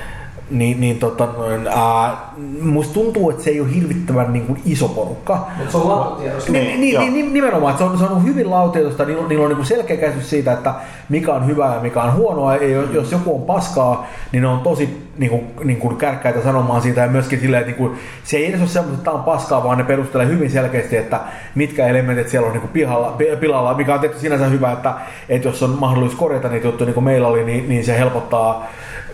D: niin, niin tota, ää, musta tuntuu, että se ei ole hirvittävän niin kuin iso porukka.
C: Mutta se on laututietoista.
D: Niin, niin, niin, niin, nimenomaan, että se on, se on hyvin laututietoista, niillä, niillä on niin kuin selkeä käsitys siitä, että mikä on hyvää ja mikä on huonoa. Ja jos joku on paskaa, niin ne on tosi niin kuin, niin kuin kärkkäitä sanomaan siitä ja myöskin silleen, että niin kuin, se ei edes ole semmoista, että tämä on paskaa, vaan ne perustelee hyvin selkeästi, että mitkä elementit siellä on niin kuin pihalla, pilalla, mikä on tehty sinänsä hyvä, että, että jos on mahdollisuus korjata niitä juttuja, niin kuin meillä oli, niin, niin se helpottaa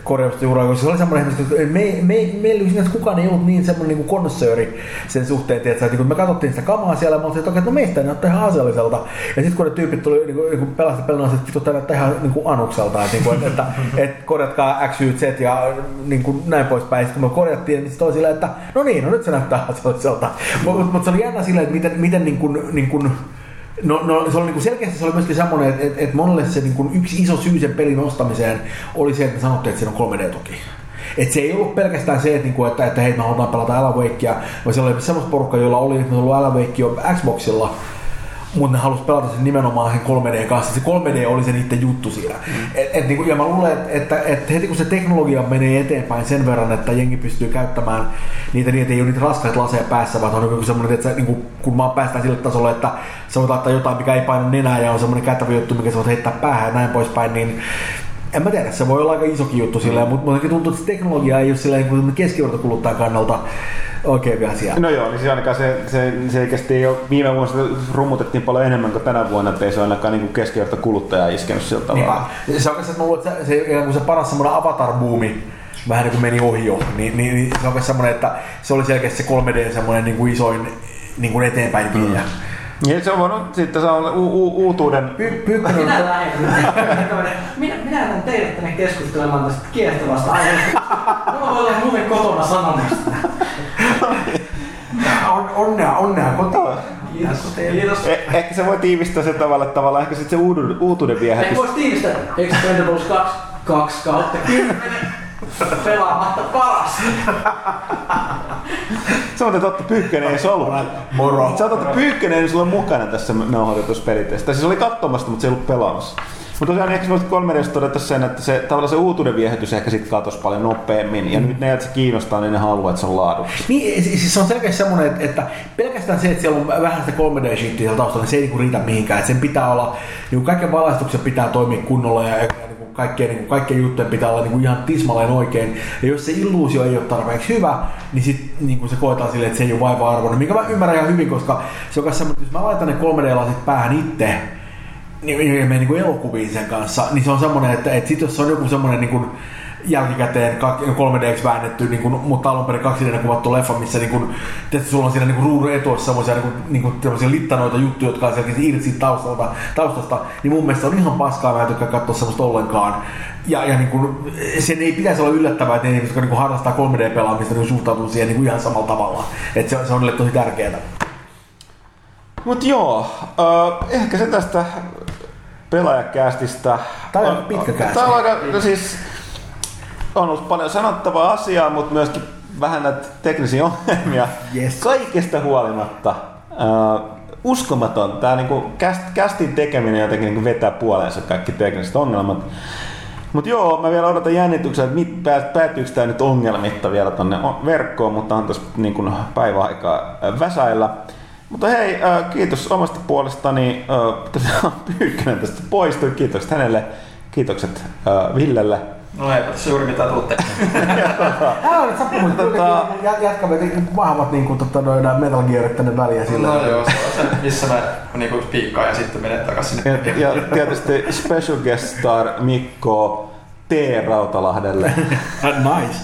D: korjausta juuraa, koska se oli semmoinen, että me, me, meillä me, kukaan ei ollut niin semmoinen niin konnessööri sen suhteen, että, että me katsottiin sitä kamaa siellä, me oltiin, että, että no meistä näyttää ihan asialliselta. Ja sitten kun ne tyypit tuli niin kuin, niin pelasti pelin, että vittu tämä näyttää ihan niin kuin anukselta, että, niin kuin, että, että, että korjatkaa X, Y, Z ja niin kuin näin poispäin. Sitten kun me korjattiin, niin sitten oli silleen, että no niin, no nyt se näyttää asialliselta. Mutta mut se oli jännä silleen, että miten, miten niin kuin, niin kuin, No, no se oli niin selkeästi se oli myöskin semmoinen, että, että, että monelle se niin yksi iso syy sen pelin ostamiseen oli se, että sanottiin, että siinä on 3D-tuki. Et se ei ollut pelkästään se, että, niinku, että, että hei, me halutaan pelata Alan Wakea, vaan se oli semmoista porukka, jolla oli, että ollut Alan Wake jo Xboxilla, mutta ne halusi pelata sen nimenomaan sen 3D kanssa. Se 3D oli se niiden juttu siinä. Mm. Et, et, niin, ja mä luulen, että, että, että heti kun se teknologia menee eteenpäin sen verran, että jengi pystyy käyttämään niitä niin, että ei ole niitä raskaita laseja päässä, vaan on joku semmoinen, että sä, niin kuin, kun mä päästään sille tasolle, että sä voit laittaa jotain, mikä ei paina nenää ja on semmoinen kättävä juttu, mikä sä voit heittää päähän ja näin poispäin, niin en mä tiedä, se voi olla aika isokin juttu silleen, mutta mutta tuntuu, että se teknologia ei ole silleen niin keskivertokuluttajan kannalta oikein vielä siellä.
A: No joo, niin siis ainakaan se, se selkeästi jo viime vuonna rummutettiin paljon enemmän kuin tänä vuonna, että ei se ainakaan niin keskiverto kuluttaja iskenyt sillä tavalla.
D: Niin, se on oikeastaan ollut, että se, se, se paras semmoinen avatar-buumi, vähän niin kuin meni ohi jo, niin, niin, niin se on semmoinen, että se oli selkeästi se 3D semmoinen niin kuin isoin niin kuin eteenpäin mm.
A: Niin, se on voinut sitten se on u- u- uutuuden...
C: Py- Pyykkönen minä lähden. minä, minä lähden teidät tänne keskustelemaan tästä kiehtovasta aiheesta. Mulla voi olla muuten kotona sanomista.
D: On, onnea, onnea kotiin.
C: Kiitos. Kiitos.
A: Eh, ehkä se voi tiivistää sen tavalla, että tavallaan ehkä sitten se uutuuden, uutuuden viehätys.
C: Ei voisi tiivistää Expendables 2 2 kautta 10. Pelaamatta paras.
A: Se on totta, Pyykkönen ei se ollut.
D: Moro.
A: Sä otat Pyykkönen ei sulla mukana tässä nauhoitetussa pelitteessä. Siis oli katsomassa, mutta se ei ollut pelaamassa. mutta tosiaan ehkä voisit kolme todeta sen, että se, tavallaan se uutuuden viehätys ehkä sit katosi paljon nopeammin. Ja nyt ne, että se kiinnostaa, niin ne haluaa, että se on laadukas.
D: Niin, siis se on selkeästi semmoinen, että, että pelkästään se, että siellä on vähän sitä 3D-shittiä siellä taustalla, niin se ei niinku riitä mihinkään. Että sen pitää olla, niin kaiken valaistuksen pitää toimia kunnolla ja, kaikkien, niin kaikkien juttujen pitää olla niin kuin ihan tismalleen oikein. Ja jos se illuusio ei ole tarpeeksi hyvä, niin sit niin kuin se koetaan silleen, että se ei ole vaiva arvoinen. Mikä mä ymmärrän ihan hyvin, koska se on myös semmoinen, että jos mä laitan ne 3D-lasit päähän itse, niin, niin, niin kuin elokuviin sen kanssa, niin se on semmoinen, että, että sit jos se on joku semmoinen niin kuin, jälkikäteen 3D väännetty, niin kuin, mutta alun perin 2D kuvattu leffa, missä niin kuin, tietysti sulla on siinä niin ruudun etuossa semmoisia niin kuin, niin kuin, littanoita juttuja, jotka on selkeästi irti taustalta, taustasta, niin mun mielestä on ihan paskaa, mä en tykkää katsoa semmoista ollenkaan. Ja, ja niin kuin, sen ei pitäisi olla yllättävää, että ne ihmiset, jotka niin harrastaa 3D-pelaamista, niin suhtautuu siihen niin kuin ihan samalla tavalla. Että se, se on niille tosi tärkeää.
A: Mut joo, äh, ehkä se tästä pelaajakästistä.
D: Tämä on pitkä kästi.
A: Tämä on aika, no siis, on ollut paljon sanottavaa asiaa, mutta myöskin vähän näitä teknisiä ongelmia.
D: Yes.
A: Kaikesta huolimatta äh, uskomaton. Tämä niinku cast, castin tekeminen jotenkin niinku vetää puoleensa kaikki tekniset ongelmat. Mutta joo, mä vielä odotan jännityksellä, että mit, päätyykö tämä nyt ongelmitta vielä tonne verkkoon, mutta on tässä niin päiväaikaa väsäillä. Mutta hei, äh, kiitos omasta puolestani. Äh, Pyykkönen tästä poistui. Kiitokset hänelle. Kiitokset äh, Villelle.
B: No ei tässä juuri mitään tuutte.
D: Älä nyt sappu, tota... jätkä veti vahvat niin kuin, tota, noin Metal Gearit tänne väliin sillä.
B: No joo, se on se, missä mä niin piikkaan ja sitten menen takaisin sinne.
A: Ja, ja tietysti special guest star Mikko T. Rautalahdelle.
D: nice.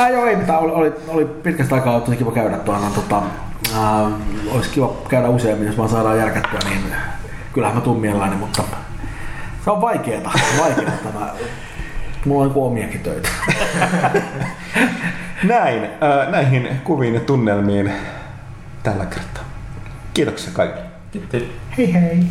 D: Äh, joo, ei mitään. Oli, oli, oli pitkästä aikaa ollut kiva käydä tuolla. Tota, äh, olisi kiva käydä useammin, jos vaan saadaan järkättyä, niin kyllähän mä tuun mielelläni, mutta se on vaikeeta. vaikeeta tämä. Mulla on omiakin töitä.
A: Näin, äh, näihin kuviin ja tunnelmiin tällä kertaa. Kiitoksia kaikille.
B: Kiitos.
D: Hei hei!